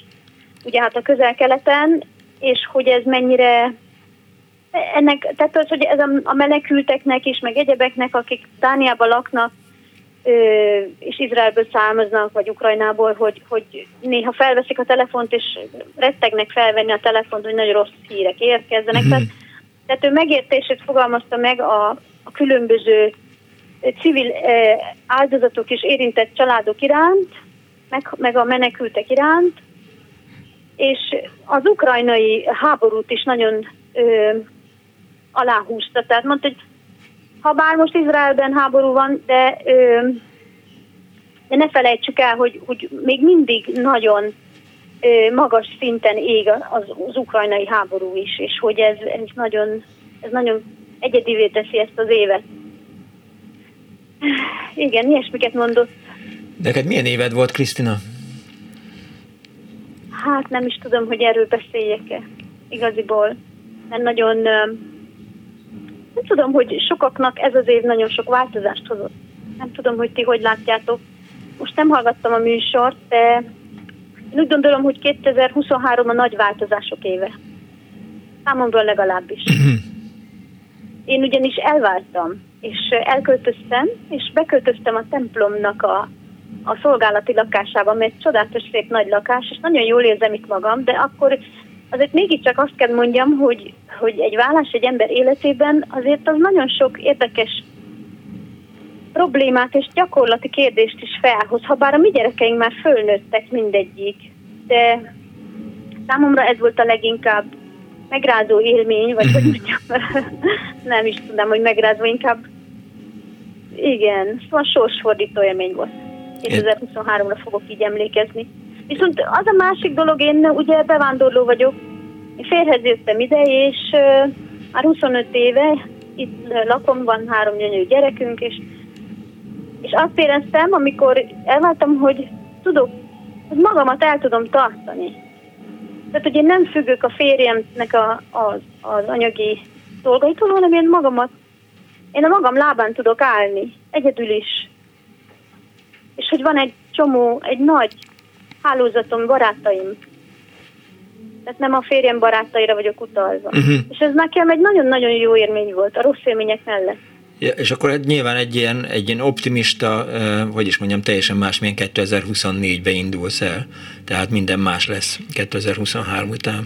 ugye hát a közel-keleten, és hogy ez mennyire ennek, tehát az, hogy ez a, a menekülteknek is, meg egyebeknek, akik Dániában laknak, és Izraelből származnak, vagy Ukrajnából, hogy, hogy néha felveszik a telefont, és rettegnek felvenni a telefont, hogy nagyon rossz hírek érkezzenek. Mm-hmm. Tehát, tehát ő megértését fogalmazta meg a, a különböző civil áldozatok és érintett családok iránt, meg, meg a menekültek iránt, és az ukrajnai háborút is nagyon ö, aláhúzta. Tehát mondta, hogy ha bár most Izraelben háború van, de, ö, de ne felejtsük el, hogy, hogy még mindig nagyon ö, magas szinten ég az, az ukrajnai háború is, és hogy ez, ez, nagyon, ez nagyon egyedivé teszi ezt az évet. Igen, ilyesmiket mondott. Neked milyen éved volt, Krisztina? Hát nem is tudom, hogy erről beszéljek-e igaziból. Mert nagyon nem tudom, hogy sokaknak ez az év nagyon sok változást hozott. Nem tudom, hogy ti hogy látjátok. Most nem hallgattam a műsort, de én úgy gondolom, hogy 2023 a nagy változások éve. Számomra legalábbis. (clears throat) Én ugyanis elváltam, és elköltöztem, és beköltöztem a templomnak a, a szolgálati lakásába, mert egy csodálatos szép nagy lakás, és nagyon jól érzem itt magam, de akkor azért mégiscsak azt kell mondjam, hogy, hogy egy vállás egy ember életében azért az nagyon sok érdekes problémát és gyakorlati kérdést is felhoz, ha bár a mi gyerekeink már fölnőttek mindegyik, de számomra ez volt a leginkább megrázó élmény, vagy hogy mondjam, (laughs) nem is tudom, hogy megrázó, inkább igen, szóval sorsfordító élmény volt. 2023-ra fogok így emlékezni. Viszont az a másik dolog, én ugye bevándorló vagyok, én férhez jöttem ide, és uh, már 25 éve itt lakom, van három gyönyörű gyerekünk, és, és azt éreztem, amikor elváltam, hogy tudok, hogy magamat el tudom tartani. Tehát, hogy én nem függök a férjemnek a, az, az anyagi dolgaitól, hanem én magamat, én a magam lábán tudok állni, egyedül is. És hogy van egy csomó, egy nagy hálózatom, barátaim. Tehát nem a férjem barátaira vagyok utalva. Uh-huh. És ez nekem egy nagyon-nagyon jó élmény volt, a rossz élmények mellett. Ja, és akkor nyilván egy ilyen, egy ilyen optimista, hogy is mondjam, teljesen más, milyen 2024-be indulsz el. Tehát minden más lesz 2023 után.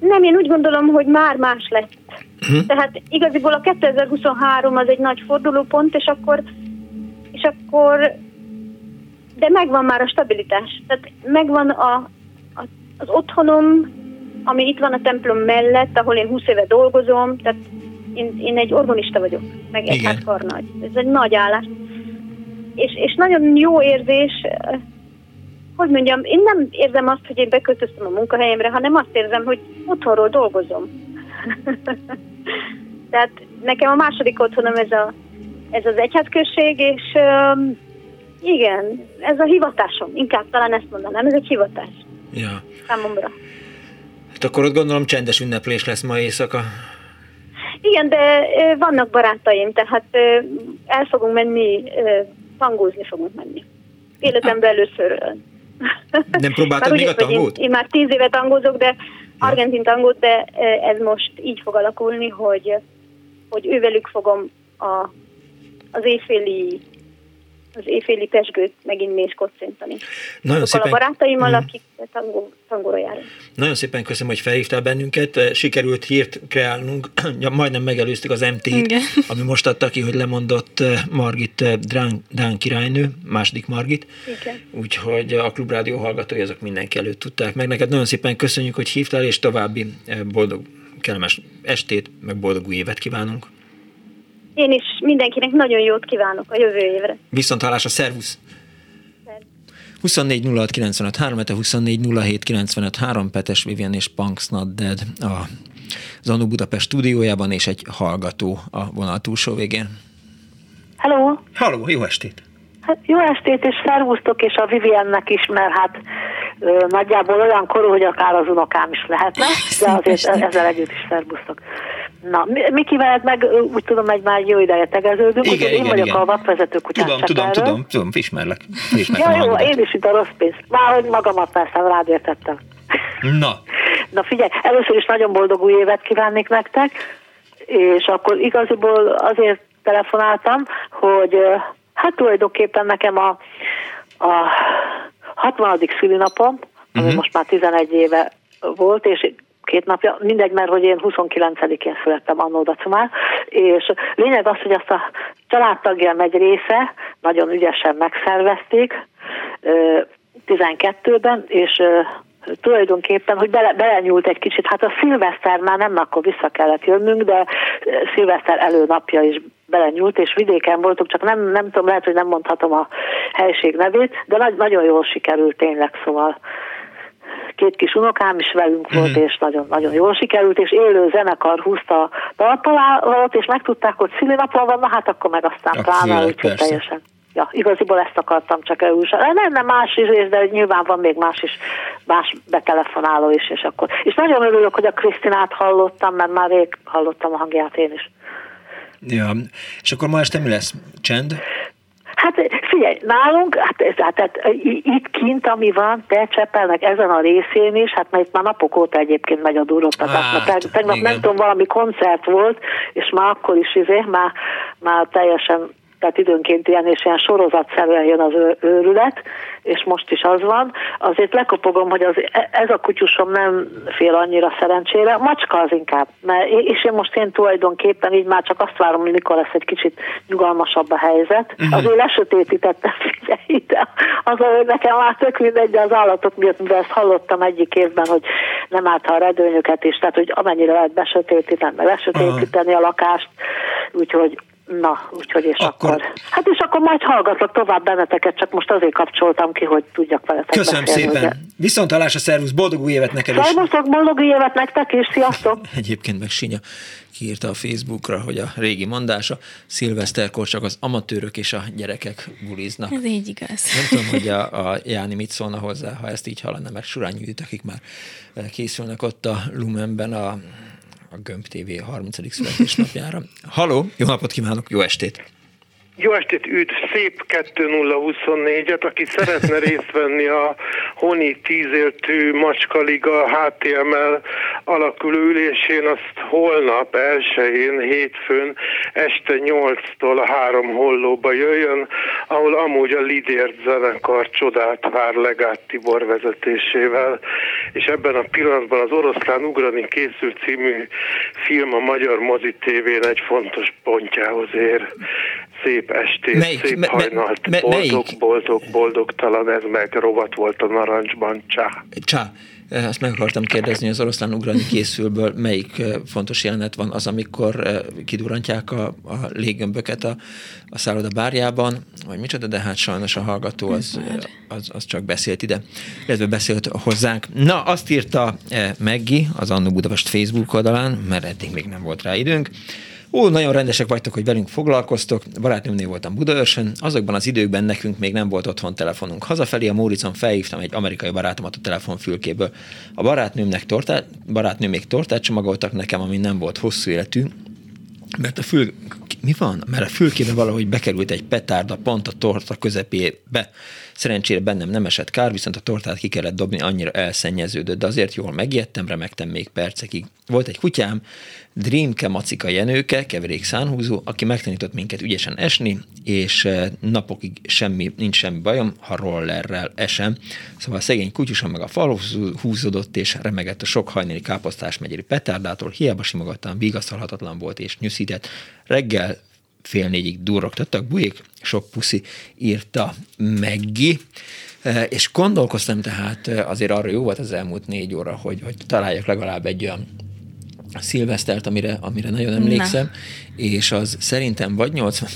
Nem, én úgy gondolom, hogy már más lett. Uh-huh. Tehát igaziból a 2023 az egy nagy fordulópont, és akkor, és akkor de megvan már a stabilitás. Tehát megvan a, a, az otthonom, ami itt van a templom mellett, ahol én 20 éve dolgozom, tehát én, én egy organista vagyok, meg egy hát karnagy. Ez egy nagy állás. És, és nagyon jó érzés, hogy mondjam, én nem érzem azt, hogy én beköltöztem a munkahelyemre, hanem azt érzem, hogy otthonról dolgozom. (laughs) Tehát nekem a második otthonom ez, a, ez az egyházközség, és igen, ez a hivatásom. Inkább talán ezt mondanám, ez egy hivatás. Ja. Számomra. Hát akkor ott gondolom csendes ünneplés lesz ma éjszaka. Igen, de vannak barátaim, tehát el fogunk menni, tangózni fogunk menni. Életemben először. Nem (laughs) próbáltad még a tangót? Én, én már tíz éve tangózok, de argentin tangót, de ez most így fog alakulni, hogy, hogy ővelük fogom a, az éjféli az éjféli pesgőt megint mi is kocintani. Nagyon szépen... a barátaimmal, mm. akik tangó, tangóra járunk. Nagyon szépen köszönöm, hogy felhívtál bennünket. Sikerült hírt kreálnunk, (clears throat) majdnem megelőztük az MT-t, (laughs) ami most adta ki, hogy lemondott eh, Margit eh, Drán, Dán királynő, második Margit. Igen. Úgyhogy a Klubrádió hallgatói azok mindenki előtt tudták meg. Neked nagyon szépen köszönjük, hogy hívtál, és további eh, boldog, kellemes estét, meg boldog új évet kívánunk. Én is mindenkinek nagyon jót kívánok a jövő évre. Viszont hallásra, szervusz! 24 06 95 3, 24 07 95 3, Petes Vivian és Punks Not Dead a Zanu Budapest stúdiójában, és egy hallgató a vonal túlsó végén. Hello! Hello, jó estét! Hát jó estét, és szervusztok, és a Viviennek is, mert hát ö, nagyjából olyan korú, hogy akár az unokám is lehetne, de azért ezzel együtt is szervusztok. Na, Mikivel meg úgy tudom, hogy már jó ideje tegeződünk, igen, igen, én vagyok igen. a vakvezető kutyán Tudom, tudom, tudom, tudom, ismerlek. ismerlek ja, jó, én is itt a rossz pénz. Már hogy magamat persze rád értettem. Na. Na figyelj, először is nagyon boldog új évet kívánnék nektek, és akkor igaziból azért telefonáltam, hogy hát tulajdonképpen nekem a, a 60. szülinapom, ami uh-huh. most már 11 éve volt, és két napja, mindegy, mert hogy én 29-én születtem annó dacumán, és lényeg az, hogy azt a családtagjam egy része nagyon ügyesen megszervezték 12-ben, és tulajdonképpen, hogy bele, belenyúlt egy kicsit, hát a szilveszter már nem akkor vissza kellett jönnünk, de szilveszter előnapja is belenyúlt, és vidéken voltunk, csak nem, nem tudom, lehet, hogy nem mondhatom a helység nevét, de nagy, nagyon jól sikerült tényleg, szóval két kis unokám is velünk volt, mm. és nagyon-nagyon jól sikerült, és élő zenekar húzta a talpalálat, és megtudták, hogy szülinapon van, na hát akkor meg aztán pláne, úgyhogy teljesen. Ja, igaziból ezt akartam csak. Nem, nem más is, de nyilván van még más is, más betelefonáló is, és akkor. És nagyon örülök, hogy a Krisztinát hallottam, mert már rég hallottam a hangját én is. Ja, és akkor ma este mi lesz? Csend? Hát figyelj, nálunk, hát, ez, hát, hát itt kint, ami van, te Csepelnek ezen a részén is, hát mert itt már napok óta egyébként megy a duroktatás, hát, mert tegnap igen. nem tudom, valami koncert volt, és már akkor is izé, már, már teljesen tehát időnként ilyen és ilyen sorozatszerűen jön az őrület, és most is az van. Azért lekopogom, hogy az, e, ez a kutyusom nem fél annyira szerencsére, a macska az inkább. Mert, és én most én tulajdonképpen így már csak azt várom, hogy mikor lesz egy kicsit nyugalmasabb a helyzet. Uh-huh. Azért lesötétítettem ide. Az, nekem már tök mindegy, de az állatok miatt, mivel ezt hallottam egyik évben, hogy nem állt a redőnyöket is, tehát hogy amennyire lehet besötétíteni, meg lesötétíteni uh-huh. a lakást, úgyhogy Na, úgyhogy és akkor... akkor... Hát és akkor majd hallgatlak tovább benneteket, csak most azért kapcsoltam ki, hogy tudjak veletek Köszönöm beszélni, szépen. Ugye? Viszont hallásra, szervusz, boldog új évet neked is. Szervusztok, boldog új évet nektek is, sziasztok! (laughs) Egyébként meg Sinya kiírta a Facebookra, hogy a régi mondása, szilveszterkor csak az amatőrök és a gyerekek buliznak. Ez így igaz. Nem tudom, hogy a, a (laughs) Jáni mit szólna hozzá, ha ezt így hallana, meg Surányi akik már készülnek ott a Lumenben a a Gömb TV 30. születésnapjára. Haló, jó napot kívánok, jó estét! Jó estét, üdv, szép 2024-et, aki szeretne részt venni a Honi tízéltű Macskaliga HTML alakuló ülésén, azt holnap elsőjén, hétfőn este 8-tól a három hollóba jöjjön, ahol amúgy a Lidért zenekar csodát vár Legát Tibor vezetésével, és ebben a pillanatban az Oroszlán Ugrani készült című film a Magyar Mozi TV-n egy fontos pontjához ér. Szép estét, melyik, szép me, hajnalt, me, boldog, melyik? boldog, boldogtalan, ez meg rovat volt a narancsban, csá. Csá. Azt meg akartam kérdezni, az oroszlán ugrani készülből melyik fontos jelenet van az, amikor kidurantják a, a léggömböket a, a szálloda bárjában, vagy micsoda, de hát sajnos a hallgató az, az, az csak beszélt ide, illetve beszélt hozzánk. Na, azt írta Meggi az Annu Budapest Facebook oldalán, mert eddig még nem volt rá időnk, Ó, nagyon rendesek vagytok, hogy velünk foglalkoztok. Barátnőmnél voltam Budaörsön, azokban az időkben nekünk még nem volt otthon telefonunk. Hazafelé a Móricon felhívtam egy amerikai barátomat a telefonfülkéből. A barátnőmnek tortát, barátnőm még tortát csomagoltak nekem, ami nem volt hosszú életű, mert a fül, mi van? Mert a fülkébe valahogy bekerült egy petárda pont a torta közepébe. Szerencsére bennem nem esett kár, viszont a tortát ki kellett dobni, annyira elszennyeződött, de azért jól megijedtem, remektem még percekig. Volt egy kutyám, Dreamke Macika Jenőke, keverék szánhúzó, aki megtanított minket ügyesen esni, és eh, napokig semmi, nincs semmi bajom, ha rollerrel esem. Szóval a szegény kutyusom meg a falhoz húzódott, és remegett a sok hajnali káposztás megyeri petárdától, hiába simogattam, vigasztalhatatlan volt és nyűszített. Reggel fél négyig durrogtattak bujék, sok puszi írta Meggi. Eh, és gondolkoztam tehát, eh, azért arra jó volt az elmúlt négy óra, hogy, hogy találjak legalább egy olyan szilvesztert, amire, amire nagyon emlékszem, Na. és az szerintem vagy 80,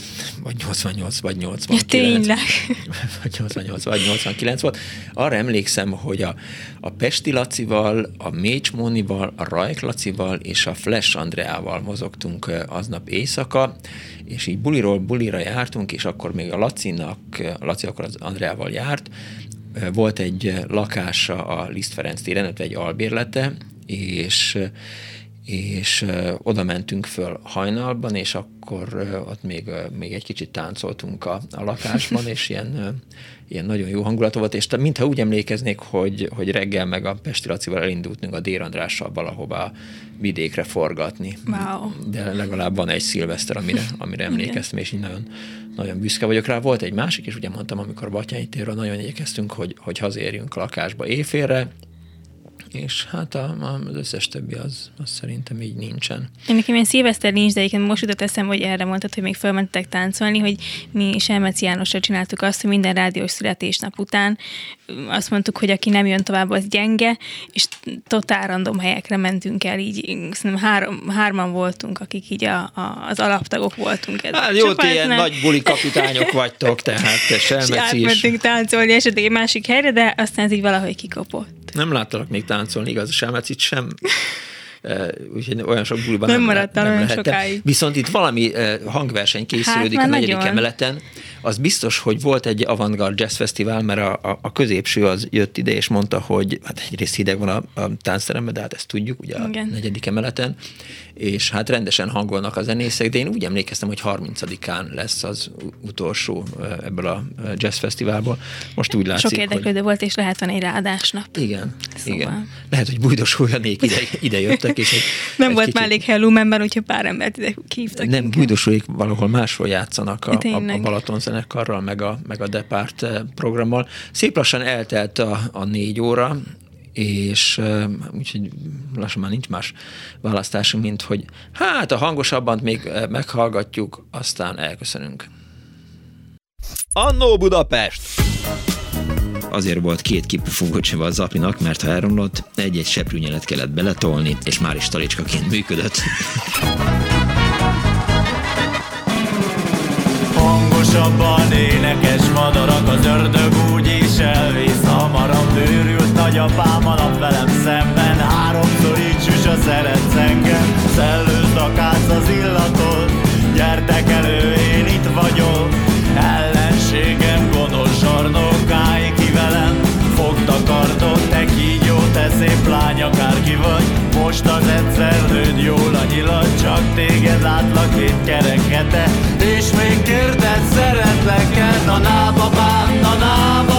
vagy 88, vagy 89. Ja, tényleg. (laughs) Vagy 88, vagy 89 volt. Arra emlékszem, hogy a, a Pesti Lacival, a Mécs Mónival, a Rajk Lacival és a Flash Andreával mozogtunk aznap éjszaka, és így buliról bulira jártunk, és akkor még a Lacinak, a Laci akkor az Andreával járt, volt egy lakása a Liszt Ferenc téren, egy albérlete, és és oda mentünk föl hajnalban, és akkor ott még, még egy kicsit táncoltunk a, a lakásban, és ilyen, ilyen nagyon jó hangulat volt, és mintha úgy emlékeznék, hogy, hogy reggel meg a Pesti Lacival elindultunk a Dér Andrással valahova vidékre forgatni. Wow. De legalább van egy szilveszter, amire, amire emlékeztem, és így nagyon, nagyon büszke vagyok rá. Volt egy másik, és ugye mondtam, amikor Batyányi térről nagyon igyekeztünk, hogy, hogy hazérjünk a lakásba éjfélre, és hát a, az összes többi az, az szerintem így nincsen. Én nekem ilyen szilveszter nincs, de egyébként most jutott eszem, hogy erre mondtad, hogy még felmentek táncolni, hogy mi Selmeci Jánosra csináltuk azt, hogy minden rádiós születésnap után azt mondtuk, hogy aki nem jön tovább, az gyenge, és totál random helyekre mentünk el, így szerintem három, hárman voltunk, akik így a, a, az alaptagok voltunk. Ez hát jó, ti ilyen nem... nagy buli kapitányok vagytok, tehát Selmeci is. Átmentünk táncolni esetleg egy másik helyre, de aztán ez így valahogy kikopott. Nem láttalak még táncolni, igaz, Selmecit sem (laughs) úgyhogy olyan sok buliban nem, nem maradtam nem olyan sokáig. Viszont itt valami hangverseny készülődik hát, a negyedik nagyon. emeleten. Az biztos, hogy volt egy Avantgarde Jazz Fesztivál, mert a, a, a középső az jött ide, és mondta, hogy hát egyrészt hideg van a, a táncteremben, de hát ezt tudjuk, ugye Igen. a negyedik emeleten, és hát rendesen hangolnak a zenészek, de én úgy emlékeztem, hogy 30-án lesz az utolsó ebből a Jazz Fesztiválból. Most úgy látszik, Sok érdeklődő hogy... volt, és lehet van egy ráadásnap. Igen, szóval. igen. Lehet, hogy Bújdos ide, ide jöttek, és egy, (laughs) Nem egy volt kicsit... már elég hely Lumenben, úgyhogy pár embert ide kívtak. Nem, Bújdosóik valahol máshol játszanak a, a, a Balaton zenekarral, meg a, meg a Depart programmal. Szép lassan eltelt a, a négy óra, és uh, úgyhogy lassan már nincs más választásunk, mint hogy hát a hangosabban még meghallgatjuk, aztán elköszönünk. Annó Budapest! Azért volt két kipufogócsiva a Zapinak, mert ha elromlott, egy-egy seprűnyelet kellett beletolni, és már is talicskaként működött. Hangosabban énekes madarak, az ördög úgy is elvész hamarabb őrült nagyapám alap velem szemben. Háromszor így süs a szeretsz engem Szellőzd a az illatot Gyertek elő, én itt vagyok. Ellenségem szép lány, akárki vagy Most az egyszer lőd jól a nyilat Csak téged látlak két kerekete És még kérdez, szeretlek-e? Na na babám, na babám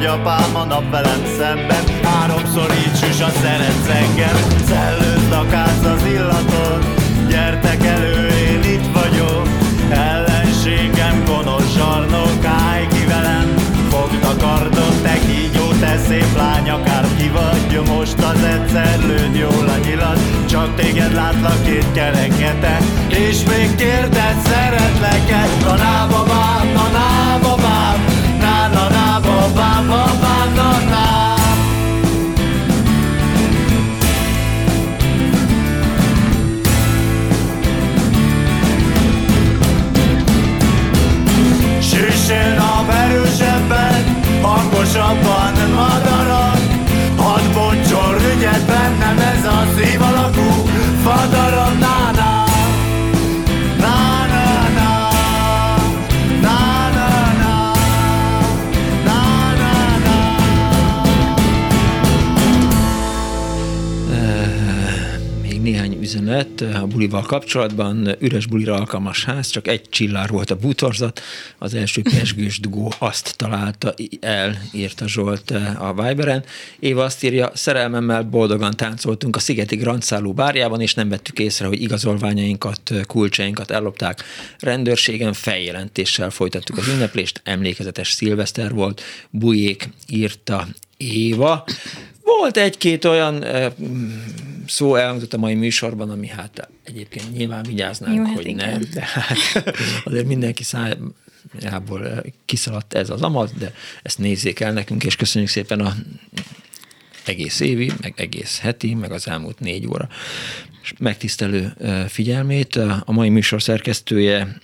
nagyapám a nap velem szemben. Háromszor így süs a szeretsz engem. Szellőzd a káz az illatot. Gyertek elő, én itt vagyok. Ellenségem gonosz zsarnok Állj ki velem, fogd a kardot Te kígyó, te szép lány, akár ki vagy. Most egyszer lőd jól a nyilat Csak téged látlak két kerekete És még kérded szeretlek-e? Na na babám, na na Süssél nap erősebben, hangosabban madarat Hadd bontson rügyet bennem ez a szív alakú fadarat üzenet a bulival kapcsolatban. Üres bulira alkalmas ház, csak egy csillár volt a bútorzat. Az első pesgős dugó azt találta el, írta Zsolt a Viberen. Éva azt írja, szerelmemmel boldogan táncoltunk a Szigeti Grand Szálló bárjában, és nem vettük észre, hogy igazolványainkat, kulcsainkat ellopták. Rendőrségen feljelentéssel folytattuk az ünneplést, emlékezetes szilveszter volt. Bujék írta Éva. Volt egy-két olyan szó elhangzott a mai műsorban, ami hát egyébként nyilván vigyáznánk, Jó, hát hogy igen. nem, de hát (laughs) azért mindenki szájából kiszaladt ez az amat, de ezt nézzék el nekünk, és köszönjük szépen a egész évi, meg egész heti, meg az elmúlt négy óra megtisztelő figyelmét. A mai műsor szerkesztője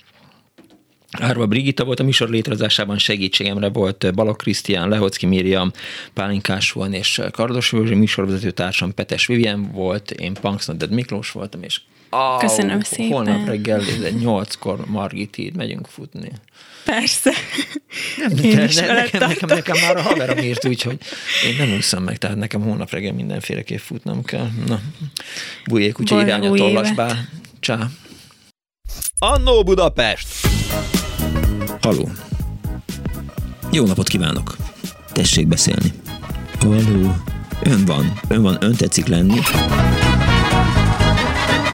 Árva Brigitta volt a műsor létrehozásában segítségemre volt Balak Krisztián, Lehocki Miriam, Pálinkás van és Kardos Józsi műsorvezető társam Petes Vivien volt, én Punksnodded Miklós voltam, és Au, Köszönöm szépen. Holnap reggel 8-kor Margit így megyünk futni. Persze. Nem, Én ne, is ne, nekem, nekem, nekem már a haverom írt, úgyhogy én nem úszom meg, tehát nekem holnap reggel mindenféleképp futnom kell. Na, bujék, úgyhogy irány a új tollasbál. Csá. Annó Budapest! Haló. Jó napot kívánok. Tessék beszélni. Haló. Ön van. Ön van. Ön tetszik lenni.